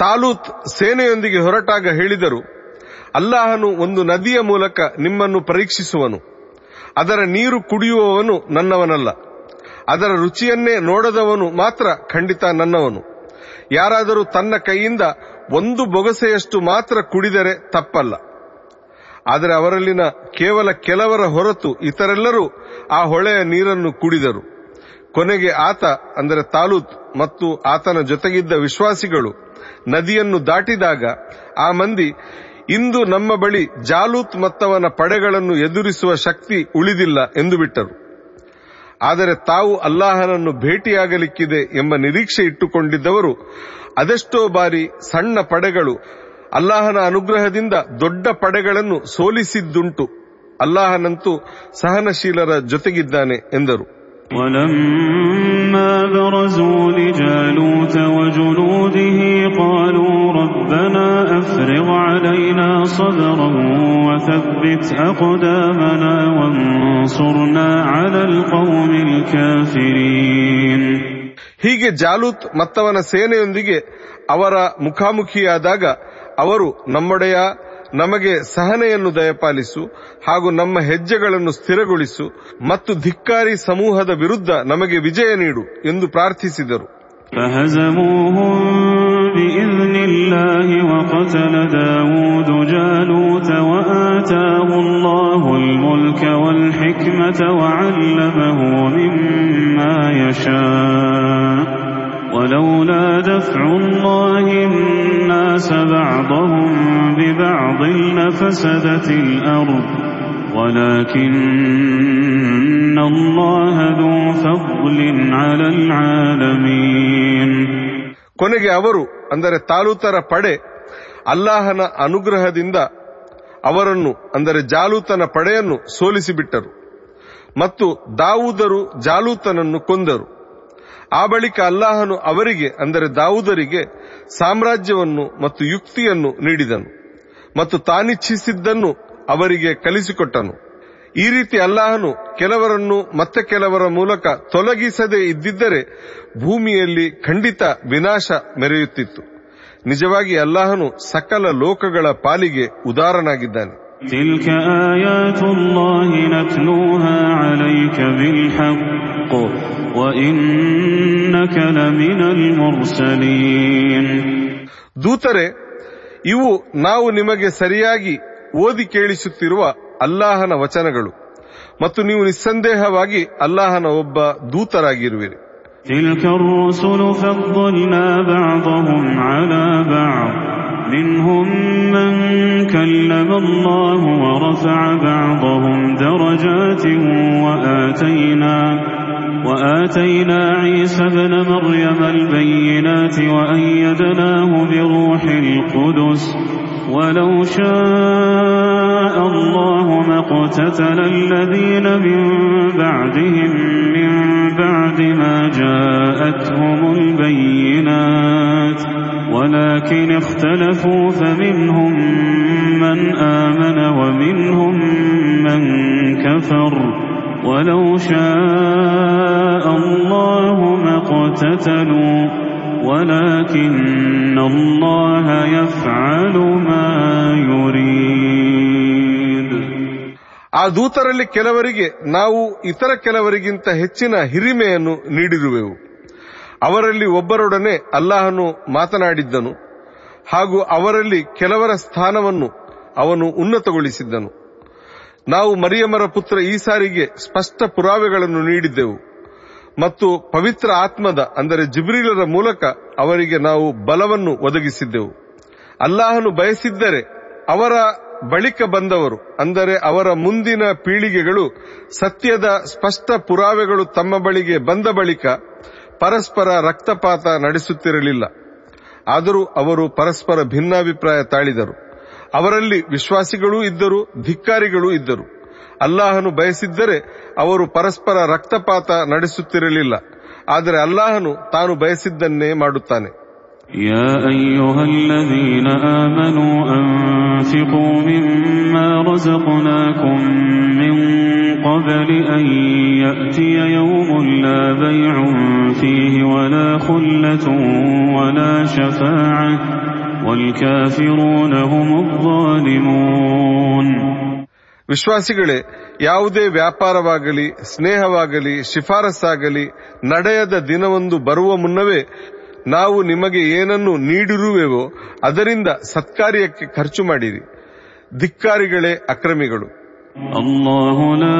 ತಾಲೂತ್ ಸೇನೆಯೊಂದಿಗೆ ಹೊರಟಾಗ ಹೇಳಿದರು, ಅಲ್ಲಾಹನು ಒಂದು ನದಿಯ ಮೂಲಕ ನಿಮ್ಮನ್ನು ಪರೀಕ್ಷಿಸುವನು. ಅದರ ನೀರು ಕುಡಿಯುವವನು ನನ್ನವನಲ್ಲ. ಅದರ ರುಚಿಯನ್ನೇ ನೋಡದವನು ಮಾತ್ರ ಖಂಡಿತ ನನ್ನವನು. ಯಾರಾದರೂ ತನ್ನ ಕೈಯಿಂದ ಒಂದು ಬೊಗಸೆಯಷ್ಟು ಮಾತ್ರ ಕುಡಿದರೆ ತಪ್ಪಲ್ಲ. ಆದರೆ ಅವರಲ್ಲಿನ ಕೇವಲ ಕೆಲವರ ಹೊರತು ಇತರೆಲ್ಲರೂ ಆ ಹೊಳೆಯ ನೀರನ್ನು ಕುಡಿದರು. ಕೊನೆಗೆ ಆತ, ಅಂದರೆ ತಾಲೂತ್ ಮತ್ತು ಆತನ ಜೊತೆಗಿದ್ದ ವಿಶ್ವಾಸಿಗಳು ನದಿಯನ್ನು ದಾಟಿದಾಗ ಆ ಮಂದಿ, ಇಂದು ನಮ್ಮ ಬಳಿ ಜಾಲೂತ್ ಮತ್ತವನ ಪಡೆಗಳನ್ನು ಎದುರಿಸುವ ಶಕ್ತಿ ಉಳಿದಿಲ್ಲ ಎಂದು ಬಿಟ್ಟರು. ಆದರೆ ತಾವು ಅಲ್ಲಾಹನನ್ನು ಭೇಟಿಯಾಗಲಿಕ್ಕಿದೆ ಎಂಬ ನಿರೀಕ್ಷೆ ಇಟ್ಟುಕೊಂಡಿದ್ದವರು, ಅದೆಷ್ಟೋ ಬಾರಿ ಸಣ್ಣ ಪಡೆಗಳು ಅಲ್ಲಾಹನ ಅನುಗ್ರಹದಿಂದ ದೊಡ್ಡ ಪಡೆಗಳನ್ನು ಸೋಲಿಸಿದ್ದುಂಟು. ಅಲ್ಲಾಹನಂತೂ ಸಹನಶೀಲರ ಜೊತೆಗಿದ್ದಾನೆ ಎಂದರು. ولما برزوا لجالوت وجنوده قالوا ربنا افرغ علينا صبرا وثبت اقدامنا وانصرنا على القوم الكافرين ಹೀಗೆ ಜಾಲೂತ್ ಮತ್ತವನ ಸೇನೆಯೊಂದಿಗೆ ಅವರ ಮುಖಾಮುಖಿಯಾದಾಗ ಅವರು ನಮ್ಮೊಡೆಯ ನಮಗೆ ಸಹನೆಯನ್ನು ದಯಪಾಲಿಸು ಹಾಗೂ ನಮ್ಮ ಹೆಜ್ಜೆಗಳನ್ನು ಸ್ಥಿರಗೊಳಿಸು ಮತ್ತು ಧಿಕ್ಕಾರಿ ಸಮೂಹದ ವಿರುದ್ಧ ನಮಗೆ ವಿಜಯ ನೀಡು ಎಂದು ಪ್ರಾರ್ಥಿಸಿದರು فهزموهم بإذن الله وقتل داود جالوت وآتاه الله الملك والحكمة الحكمة وعلمه مما يشاء ولولا دفع الله الناس بعضهم ببعض لفسدت الأرض ولكن الله ذو فضل على العالمين ಕೊನೆಗೆ ಅವರು ಅಂದರೆ ತಾಲೂತರ ಪಡೆ ಅಲ್ಲಾಹನ ಅನುಗ್ರಹದಿಂದ ಅವರನ್ನು ಅಂದರೆ ಜಾಲೂತನ ಪಡೆಯನ್ನು ಸೋಲಿಸಿಬಿಟ್ಟರು ಮತ್ತು ದಾವೂದರು ಜಾಲೂತನನ್ನು ಕೊಂದರು ಆ ಬಳಿಕ ಅಲ್ಲಾಹನು ಅವರಿಗೆ, ಅಂದರೆ ದಾವುದರಿಗೆ, ಸಾಮ್ರಾಜ್ಯವನ್ನು ಮತ್ತು ಯುಕ್ತಿಯನ್ನು ನೀಡಿದನು ಮತ್ತು ತಾನಿಚ್ಛಿಸಿದ್ದನ್ನು ಅವರಿಗೆ ಕಲಿಸಿಕೊಟ್ಟನು. ಈ ರೀತಿ ಅಲ್ಲಾಹನು ಕೆಲವರನ್ನು ಮತ್ತೆ ಕೆಲವರ ಮೂಲಕ ತೊಲಗಿಸದೇ ಇದ್ದಿದ್ದರೆ ಭೂಮಿಯಲ್ಲಿ ಖಂಡಿತ ವಿನಾಶ ಮೆರೆಯುತ್ತಿತ್ತು. ನಿಜವಾಗಿ ಅಲ್ಲಾಹನು ಸಕಲ ಲೋಕಗಳ ಪಾಲಿಗೆ ಉದಾರನಾಗಿದ್ದಾನೆ. تلك آيات الله نتلوها عليك بالحق وإنك لمن المرسلين ದೂತರೆ ಇವು ನಾವು ನಿಮಗೆ ಸರಿಯಾಗಿ ಓದಿ ಕೇಳಿಸುತ್ತಿರುವ ಅಲ್ಲಾಹನ ವಚನಗಳು ಮತ್ತು ನೀವು ನಿಸ್ಸಂದೇಹವಾಗಿ ಅಲ್ಲಾಹನ ಒಬ್ಬ ದೂತರಾಗಿರುವಿರಿ تلك الرسل فضلنا بعضهم على بعض منهم من كلم الله ورفع بعضهم درجات وآتينا وآتينا عيسى ابن مريم البينات وأيدناه بروح القدس. ولو شاء الله ما اقتتل الذين من بعدهم من بعد ما جاءتهم البينات. ولكن اختلفوا فمنهم من آمن ومنهم من كفر ولو شاء الله ما اقتتلوا ولكن الله يفعل ما يريد ಆ ದೂತರಲ್ಲಿ ಕೆಲವರಿಗೆ ನಾವು ಇತರ ಕೆಲವರಿಗಿಂತ ಹೆಚ್ಚಿನ ಹಿರಿಮೆಯನ್ನು ನೀಡಿರುವೆವು ಅವರಲ್ಲಿ ಒಬ್ಬರೊಡನೆ ಅಲ್ಲಾಹನು ಮಾತನಾಡಿದ್ದನು ಹಾಗೂ ಅವರಲ್ಲಿ ಕೆಲವರ ಸ್ಥಾನವನ್ನು ಅವನು ಉನ್ನತಗೊಳಿಸಿದ್ದನು. ನಾವು ಮರಿಯಮರ ಪುತ್ರ ಈಸಾರಿಗೆ ಸ್ಪಷ್ಟ ಪುರಾವೆಗಳನ್ನು ನೀಡಿದ್ದೆವು ಮತ್ತು ಪವಿತ್ರ ಆತ್ಮದ, ಅಂದರೆ ಜಿಬ್ರೀಲರ ಮೂಲಕ ಅವರಿಗೆ ನಾವು ಬಲವನ್ನು ಒದಗಿಸಿದ್ದೆವು. ಅಲ್ಲಾಹನು ಬಯಸಿದ್ದರೆ ಅವರ ಬಳಿಕ ಬಂದವರು, ಅಂದರೆ ಅವರ ಮುಂದಿನ ಪೀಳಿಗೆಗಳು ಸತ್ಯದ ಸ್ಪಷ್ಟ ಪುರಾವೆಗಳು ತಮ್ಮ ಬಳಿಗೆ ಬಂದ ಬಳಿಕ ಪರಸ್ಪರ ರಕ್ತಪಾತ ನಡೆಸುತ್ತಿರಲಿಲ್ಲ ಆದರೂ ಅವರು ಪರಸ್ಪರ ಭಿನ್ನಾಭಿಪ್ರಾಯ ತಾಳಿದರು ಅವರಲ್ಲಿ ವಿಶ್ವಾಸಿಗಳೂ ಇದ್ದರು ಧಿಕ್ಕಾರಿಗಳೂ ಇದ್ದರು ಅಲ್ಲಾಹನು ಬಯಸಿದ್ದರೆ ಅವರು ಪರಸ್ಪರ ರಕ್ತಪಾತ ನಡೆಸುತ್ತಿರಲಿಲ್ಲ ಆದರೆ ಅಲ್ಲಾಹನು ತಾನು ಬಯಸಿದ್ದನ್ನೇ ಮಾಡುತ್ತಾನೆ يا أيها الذين آمنوا أنفقوا مما رزقناكم من قبل أن يأتي خلة ولا شفاعة والكافرون هم الظالمون ವಿಶ್ವಾಸಿಗಳೇ ಯಾವುದೇ ವ್ಯಾಪಾರವಾಗಲಿ ಸ್ನೇಹವಾಗಲಿ ಶಿಫಾರಸ್ಸಾಗಲಿ ನಡೆಯದ ದಿನವೊಂದು ಬರುವ ಮುನ್ನವೇ ನಾವು ನಿಮಗೆ ಏನನ್ನು ನೀಡಿರುವೆವೋ ಅದರಿಂದ ಸತ್ಕಾರ್ಯಕ್ಕೆ ಖರ್ಚು ಮಾಡಿರಿ ಧಿಕ್ಕಾರಿಗಳೇ ಅಕ್ರಮಿಗಳು الله لا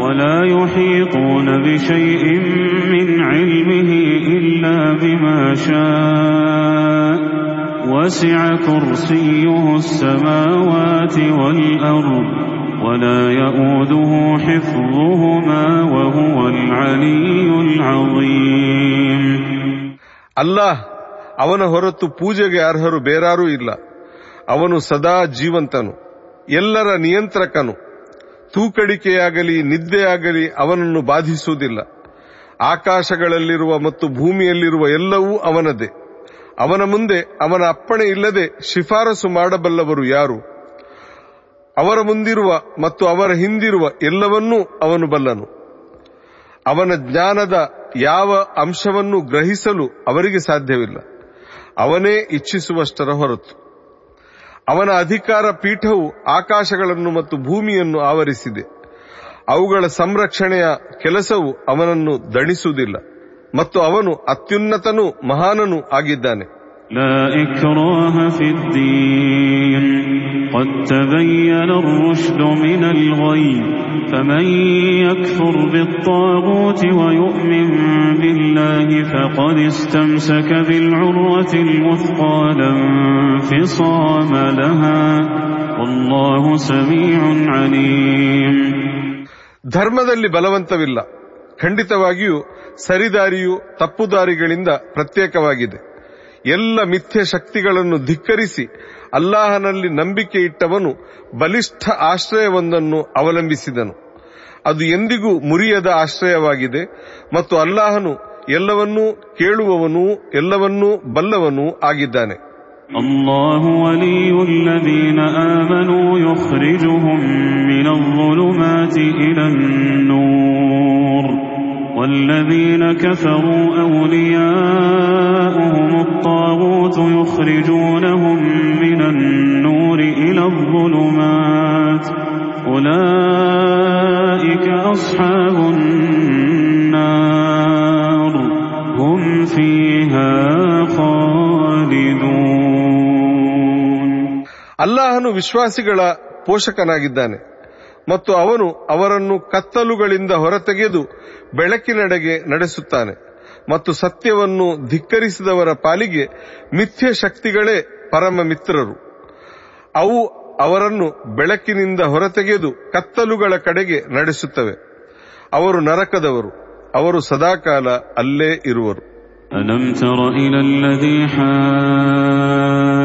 ولا يحيطون بشيء من علمه إلا بما شاء وسع كرسيه السماوات والأرض ولا يؤوده حفظهما وهو العلي العظيم ಅಲ್ಲಾಹ್ ಅವನ ಹೊರತು ಪೂಜೆಗೆ ಅರ್ಹರು ಬೇರಾರೂ ಇಲ್ಲ ಅವನು ಸದಾ ಜೀವಂತನು ಎಲ್ಲರ ನಿಯಂತ್ರಕನು ತೂಕಡಿಕೆಯಾಗಲಿ, ನಿದ್ದೆಯಾಗಲಿ ಅವನನ್ನು ಬಾಧಿಸುವುದಿಲ್ಲ. ಆಕಾಶಗಳಲ್ಲಿರುವ ಮತ್ತು ಭೂಮಿಯಲ್ಲಿರುವ ಎಲ್ಲವೂ ಅವನದೇ. ಅವನ ಮುಂದೆ ಅವನ ಅಪ್ಪಣೆ ಇಲ್ಲದೆ ಶಿಫಾರಸು ಮಾಡಬಲ್ಲವರು ಯಾರು? ಅವರ ಮುಂದಿರುವ ಮತ್ತು ಅವರ ಹಿಂದಿರುವ ಎಲ್ಲವನ್ನೂ ಅವನು ಬಲ್ಲನು. ಅವನ ಜ್ಞಾನದ ಯಾವ ಅಂಶವನ್ನು ಗ್ರಹಿಸಲು ಅವರಿಗೆ ಸಾಧ್ಯವಿಲ್ಲ. ಅವನೇ ಇಚ್ಛಿಸುವಷ್ಟರ ಹೊರತು. ಅವನ ಅಧಿಕಾರ ಪೀಠವು ಆಕಾಶಗಳನ್ನು ಮತ್ತು ಭೂಮಿಯನ್ನು ಆವರಿಸಿದೆ. ಅವುಗಳ ಸಂರಕ್ಷಣೆಯ ಕೆಲಸವು ಅವನನ್ನು ದಣಿಸುವುದಿಲ್ಲ. ಮತ್ತು ಅವನು ಅತ್ಯುನ್ನತನೂ ಮಹಾನನೂ ಆಗಿದ್ದಾನೆ. لا إكراه في الدين قد تبين الرشد من الغي فمن يكفر بالطاغوت ويؤمن بالله فقد استمسك بالعروة الوثقى لا انفصام لها والله سميع عليم ಧರ್ಮದಲ್ಲಿ ಬಲವಂತವಿಲ್ಲ ಖಂಡಿತವಾಗಿಯೂ ಸರಿದಾರಿಯು ತಪ್ಪುದಾರಿಗಳಿಂದ ಪ್ರತ್ಯೇಕವಾಗಿದೆ ಎಲ್ಲ ಮಿಥ್ಯ ಶಕ್ತಿಗಳನ್ನು ಧಿಕ್ಕರಿಸಿ ಅಲ್ಲಾಹನಲ್ಲಿ ನಂಬಿಕೆ ಇಟ್ಟವನು ಬಲಿಷ್ಠ ಆಶ್ರಯವೊಂದನ್ನು ಅವಲಂಬಿಸಿದನು ಅದು ಎಂದಿಗೂ ಮುರಿಯದ ಆಶ್ರಯವಾಗಿದೆ ಮತ್ತು ಅಲ್ಲಾಹನು ಎಲ್ಲವನ್ನೂ ಕೇಳುವವನೂ ಎಲ್ಲವನ್ನೂ ಬಲ್ಲವನೂ ಆಗಿದ್ದಾನೆ الله ولي الذين آمنوا يخرجهم من الظلمات إلى النور والذين كفروا أولياؤهم الطاغوت يخرجونهم من النور إلى الظلمات أولئك أصحاب النار هم فيها خالدون ಅಲ್ಲಾಹನು ವಿಶ್ವಾಸಿಗಳ ಪೋಷಕನಾಗಿದ್ದಾನೆ ಮತ್ತು ಅವನು ಅವರನ್ನು ಕತ್ತಲುಗಳಿಂದ ಹೊರತೆಗೆದು ಬೆಳಕಿನೆಡೆಗೆ ನಡೆಸುತ್ತಾನೆ ಮತ್ತು ಸತ್ಯವನ್ನು ಧಿಕ್ಕರಿಸಿದವರ ಪಾಲಿಗೆ ಮಿಥ್ಯ ಶಕ್ತಿಗಳೇ ಪರಮ ಮಿತ್ರರು. ಅವು ಅವರನ್ನು ಬೆಳಕಿನಿಂದ ಹೊರತೆಗೆದು ಕತ್ತಲುಗಳ ಕಡೆಗೆ ನಡೆಸುತ್ತವೆ. ಅವರು ನರಕದವರು, ಅವರು ಸದಾಕಾಲ ಅಲ್ಲೇ ಇರುವರು.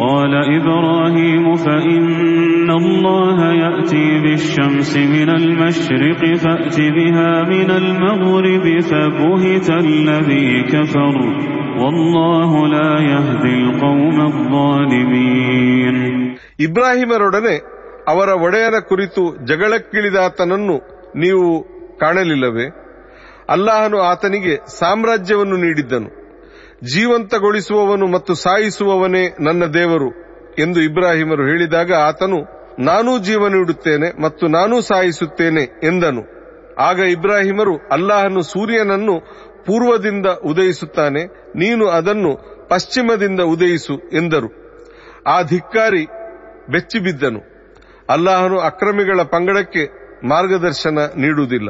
قال إبراهيم فإن الله يأتي بالشمس من المشرق فأت بها من المغرب فبهت الذي كفر والله لا يهدي القوم الظالمين ಇಬ್ರಾಹಿಮರೊಡನೆ ಅವರ ಒಡೆಯನ ಕುರಿತು ಜಗಳಕ್ಕಿಳಿದಾತನನ್ನು ನೀವು ಕಾಣಲಿಲ್ಲವೇ ಅಲ್ಲಾಹನು ಆತನಿಗೆ ಸಾಮ್ರಾಜ್ಯವನ್ನು ನೀಡಿದ್ದನು ಜೀವಂತಗೊಳಿಸುವವನು ಮತ್ತು ಸಾಯಿಸುವವನೇ ನನ್ನ ದೇವರು ಎಂದು ಇಬ್ರಾಹಿಮರು ಹೇಳಿದಾಗ ಆತನು, ನಾನೂ ಜೀವ ನೀಡುತ್ತೇನೆ ಮತ್ತು ನಾನೂ ಸಾಯಿಸುತ್ತೇನೆ ಎಂದನು. ಆಗ ಇಬ್ರಾಹಿಮರು, ಅಲ್ಲಾಹನು ಸೂರ್ಯನನ್ನು ಪೂರ್ವದಿಂದ ಉದಯಿಸುತ್ತಾನೆ, ನೀನು ಅದನ್ನು ಪಶ್ಚಿಮದಿಂದ ಉದಯಿಸು ಎಂದರು. ಆ ಧಿಕ್ಕಾರಿ ಬೆಚ್ಚಿಬಿದ್ದನು. ಅಲ್ಲಾಹನು ಅಕ್ರಮಿಗಳ ಪಂಗಡಕ್ಕೆ ಮಾರ್ಗದರ್ಶನ ನೀಡುವುದಿಲ್ಲ.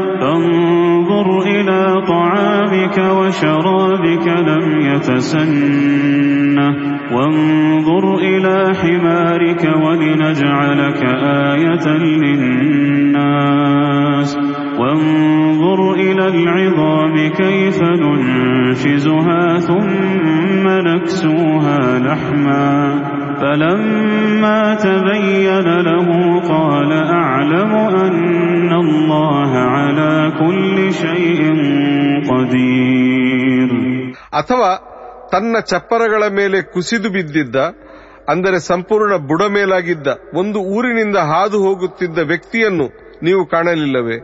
فانظر إلى طعامك وشرابك لم يتسنه. وانظر إلى حمارك ولنجعلك آية للناس. وانظر إلى العظام كيف ننشزها ثم نكسوها لحما فلما تبين له قال أعلم أن الله على كل شيء قدير ಅಥವಾ ತನ್ನ ಚಪ್ಪರಗಳ ಮೇಲೆ ಕುಸಿದು ಬಿದ್ದಿದ್ದ ಅಂದರೆ ಸಂಪೂರ್ಣ ಬುಡಮೇಲಾಗಿದ್ದ ಒಂದು ಊರಿನಿಂದ ಹಾದು ಹೋಗುತ್ತಿದ್ದ ವ್ಯಕ್ತಿಯನ್ನು ನೀವು ಕಾಣಲಿಲ್ಲವೇ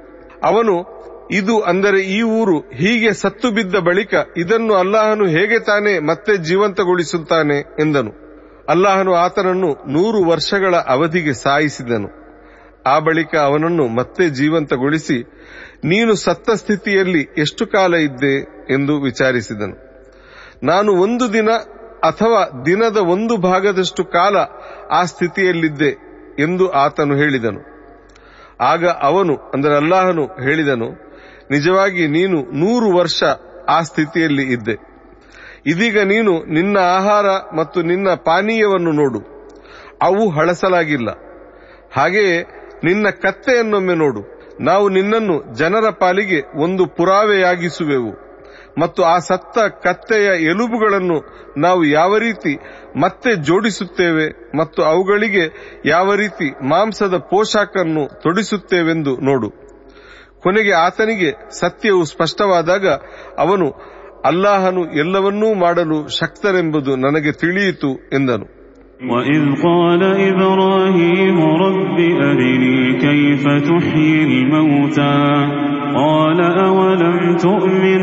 ಅವನು, ಇದು ಅಂದರೆ ಈ ಊರು ಹೀಗೆ ಸತ್ತು ಬಿದ್ದ ಬಳಿಕ ಇದನ್ನು ಅಲ್ಲಾಹನು ಹೇಗೆ ತಾನೆ ಮತ್ತೆ ಜೀವಂತಗೊಳಿಸುತ್ತಾನೆ? ಎಂದನು. ಅಲ್ಲಾಹನು ಆತನನ್ನು ನೂರು ವರ್ಷಗಳ ಅವಧಿಗೆ ಸಾಯಿಸಿದನು. ಆ ಬಳಿಕ ಅವನನ್ನು ಮತ್ತೆ ಜೀವಂತಗೊಳಿಸಿ, ನೀನು ಸತ್ತ ಸ್ಥಿತಿಯಲ್ಲಿ ಎಷ್ಟು ಕಾಲ ಇದ್ದೆ? ಎಂದು ವಿಚಾರಿಸಿದನು. ನಾನು ಒಂದು ದಿನ ಅಥವಾ ದಿನದ ಒಂದು ಭಾಗದಷ್ಟು ಕಾಲ ಆ ಸ್ಥಿತಿಯಲ್ಲಿದ್ದೆ, ಎಂದು ಆತನು ಹೇಳಿದನು. ಆಗ ಅವನು, ಅಂದರೆ ಅಲ್ಲಾಹನು ಹೇಳಿದನು, ನಿಜವಾಗಿ ನೀನು ನೂರು ವರ್ಷ ಆ ಸ್ಥಿತಿಯಲ್ಲಿ ಇದ್ದೆ. ಇದೀಗ ನೀನು ನಿನ್ನ ಆಹಾರ ಮತ್ತು ನಿನ್ನ ಪಾನೀಯವನ್ನು ನೋಡು. ಅವು ಹಳಸಲಾಗಿಲ್ಲ. ಹಾಗೆಯೇ ನಿನ್ನ ಕತ್ತೆಯನ್ನೊಮ್ಮೆ ನೋಡು. ನಾವು ನಿನ್ನನ್ನು ಜನರ ಪಾಲಿಗೆ ಒಂದು ಪುರಾವೆಯಾಗಿಸುವೆವು. ಮತ್ತು ಆ ಸತ್ತ ಕತ್ತೆಯ ಎಲುಬುಗಳನ್ನು ನಾವು ಯಾವ ರೀತಿ ಮತ್ತೆ ಜೋಡಿಸುತ್ತೇವೆ ಮತ್ತು ಅವುಗಳಿಗೆ ಯಾವ ರೀತಿ ಮಾಂಸದ ಪೋಷಾಕನ್ನು ತೊಡಿಸುತ್ತೇವೆಂದು ನೋಡು ಕೊನೆಗೆ ಆತನಿಗೆ ಸತ್ಯವು ಸ್ಪಷ್ಟವಾದಾಗ ಅವನು ಅಲ್ಲಾಹನು ಎಲ್ಲವನ್ನೂ ಮಾಡಲು ಶಕ್ತರೆಂಬುದು ನನಗೆ ತಿಳಿಯಿತು ಎಂದನು وإذ قال إبراهيم رب أرني كيف تحيي الموتى قال أولم تؤمن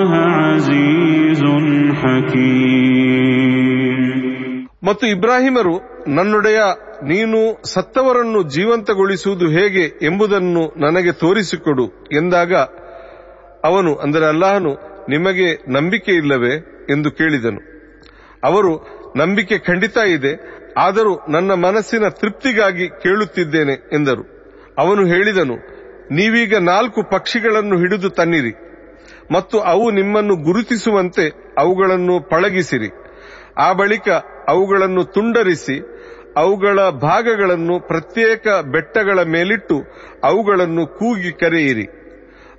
ಮತ್ತು ಇಬ್ರಾಹಿಮರು, ನನ್ನೊಡೆಯ ನೀನು ಸತ್ತವರನ್ನು ಜೀವಂತಗೊಳಿಸುವುದು ಹೇಗೆ ಎಂಬುದನ್ನು ನನಗೆ ತೋರಿಸಿಕೊಡು ಎಂದಾಗ ಅವನು, ಅಂದರೆ ಅಲ್ಲಾಹನು, ನಿಮಗೆ ನಂಬಿಕೆ ಇಲ್ಲವೇ ಎಂದು ಕೇಳಿದನು. ಅವರು, ನಂಬಿಕೆ ಖಂಡಿತ ಇದೆ, ಆದರೂ ನನ್ನ ಮನಸ್ಸಿನ ತೃಪ್ತಿಗಾಗಿ ಕೇಳುತ್ತಿದ್ದೇನೆ ಎಂದರು. ಅವನು ಹೇಳಿದನು, ನೀವೀಗ ನಾಲ್ಕು ಪಕ್ಷಿಗಳನ್ನು ಹಿಡಿದು ತನ್ನಿರಿ, ಮತ್ತು ಅವು ನಿಮ್ಮನ್ನು ಗುರುತಿಸುವಂತೆ ಅವುಗಳನ್ನು ಪಳಗಿಸಿರಿ. ಆ ಬಳಿಕ ಅವುಗಳನ್ನು ತುಂಡರಿಸಿ, ಅವುಗಳ ಭಾಗಗಳನ್ನು ಪ್ರತ್ಯೇಕ ಬೆಟ್ಟಗಳ ಮೇಲಿಟ್ಟು ಅವುಗಳನ್ನು ಕೂಗಿ ಕರೆಯಿರಿ.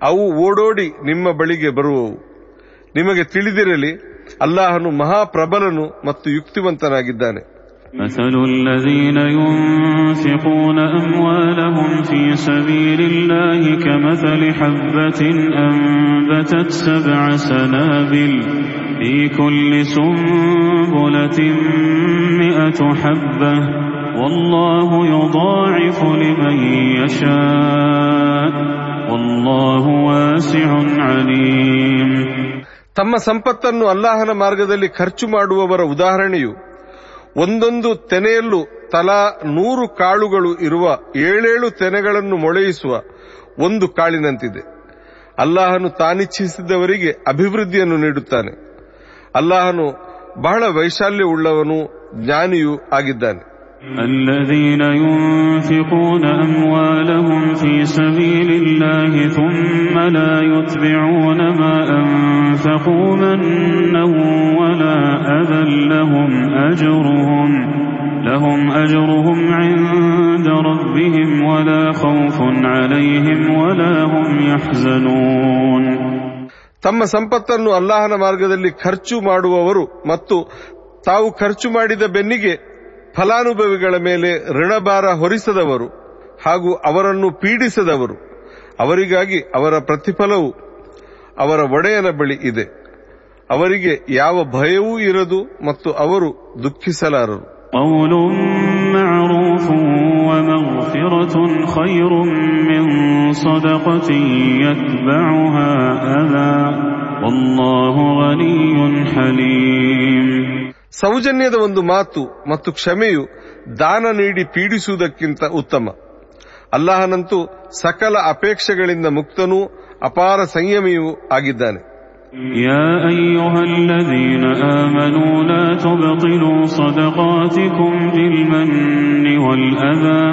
ಅವು ಓಡೋಡಿ ನಿಮ್ಮ ಬಳಿಗೆ ಬರುವವು. ನಿಮಗೆ ತಿಳಿದಿರಲಿ, ಅಲ್ಲಾಹನು ಮಹಾಪ್ರಬಲನು ಮತ್ತು ಯುಕ್ತಿವಂತನಾಗಿದ್ದಾನೆ. مثل الذين ينفقون أموالهم في سبيل الله كمثل حبة أنبتت سبع سنابل في كل سنبلة مئة حبة والله يضاعف لمن يشاء والله واسع عليم ತಮ್ಮ ಸಂಪತ್ತನ್ನು ಅಲ್ಲಾಹನ ಮಾರ್ಗದಲ್ಲಿ ಖರ್ಚು ಮಾಡುವವರ ಉದಾಹರಣೆಯು ಒಂದೊಂದು ತೆನೆಯಲ್ಲೂ ತಲಾ ನೂರು ಕಾಳುಗಳು ಇರುವ ಏಳೇಳು ತೆನೆಗಳನ್ನು ಮೊಳೆಯಿಸುವ ಒಂದು ಕಾಳಿನಂತಿದೆ. ಅಲ್ಲಾಹನು ತಾನಿಚ್ಛಿಸಿದವರಿಗೆ ಅಭಿವೃದ್ಧಿಯನ್ನು ನೀಡುತ್ತಾನೆ. ಅಲ್ಲಾಹನು ಬಹಳ ವೈಶಾಲ್ಯವುಳ್ಳವನು ಜ್ಞಾನಿಯೂ ಆಗಿದ್ದಾನೆ. الذين ينفقون أموالهم في سبيل الله ثم لا يتبعون ما أنفقوا منا ولا أذى لهم أجرهم لهم أجرهم عند ربهم ولا خوف عليهم ولا هم يحزنون ತಮ್ಮ ಸಂಪತ್ತನ್ನು ಅಲ್ಲಾಹನ ಮಾರ್ಗದಲ್ಲಿ ಖರ್ಚು ಮಾಡುವವರು ಮತ್ತು ತಾವು ಖರ್ಚು ಮಾಡಿದ ಬೆನ್ನಿಗೆ ಫಲಾನುಭವಿಗಳ ಮೇಲೆ ಋಣಭಾರ ಹೊರಿಸದವರು ಹಾಗೂ ಅವರನ್ನು ಪೀಡಿಸದವರು, ಅವರಿಗಾಗಿ ಅವರ ಪ್ರತಿಫಲವು ಅವರ ಒಡೆಯನ ಬಳಿ ಇದೆ. ಅವರಿಗೆ ಯಾವ ಭಯವೂ ಇರದು ಮತ್ತು ಅವರು ದುಃಖಿಸಲಾರರು. ಹಲೀಂ معروف ومغفرة خير من صدقة يتبعها أذى والله غني حليم ಸೌಜನ್ಯದ ಒಂದು ಮಾತು ಮತ್ತು ಕ್ಷಮೆಯು ದಾನ ನೀಡಿ ಪೀಡಿಸುವುದಕ್ಕಿಂತ ಉತ್ತಮ ಅಲ್ಲಾಹನಂತೂ ಸಕಲ ಅಪೇಕ್ಷೆಗಳಿಂದ ಮುಕ್ತನೂ ಅಪಾರ ಸಂಯಮಿಯೂ ಆಗಿದ್ದಾನೆ يا أيها الذين آمنوا لا تبطلوا صدقاتكم بالمن والأذى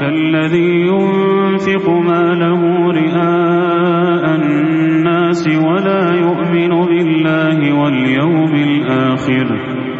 كالذي ينفق ماله رئاء الناس ولا يؤمن بالله واليوم الآخر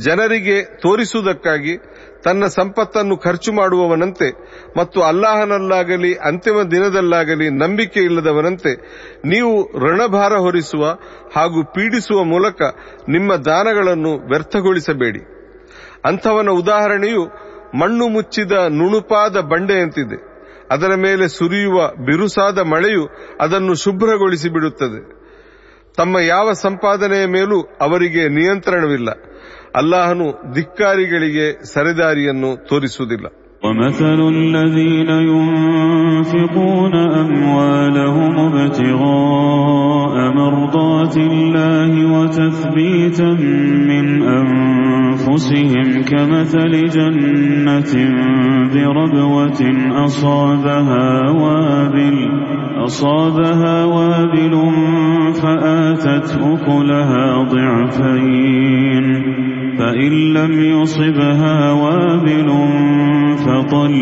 ಜನರಿಗೆ ತೋರಿಸುವುದಕ್ಕಾಗಿ ತನ್ನ ಸಂಪತ್ತನ್ನು ಖರ್ಚು ಮಾಡುವವನಂತೆ ಮತ್ತು ಅಲ್ಲಾಹನಲ್ಲಾಗಲಿ, ಅಂತಿಮ ದಿನದಲ್ಲಾಗಲಿ ನಂಬಿಕೆ ಇಲ್ಲದವನಂತೆ ನೀವು ಋಣಭಾರ ಹೊರಿಸುವ ಹಾಗೂ ಪೀಡಿಸುವ ಮೂಲಕ ನಿಮ್ಮ ದಾನಗಳನ್ನು ವ್ಯರ್ಥಗೊಳಿಸಬೇಡಿ. ಅಂಥವನ ಉದಾಹರಣೆಯು ಮಣ್ಣು ಮುಚ್ಚಿದ ನುಣುಪಾದ ಬಂಡೆಯಂತಿದೆ. ಅದರ ಮೇಲೆ ಸುರಿಯುವ ಬಿರುಸಾದ ಮಳೆಯು ಅದನ್ನು ಶುಭ್ರಗೊಳಿಸಿ ಬಿಡುತ್ತದೆ ತಮ್ಮ ಯಾವ ಸಂಪಾದನೆಯ ಮೇಲೂ ಅವರಿಗೆ ನಿಯಂತ್ರಣವಿಲ್ಲ. ಅಲ್ಲಾಹನು ಧಿಕ್ಕಾರಿಗಳಿಗೆ ಸರಿದಾರಿಯನ್ನು ತೋರಿಸುವುದಿಲ್ಲ ومثل الذين ينفقون أموالهم ابتغاء مرضات الله وتثبيتا من أنفسهم كمثل جنة بربوة أصابها وابل أصابها وابل فآتت أكلها ضعفين فإن لم يصبها وابل فطل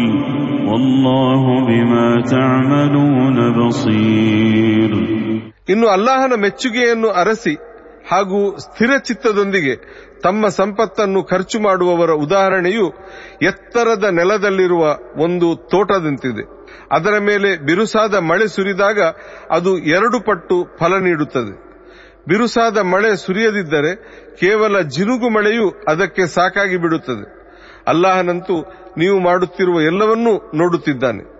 والله بما تعملون بصير ಇನ್ನು ಅಲ್ಲಾಹನ ಮೆಚ್ಚುಗೆಯನ್ನು ಅರಸಿ ಹಾಗೂ ಸ್ಥಿರ ಚಿತ್ತದೊಂದಿಗೆ ತಮ್ಮ ಸಂಪತ್ತನ್ನು ಖರ್ಚು ಮಾಡುವವರ ಉದಾಹರಣೆಯು ಎತ್ತರದ ನೆಲದಲ್ಲಿರುವ ಒಂದು ತೋಟದಂತಿದೆ. ಅದರ ಮೇಲೆ ಬಿರುಸಾದ ಮಳೆ ಸುರಿದಾಗ ಅದು ಎರಡು ಪಟ್ಟು ಫಲ ನೀಡುತ್ತದೆ. ಬಿರುಸಾದ ಮಳೆ ಸುರಿಯದಿದ್ದರೆ ಕೇವಲ ಜಿನುಗು ಮಳೆಯು ಅದಕ್ಕೆ ಸಾಕಾಗಿ ಬಿಡುತ್ತದೆ. ಅಲ್ಲಾಹನಂತೂ ನೀವು ಮಾಡುತ್ತಿರುವ ಎಲ್ಲವನ್ನೂ ನೋಡುತ್ತಿದ್ದಾನೆ.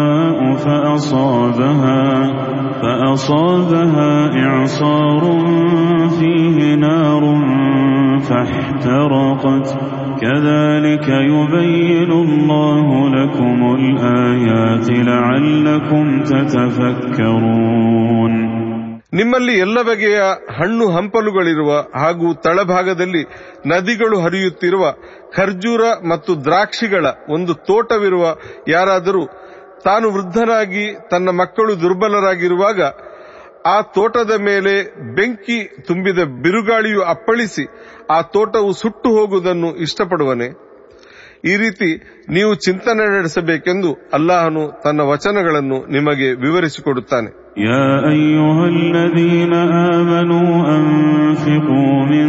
فأصابها فأصابها إعصار فيه نار فاحترقت كذلك يبين الله لكم الآيات لعلكم تتفكرون ನಿಮ್ಮಲ್ಲಿ ಎಲ್ಲ ಬಗೆಯ ಹಣ್ಣು ಹಂಪಲುಗಳಿರುವ ಹಾಗೂ ತಳಭಾಗದಲ್ಲಿ ನದಿಗಳು ಹರಿಯುತ್ತಿರುವ ಖರ್ಜೂರ ಮತ್ತು ದ್ರಾಕ್ಷಿಗಳ ಒಂದು ತೋಟವಿರುವ ಯಾರಾದರೂ ತಾನು ವೃದ್ಧನಾಗಿ ತನ್ನ ಮಕ್ಕಳು ದುರ್ಬಲರಾಗಿರುವಾಗ, ಆ ತೋಟದ ಮೇಲೆ ಬೆಂಕಿ ತುಂಬಿದ ಬಿರುಗಾಳಿಯು ಅಪ್ಪಳಿಸಿ, ಆ ತೋಟವು ಸುಟ್ಟು ಹೋಗುವುದನ್ನು ಇಷ್ಟಪಡುವನೆ. ಈ ರೀತಿ ನೀವು ಚಿಂತನೆ ನಡೆಸಬೇಕೆಂದು ಅಲ್ಲಾಹನು ತನ್ನ ವಚನಗಳನ್ನು ನಿಮಗೆ ವಿವರಿಸಿಕೊಡುತ್ತಾನೆ. يا أيها الذين آمنوا أنفقوا من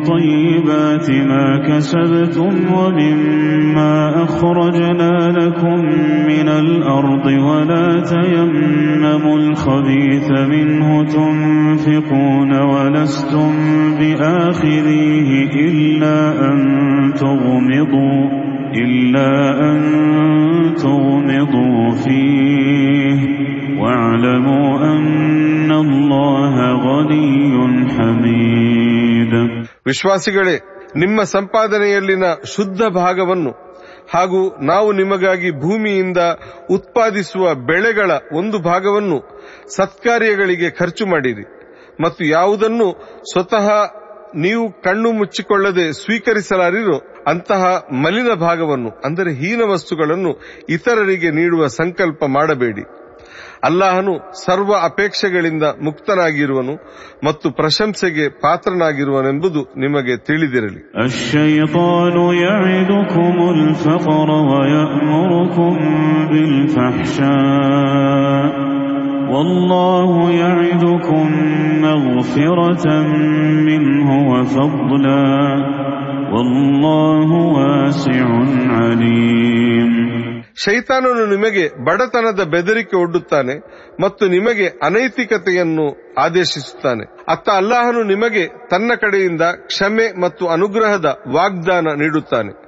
طيبات ما كسبتم ومما أخرجنا لكم من الأرض ولا تيمموا الخبيث منه تنفقون ولستم بآخذيه إلا أن تغمضوا إلا أن تغمضوا فيه. واعلموا أن الله غني حميد ವಿಶ್ವಾಸಿಗಳೇ ನಿಮ್ಮ ಸಂಪಾದನೆಯಲ್ಲಿನ ಶುದ್ಧ ಭಾಗವನ್ನು ಹಾಗೂ ನಾವು ನಿಮಗಾಗಿ ಭೂಮಿಯಿಂದ ಉತ್ಪಾದಿಸುವ ಬೆಳೆಗಳ ಒಂದು ಭಾಗವನ್ನು ಸತ್ಕಾರ್ಯಗಳಿಗೆ ಖರ್ಚು ಮಾಡಿರಿ ಮತ್ತು ಯಾವುದನ್ನು ಸ್ವತಃ ನೀವು ಕಣ್ಣು ಮುಚ್ಚಿಕೊಳ್ಳದೆ ಸ್ವೀಕರಿಸಲಾರಿರೋ ಅಂತಹ ಮಲಿನ ಭಾಗವನ್ನು ಅಂದರೆ ಹೀನ ವಸ್ತುಗಳನ್ನು ಇತರರಿಗೆ ನೀಡುವ ಸಂಕಲ್ಪ ಮಾಡಬೇಡಿ ಅಲ್ಲಾಹನು ಸರ್ವ ಅಪೇಕ್ಷೆಗಳಿಂದ ಮುಕ್ತನಾಗಿರುವನು ಮತ್ತು ಪ್ರಶಂಸೆಗೆ ಪಾತ್ರನಾಗಿರುವನೆಂಬುದು ನಿಮಗೆ ತಿಳಿದಿರಲಿ الشيطان يعدكم الفقر ويأمركم بالفحشاء والله يعدكم مغفرة منه وفضلا والله واسع عليم ಶೈತಾನನು ನಿಮಗೆ ಬಡತನದ ಬೆದರಿಕೆ ಒಡ್ಡುತ್ತಾನೆ ಮತ್ತು ನಿಮಗೆ ಅನೈತಿಕತೆಯನ್ನು ಆದೇಶಿಸುತ್ತಾನೆ. ಅತ್ತ ಅಲ್ಲಾಹನು ನಿಮಗೆ ತನ್ನ ಕಡೆಯಿಂದ ಕ್ಷಮೆ ಮತ್ತು ಅನುಗ್ರಹದ ವಾಗ್ದಾನ ನೀಡುತ್ತಾನೆ.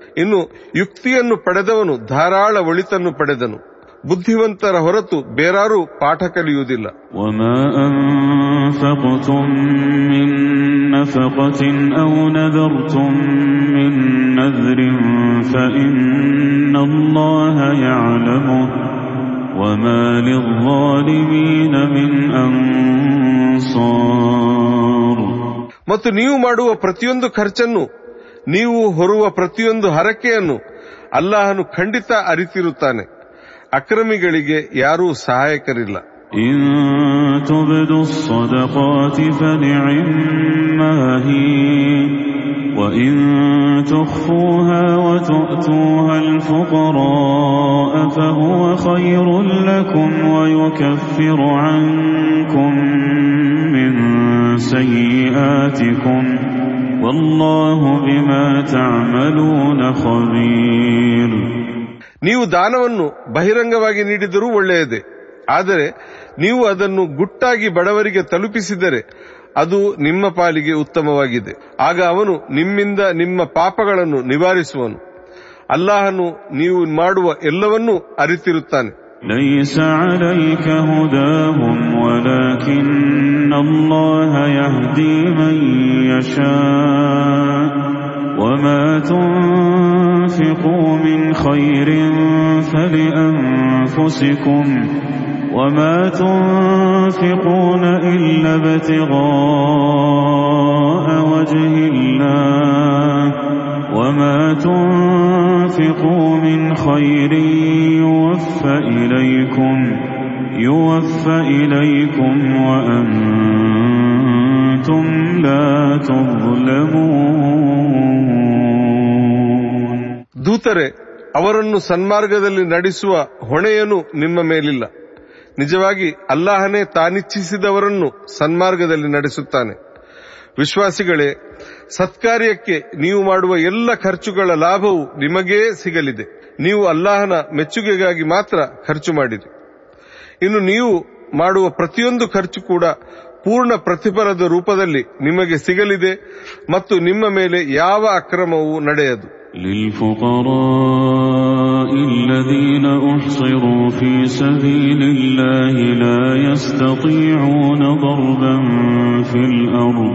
ಇನ್ನು ಯುಕ್ತಿಯನ್ನು ಪಡೆದವನು ಧಾರಾಳ ಒಳಿತನ್ನು ಪಡೆದನು. ಬುದ್ಧಿವಂತರ ಹೊರತು ಬೇರಾರು ಪಾಠ ಕಲಿಯುವುದಿಲ್ಲ. ಮತ್ತು ನೀವು ಮಾಡುವ ಪ್ರತಿಯೊಂದು ಖರ್ಚನ್ನು ನೀವು ಹೊರುವ ಪ್ರತಿಯೊಂದು ಹರಕೆಯನ್ನು ಅಲ್ಲಾಹನು ಖಂಡಿತ ಅರಿತಿರುತ್ತಾನೆ ಅಕ್ರಮಿಗಳಿಗೆ ಯಾರೂ ಸಹಾಯಕರಿಲ್ಲ إن تبدوا الصدقات فنعما هي وإن تخفوها وتؤتوها الفقراء فهو خير لكم ويكفر عنكم من سيئاتكم ನೀವು ದಾನವನ್ನು ಬಹಿರಂಗವಾಗಿ ನೀಡಿದರೂ ಒಳ್ಳೆಯದೇ. ಆದರೆ ನೀವು ಅದನ್ನು ಗುಟ್ಟಾಗಿ ಬಡವರಿಗೆ ತಲುಪಿಸಿದರೆ ಅದು ನಿಮ್ಮ ಪಾಲಿಗೆ ಉತ್ತಮವಾಗಿದೆ. ಆಗ ಅವನು ನಿಮ್ಮಿಂದ ನಿಮ್ಮ ಪಾಪಗಳನ್ನು ನಿವಾರಿಸುವನು. ಅಲ್ಲಾಹನು ನೀವು ಮಾಡುವ ಎಲ್ಲವನ್ನೂ ಅರಿತಿರುತ್ತಾನೆ. ولكن الله يهدي من يشاء وما تنفقوا من خير فلأنفسكم وما تنفقون إلا ابتغاء وجه الله وما تنفقوا من خير يوفى إليكم يوفى إليكم وأنتم لا تظلمون ದೂತರೆ ಅವರನ್ನು ಸನ್ಮಾರ್ಗದಲ್ಲಿ ನಡೆಸುವ ಹೊಣೆಯನು ನಿಮ್ಮ ಮೇಲಿಲ್ಲ ನಿಜವಾಗಿ ಅಲ್ಲಾಹನೇ ತಾನಿಚ್ಛಿಸಿದವರನ್ನು ಸನ್ಮಾರ್ಗದಲ್ಲಿ ನಡೆಸುತ್ತಾನೆ ವಿಶ್ವಾಸಿಗಳೇ ಸತ್ಕಾರ್ಯಕ್ಕೆ ನೀವು ಮಾಡುವ ಎಲ್ಲ ಖರ್ಚುಗಳ ಲಾಭವು ನಿಮಗೇ ಸಿಗಲಿದೆ ನೀವು ಅಲ್ಲಾಹನ ಮೆಚ್ಚುಗೆಗಾಗಿ ಮಾತ್ರ ಖರ್ಚು ಮಾಡಿರಿ ಇನ್ನು ನೀವು ಮಾಡುವ ಪ್ರತಿಯೊಂದು ಖರ್ಚು ಕೂಡ ಪೂರ್ಣ ಪ್ರತಿಫಲದ ರೂಪದಲ್ಲಿ ನಿಮಗೆ ಸಿಗಲಿದೆ ಮತ್ತು ನಿಮ್ಮ ಮೇಲೆ ಯಾವ ಅಕ್ರಮವೂ ನಡೆಯದು للفقراء الذين أحصروا في سبيل الله لا يستطيعون ضربا في الأرض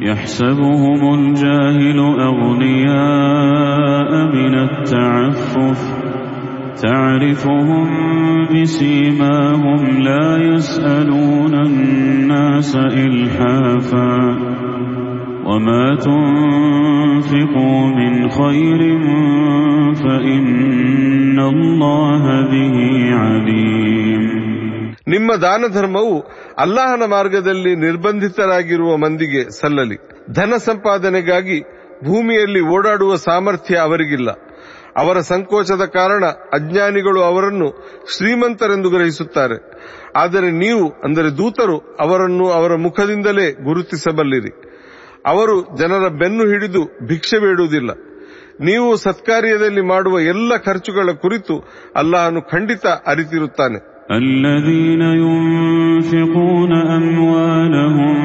يحسبهم الجاهل أغنياء من التعفف تعرفهم بسيماهم لا يسألون الناس إلحافا وما تنفقوا من خير فإن الله به عليم ನಿಮ್ಮ ದಾನ ಧರ್ಮವು ಅಲ್ಲಾಹನ ಮಾರ್ಗದಲ್ಲಿ ನಿರ್ಬಂಧಿತರಾಗಿರುವ ಮಂದಿಗೆ ಸಲ್ಲಲಿ ಧನ ಸಂಪಾದನೆಗಾಗಿ ಭೂಮಿಯಲ್ಲಿ ಓಡಾಡುವ ಸಾಮರ್ಥ್ಯ ಅವರಿಗಿಲ್ಲ ಅವರ ಸಂಕೋಚದ ಕಾರಣ ಅಜ್ಞಾನಿಗಳು ಅವರನ್ನು ಶ್ರೀಮಂತರೆಂದು ಗ್ರಹಿಸುತ್ತಾರೆ ಆದರೆ ನೀವು ಅಂದರೆ ದೂತರು ಅವರನ್ನು ಅವರ ಮುಖದಿಂದಲೇ ಗುರುತಿಸಬಲ್ಲಿರಿ ಅವರು ಜನರ ಬೆನ್ನು ಹಿಡಿದು ಭಿಕ್ಷೆ ಬೇಡುವುದಿಲ್ಲ ನೀವು ಸತ್ಕಾರ್ಯದಲ್ಲಿ ಮಾಡುವ ಎಲ್ಲ ಖರ್ಚುಗಳ ಕುರಿತು ಅಲ್ಲಾಹನು ಖಂಡಿತ ಅರಿತಿರುತ್ತಾನೆ الذين ينفقون أموالهم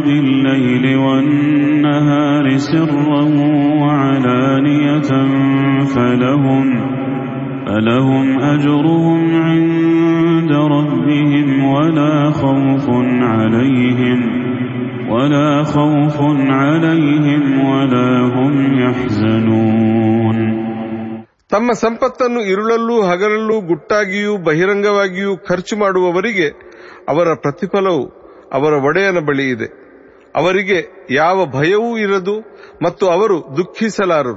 بالليل والنهار سرا وعلانية فلهم فلهم أجرهم عند ربهم ولا خوف عليهم ولا خوف عليهم ولا هم يحزنون ತಮ್ಮ ಸಂಪತ್ತನ್ನು ಇರುಳಲ್ಲೂ ಹಗಲಲ್ಲೂ ಗುಟ್ಟಾಗಿಯೂ ಬಹಿರಂಗವಾಗಿಯೂ ಖರ್ಚು ಮಾಡುವವರಿಗೆ ಅವರ ಪ್ರತಿಫಲವು ಅವರ ಒಡೆಯನ ಬಳಿ ಇದೆ ಅವರಿಗೆ ಯಾವ ಭಯವೂ ಇರದು ಮತ್ತು ಅವರು ದುಃಖಿಸಲಾರರು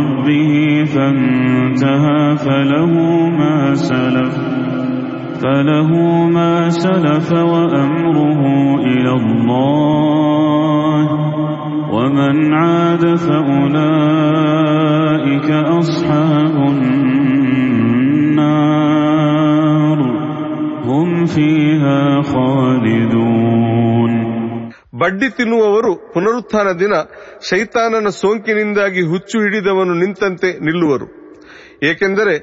ربه فانتهى فله ما سلف فله ما سلف وأمره إلى الله. ومن عاد فأولئك أصحاب النار هم فيها خالدون. ಬಡ್ಡಿ ತಿನ್ನುವವರು ಪುನರುತ್ಥಾನ ದಿನ ಶೈತಾನನ ಸೋಂಕಿನಿಂದಾಗಿ ಹುಚ್ಚು ಹಿಡಿದವನು ನಿಂತಂತೆ ನಿಲ್ಲುವರು. ಏಕೆಂದರೆ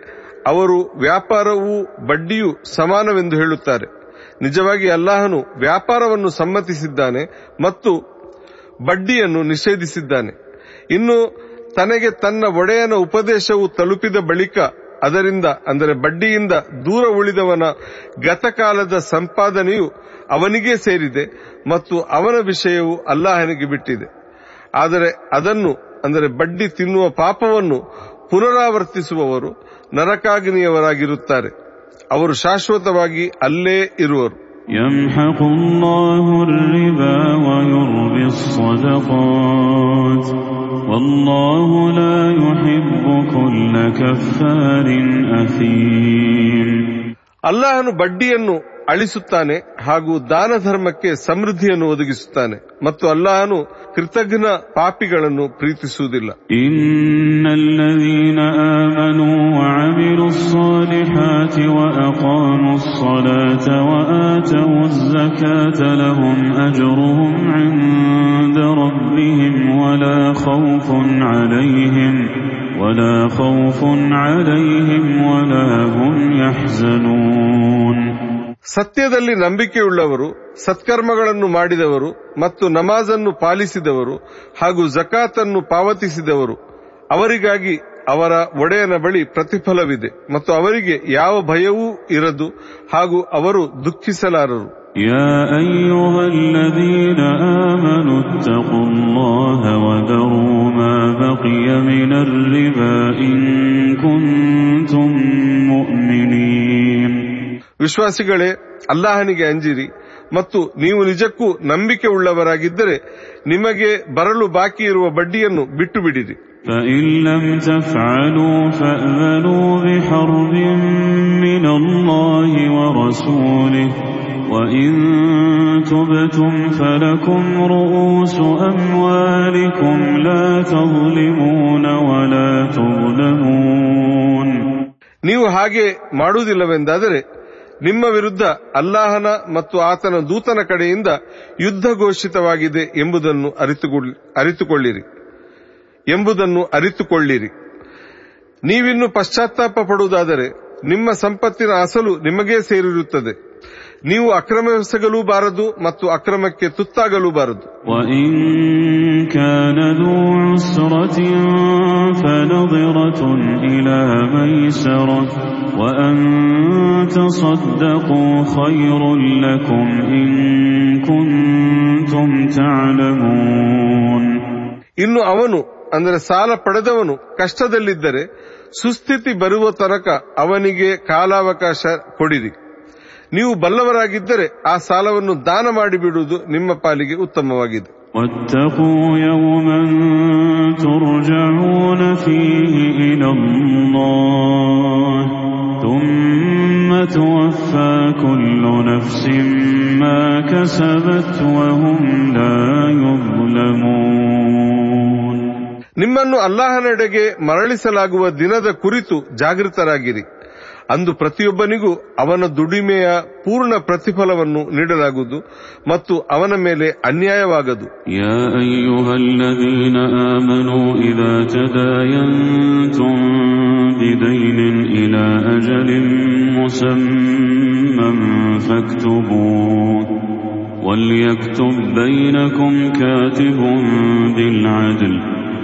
ಅವರು ವ್ಯಾಪಾರವೂ ಬಡ್ಡಿಯೂ ಸಮಾನವೆಂದು ಹೇಳುತ್ತಾರೆ. ನಿಜವಾಗಿ ಅಲ್ಲಾಹನು ವ್ಯಾಪಾರವನ್ನು ಸಮ್ಮತಿಸಿದ್ದಾನೆ ಮತ್ತು ಬಡ್ಡಿಯನ್ನು ನಿಷೇಧಿಸಿದ್ದಾನೆ. ಇನ್ನು ತನಗೆ ತನ್ನ ಒಡೆಯನ ಉಪದೇಶವು ತಲುಪಿದ ಬಳಿಕ ಅದರಿಂದ, ಅಂದರೆ ಬಡ್ಡಿಯಿಂದ ದೂರ ಉಳಿದವನ ಗತಕಾಲದ ಸಂಪಾದನೆಯು ಅವನಿಗೆ ಸೇರಿದೆ ಮತ್ತು ಅವನ ವಿಷಯವು ಅಲ್ಲಾಹನಿಗೆ ಬಿಟ್ಟಿದೆ. ಆದರೆ ಅದನ್ನು ಅಂದರೆ ಬಡ್ಡಿ ತಿನ್ನುವ ಪಾಪವನ್ನು ಪುನರಾವರ್ತಿಸುವವರು ನರಕಾಗ್ನಿಯವರಾಗಿರುತ್ತಾರೆ. ಅವರು ಶಾಶ್ವತವಾಗಿ ಅಲ್ಲೇ ಇರುವರು. ಅಲ್ಲಾಹನು ಬಡ್ಡಿಯನ್ನು ಅಳಿಸುತ್ತಾನೆ ಹಾಗೂ ದಾನ ಧರ್ಮಕ್ಕೆ ಸಮೃದ್ಧಿಯನ್ನು ಒದಗಿಸುತ್ತಾನೆ ಮತ್ತು ಅಲ್ಲಾಹನು ಕೃತಜ್ಞ ಪಾಪಿಗಳನ್ನು ಪ್ರೀತಿಸುವುದಿಲ್ಲ إن الذين آمنوا وعملوا الصالحات وأقاموا الصلاة وآتوا الزكاة لهم أجرهم عند ربهم ولا خوف عليهم ولا خوف عليهم ولا هم يحزنون ಸತ್ಯದಲ್ಲಿ ನಂಬಿಕೆಯುಳ್ಳವರು, ಸತ್ಕರ್ಮಗಳನ್ನು ಮಾಡಿದವರು ಮತ್ತು ನಮಾಜನ್ನು ಪಾಲಿಸಿದವರು ಹಾಗೂ ಜಕಾತನ್ನು ಪಾವತಿಸಿದವರು, ಅವರಿಗಾಗಿ ಅವರ ಒಡೆಯನ ಬಳಿ ಪ್ರತಿಫಲವಿದೆ ಮತ್ತು ಅವರಿಗೆ ಯಾವ ಭಯವೂ ಇರದು ಹಾಗೂ ಅವರು ದುಃಖಿಸಲಾರರು. يا ವಿಶ್ವಾಸಿಗಳೇ ಅಲ್ಲಾಹನಿಗೆ ಅಂಜಿರಿ ಮತ್ತು ನೀವು ನಿಜಕ್ಕೂ ನಂಬಿಕೆ ಉಳ್ಳವರಾಗಿದ್ದರೆ ನಿಮಗೆ ಬರಲು ಬಾಕಿ ಇರುವ ಬಡ್ಡಿಯನ್ನು ಬಿಟ್ಟು ಬಿಡಿರಿ فإن لم تفعلوا فأذنوا بحرب من الله ورسوله وإن تبتم فلكم رؤوس أموالكم لا تظلمون ولا تظلمون ನೀವು ಹಾಗೆ ಮಾಡುವುದಿಲ್ಲವೆಂದಾದರೆ ನಿಮ್ಮ ವಿರುದ್ಧ ಅಲ್ಲಾಹನ ಮತ್ತು ಆತನ ದೂತನ ಕಡೆಯಿಂದ ಯುದ್ಧ ಘೋಷಿತವಾಗಿದೆ ಎಂಬುದನ್ನು ಅರಿತುಕೊಳ್ಳಿ- ಅರಿತುಕೊಳ್ಳಿರಿ. ಎಂಬುದನ್ನು ಅರಿತುಕೊಳ್ಳಿರಿ. ನೀವಿನ್ನು ಪಶ್ಚಾತ್ತಾಪ ಪಡುವುದಾದರೆ ನಿಮ್ಮ ಸಂಪತ್ತಿನ ಅಸಲು ನಿಮಗೇ ಸೇರಿರುತ್ತದೆ. ನೀವು ಅಕ್ರಮಿಸಗಲೂ ಬಾರದು ಮತ್ತು ಅಕ್ರಮಕ್ಕೆ ತುತ್ತಾಗಲೂ ಬಾರದು ಇನ್ನು ಅವನು ಅಂದರೆ ಸಾಲ ಪಡೆದವನು ಕಷ್ಟದಲ್ಲಿದ್ದರೆ ಸುಸ್ಥಿತಿ ಬರುವ ತನಕ ಅವನಿಗೆ ಕಾಲಾವಕಾಶ ಕೊಡಿರಿ. ನೀವು ಬಲ್ಲವರಾಗಿದ್ದರೆ ಆ ಸಾಲವನ್ನು ದಾನ ಮಾಡಿಬಿಡುವುದು ನಿಮ್ಮ ಪಾಲಿಗೆ ಉತ್ತಮವಾಗಿದೆ واتقوا يوما ترجعون فيه إلى الله ثم توفى كل نفس ما كسبت وهم لا يظلمون ನಿಮ್ಮನ್ನು ಅಲ್ಲಾಹನೆಡೆಗೆ ಮರಳಿಸಲಾಗುವ ದಿನದ ಕುರಿತು ಜಾಗೃತರಾಗಿರಿ ಅಂದು ಪ್ರತಿಯೊಬ್ಬನಿಗೂ ಅವನ ದುಡಿಮೆಯ ಪೂರ್ಣ ಪ್ರತಿಫಲವನ್ನು ನೀಡಲಾಗುವುದು ಮತ್ತು ಅವನ ಮೇಲೆ ಅನ್ಯಾಯವಾಗದು يا أيها الذين آمنوا إذا تداينتم بدين إلى أجل مسمى فاكتبوه وليكتب بينكم كاتب بالعدل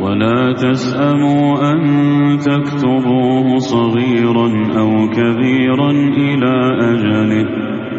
ولا تسأموا أن تكتبوه صغيرا أو كبيرا إلى أجله.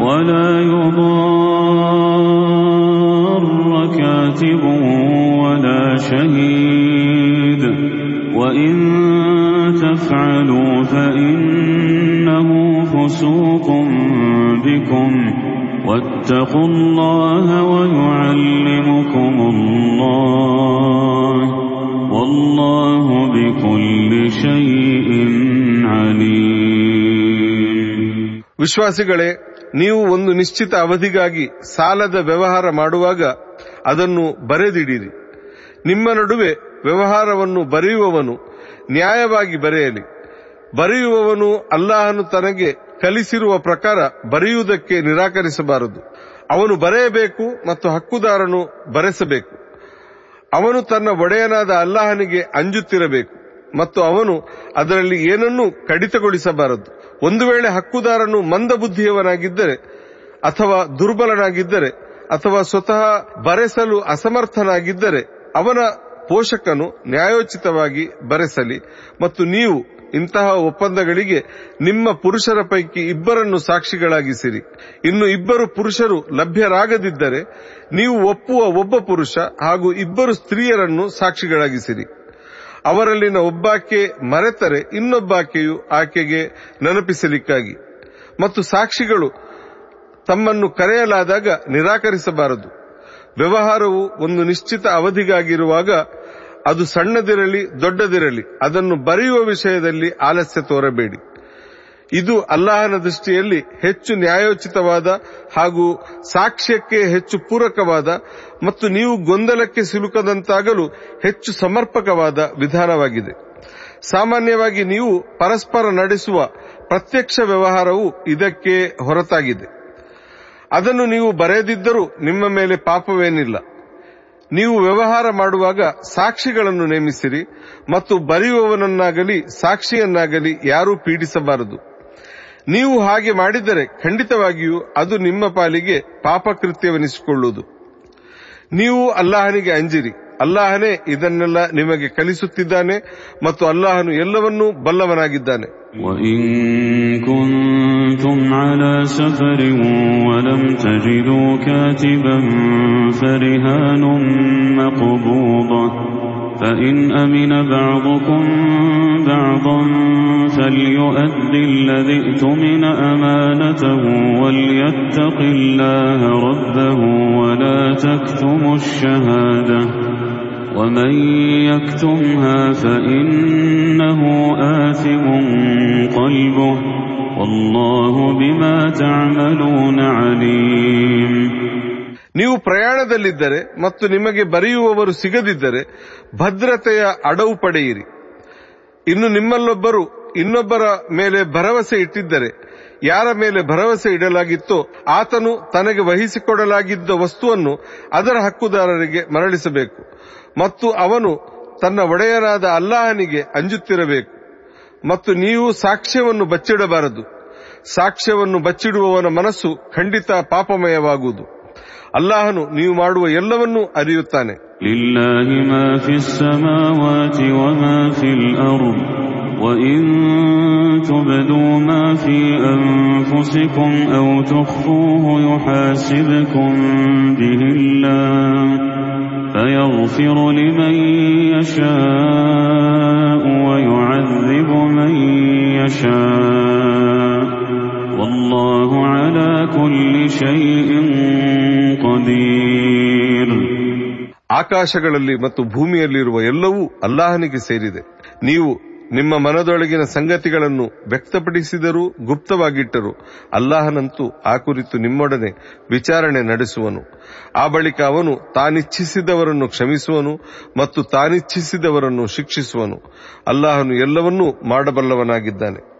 ولا يضار كاتب ولا شهيد. وإن تفعلوا فإنه فسوق بكم. واتقوا الله ويعلمكم الله. والله بكل شيء عليم. വിശ്വാസികളെ ನೀವು ಒಂದು ನಿಶ್ಚಿತ ಅವಧಿಗಾಗಿ ಸಾಲದ ವ್ಯವಹಾರ ಮಾಡುವಾಗ ಅದನ್ನು ಬರೆದಿಡಿರಿ. ನಿಮ್ಮ ನಡುವೆ ವ್ಯವಹಾರವನ್ನು ಬರೆಯುವವನು ನ್ಯಾಯವಾಗಿ ಬರೆಯಲಿ. ಬರೆಯುವವನು ಅಲ್ಲಾಹನು ತನಗೆ ಕಲಿಸಿರುವ ಪ್ರಕಾರ ಬರೆಯುವುದಕ್ಕೆ ನಿರಾಕರಿಸಬಾರದು. ಅವನು ಬರೆಯಬೇಕು ಮತ್ತು ಹಕ್ಕುದಾರನು ಬರೆಸಬೇಕು. ಅವನು ತನ್ನ ಒಡೆಯನಾದ ಅಲ್ಲಾಹನಿಗೆ ಅಂಜುತ್ತಿರಬೇಕು ಮತ್ತು ಅವನು ಅದರಲ್ಲಿ ಏನನ್ನೂ ಕಡಿತಗೊಳಿಸಬಾರದು. ಒಂದು ವೇಳೆ ಹಕ್ಕುದಾರನು ಮಂದಬುದ್ಧಿಯವನಾಗಿದ್ದರೆ ಅಥವಾ ದುರ್ಬಲನಾಗಿದ್ದರೆ ಅಥವಾ ಸ್ವತಃ ಬರೆಸಲು ಅಸಮರ್ಥನಾಗಿದ್ದರೆ ಅವನ ಪೋಷಕನು ನ್ಯಾಯೋಚಿತವಾಗಿ ಬರೆಸಲಿ. ಮತ್ತು ನೀವು ಇಂತಹ ಒಪ್ಪಂದಗಳಿಗೆ ನಿಮ್ಮ ಪುರುಷರ ಪೈಕಿ ಇಬ್ಬರನ್ನು ಸಾಕ್ಷಿಗಳಾಗಿಸಿರಿ. ಇನ್ನು ಇಬ್ಬರು ಪುರುಷರು ಲಭ್ಯರಾಗದಿದ್ದರೆ ನೀವು ಒಪ್ಪುವ ಒಬ್ಬ ಪುರುಷ ಹಾಗೂ ಇಬ್ಬರು ಸ್ತ್ರೀಯರನ್ನು ಸಾಕ್ಷಿಗಳಾಗಿಸಿರಿ. ಅವರಲ್ಲಿನ ಒಬ್ಬಾಕೆ ಮರೆತರೆ ಇನ್ನೊಬ್ಬಾಕೆಯು ಆಕೆಗೆ ನೆನಪಿಸಲಿಕ್ಕಾಗಿ. ಮತ್ತು ಸಾಕ್ಷಿಗಳು ತಮ್ಮನ್ನು ಕರೆಯಲಾದಾಗ ನಿರಾಕರಿಸಬಾರದು. ವ್ಯವಹಾರವು ಒಂದು ನಿಶ್ಚಿತ ಅವಧಿಗಾಗಿರುವಾಗ ಅದು ಸಣ್ಣದಿರಲಿ ದೊಡ್ಡದಿರಲಿ ಅದನ್ನು ಬರೆಯುವ ವಿಷಯದಲ್ಲಿ ಆಲಸ್ಯ ತೋರಬೇಡಿ. ಇದು ಅಲ್ಲಾಹನ ದೃಷ್ಟಿಯಲ್ಲಿ ಹೆಚ್ಚು ನ್ಯಾಯೋಚಿತವಾದ ಹಾಗೂ ಸಾಕ್ಷ್ಯಕ್ಕೆ ಹೆಚ್ಚು ಪೂರಕವಾದ ಮತ್ತು ನೀವು ಗೊಂದಲಕ್ಕೆ ಸಿಲುಕದಂತಾಗಲು ಹೆಚ್ಚು ಸಮರ್ಪಕವಾದ ವಿಧಾನವಾಗಿದೆ. ಸಾಮಾನ್ಯವಾಗಿ ನೀವು ಪರಸ್ಪರ ನಡೆಸುವ ಪ್ರತ್ಯಕ್ಷ ವ್ಯವಹಾರವು ಇದಕ್ಕೆ ಹೊರತಾಗಿದೆ. ಅದನ್ನು ನೀವು ಬರೆಯದಿದ್ದರೂ ನಿಮ್ಮ ಮೇಲೆ ಪಾಪವೇನಿಲ್ಲ. ನೀವು ವ್ಯವಹಾರ ಮಾಡುವಾಗ ಸಾಕ್ಷಿಗಳನ್ನು ನೇಮಿಸಿರಿ ಮತ್ತು ಬರೆಯುವವನನ್ನಾಗಲಿ ಸಾಕ್ಷಿಯನ್ನಾಗಲಿ ಯಾರೂ ಪೀಡಿಸಬಾರದು. ನೀವು ಹಾಗೆ ಮಾಡಿದರೆ ಖಂಡಿತವಾಗಿಯೂ ಅದು ನಿಮ್ಮ ಪಾಲಿಗೆ ಪಾಪಕೃತ್ಯವೆನಿಸಿಕೊಳ್ಳುವುದು ನೀವು ಅಲ್ಲಾಹನಿಗೆ ಅಂಜಿರಿ ಅಲ್ಲಾಹನೇ ಇದನ್ನೆಲ್ಲ ನಿಮಗೆ ಕಲಿಸುತ್ತಿದ್ದಾನೆ ಮತ್ತು ಅಲ್ಲಾಹನು ಎಲ್ಲವನ್ನೂ ಬಲ್ಲವನಾಗಿದ್ದಾನೆ وإن كنتم على سفر ولم تجدوا كاتبا فرهان مقبوضة فإن أمن بعضكم بعضا فليؤد الذي ائتمن أمانته وليتق الله ربه ولا تكتموا الشهادة ومن يكتمها فإنه آثم قلبه والله بما تعملون عليم ನೀವು ಪ್ರಯಾಣದಲ್ಲಿದ್ದರೆ ಮತ್ತು ನಿಮಗೆ ಬರೆಯುವವರು ಸಿಗದಿದ್ದರೆ ಭದ್ರತೆಯ ಅಡವು ಪಡೆಯಿರಿ. ಇನ್ನು ನಿಮ್ಮಲ್ಲೊಬ್ಬರು ಇನ್ನೊಬ್ಬರ ಮೇಲೆ ಭರವಸೆ ಇಟ್ಟಿದ್ದರೆ ಯಾರ ಮೇಲೆ ಭರವಸೆ ಇಡಲಾಗಿತ್ತೋ ಆತನು ತನಗೆ ವಹಿಸಿಕೊಡಲಾಗಿದ್ದ ವಸ್ತುವನ್ನು ಅದರ ಹಕ್ಕುದಾರರಿಗೆ ಮರಳಿಸಬೇಕು ಮತ್ತು ಅವನು ತನ್ನ ಒಡೆಯರಾದ ಅಲ್ಲಾಹನಿಗೆ ಅಂಜುತ್ತಿರಬೇಕು. ಮತ್ತು ನೀವು ಸಾಕ್ಷ್ಯವನ್ನು ಬಚ್ಚಿಡಬಾರದು. ಸಾಕ್ಷ್ಯವನ್ನು ಬಚ್ಚಿಡುವವನ ಮನಸ್ಸು ಖಂಡಿತ ಪಾಪಮಯವಾಗುವುದು. ಅಲ್ಲಾಹನು ನೀವು ಮಾಡುವ ಎಲ್ಲವನ್ನೂ ಅರಿಯುತ್ತಾನೆ لله ما في السماوات وما في الأرض وإن تبدوا ما في أنفسكم أو تخفوه يحاسبكم به الله فيغفر لمن يشاء ويعذب من يشاء والله والله على كل شيء قدير ಆಕಾಶಗಳಲ್ಲಿ ಮತ್ತು ಭೂಮಿಯಲ್ಲಿರುವ ಎಲ್ಲವೂ ಅಲ್ಲಾಹನಿಗೆ ಸೇರಿದೆ. ನೀವು ನಿಮ್ಮ ಮನದೊಳಗಿನ ಸಂಗತಿಗಳನ್ನು ವ್ಯಕ್ತಪಡಿಸಿದರೂ ಗುಪ್ತವಾಗಿಟ್ಟರು ಅಲ್ಲಾಹನಂತೂ ಆ ಕುರಿತು ನಿಮ್ಮೊಡನೆ ವಿಚಾರಣೆ ನಡೆಸುವನು. ಆ ಬಳಿಕ ಅವನು ತಾನಿಚ್ಛಿಸಿದವರನ್ನು ಕ್ಷಮಿಸುವನು ಮತ್ತು ತಾನಿಚ್ಛಿಸಿದವರನ್ನು ಶಿಕ್ಷಿಸುವನು. ಅಲ್ಲಾಹನು ಎಲ್ಲವನ್ನೂ ಮಾಡಬಲ್ಲವನಾಗಿದ್ದಾನೆ.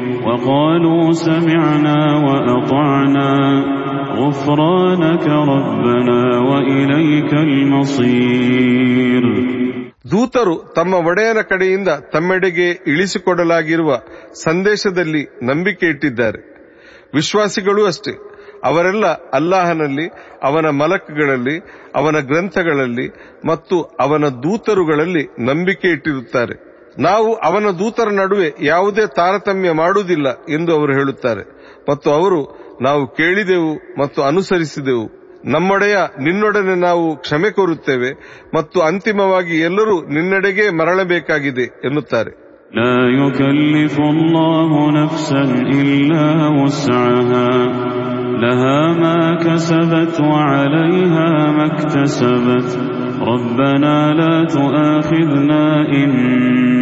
وقالوا سمعنا وأطعنا غفرانك ربنا وإليك المصير ದೂತರು ತಮ್ಮ ಒಡೆಯನ ಕಡೆಯಿಂದ ತಮ್ಮೆಡೆಗೆ ಇಳಿಸಿಕೊಡಲಾಗಿರುವ ಸಂದೇಶದಲ್ಲಿ ನಂಬಿಕೆ ಇಟ್ಟಿದ್ದಾರೆ ವಿಶ್ವಾಸಿಗಳೂ ಅಷ್ಟೇ ಅವರೆಲ್ಲ ಅಲ್ಲಾಹನಲ್ಲಿ ಅವನ ಮಲಕ್ಗಳಲ್ಲಿ ಅವನ ಗ್ರಂಥಗಳಲ್ಲಿ ಮತ್ತು ಅವನ ದೂತರುಗಳಲ್ಲಿ ನಂಬಿಕೆ ಇಟ್ಟಿರುತ್ತಾರೆ ನಾವು ಅವನ ದೂತರ ನಡುವೆ ಯಾವುದೇ ತಾರತಮ್ಯ ಮಾಡುವುದಿಲ್ಲ ಎಂದು ಅವರು ಹೇಳುತ್ತಾರೆ. ಮತ್ತು ಅವರು, ನಾವು ಕೇಳಿದೆವು ಮತ್ತು ಅನುಸರಿಸಿದೆವು. ನಮ್ಮೊಡೆಯ ನಿನ್ನೊಡನೆ ನಾವು ಕ್ಷಮೆ ಕೋರುತ್ತೇವೆ ಮತ್ತು ಅಂತಿಮವಾಗಿ ಎಲ್ಲರೂ ನಿನ್ನೆಡೆಗೆ ಮರಳಬೇಕಾಗಿದೆ ಎನ್ನುತ್ತಾರೆ. ರಬ್ಬನಾ ಲಾ ಇನ್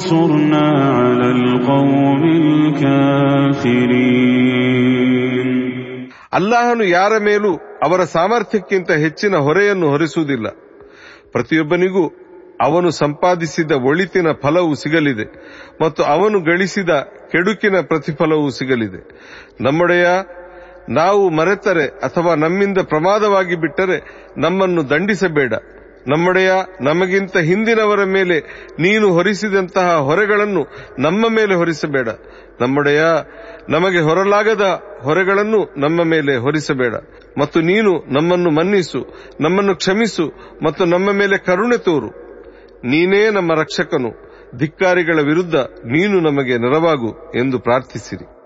فانصرنا على القوم الكافرين ಅಲ್ಲಾಹನು ಯಾರ ಮೇಲೂ ಅವರ ಸಾಮರ್ಥ್ಯಕ್ಕಿಂತ ಹೆಚ್ಚಿನ ಹೊರೆಯನ್ನು ಹೊರಿಸುವುದಿಲ್ಲ ಪ್ರತಿಯೊಬ್ಬನಿಗೂ ಅವನು ಸಂಪಾದಿಸಿದ ಒಳಿತಿನ ಫಲವು ಸಿಗಲಿದೆ ಮತ್ತು ಅವನು ಗಳಿಸಿದ ಕೆಡುಕಿನ ಪ್ರತಿಫಲವೂ ಸಿಗಲಿದೆ ನಮ್ಮೊಡೆಯ ನಾವು ಮರೆತರೆ ಅಥವಾ ನಮ್ಮಿಂದ ಪ್ರಮಾದವಾಗಿ ಬಿಟ್ಟರೆ ನಮ್ಮನ್ನು ದಂಡಿಸಬೇಡ ನಮ್ಮೊಡೆಯ ನಮಗಿಂತ ಹಿಂದಿನವರ ಮೇಲೆ ನೀನು ಹೊರಿಸಿದಂತಹ ಹೊರೆಗಳನ್ನು ನಮ್ಮ ಮೇಲೆ ಹೊರಿಸಬೇಡ. ನಮ್ಮಡೆಯ ನಮಗೆ ಹೊರಲಾಗದ ಹೊರೆಗಳನ್ನು ನಮ್ಮ ಮೇಲೆ ಹೊರಿಸಬೇಡ. ಮತ್ತು ನೀನು ನಮ್ಮನ್ನು ಮನ್ನಿಸು, ನಮ್ಮನ್ನು ಕ್ಷಮಿಸು ಮತ್ತು ನಮ್ಮ ಮೇಲೆ ಕರುಣೆ ತೋರು. ನೀನೇ ನಮ್ಮ ರಕ್ಷಕನು, ಧಿಕ್ಕಾರಿಗಳ ವಿರುದ್ಧ ನೀನು ನಮಗೆ ನೆರವಾಗು ಎಂದು ಪ್ರಾರ್ಥಿಸಿರಿ.